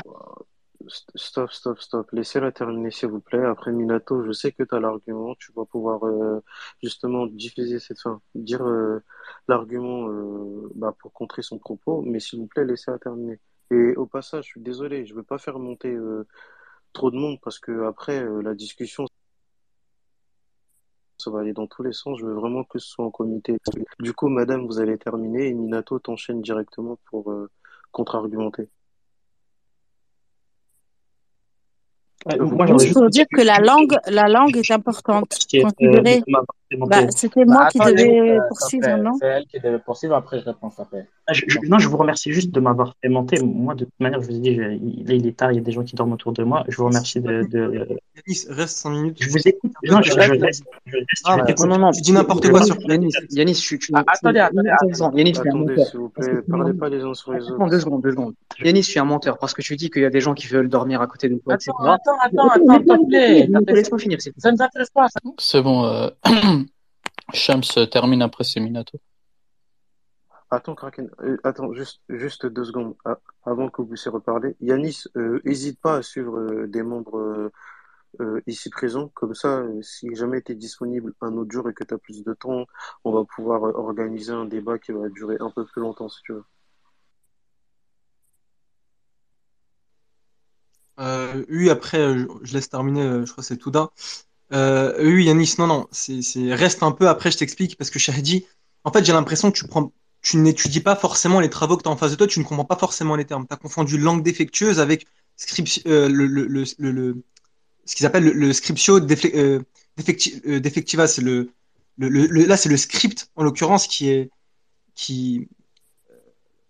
Stop, stop, stop. Laissez-la terminer, s'il vous plaît. Après, Minato, je sais que tu as l'argument. Tu vas pouvoir euh, justement diffuser cette fin, dire euh, l'argument euh, bah, pour contrer son propos. Mais s'il vous plaît, laissez-la terminer. Et au passage, je suis désolé, je veux pas faire monter euh, trop de monde parce que après, euh, la discussion, ça va aller dans tous les sens. Je veux vraiment que ce soit en comité. Du coup, madame, vous allez terminer et Minato t'enchaîne directement pour euh, contre-argumenter. Ouais, Vous moi, Juste pour dire que la langue, la langue est importante. euh, bah, c'était Bah, moi qui devais euh, poursuivre, non? C'est elle qui devait poursuivre, après je réponds. Ah, je- je- non, je vous remercie juste de m'avoir fait monter. Moi, de toute manière, je vous ai dit, je- il- il est tard, il y a des gens qui dorment autour de moi. Je vous remercie de, de... Yanis, reste 5 minutes. Je vous écoute. Non, je, je reste, je reste, Ah, je t'écoute. non, non, tu dis n'importe quoi sur Yanis, Yanis, tu, tu, Ah, attendez, tu- attendez, attends, attendez. Yanis, tu es un menteur. s'il vous plaît, parlez pas les uns sur les autres. deux secondes, deux secondes. Yanis, tu es un menteur parce que tu dis qu'il y a des gens qui veulent dormir à côté de toi, etc. Attends, attends, attends, Attends, attends, s'il laisse-moi te plaît. finir, Ça ne nous intéresse pas, ça. C'est bon, euh... Shams termine après c'est Minato. Attends, Kraken, euh, attends, juste, juste deux secondes, Ah, avant que vous puissiez reparler. Yanis, euh, hésite pas à suivre euh, des membres euh, euh, ici présents, comme ça, euh, si jamais tu es disponible un autre jour et que tu as plus de temps, on va pouvoir euh, organiser un débat qui va durer un peu plus longtemps, si tu veux. Oui, après, euh, je, laisse terminer, euh, je crois que c'est Touda. Euh, oui, Yanis, non, non, c'est, reste un peu, après je t'explique, parce que Shahdi, en fait, j'ai l'impression que tu prends, tu n'étudies pas forcément les travaux que tu as en face de toi, tu ne comprends pas forcément les termes. Tu as confondu langue défectueuse avec scriptio, euh, le, le, le, le, ce qu'ils appellent le, scriptio euh, défecti- defectiva, c'est le, là, c'est le script, en l'occurrence, qui est, qui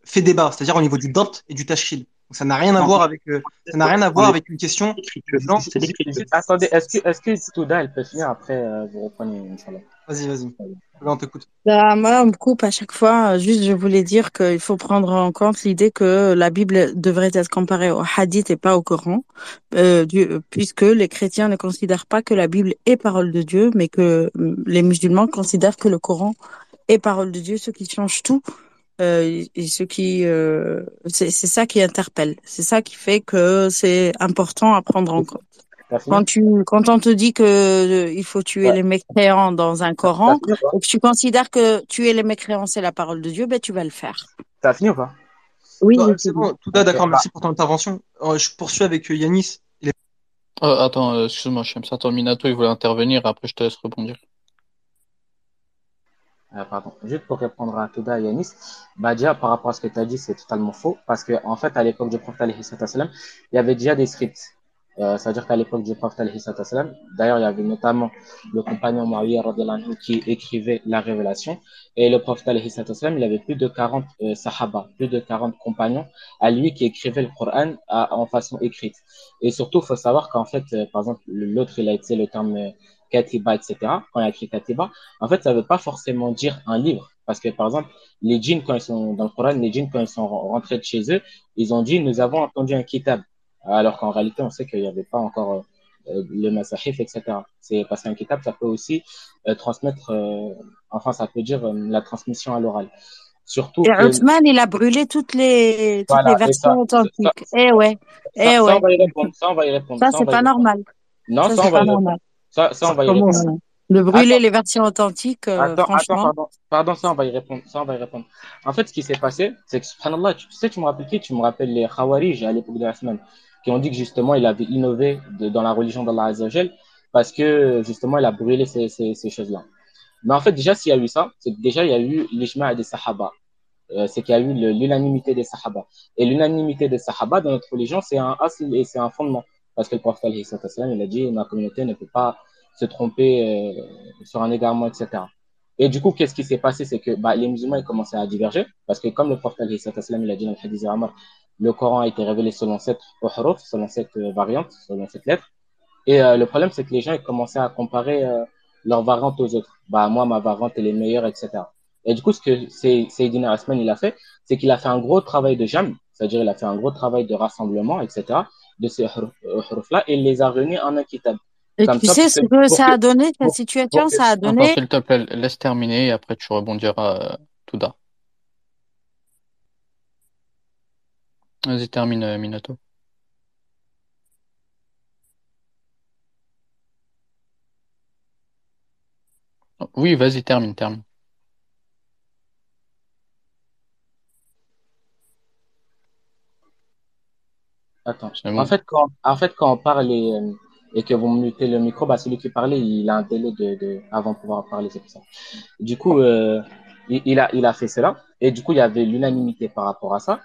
fait débat, c'est-à-dire au niveau du dot et du tashkil. Donc, ça n'a rien à Non, voir avec, euh, ça n'a rien à voir avec une question l'écriture. Attendez, est-ce que, est-ce que Touda, elle peut finir après, euh, vous reprenez, Inch'Allah. Vas-y, vas-y. Là, on t'écoute. Bah, moi, on me coupe à chaque fois. Juste, je voulais dire qu'il faut prendre en compte l'idée que la Bible devrait être comparée au Hadith et pas au Coran, euh, du- puisque les chrétiens ne considèrent pas que la Bible est parole de Dieu, mais que les musulmans considèrent que le Coran est parole de Dieu, ce qui change tout. Euh, et ce qui, euh, c'est ça qui interpelle. C'est ça qui fait que c'est important à prendre en compte. Quand tu, quand on te dit que euh, il faut tuer Ouais. les mécréants dans un Coran, et que tu considères que tuer les mécréants c'est la parole de Dieu, ben tu vas le faire. T'as fini ou pas? Oui, Non, j'ai c'est bon, Ok, d'accord, merci pour ton intervention. Je poursuis avec Yanis. Il est- Euh, attends, excuse-moi, Shams. Attends, Minato, il voulait intervenir, après je te laisse rebondir. Euh, pardon. Juste pour répondre à Touda et Yanis, bah déjà par rapport à ce que tu as dit, c'est totalement faux parce que en fait à l'époque du prophète il y avait déjà des scripts. Euh, C'est-à-dire qu'à l'époque du prophète d'ailleurs il y avait notamment le compagnon anhu qui écrivait la révélation et le prophète il avait plus de 40 euh, plus de 40 compagnons à lui qui écrivaient le Coran en façon écrite. Et surtout, il faut savoir qu'en fait, euh, par exemple, l'autre il a utilisé le terme katiba, etc. Quand il a écrit katiba, en fait, ça veut pas forcément dire un livre. Parce que, par exemple, les djinns, quand ils sont dans le Coran, les djinns, quand ils sont rentrés de chez eux, ils ont dit, nous avons entendu un kitab. Alors qu'en réalité, on sait qu'il n'y avait pas encore euh, le masahif, etc. C'est parce qu'un kitab, ça peut aussi euh, transmettre, euh, enfin, ça peut dire la transmission à l'oral. Surtout Et que, Othman, il a brûlé toutes les, toutes voilà, versions ça, ça, authentiques. Eh ouais, ça, eh ça, ouais. on va y répondre, ça, on va y répondre, Ça, ça, c'est y pas normal. Non, Ça, ça, c'est on va pas y répondre. normal. Ça, ça, on va y Comment. De brûler Attends, les versions authentiques, euh, Attends, attends, franchement. pardon, pardon, ça on va y répondre, ça on va y répondre. En fait, ce qui s'est passé, c'est que subhanallah, tu sais, tu me rappelles qui? Tu me rappelles les Khawarij à l'époque de la semaine, qui ont dit que justement il avait innové de- dans la religion d'Allah Azza wa Jal, parce que justement il a brûlé ces, ces, ces choses-là. Mais en fait, déjà, s'il y a eu ça, c'est que déjà il y a eu l'ijma' des Sahaba. Euh, c'est qu'il y a eu le- l'unanimité des Sahaba. Et l'unanimité des Sahaba dans notre religion, c'est un asl et c'est un fondement. Parce que le prophète il a dit, ma communauté ne peut pas se tromper euh, sur un égarement, etc. Et du coup, qu'est-ce qui s'est passé? C'est que bah, les musulmans ils commençaient à diverger, parce que comme le prophète il a dit dans le hadith de Omar, le Coran a été révélé selon cette huruf, selon cette euh, variante, selon cette lettre. Et euh, le problème, c'est que les gens ils commençaient à comparer euh, leurs variantes aux autres. Bah, moi, ma variante, elle est meilleure, etc. Et du coup, ce que Sayyidina Asman, il a fait, c'est qu'il a fait un gros travail de jam, c'est-à-dire il a fait un gros travail de rassemblement, etc., de ces huruf-là, et il les a réunis en un kitab. Et Comme tu ça, sais ce que, ça a donné, cette pour, situation, pour ça a donné. s'il te plaît, laisse terminer et après tu rebondiras, euh, Touda. Vas-y, termine, euh, Minato. Oui, vas-y, termine, termine. Attends. En fait, quand, en fait, quand on parle et, euh, et que vous mutez le micro, bah, celui qui parlait, il a un délai de, de, avant de pouvoir parler, c'est pour ça. Du coup, euh, il, il a, il a fait cela. Et du coup, il y avait l'unanimité par rapport à ça.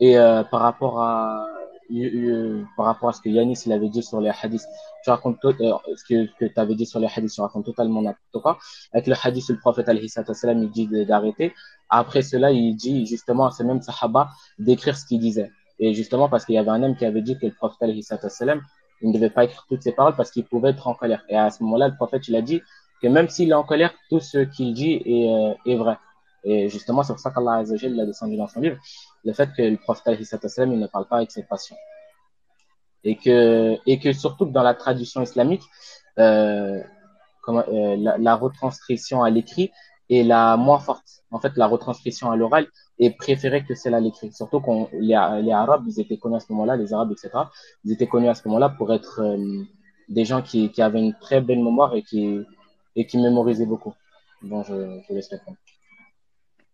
Et euh, par rapport à euh, par rapport à ce que Yanis il avait dit sur les hadiths, tu racontes to- euh, ce que, que tu avais dit sur les hadiths, tu racontes totalement n'importe quoi. Avec le hadith le prophète il dit d'arrêter. Après cela, il dit justement à ce même sahaba d'écrire ce qu'il disait. Et justement parce qu'il y avait un homme qui avait dit que le prophète il ne devait pas écrire toutes ses paroles parce qu'il pouvait être en colère. Et à ce moment-là, le prophète il a dit que même s'il est en colère, tout ce qu'il dit est, euh, est vrai. Et justement, c'est pour ça qu'Allah Azza wa Jalla, il a descendu dans son livre le fait que le prophète il ne parle pas avec ses patients. Et que, et que surtout dans la tradition islamique, euh, comment, euh, la, la retranscription à l'écrit est la moins forte. En fait, la retranscription à l'oral est préférée que celle à l'écrit. Surtout qu'on les, les Arabes, ils étaient connus à ce moment-là, les Arabes, etc. Ils étaient connus à ce moment-là pour être euh, des gens qui, qui avaient une très belle mémoire et qui, et qui mémorisaient beaucoup. Bon, je, je laisse répondre.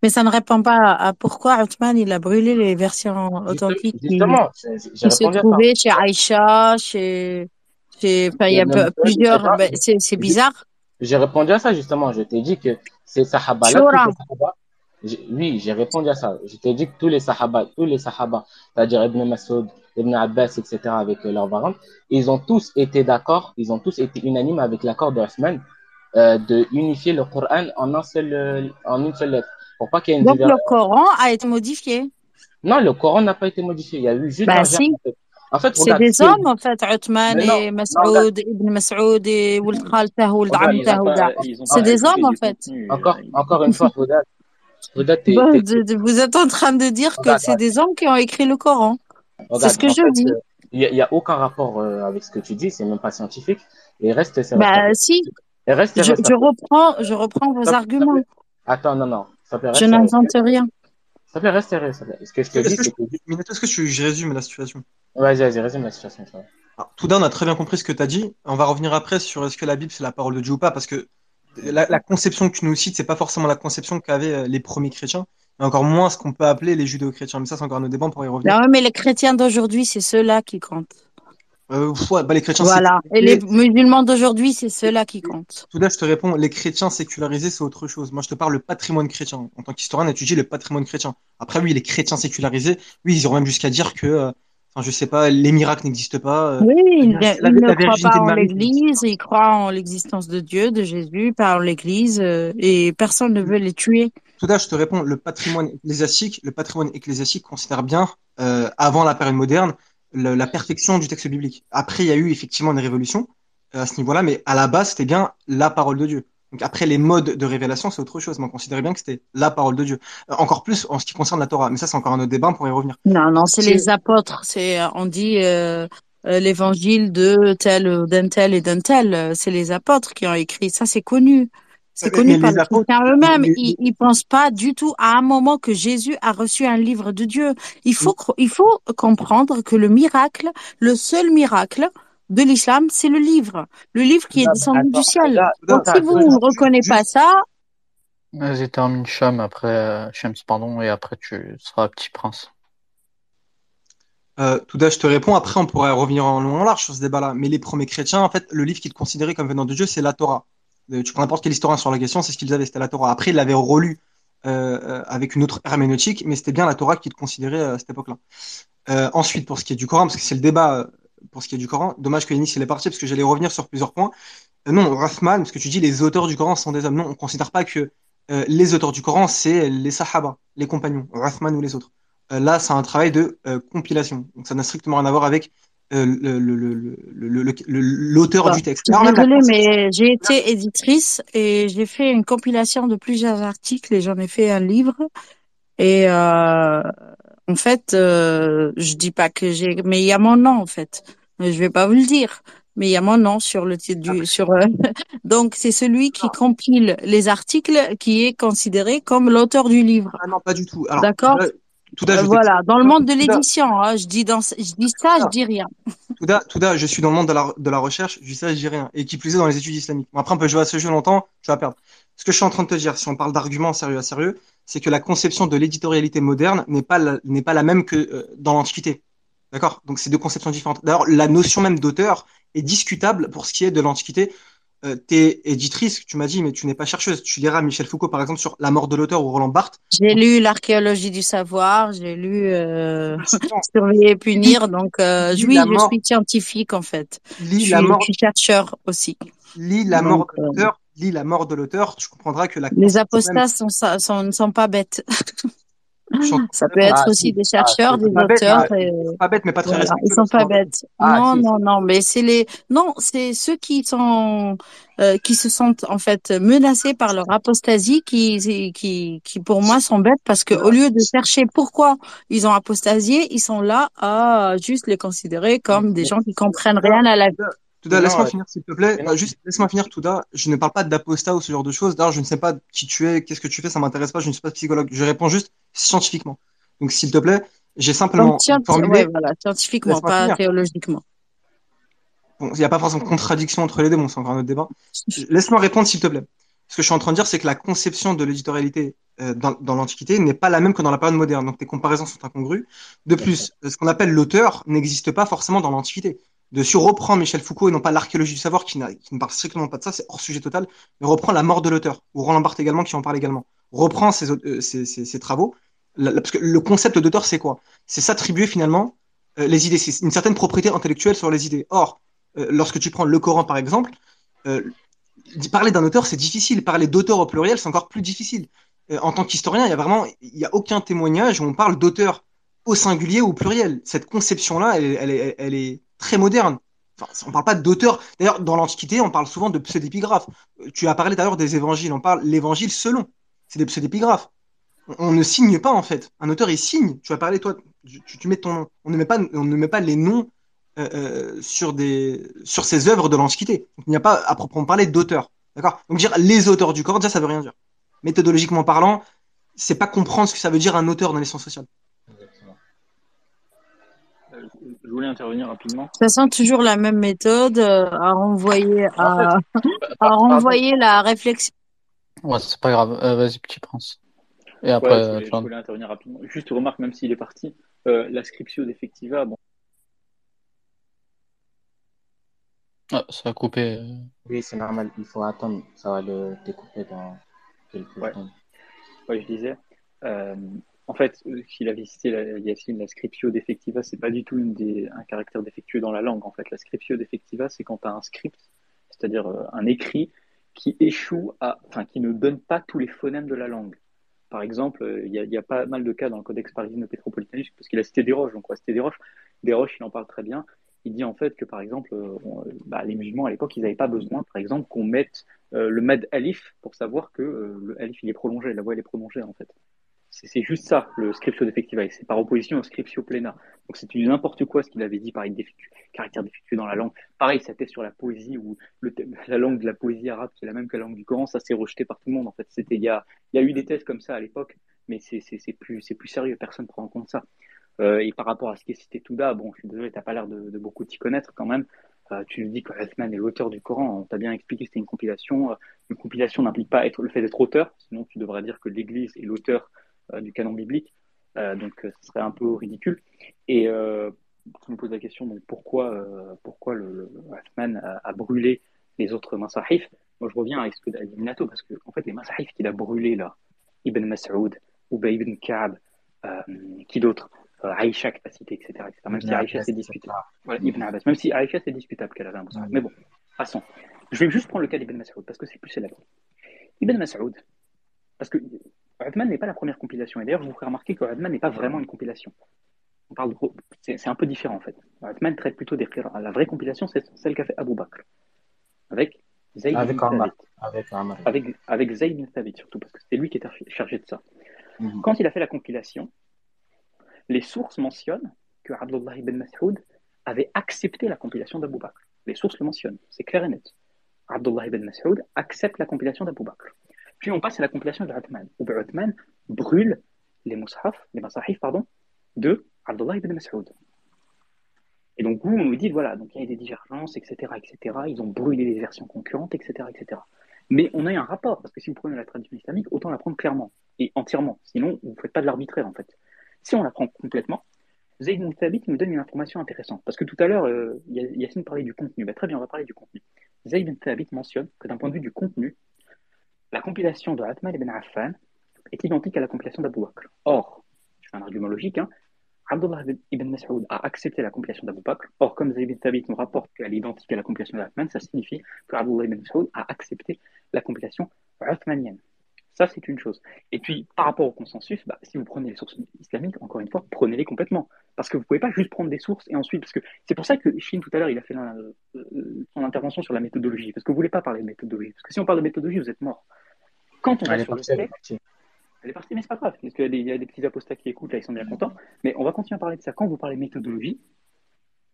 Mais ça ne répond pas à, pourquoi Othman il a brûlé les versions authentiques qui, Justement, j'ai qui se trouvaient chez Aïcha, chez, chez, enfin, il y a plusieurs, ben, c'est, bizarre. j'ai répondu à ça justement. Je t'ai dit que ces sahaba, j'ai- oui, j'ai répondu à ça. Je t'ai dit que tous les sahaba, tous les sahaba, c'est-à-dire Ibn Mas'ud, Ibn Abbas, etc., avec euh, leurs variantes, ils ont tous été d'accord, ils ont tous été unanimes avec l'accord de Othman euh, de unifier le Coran en un seul, euh, en une seule lettre, pour pas qu'il y ait une Donc le Coran a été modifié. Non, le Coran n'a pas été modifié. Il y a eu juste Bah un germe. si, En fait, c'est des hommes en fait, Mas'oud, Ibn Mas'oud C'est des hommes en fait. encore, euh, encore une fois, de- vous êtes en train de dire que c'est des hommes qui ont écrit le Coran. C'est ce que je fait, dis. euh, il n'y a, aucun rapport euh, avec ce que tu dis, c'est même pas scientifique. Et reste, c'est Bah si, Et reste, je, reprends, je reprends vos arguments. Attends, non, non. Ça peut Je n'invente rien. Ça peut rester, reste. Ce que je te Est-ce dis, que c'est je, que. Minato, est-ce que tu, je résume la situation? Vas-y, vas-y, résume la situation. Alors, tout d'un, on a très bien compris ce que tu as dit. On va revenir après sur est-ce que la Bible, c'est la parole de Dieu ou pas, parce que la, la conception que tu nous cites, c'est pas forcément la conception qu'avaient euh, les premiers chrétiens, et encore moins ce qu'on peut appeler les judéo-chrétiens. Mais ça, c'est encore un autre débat, on pourra y revenir. Non, mais les chrétiens d'aujourd'hui, c'est ceux-là qui comptent. Euh, ouais, bah, les chrétiens Voilà. Et les musulmans d'aujourd'hui, c'est ceux-là qui comptent. tout d'un, je te réponds, les chrétiens sécularisés, c'est autre chose. Moi, je te parle le patrimoine chrétien. En tant qu'historien, étudie le patrimoine chrétien. Après, oui, les chrétiens sécularisés, oui, ils iront même jusqu'à dire que, euh, enfin, je sais pas, les miracles n'existent pas. euh, Oui, ils, la- ne croient pas en l'Église, ils croient en l'existence de Dieu, de Jésus, en l'Église, euh, et personne ne veut les tuer. Tout à, je te réponds, le patrimoine ecclésiastique, le patrimoine ecclésiastique considère bien, euh, avant la période moderne, le- la perfection du texte biblique. Après, il y a eu effectivement une révolution à ce niveau-là, mais à la base, c'était bien la parole de Dieu. Donc après, les modes de révélation, c'est autre chose. Mais on considérait bien que c'était la parole de Dieu. Euh, encore plus en ce qui concerne la Torah. Mais ça, c'est encore un autre débat, on pourrait y revenir. Non, non, c'est les apôtres. C'est, on dit euh, euh, l'évangile de tel ou d'un tel et d'un tel. euh, C'est les apôtres qui ont écrit. Ça, c'est connu. C'est connu mais par les apôtres, chrétiens eux-mêmes. Ils, ils pensent pas du tout à un moment que Jésus a reçu un livre de Dieu. Il faut, cro- il faut comprendre que le miracle, le seul miracle de l'islam, c'est le livre. Le livre qui est descendu attends, du ciel. Donc, si vous ne reconnaissez pas ça, Vas-y, termine Cham après, euh, Shams, pardon, et après tu seras Petit Prince. Euh, tout à, je te réponds. Après, on pourrait revenir en long et en large sur ce débat-là. Mais les premiers chrétiens, en fait, le livre qu'ils considéraient comme venant de Dieu, c'est la Torah. Euh, tu prends n'importe quel historien sur la question, c'est ce qu'ils avaient, c'était la Torah. Après, ils l'avaient relu euh, euh, avec une autre herméneutique, mais c'était bien la Torah qu'ils considéraient euh, à cette époque-là. Euh, ensuite, pour ce qui est du Coran, parce que c'est le débat euh, pour ce qui est du Coran, dommage que Yanis il est parti, parce que j'allais revenir sur plusieurs points. euh, non, Uthman, parce que tu dis les auteurs du Coran sont des hommes. Non, on considère pas que euh, les auteurs du Coran, c'est les Sahaba, les compagnons, Uthman ou les autres. Euh, là, c'est un travail de compilation. Donc, ça n'a strictement rien à voir avec l'auteur du texte. désolée, mais j'ai été éditrice et j'ai fait une compilation de plusieurs articles et j'en ai fait un livre. Et euh, en fait, euh, je dis pas que j'ai, mais il y a mon nom en fait. Je vais pas vous le dire, mais il y a mon nom sur le titre du, sur. euh, Donc c'est celui qui compile les articles qui est considéré comme l'auteur du livre. Ah non, pas du tout. D'accord? tout à, Euh, voilà, dans le monde de l'édition, hein, je dis dans, je dis ça, je dis rien. Touda, Touda, je suis dans le monde de la, de la recherche, je dis ça, je dis rien. Et qui plus est dans les études islamiques. Bon, après, on peut jouer à ce jeu longtemps, tu vas perdre. Ce que je suis en train de te dire, si on parle d'arguments sérieux à sérieux, c'est que la conception de l'éditorialité moderne n'est pas la, n'est pas la même que euh, dans l'Antiquité. D'accord? Donc, c'est deux conceptions différentes. D'ailleurs, la notion même d'auteur est discutable pour ce qui est de l'Antiquité. Euh, t'es éditrice, tu m'as dit, mais tu n'es pas chercheuse. Tu liras Michel Foucault, par exemple, sur La mort de l'auteur ou Roland Barthes. J'ai lu l'archéologie du savoir, j'ai lu euh. Surveiller et punir, donc euh, oui, la je mort- suis scientifique en fait. Lis je, la suis, mort- je suis chercheur aussi. Lis la Donc, mort de l'auteur, lis la mort de l'auteur, tu comprendras que la Les apostats sont, ça- sont, ne sont pas bêtes. Ça peut être Ah, aussi si. des chercheurs, Ah, des pas bête, auteurs. et- ils sont pas bêtes, mais pas très Voilà, respectueux ils sont pas bêtes. Ah, non, non, non, mais c'est les, non, c'est ceux qui sont, euh, qui se sentent en fait menacés par leur apostasie, qui, qui, qui pour moi sont bêtes parce que au lieu de chercher pourquoi ils ont apostasié, ils sont là à juste les considérer comme des gens qui comprennent rien à la vie. Touda, laisse-moi non, finir, s'il te plaît. juste, laisse-moi finir, Touda. Je ne parle pas d'apostat ou ce genre de choses. D'ailleurs, je ne sais pas qui tu es, qu'est-ce que tu fais, ça m'intéresse pas, je ne suis pas psychologue. Je réponds juste scientifiquement. Donc, s'il te plaît, j'ai simplement Donc, tiens, formulé. ouais, voilà, scientifiquement, Laisse-moi pas finir. théologiquement. Bon, il n'y a pas forcément de contradiction entre les deux, bon, c'est encore un autre débat. Laisse-moi répondre, s'il te plaît. Ce que je suis en train de dire, c'est que la conception de l'éditorialité euh, dans, dans l'Antiquité n'est pas la même que dans la période moderne. Donc, tes comparaisons sont incongrues. De plus, euh, ce qu'on appelle l'auteur n'existe pas forcément dans l'Antiquité. De reprend Michel Foucault et non pas l'archéologie du savoir qui, qui ne parle strictement pas de ça, c'est hors sujet total, mais reprend la mort de l'auteur, ou Roland Barthes également qui en parle également. Reprend ses, euh, ses, ses- travaux. Parce que le concept d'auteur, c'est quoi? C'est s'attribuer finalement euh, les idées, c'est une certaine propriété intellectuelle sur les idées. Or, euh, lorsque tu prends le Coran par exemple, parler d'un auteur c'est difficile, parler d'auteur au pluriel c'est encore plus difficile. En tant qu'historien, il y a vraiment, il y a aucun témoignage où on parle d'auteur au singulier ou au pluriel. Cette conception-là, elle, est- elle, est, elle est très moderne. Enfin, on parle pas d'auteur. D'ailleurs, dans l'Antiquité, on parle souvent de pseudépigraphes. Euh, Tu as parlé d'ailleurs des évangiles. On parle l'évangile selon. C'est des pseudépigraphes. On, on ne signe pas en fait. Un auteur il signe. Tu as parlé toi. Tu, mets ton nom. On ne met pas, on ne met pas les noms euh, euh, sur des sur ces œuvres de l'Antiquité. Il n'y a pas à proprement parler d'auteur. D'accord? Donc dire les auteurs du Coran, déjà ça veut rien dire. Méthodologiquement parlant, c'est pas comprendre ce que ça veut dire un auteur dans les sciences sociales. Je voulais intervenir rapidement. De toute façon, toujours la même méthode euh, à renvoyer à, à renvoyer la réflexion. Ouais, c'est pas grave. Euh, vas-y, petit prince. Et Ouais, après, je, voulais, je voulais intervenir rapidement. Juste remarque, même s'il est parti, euh, la scriptio defectiva, bon, Ah, ça a coupé. euh. Oui, c'est normal, il faut attendre, ça va le découper dans quelques Ouais. secondes. ouais, je disais, euh, en fait, euh, s'il avait cité la, la scriptio defectiva, c'est pas du tout un caractère défectueux dans la langue. En fait, la scriptio defectiva, c'est quand tu as un script, c'est-à-dire euh, un écrit qui échoue à, enfin, qui ne donne pas tous les phonèmes de la langue. Par exemple, euh, il y, a, pas mal de cas dans le Codex parisien de Pétropolitanus, parce qu'il a cité Desroches, donc on va citer Desroches. Desroches, il en parle très bien. Il dit en fait que, par exemple, bah, les musulmans à l'époque, ils n'avaient pas besoin, par exemple, qu'on mette le mad alif pour savoir que le alif, il est prolongé, la voix, elle est prolongée, en fait. C'est c'est juste ça, le scriptio defectiva, et c'est par opposition au scriptio plena. Donc c'est du n'importe quoi ce qu'il avait dit, pareil, défectu, caractère défectueux dans la langue. Pareil, ça teste sur la poésie, ou la langue de la poésie arabe, qui est la même que la langue du Coran, ça s'est rejeté par tout le monde, en fait. C'était, il y a, y a eu des tests comme ça à l'époque, mais c'est c'est- c'est plus, c'est plus sérieux, personne ne prend en compte ça. Euh, et par rapport à ce qui est cité Touda, bon, je suis désolé, t'as pas l'air de, beaucoup t'y connaître quand même. Euh, tu dis que Uthman est l'auteur du Coran, on t'a bien expliqué que c'était une compilation. Euh, Une compilation n'implique pas être le fait d'être auteur, sinon tu devrais dire que l'Église est l'auteur du canon biblique. Euh, donc euh, ce serait un peu ridicule. Et euh, tu me poses la question, donc pourquoi, euh, pourquoi le, le a, a brûlé les autres masahif? Moi je reviens à ce que dit Minato, parce que en fait les masahif qu'il a brûlés là, Ibn Mas'ud, Ubay ibn Ka'b, euh, qui d'autre? Euh, Aïcha t'a cité, etc., etc. Même si Aïcha c'est discutable. Voilà, Ibn Abbas. Même si Aïcha c'est discutable qu'elle avait un Mus'haf. Mais bon, passons. Je vais juste prendre le cas d'Ibn Mas'ud parce que c'est plus célèbre. Ibn Mas'ud, parce que Uthman n'est pas la première compilation. Et d'ailleurs, je vous ferai remarquer que Uthman n'est pas vraiment une compilation. On parle de... c'est, c'est un peu différent en fait. Uthman traite plutôt des qira. La vraie compilation, c'est celle qu'a fait Abu Bakr. Avec Zayd Avec ibn Omar. Thabit. Avec. Avec, avec Zayd ibn Thabit surtout, parce que c'était lui qui était chargé de ça. Mhm. Quand il a fait la compilation, les sources mentionnent que Abdullah ibn Mas'ud avait accepté la compilation d'Abu Bakr. Les sources le mentionnent, c'est clair et net. Abdullah ibn Mas'ud accepte la compilation d'Abu Bakr. Puis on passe à la compilation de Uthman, où Uthman brûle les mushaf, les masahif, pardon, de Abdullah ibn Mas'ud. Et donc vous, on nous dit, voilà, donc il y a des divergences, etc., etc., ils ont brûlé les versions concurrentes, etc., etc. Mais on a eu un rapport, parce que si vous prenez la tradition islamique, autant la prendre clairement et entièrement. Sinon, vous ne faites pas de l'arbitraire, en fait. Si on la prend complètement, Zayd ibn Thabit nous donne une information intéressante. Parce que tout à l'heure, euh, parlait du contenu. Bah, très bien, on va parler du contenu. Zayd ibn Thabit mentionne que d'un point de vue du contenu, la compilation de Atman ibn Affan est identique à la compilation d'Abu Bakr. Or, je fais un argument logique, hein, Abdullah ibn Mas'ud a accepté la compilation d'Abu Bakr. Or, comme Zayd ibn Thabit nous rapporte qu'elle est identique à la compilation d'Atman, ça signifie que Abdullah ibn Mas'ud a accepté la compilation uthmanienne. Ça, c'est une chose. Et puis, par rapport au consensus, bah, si vous prenez les sources islamiques, encore une fois, prenez-les complètement. Parce que vous ne pouvez pas juste prendre des sources et ensuite. Parce que c'est pour ça que Shin, tout à l'heure, il a fait la- euh, son intervention sur la méthodologie. Parce que vous ne voulez pas parler de méthodologie. Parce que si on parle de méthodologie, vous êtes mort. Quand on va sur le partie, elle est texte, partie. elle est partie, mais c'est pas grave, parce qu'il y, a des- il y a des petits apostats qui écoutent, là, ils sont bien contents. Mais on va continuer à parler de ça. Quand vous parlez méthodologie,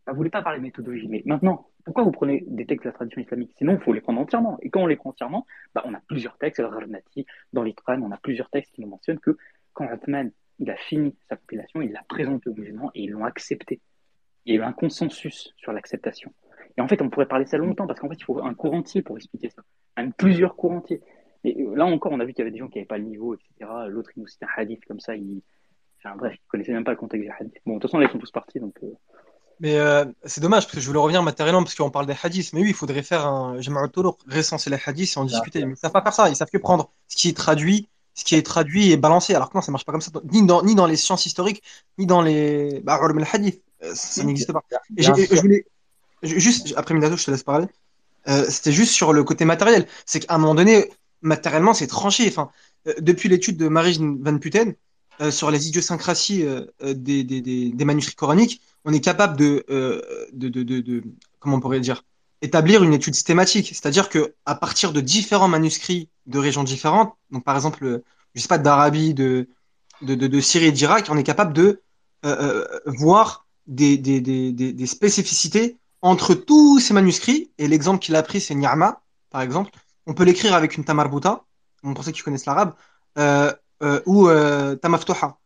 bah, vous voulez pas parler méthodologie. Mais maintenant, pourquoi vous prenez des textes de la tradition islamique? Sinon, il faut les prendre entièrement. Et quand on les prend entièrement, bah, on a plusieurs textes, al Gharnati, dans l'Iqran, on a plusieurs textes qui nous mentionnent que quand Uthman il a fini sa compilation, il l'a présenté aux musulmans et ils l'ont accepté. Il y a eu un consensus sur l'acceptation. Et en fait, on pourrait parler ça longtemps, parce qu'en fait, il faut un cours entier pour expliquer ça. Même plusieurs cours entiers. Et euh, là encore, on a vu qu'il y avait des gens qui n'avaient pas le niveau, etc. L'autre, il nous cite un hadith comme ça, il... Enfin, bref, il connaissait même pas le contexte du hadith. Bon, de toute façon, là, ils sont tous partis, donc... euh, Mais euh, c'est dommage parce que je voulais revenir matériellement parce qu'on parle des hadiths. Mais oui, il faudrait faire un Jama'at Turuq, recenser les hadiths et en discuter. Mais ils savent pas faire ça. Ils savent que prendre ce qui est traduit, ce qui est traduit et balancé. Alors que non, ça marche pas comme ça. Ni dans, ni dans les sciences historiques, ni dans les bah, ulum al-hadith. Euh, Ça, n'existe pas. Et, je voulais juste après Minato, je te laisse parler. Euh, c'était juste sur le côté matériel. C'est qu'à un moment donné, matériellement, c'est tranché. Enfin, euh, depuis l'étude de Marie Van Putten euh, sur les idiosyncrasies des, des, des, des manuscrits coraniques, on est capable de, de, de, de, de- comment on pourrait dire, établir une étude systématique. C'est-à-dire que à partir de différents manuscrits de régions différentes, donc par exemple, je sais pas, d'Arabie, de, de, de, Syrie et d'Irak, on est capable de euh, euh, voir des, des, des, des, spécificités entre tous ces manuscrits. Et l'exemple qu'il a pris, c'est Ni'ama, par exemple. On peut l'écrire avec une tamarbuta, pour ceux qui connaissent l'arabe, euh, ou tamaftuha.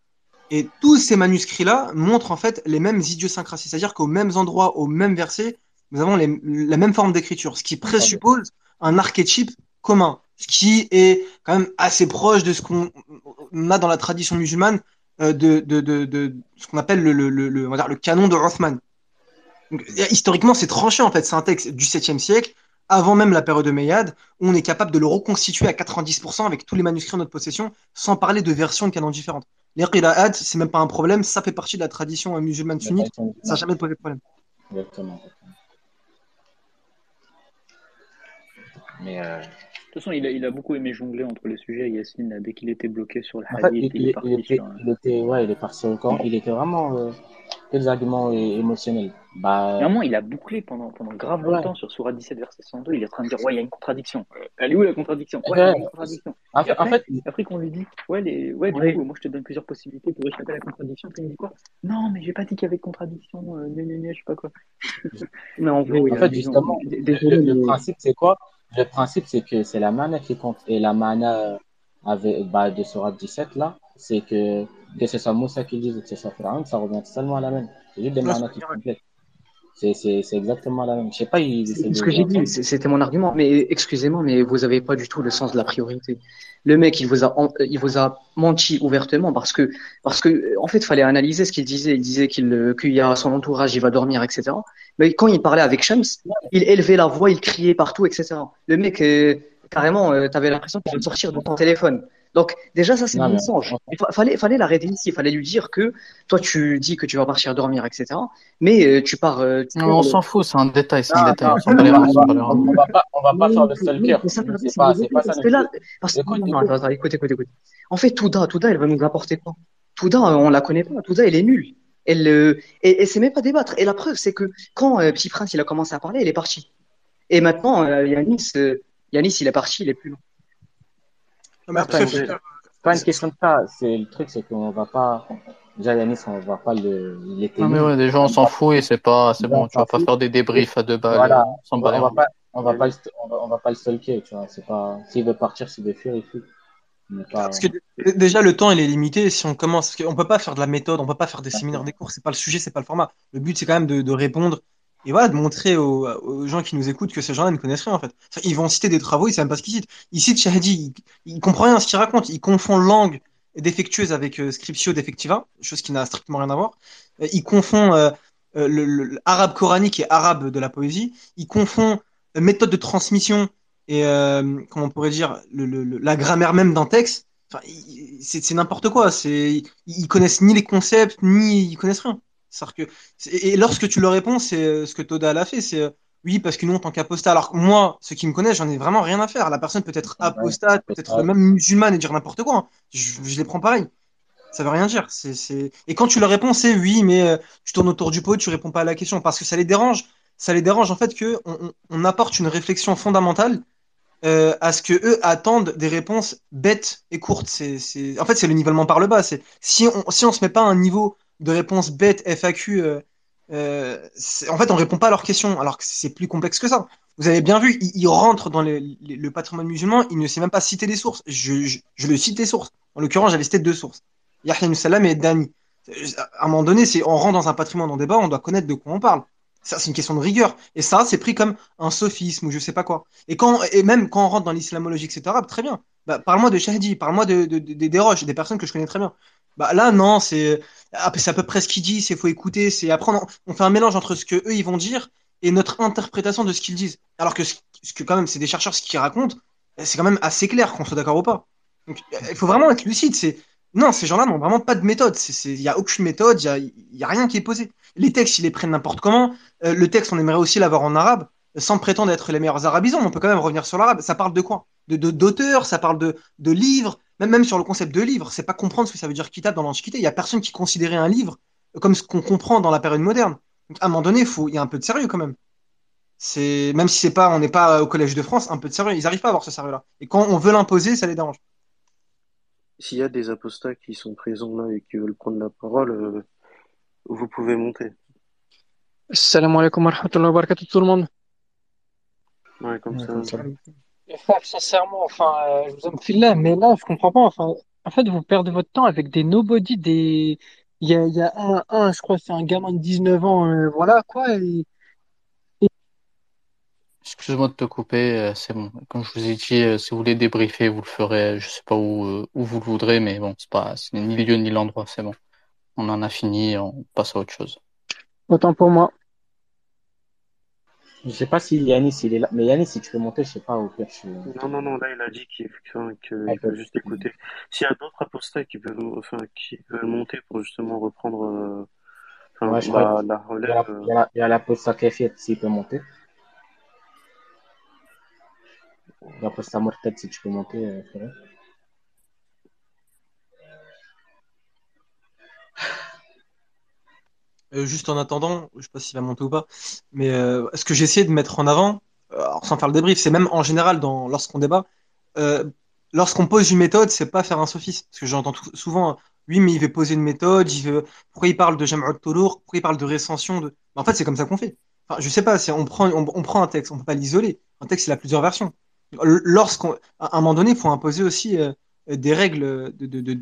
Et tous ces manuscrits-là montrent en fait les mêmes idiosyncrasies, c'est-à-dire qu'aux mêmes endroits, aux mêmes versets, nous avons les- la même forme d'écriture, ce qui présuppose un archétype commun, ce qui est quand même assez proche de ce qu'on on a dans la tradition musulmane euh, de, de, de, de ce qu'on appelle le, le, le, le- on va dire le canon de Rothman. Donc, historiquement, c'est tranché en fait. C'est un texte du 7e siècle, avant même la période de où on est capable de le reconstituer à 90% avec tous les manuscrits en notre possession, sans parler de versions de canons différentes. Les qira'at, c'est même pas un problème, ça fait partie de la tradition euh, musulmane sunnite, ça n'a jamais posé de problème. Exactement. Mais euh, De toute façon, il a, il a beaucoup aimé jongler entre les sujets, Yacine, là, dès qu'il était bloqué sur le en fait, hadith, il, il est parti il était, sur... un- il était, ouais, il est parti camp. Il était vraiment euh, des arguments é- émotionnels? Bah, Néanmoins, il a bouclé pendant, pendant grave Ouais. longtemps sur Surah 17, verset 102. Il est en train de dire Ouais, il y a une contradiction. Euh, Elle est où la contradiction? Ouais, Ouais. il y a une contradiction. En fait- en après, fait- après qu'on lui dit Ouais, les... ouais du Ouais. coup, moi je te donne plusieurs possibilités pour échapper à la contradiction. Puis il me dit quoi? Non, mais j'ai pas dit qu'il y avait contradiction. Euh, gna, je sais pas quoi. Mais en vrai, oui, en hein, fait, justement, le, désolé, le principe, c'est quoi? Le principe, c'est que c'est la mana qui compte. Et la mana avec, bah, de Surat 17, là, c'est que, que ce soit Moussa qui dise ou que ce soit Pharaon, ça revient totalement à la même. C'est juste des manas qui complètent. C'est, exactement la même. Je sais pas, ce que j'ai dit, c'était mon argument. Mais excusez-moi, mais vous avez pas du tout le sens de la priorité. Le mec, il vous a, en- il vous a menti ouvertement parce que, parce que, en fait, fallait analyser ce qu'il disait. Il disait qu'il, euh, qu'il y a son entourage, il va dormir, etc. Mais quand il parlait avec Shams, il élevait la voix, il criait partout, etc. Le mec, euh, carrément, euh, t'avais l'impression qu'il allait sortir de ton téléphone. Donc, déjà, ça, c'est mais mensonge. on- Il fa- fallait, fallait l'arrêter ici. Il fallait lui dire que toi, tu dis que tu vas partir dormir, etc. Mais euh, tu pars. euh, tu Non, on euh, s'en fout, c'est un détail, c'est un Non, détail. non, On on va, pas, on va pas faire le oui, stalker. C'est c'est pas, pas ça parce que là, but. parce que Écoute, non, écoute. attends, écoute, écoute, écoute. En fait, Touda, Touda, elle va nous apporter quoi? Touda, euh, on la connaît pas. Touda, elle est nulle. Elle, euh, et, et c'est même pas débattre. Et la preuve, c'est que quand euh, Petit Prince il a commencé à parler, elle est partie. Et maintenant, euh, Yanis, euh, Yanis, il est parti, il est plus là. Non, mais C'est pas après, une, faut- c'est pas une question de ça. C'est le truc, c'est qu'on va pas. Déjà, Yanis, on va pas le. Était Non, mais ouais, déjà, on s'en fout et c'est pas, c'est bon, on tu vas pas faire des débriefs à deux balles, Voilà. euh, sans On va, les on pas, on va pas, le, on va, on va pas le stalker, tu vois. C'est pas. S'il veut partir, s'il veut fuir, il fuit. Pas. Parce que déjà le temps il est limité si on commence parce qu'on peut pas faire de la méthode, on peut pas faire des séminaires, des cours, c'est pas le sujet, c'est pas le format. Le but c'est quand même de, de répondre et voilà de montrer aux, gens qui nous écoutent que ces gens-là ne connaissent rien en fait. Ils vont citer des travaux, ils savent même pas ce qu'ils citent. Ils citent Shahidi, il, il comprend rien à ce qu'il raconte, il confond langue défectueuse avec euh, scriptio defectiva, chose qui n'a strictement rien à voir. Euh, il confond euh, euh, le, le- le arabe coranique et arabe de la poésie. Il confond euh, méthode de transmission et euh, comment on pourrait dire la grammaire même d'un texte. Enfin, c'est n'importe quoi. Ils, ils connaissent ni les concepts ni ils connaissent rien. Que et lorsque tu leur réponds, c'est euh, ce que Toda l'a fait, c'est euh, oui parce que nous en tant qu'apostat. Alors que moi, ceux qui me connaissent, j'en ai vraiment rien à faire. La personne peut être apostate, peut être même musulmane et dire n'importe quoi. hein. Je, je les prends pareil. Ça veut rien dire. C'est. Et quand tu leur réponds, c'est oui, mais euh, tu tournes autour du pot, tu réponds pas à la question parce que ça les dérange. Ça les dérange en fait que on, on- on apporte une réflexion fondamentale euh, à ce que eux attendent des réponses bêtes et courtes. C'est... En fait, c'est le nivellement par le bas. C'est si on si on se met pas à un niveau de réponse bête FAQ, euh, euh, en fait, on répond pas à leurs questions, alors que c'est plus complexe que ça. Vous avez bien vu, ils rentrent dans le patrimoine musulman, il ne sait même pas citer les sources. Je, le cite les sources. En l'occurrence, j'avais cité deux sources. Yahya Salam et Dani. À un moment donné, c'est on rentre dans un patrimoine en débat, on doit connaître de quoi on parle. Ça, c'est une question de rigueur. Et ça, c'est pris comme un sophisme ou je sais pas quoi. Et quand, et même quand on rentre dans l'islamologie, etc., très bien. Bah, parle-moi de Shahdi, parle-moi de- des Roches, des personnes que je connais très bien. Bah, là, non, c'est, ah, c'est à peu près ce qu'il dit, c'est faut écouter, c'est après, on, fait un mélange entre ce que eux, ils vont dire et notre interprétation de ce qu'ils disent. Alors que ce, que, quand même, c'est des chercheurs, ce qu'ils racontent, c'est quand même assez clair, qu'on soit d'accord ou pas. Donc, il faut vraiment être lucide. C'est, non, ces gens-là n'ont vraiment pas de méthode. Il y a aucune méthode, il y a, rien qui est posé. Les textes, ils les prennent n'importe comment. Euh, le texte, on aimerait aussi l'avoir en arabe, sans prétendre être les meilleurs arabisants, on peut quand même revenir sur l'arabe. Ça parle de quoi? De, de, d'auteurs, ça parle de, de livres, même, même sur le concept de livre. C'est pas comprendre ce que ça veut dire kitab dans l'Antiquité. Il y a personne qui considérait un livre comme ce qu'on comprend dans la période moderne. Donc, à un moment donné, il faut, il y a un peu de sérieux quand même. C'est, même si c'est pas, on n'est pas au Collège de France, un peu de sérieux. Ils arrivent pas à avoir ce sérieux-là. Et quand on veut l'imposer, ça les dérange. S'il y a des apostats qui sont présents là et qui veulent prendre la parole, euh, vous pouvez monter. Salam alaikum wa rahmatullahi wa barakatuh tout le monde. Ouais, comme ça. Les frères, sincèrement, enfin, euh, je vous aime filer, mais là, je comprends pas. Enfin, en fait, vous perdez votre temps avec des nobody, des. Il y a, il y a un, un, je crois, que c'est un gamin de 19 ans, euh, voilà, quoi. Et, Excuse-moi de te couper, euh, c'est bon. Comme je vous ai dit, euh, si vous voulez débriefer, vous le ferez, je sais pas où, euh, où vous le voudrez, mais bon, c'est pas, c'est ni le lieu ni l'endroit, c'est bon. On en a fini, on passe à autre chose. autant pour moi. Je sais pas si Yanis il est là, mais Yanis si tu peux monter, je sais pas au pire. Je... Non, non, non, là, il a dit qu'il qu'il Ah, veut juste écouter. S'il y a d'autres apostats qui peuvent, enfin, qui veulent monter pour justement reprendre, euh, enfin, Ouais, la, relève, euh, il y a la, il y a la posta Kefiet s'il peut monter. La posta Morted si tu peux monter, euh, frère. Euh, juste en attendant, je sais pas s'il va monter ou pas, mais euh, ce que j'ai essayé de mettre en avant, euh, sans faire le débrief, c'est même en général lorsqu'on débat, euh, lorsqu'on pose une méthode, c'est pas faire un sophisme. Parce que j'entends souvent, oui, mais il veut poser une méthode, pourquoi il parle de Jam'at Toulour, pourquoi il parle de récension de... En fait, c'est comme ça qu'on fait. Enfin, je sais pas, on prend, on, prend un texte, on peut pas l'isoler. Un texte, il a plusieurs versions. Lorsqu'on, à un moment donné, il faut imposer aussi euh, des règles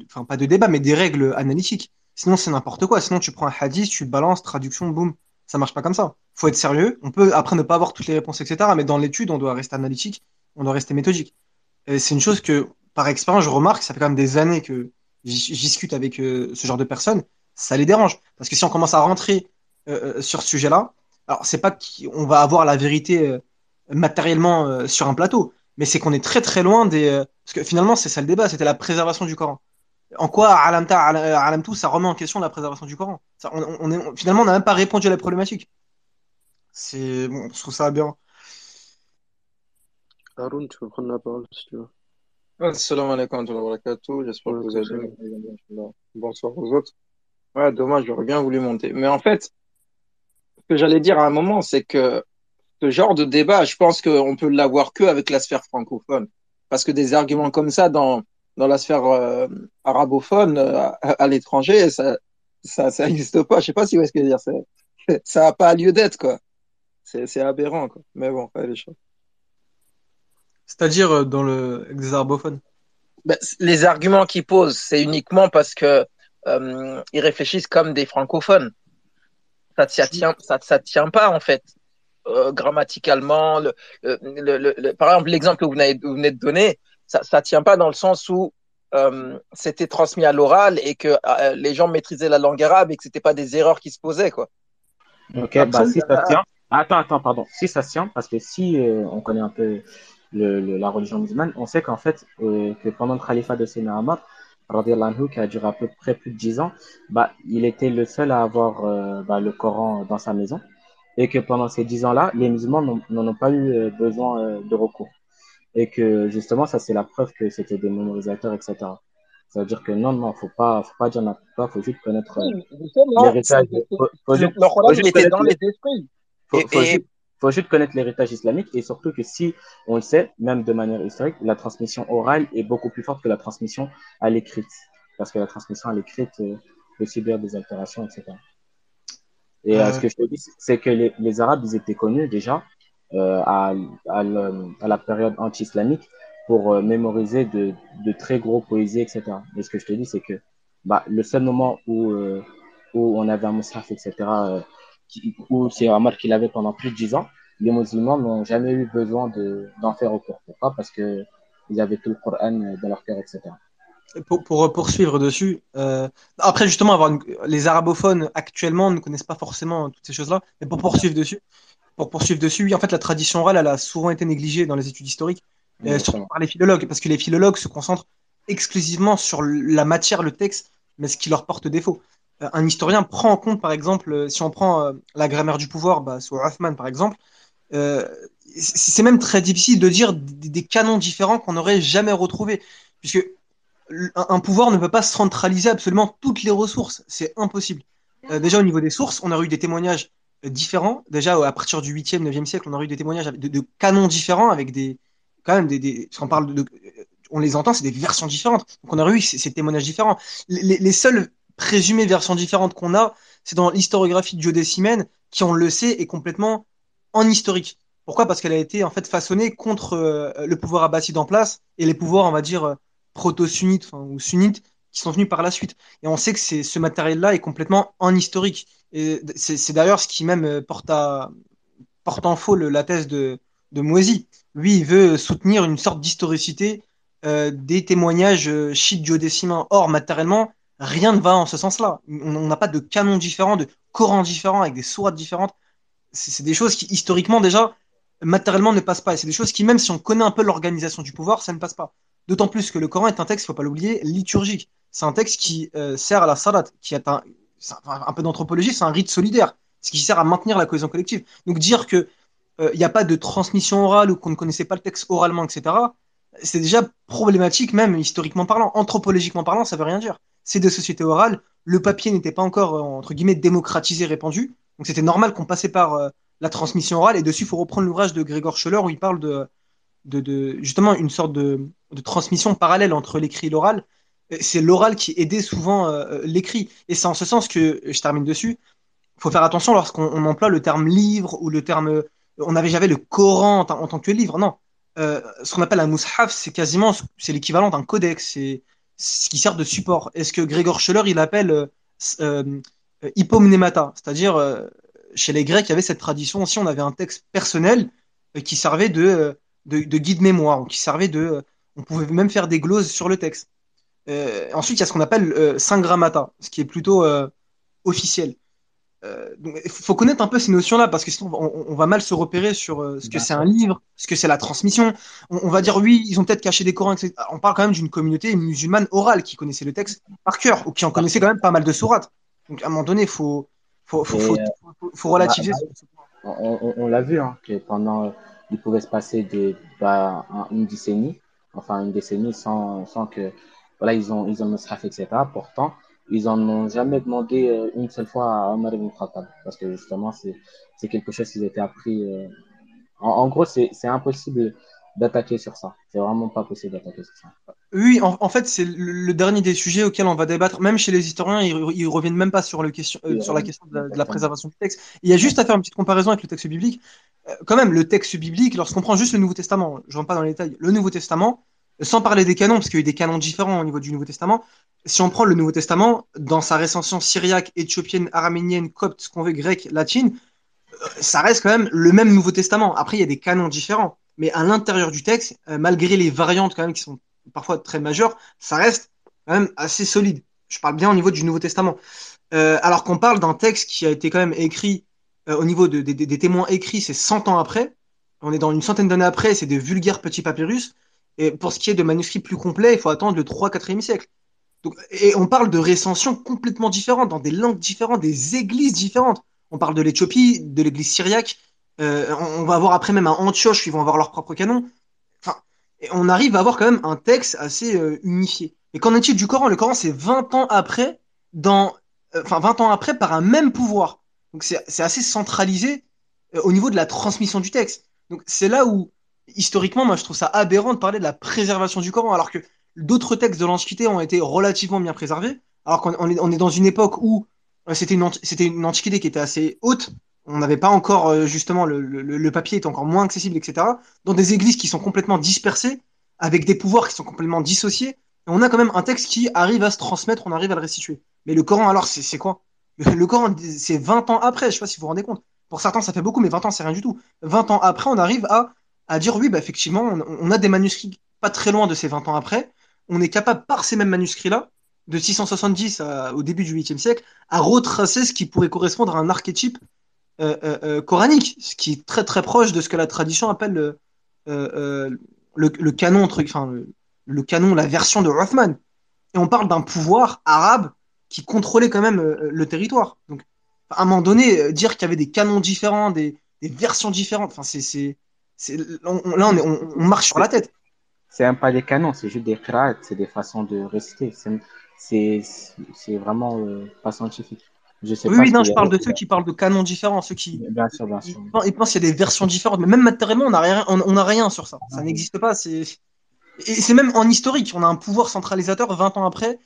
enfin, pas de débat, mais des règles analytiques. Sinon, c'est n'importe quoi. Sinon, tu prends un hadith, tu balances, traduction, boum. Ça marche pas comme ça. Faut être sérieux. On peut après ne pas avoir toutes les réponses, etc. Mais dans l'étude, on doit rester analytique, on doit rester méthodique. C'est une chose que, par expérience, je remarque, ça fait quand même des années que j'y discute avec euh, ce genre de personnes, ça les dérange. Parce que si on commence à rentrer euh, euh, sur ce sujet-là, alors c'est pas qu'on va avoir la vérité matériellement sur un plateau, mais c'est qu'on est très très loin des. Parce que finalement, c'est ça le débat, c'était la préservation du Coran. En quoi Alamta, Al- Alamtou, ça remet en question la préservation du Coran? Ça, on, on est, on- Finalement, on n'a même pas répondu à la problématique. C'est bon, je trouve ça aberrant. Haroun, tu peux prendre la parole si tu veux. Assalamu alaikum wa. J'espère que vous allez bien. Bonsoir aux autres. Ouais, dommage, j'aurais bien voulu monter. Mais en fait, ce que j'allais dire à un moment, c'est que ce genre de débat, je pense qu'on peut l'avoir que avec la sphère francophone. Parce que des arguments comme ça dans, dans la sphère euh, arabophone, euh, à, à l'étranger, ça, ça, ça existe pas. Je sais pas si vous voyez ce que je veux dire. Ça n'a pas lieu d'être, quoi. C'est, aberrant, quoi. Mais bon, ouais, les choses. C'est-à-dire euh, dans le avec des arabophones? Ben, les arguments qu'ils posent, c'est uniquement parce que euh, ils réfléchissent comme des francophones. Ça ça tient, ça, ça tient pas en fait. Euh, grammaticalement, le, le, le, le- le- par exemple, l'exemple que vous venez, vous venez de donner, ça, ça tient pas dans le sens où euh, c'était transmis à l'oral et que euh, les gens maîtrisaient la langue arabe et que c'était pas des erreurs qui se posaient quoi. Ok, bah si ça tient. Attends, attends, pardon. Si ça tient, parce que si euh, on connaît un peu le, le- la religion musulmane, on sait qu'en fait, euh, que pendant le califat de radiyallahu anhu, qui a duré à peu près plus de 10 ans, bah, il était le seul à avoir euh, bah, le Coran dans sa maison. Et que pendant ces 10 ans-là, les musulmans n'ont n'en ont pas eu besoin euh, de recours. Et que justement, ça c'est la preuve que c'était des mémorisateurs, etc. Ça veut dire que non, non, faut pas, faut pas dire n'importe quoi, faut juste connaître euh, l'héritage. Faut, juste, faut connaître dans le- les esprits. faut, Et, faut et juste, faut juste connaître l'héritage islamique et surtout que si on le sait, même de manière historique, la transmission orale est beaucoup plus forte que la transmission à l'écrite. Parce que la transmission à l'écrite euh, peut subir des altérations, etc. Et euh, ce que je te dis, c'est que les, les Arabes, ils étaient connus déjà à, à, à la période anti-islamique pour euh, mémoriser de, de très gros poésies, etc. Et ce que je te dis, c'est que bah, le seul moment où, euh, où on avait un Mus'haf, etc., euh, où c'est Omar qui l'avait pendant plus de 10 ans, les musulmans n'ont jamais eu besoin de, d'en faire recours. Pourquoi? Parce que ils avaient tout le Coran dans leur cœur, etc. pour, pour poursuivre dessus, euh, après justement, avoir une- les arabophones actuellement ne connaissent pas forcément toutes ces choses-là, mais pour poursuivre dessus, pour poursuivre dessus, oui, en fait, la tradition orale, elle a souvent été négligée dans les études historiques, euh, surtout par les philologues, parce que les philologues se concentrent exclusivement sur la matière, le texte, mais ce qui leur porte défaut. Euh, un historien prend en compte, par exemple, euh, si on prend la grammaire du pouvoir, bah, sur Hoffman, par exemple, euh, c'est même très difficile de dire des, des canons différents qu'on n'aurait jamais retrouvés, puisque un pouvoir ne peut pas centraliser absolument toutes les ressources. C'est impossible. Euh, déjà, au niveau des sources, on a eu des témoignages différents. Déjà, à partir du 8e, 9e siècle, on a eu des témoignages de, canons différents, avec des, quand même, des, des, parce qu'on parle de, on les entend, c'est des versions différentes. Donc, on a eu ces, témoignages différents. Les, les- les seules présumées versions différentes qu'on a, c'est dans l'historiographie de duodécimaine, qui, on le sait, est complètement en historique. Pourquoi? Parce qu'elle a été, en fait, façonnée contre euh, le pouvoir abbasside en place et les pouvoirs, on va dire, euh, proto-sunnites, ou sunnites, qui sont venus par la suite. Et on sait que ce matériel-là est complètement en historique. Et c'est, d'ailleurs ce qui même euh, porte, à, porte en faux la thèse de, Moisy. Lui, il veut soutenir une sorte d'historicité euh, des témoignages euh, chiites duodécimains. Or, matériellement, rien ne va en ce sens-là. On n'a pas de canons différents, de Corans différents, avec des sourates différentes. C'est des choses qui, historiquement, déjà, matériellement, ne passent pas. Et c'est des choses qui, même si on connaît un peu l'organisation du pouvoir, ça ne passe pas. D'autant plus que le Coran est un texte, il faut pas l'oublier, liturgique. C'est un texte qui euh, sert à la salat, qui est un, un, peu d'anthropologie, c'est un rite solidaire, ce qui sert à maintenir la cohésion collective. Donc dire que euh, il n'y a pas de transmission orale ou qu'on ne connaissait pas le texte oralement, etc., c'est déjà problématique, même historiquement parlant. Anthropologiquement parlant, ça veut rien dire. C'est des sociétés orales, le papier n'était pas encore, euh, entre guillemets, démocratisé, répandu, donc c'était normal qu'on passait par la transmission orale, et dessus, il faut reprendre l'ouvrage de Grégor Scheller où il parle de, de justement une sorte de, de transmission parallèle entre l'écrit et l'oral. Euh, C'est l'oral qui aidait souvent euh, l'écrit. Et c'est en ce sens que, je termine dessus, il faut faire attention lorsqu'on on emploie le terme livre ou le terme... On avait jamais le Coran en, tant- que livre, non. Euh, ce qu'on appelle un mushaf, c'est quasiment c'est l'équivalent d'un codex, c'est ce qui sert de support. Est-ce que Grégor Scheller, il appelle euh, euh, hypomnémata, c'est-à-dire euh, chez les Grecs, il y avait cette tradition aussi, on avait un texte personnel euh, qui servait de, euh, de, de guide mémoire, qui servait de... on pouvait même faire des gloses sur le texte. Euh, ensuite, il y a ce qu'on appelle euh, syngrammata, ce qui est plutôt euh, officiel. euh, il faut connaître un peu ces notions-là parce que sinon on, on va mal se repérer sur ce que c'est un livre, ce que c'est la transmission. On, on va dire oui, ils ont peut-être caché des Corans, etc. On parle quand même d'une communauté musulmane orale qui connaissait le texte par cœur ou qui en connaissait quand même pas mal de sourates. Donc à un moment donné, il faut, faut, faut, faut, relativiser. bah, bah, on, l'a vu, hein, que pendant, il pouvait se passer des, bah, un- une décennie, enfin une décennie sans, sans que, voilà, ils ont, ils ont le etc. Pourtant, ils en ont jamais demandé euh, une seule fois à Omar ibn Khattab, parce que justement, c'est, quelque chose qu'ils étaient appris. euh, En, en gros, c'est impossible d'attaquer sur ça. C'est vraiment pas possible d'attaquer sur ça. Oui, en, en fait, c'est le, le dernier des sujets auxquels on va débattre. Même chez les historiens, ils, ils reviennent même pas sur, le question, euh, sur la question de la, de la exactement. préservation du texte. Il y a juste à faire une petite comparaison avec le texte biblique. Euh, quand même, le texte biblique, lorsqu'on prend juste le Nouveau Testament, je rentre pas dans les détails, le Nouveau Testament, sans parler des canons, parce qu'il y a eu des canons différents au niveau du Nouveau Testament, si on prend le Nouveau Testament, dans sa recension syriaque, éthiopienne, araménienne, copte, ce qu'on veut, grecque, latine, euh, ça reste quand même le même Nouveau Testament. Après, il y a des canons différents. Mais à l'intérieur du texte, malgré les variantes quand même qui sont parfois très majeures, ça reste quand même assez solide. Je parle bien au niveau du Nouveau Testament. Euh, alors qu'on parle d'un texte qui a été quand même écrit euh, au niveau de- de- de- des témoins écrits, c'est 100 ans après. On est dans une centaine d'années après, c'est des vulgaires petits papyrus. Et pour ce qui est de manuscrits plus complets, il faut attendre le 3-4e siècle. Et on parle de recensions complètement différentes, dans des langues différentes, des églises différentes. On parle de l'Éthiopie, de l'église syriaque. Euh, on, on va avoir après même à Antioche, ils vont avoir leur propre canon. Et on arrive à avoir quand même un texte assez euh, unifié. Et qu'en est-il du Coran? Le Coran, c'est 20 ans après, dans, euh, enfin 20 ans après, par un même pouvoir. Donc c'est assez centralisé euh, au niveau de la transmission du texte. Donc c'est là où, historiquement, moi je trouve ça aberrant de parler de la préservation du Coran, alors que d'autres textes de l'Antiquité ont été relativement bien préservés, alors qu'on on est, on est dans une époque où euh, c'était une, c'était une Antiquité qui était assez haute, on n'avait pas encore, euh, justement, le, le, le papier était encore moins accessible, etc., dans des églises qui sont complètement dispersées, avec des pouvoirs qui sont complètement dissociés, on a quand même un texte qui arrive à se transmettre, on arrive à le restituer. Mais le Coran, alors, c'est quoi? Le Coran, c'est 20 ans après, je sais pas si vous vous rendez compte. Pour certains, ça fait beaucoup, mais 20 ans, c'est rien du tout. 20 ans après, on arrive à, à dire oui, bah, effectivement, on, on a des manuscrits pas très loin de ces 20 ans après. On est capable, par ces mêmes manuscrits-là, de 670 à- au début du 8e siècle, à retracer ce qui pourrait correspondre à un archétype euh, euh, euh, coranique, ce qui est très très proche de ce que la tradition appelle le, euh, euh, canon, enfin, le, canon, la version de Rothman. Et on parle d'un pouvoir arabe qui contrôlait quand même euh, le territoire. Donc, à un moment donné, euh, dire qu'il y avait des canons différents, des, versions différentes, enfin, c'est, on- là, on, marche sur la tête. C'est même pas des canons, c'est juste des qira'at, c'est des façons de réciter. C'est, vraiment euh, pas scientifique. Je sais Oui, pas oui, non, je parle de ceux qui parlent de canons différents, ceux qui, Bien sûr, bien sûr. ils, pen- ils pensent qu'il y a des versions différentes, mais même matériellement, on n'a rien, on, on rien sur ça. Ça n'existe pas. C'est et c'est même en historique. On a un pouvoir centralisateur 20 ans après.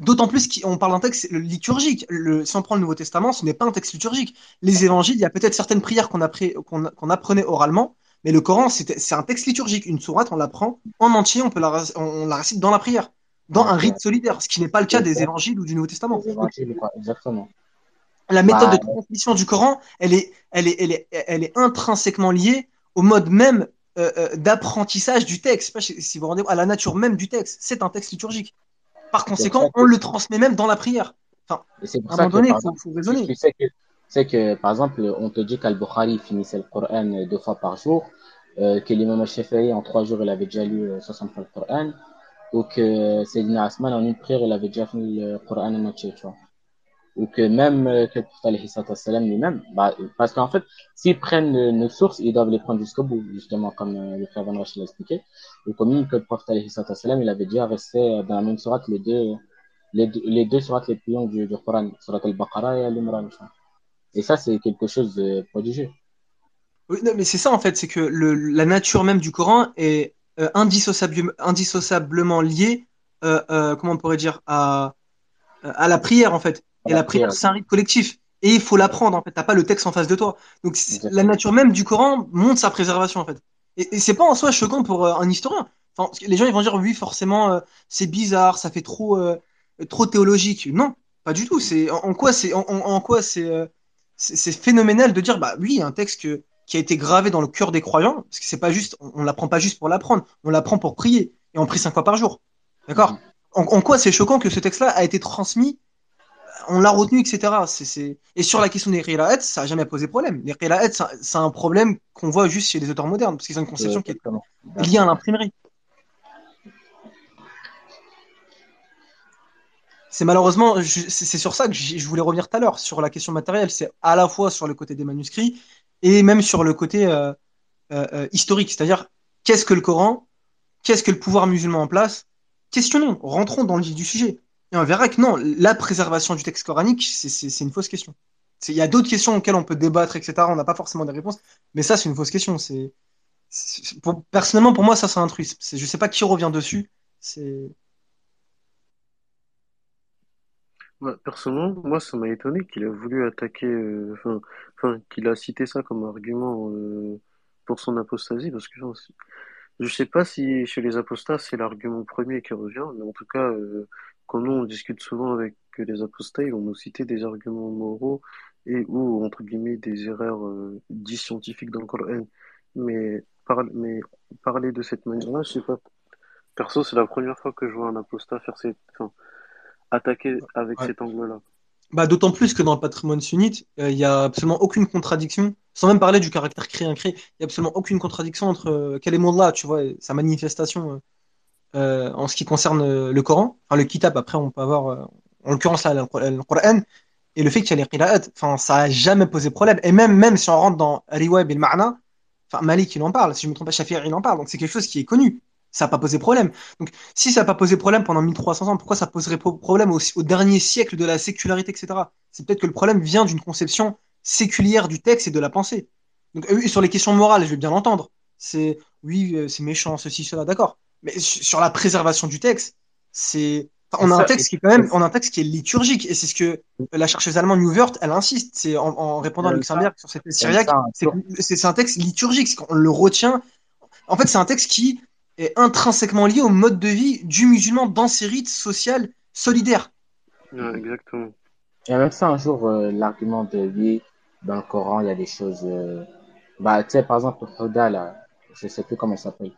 D'autant plus qu'on parle d'un texte liturgique. Le, si on prend le Nouveau Testament, ce n'est pas un texte liturgique. Les évangiles, il y a peut-être certaines prières qu'on appre- qu'on qu'on apprenait oralement, mais le Coran, c'est un texte liturgique. Une sourate, on l'apprend en entier, on, peut la, on, on la récite dans la prière, dans un rite solidaire, ce qui n'est pas le cas des évangiles ou du Nouveau Testament. Exactement. La méthode Bah, de transmission du Coran, elle est, elle est, elle est, elle est intrinsèquement liée au mode même euh, euh, d'apprentissage du texte. Je sais pas si vous vous rendez à la nature même du texte. C'est un texte liturgique. Par conséquent, on le transmet même dans la prière. Enfin, c'est pour à un moment que, donné, par il faut, raisonner. tu sais que, tu sais que, par exemple, on te dit qu'Al-Bukhari finissait le Coran deux fois par jour, euh, que l'imam al-Shafi'i, en trois jours, il avait déjà lu euh, 60 fois le Coran, ou que Sayyidina Asman, en une prière, il avait déjà fini le Coran en entier, tu vois. Ou que même euh, que le lui-même, bah, parce qu'en fait, s'ils prennent nos sources, ils doivent les prendre jusqu'au bout, justement, comme euh, le frère Van Rach l'a expliqué. Et comme que le prophète il avait déjà resté euh, dans la même sourate les deux, les deux, les sourates les plus longues du, Coran, surat al-Baqarah et al-Imran. Et ça, c'est quelque chose de prodigieux. Oui, non, mais c'est ça en fait, c'est que le, la nature même du Coran est euh, indissociable- indissociablement liée, comment on pourrait dire, à, à la prière en fait. Et la prière, c'est un rite collectif. Et il faut l'apprendre en fait. T'as pas le texte en face de toi. Donc la nature même du Coran montre sa préservation en fait. Et, et c'est pas en soi choquant pour euh, un historien. Enfin, les gens ils vont dire oui forcément euh, c'est bizarre, ça fait trop euh, trop théologique. Non, pas du tout. C'est en, en quoi c'est en, quoi c'est euh, c'est c'est phénoménal de dire bah oui un texte que- qui a été gravé dans le cœur des croyants parce que c'est pas juste on, on l'apprend pas juste pour l'apprendre, on l'apprend pour prier et on prie cinq fois par jour. D'accord? En, en quoi c'est choquant que ce texte-là a été transmis on l'a retenu, etc. C'est. Et sur la question des qira'at, ça a jamais posé problème. Les qira'at, c'est un- c'est un problème qu'on voit juste chez les auteurs modernes, parce qu'ils ont une conception qui est liée à l'imprimerie. C'est malheureusement, c'est sur ça que je voulais revenir tout à l'heure, sur la question matérielle. C'est à la fois sur le côté des manuscrits et même sur le côté euh, euh, euh, historique. C'est-à-dire, qu'est-ce que le Coran? Qu'est-ce que le pouvoir musulman en place? Questionnons, rentrons dans le vif du sujet. On verra que non, la préservation du texte coranique, c'est une fausse question. Il y a d'autres questions auxquelles on peut débattre, etc. On n'a pas forcément des réponses, mais ça, c'est une fausse question. C'est, personnellement, pour moi, ça, c'est un truisme. Je sais pas qui revient dessus. Personnellement, moi, ça m'a étonné qu'il a voulu attaquer, euh, qu'il a cité ça comme argument euh, pour son apostasie, parce que sais pas si chez les apostats c'est l'argument premier qui revient, mais en tout cas, euh, quand nous on discute souvent avec les apostats, ils vont nous citer des arguments moraux et ou entre guillemets des erreurs euh, dites scientifiques dans le Coran. Mais, par, mais parler de cette manière-là, je sais pas. Perso, c'est la première fois que je vois un apostat faire cette, enfin, attaquer avec ouais. cet angle-là. Bah, d'autant plus que dans le patrimoine sunnite, euh, il y a absolument aucune contradiction, sans même parler du caractère créé-incréé, il y a absolument aucune contradiction entre euh, Kalimullah, tu vois, et sa manifestation euh, en ce qui concerne euh, le Coran, enfin le kitab, après on peut avoir, euh, en l'occurrence là, le, Coran, et le fait qu'il y a les qira'at, ça a jamais posé problème, et même, même si on rentre dans Riwayb et Ma'na, enfin Malik il en parle, si je me trompe pas, Shafi'i il en parle, donc c'est quelque chose qui est connu, ça n'a pas posé problème. Donc si ça n'a pas posé problème pendant 1300 ans, pourquoi ça poserait pro- problème au, au dernier siècle de la sécularité, etc. C'est peut-être que le problème vient d'une conception séculière du texte et de la pensée. Donc sur les questions morales, je vais bien l'entendre. C'est oui, c'est méchant, ceci, cela, d'accord. Mais su- sur la préservation du texte, c'est enfin, on a un Ça, texte qui est quand même, on a un texte qui est liturgique et c'est ce que la chercheuse allemande Newvert, elle insiste, c'est en, en répondant à Luxembourg ça, sur cette même syriaque, ça, c'est un texte liturgique, c'est qu'on le retient. En fait, c'est un texte qui est intrinsèquement lié au mode de vie du musulman dans ses rites sociaux solidaires. Ouais, exactement. Et même ça, un jour, euh, l'argument de oui, dans le Coran, il y a des choses. euh, Bah, tu sais, par exemple, Huda, là, je sais plus comment elle s'appelle,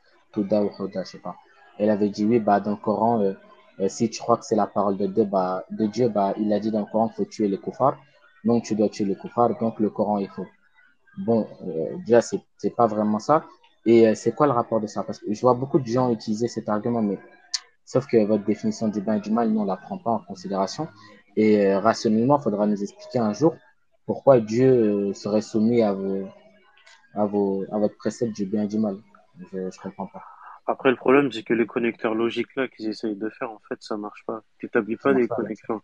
Elle avait dit oui, bah, dans le Coran, euh, euh, si tu crois que c'est la parole de Dieu, bah, de Dieu, bah, il a dit dans le Coran faut tuer les koufars. Donc, tu dois tuer les koufars, donc le Coran est faux. Bon, euh, déjà, c'est, c'est pas vraiment ça. Et c'est quoi le rapport de ça? Parce que je vois beaucoup de gens utiliser cet argument, mais sauf que votre définition du bien et du mal, nous, on la prend pas en considération. Et rationnellement, il faudra nous expliquer un jour pourquoi Dieu serait soumis à vos, à à votre précepte du bien et du mal. Je, je comprends pas. Après, le problème, c'est que les connecteurs logiques là qu'ils essayent de faire, en fait, ça marche pas. Tu n'établis pas des connexions.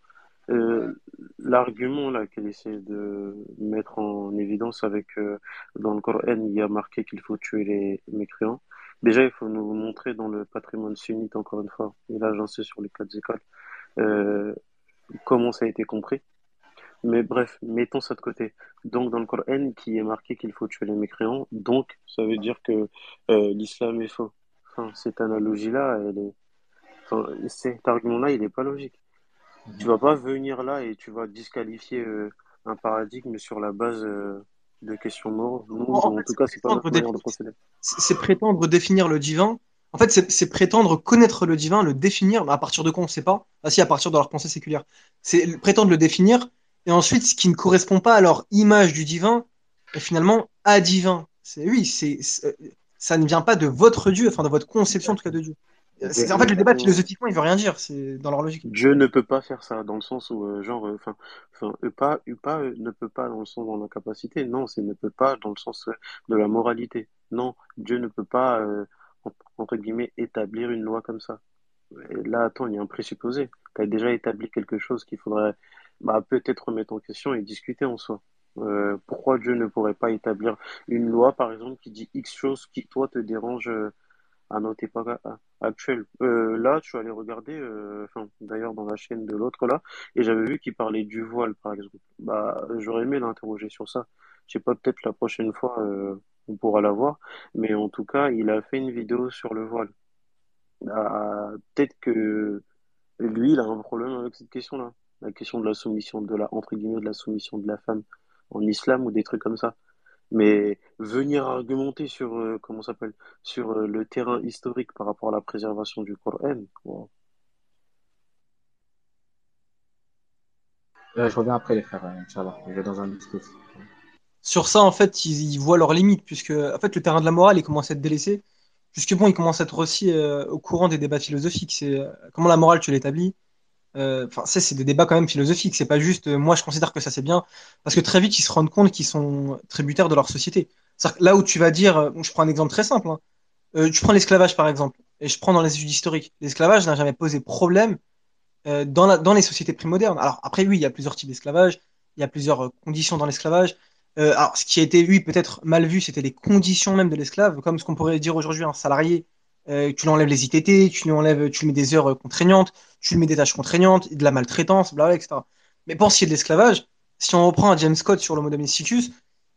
Euh, l'argument là qu'elle essaie de mettre en évidence avec euh, dans le Coran, il y a marqué qu'il faut tuer les mécréants. Déjà, il faut nous montrer dans le patrimoine sunnite, encore une fois, et là j'en sais sur les quatre écoles, euh, comment ça a été compris. Mais bref, mettons ça de côté. Donc, dans le Coran, qui est marqué qu'il faut tuer les mécréants, donc ça veut dire que euh, l'islam est faux. Enfin, cette analogie-là, elle est, enfin, cet argument-là, il n'est pas logique. Tu vas pas venir là et tu vas disqualifier euh, un paradigme sur la base euh, de questions morales. Nous, En, en en fait, tout cas, c'est pas notre manière de procéder. c'est prétendre définir le divin. En fait, c'est prétendre connaître le divin, le définir, mais à partir de quoi on ne sait pas? Ah si, à partir de leur pensée séculière. C'est prétendre le définir, et ensuite, ce qui ne correspond pas à leur image du divin est finalement adivin. C'est oui, c'est ça ne vient pas de votre Dieu, enfin de votre conception en tout cas de Dieu. C'est- En fait, le débat philosophiquement, il veut rien dire. C'est dans leur logique. Dieu ne peut pas faire ça dans le sens où, euh, genre, euh, enfin, enfin, euh, euh, euh, ne peut pas dans le sens dans la capacité. Non, c'est ne peut pas dans le sens euh, de la moralité. Non, Dieu ne peut pas, euh, en- entre guillemets, établir une loi comme ça. Et là, attends, il y a un présupposé. Tu as déjà établi quelque chose qu'il faudrait bah, peut-être remettre en question et discuter en soi. Euh, pourquoi Dieu ne pourrait pas établir une loi, par exemple, qui dit X chose qui, toi, te dérange euh, à notre époque actuelle? Euh, là, je suis allé regarder, euh, d'ailleurs dans la chaîne de l'autre là, et j'avais vu qu'il parlait du voile, par exemple. Bah, j'aurais aimé l'interroger sur ça. Je sais pas, peut-être la prochaine fois, euh, on pourra la voir, mais en tout cas, il a fait une vidéo sur le voile. Ah, peut-être que lui, il a un problème avec cette question-là, la question de la soumission de la, entre guillemets, de la soumission de la femme en islam ou des trucs comme ça. Mais venir argumenter sur, euh, comment ça s'appelle, sur euh, le terrain historique par rapport à la préservation du Coran, bon. Euh, je reviens après les frères, euh, Inch'Allah. Je vais dans un. Sur ça, en fait, ils, ils voient leurs limites, puisque en fait, le terrain de la morale, il commence à être délaissé. Puisque bon, ils commencent à être aussi euh, au courant des débats philosophiques. C'est euh, comment la morale, tu l'établis? Euh, Enfin, c'est des débats quand même philosophiques. C'est pas juste euh, moi, je considère que ça c'est bien, parce que très vite, ils se rendent compte qu'ils sont tributaires de leur société. Là où tu vas dire, euh, je prends un exemple très simple. hein. Euh, tu prends l'esclavage par exemple, et je prends dans les études historiques. L'esclavage n'a jamais posé problème dans les sociétés prémodernes. Alors après, oui, il y a plusieurs types d'esclavage, il y a plusieurs conditions dans l'esclavage. Alors, ce qui a été, oui, peut-être mal vu, c'était les conditions même de l'esclave, comme ce qu'on pourrait dire aujourd'hui un salarié. Euh, tu lui enlèves les ITT, tu lui enlèves, tu lui mets des heures euh, contraignantes, tu lui mets des tâches contraignantes, de la maltraitance, blablabla, etc. Mais pour ce qui est de l'esclavage, si on reprend un James Scott sur l'Homo domesticus,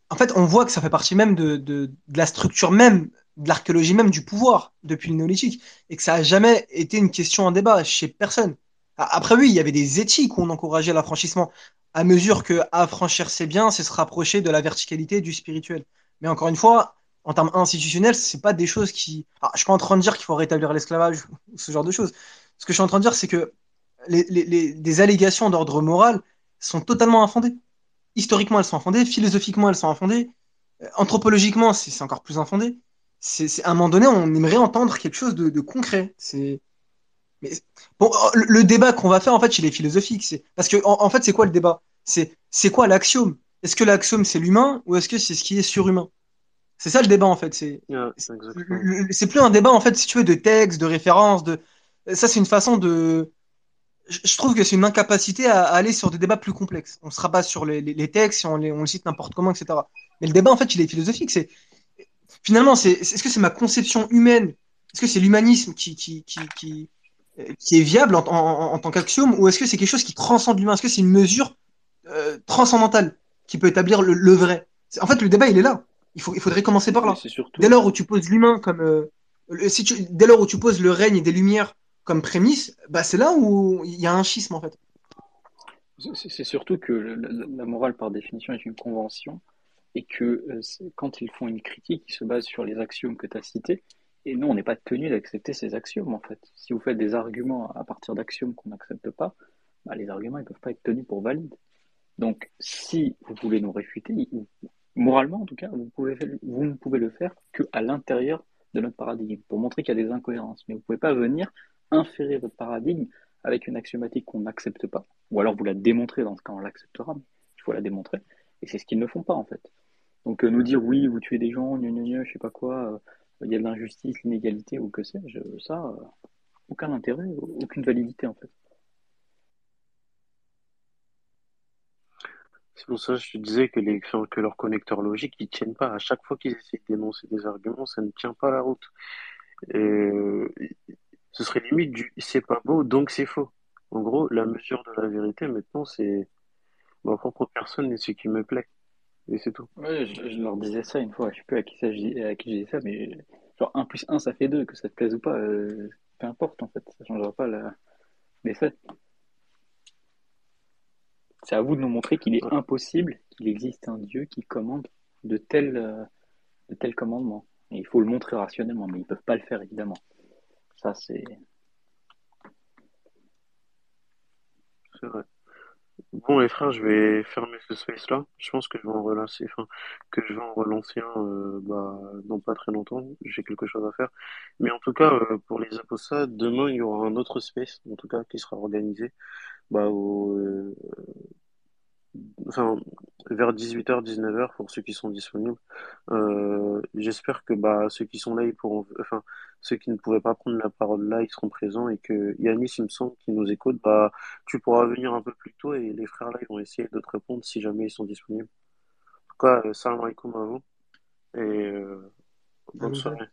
en fait, on voit que ça fait partie même de, de, la structure même, de l'archéologie même du pouvoir depuis le néolithique, et que ça a jamais été une question en débat chez personne. Après, oui, il y avait des éthiques où on encourageait l'affranchissement, à mesure que affranchir c'est bien, c'est se rapprocher de la verticalité du spirituel. Mais encore une fois, en termes institutionnels, c'est pas des choses qui. Ah, je suis pas en train de dire qu'il faut rétablir l'esclavage ou ce genre de choses. Ce que je suis en train de dire, c'est que les, les, les, des allégations d'ordre moral sont totalement infondées. Historiquement, elles sont infondées. Philosophiquement, elles sont infondées. Euh, Anthropologiquement, c'est encore plus infondé. C'est, à un moment donné, on aimerait entendre quelque chose de, de concret. C'est, mais bon, le, le débat qu'on va faire, en fait, il est philosophique. Parce que, en, en fait, c'est quoi le débat? C'est, c'est quoi l'axiome? Est-ce que l'axiome c'est l'humain ou est-ce que c'est ce qui est surhumain? C'est ça le débat, en fait. C'est, Ouais, plus un débat, en fait, si tu veux, de texte, de référence, de, ça, c'est une façon de, je trouve que c'est une incapacité à, aller sur des débats plus complexes. On se rabat sur les, les, les textes, on, les, on cite n'importe comment, etc. Mais le débat, en fait, il est philosophique. C'est, finalement, c'est, est-ce que c'est ma conception humaine? Est-ce que c'est l'humanisme qui, qui, qui, qui, qui est viable en, en, en, en tant qu'axiome ou est-ce que c'est quelque chose qui transcende l'humain? Est-ce que c'est une mesure euh, transcendantale qui peut établir le, le vrai? En fait, le débat, il est là. Il faut, il faudrait commencer par là. surtout, Dès lors où tu poses l'humain comme, euh, le- si tu, dès lors où tu poses le règne des lumières comme prémisse, bah c'est là où il y a un schisme en fait. c'est surtout que la, la morale, par définition, est une convention et que euh, quand ils font une critique, ils se basent sur les axiomes que tu as cités. Et nous, on n'est pas tenu d'accepter ces axiomes, en fait. Si vous faites des arguments à partir d'axiomes qu'on n'accepte pas, bah, les arguments ne peuvent pas être tenus pour valides. Donc, si vous voulez nous réfuter, moralement en tout cas, vous ne pouvez le faire qu'à l'intérieur de notre paradigme, pour montrer qu'il y a des incohérences. Mais vous ne pouvez pas venir inférer votre paradigme avec une axiomatique qu'on n'accepte pas, ou alors vous la démontrez, dans ce cas on l'acceptera, mais il faut la démontrer, et c'est ce qu'ils ne font pas en fait. Donc euh, nous dire oui, vous tuez des gens, gna gna gna, je sais pas quoi, euh, il y a de l'injustice, l'inégalité, ou que sais-je, ça, euh, aucun intérêt, aucune validité en fait. C'est pour ça que je te disais que, les, que leurs connecteurs logiques, ils tiennent pas. À chaque fois qu'ils essaient d'énoncer des arguments, ça ne tient pas la route. Ce serait limite du c'est pas beau, donc c'est faux. En gros, la mesure de la vérité, maintenant, c'est ma propre personne et ce qui me plaît. Et c'est tout. Ouais, je, leur disais ça une fois, je sais plus à qui, ça, ça, mais genre 1 plus 1 ça fait 2, que ça te plaise ou pas, euh, peu importe en fait, ça changera pas la... les faits. C'est à vous de nous montrer qu'il est impossible qu'il existe un Dieu qui commande de tels, euh, de tels commandements. Et il faut le montrer rationnellement, mais ils peuvent pas le faire évidemment. Ça c'est... C'est vrai. Bon, les frères, je vais fermer ce space-là. Je pense que je vais en relancer, enfin, que je vais en relancer un, euh, bah, dans pas très longtemps. J'ai quelque chose à faire. Mais en tout cas, euh, pour les apostats, demain, il y aura un autre space, en tout cas, qui sera organisé, bah, au, euh, enfin, vers 18h, 19h, pour ceux qui sont disponibles. Euh, j'espère que, bah, ceux qui sont là, ils pourront, enfin, ceux qui ne pouvaient pas prendre la parole là, ils seront présents et que Yanis, il me semble, qui nous écoute, bah, tu pourras venir un peu plus tôt et les frères là, ils vont essayer de te répondre si jamais ils sont disponibles. En tout cas, euh, salam alaikum à vous et euh, bonne soirée.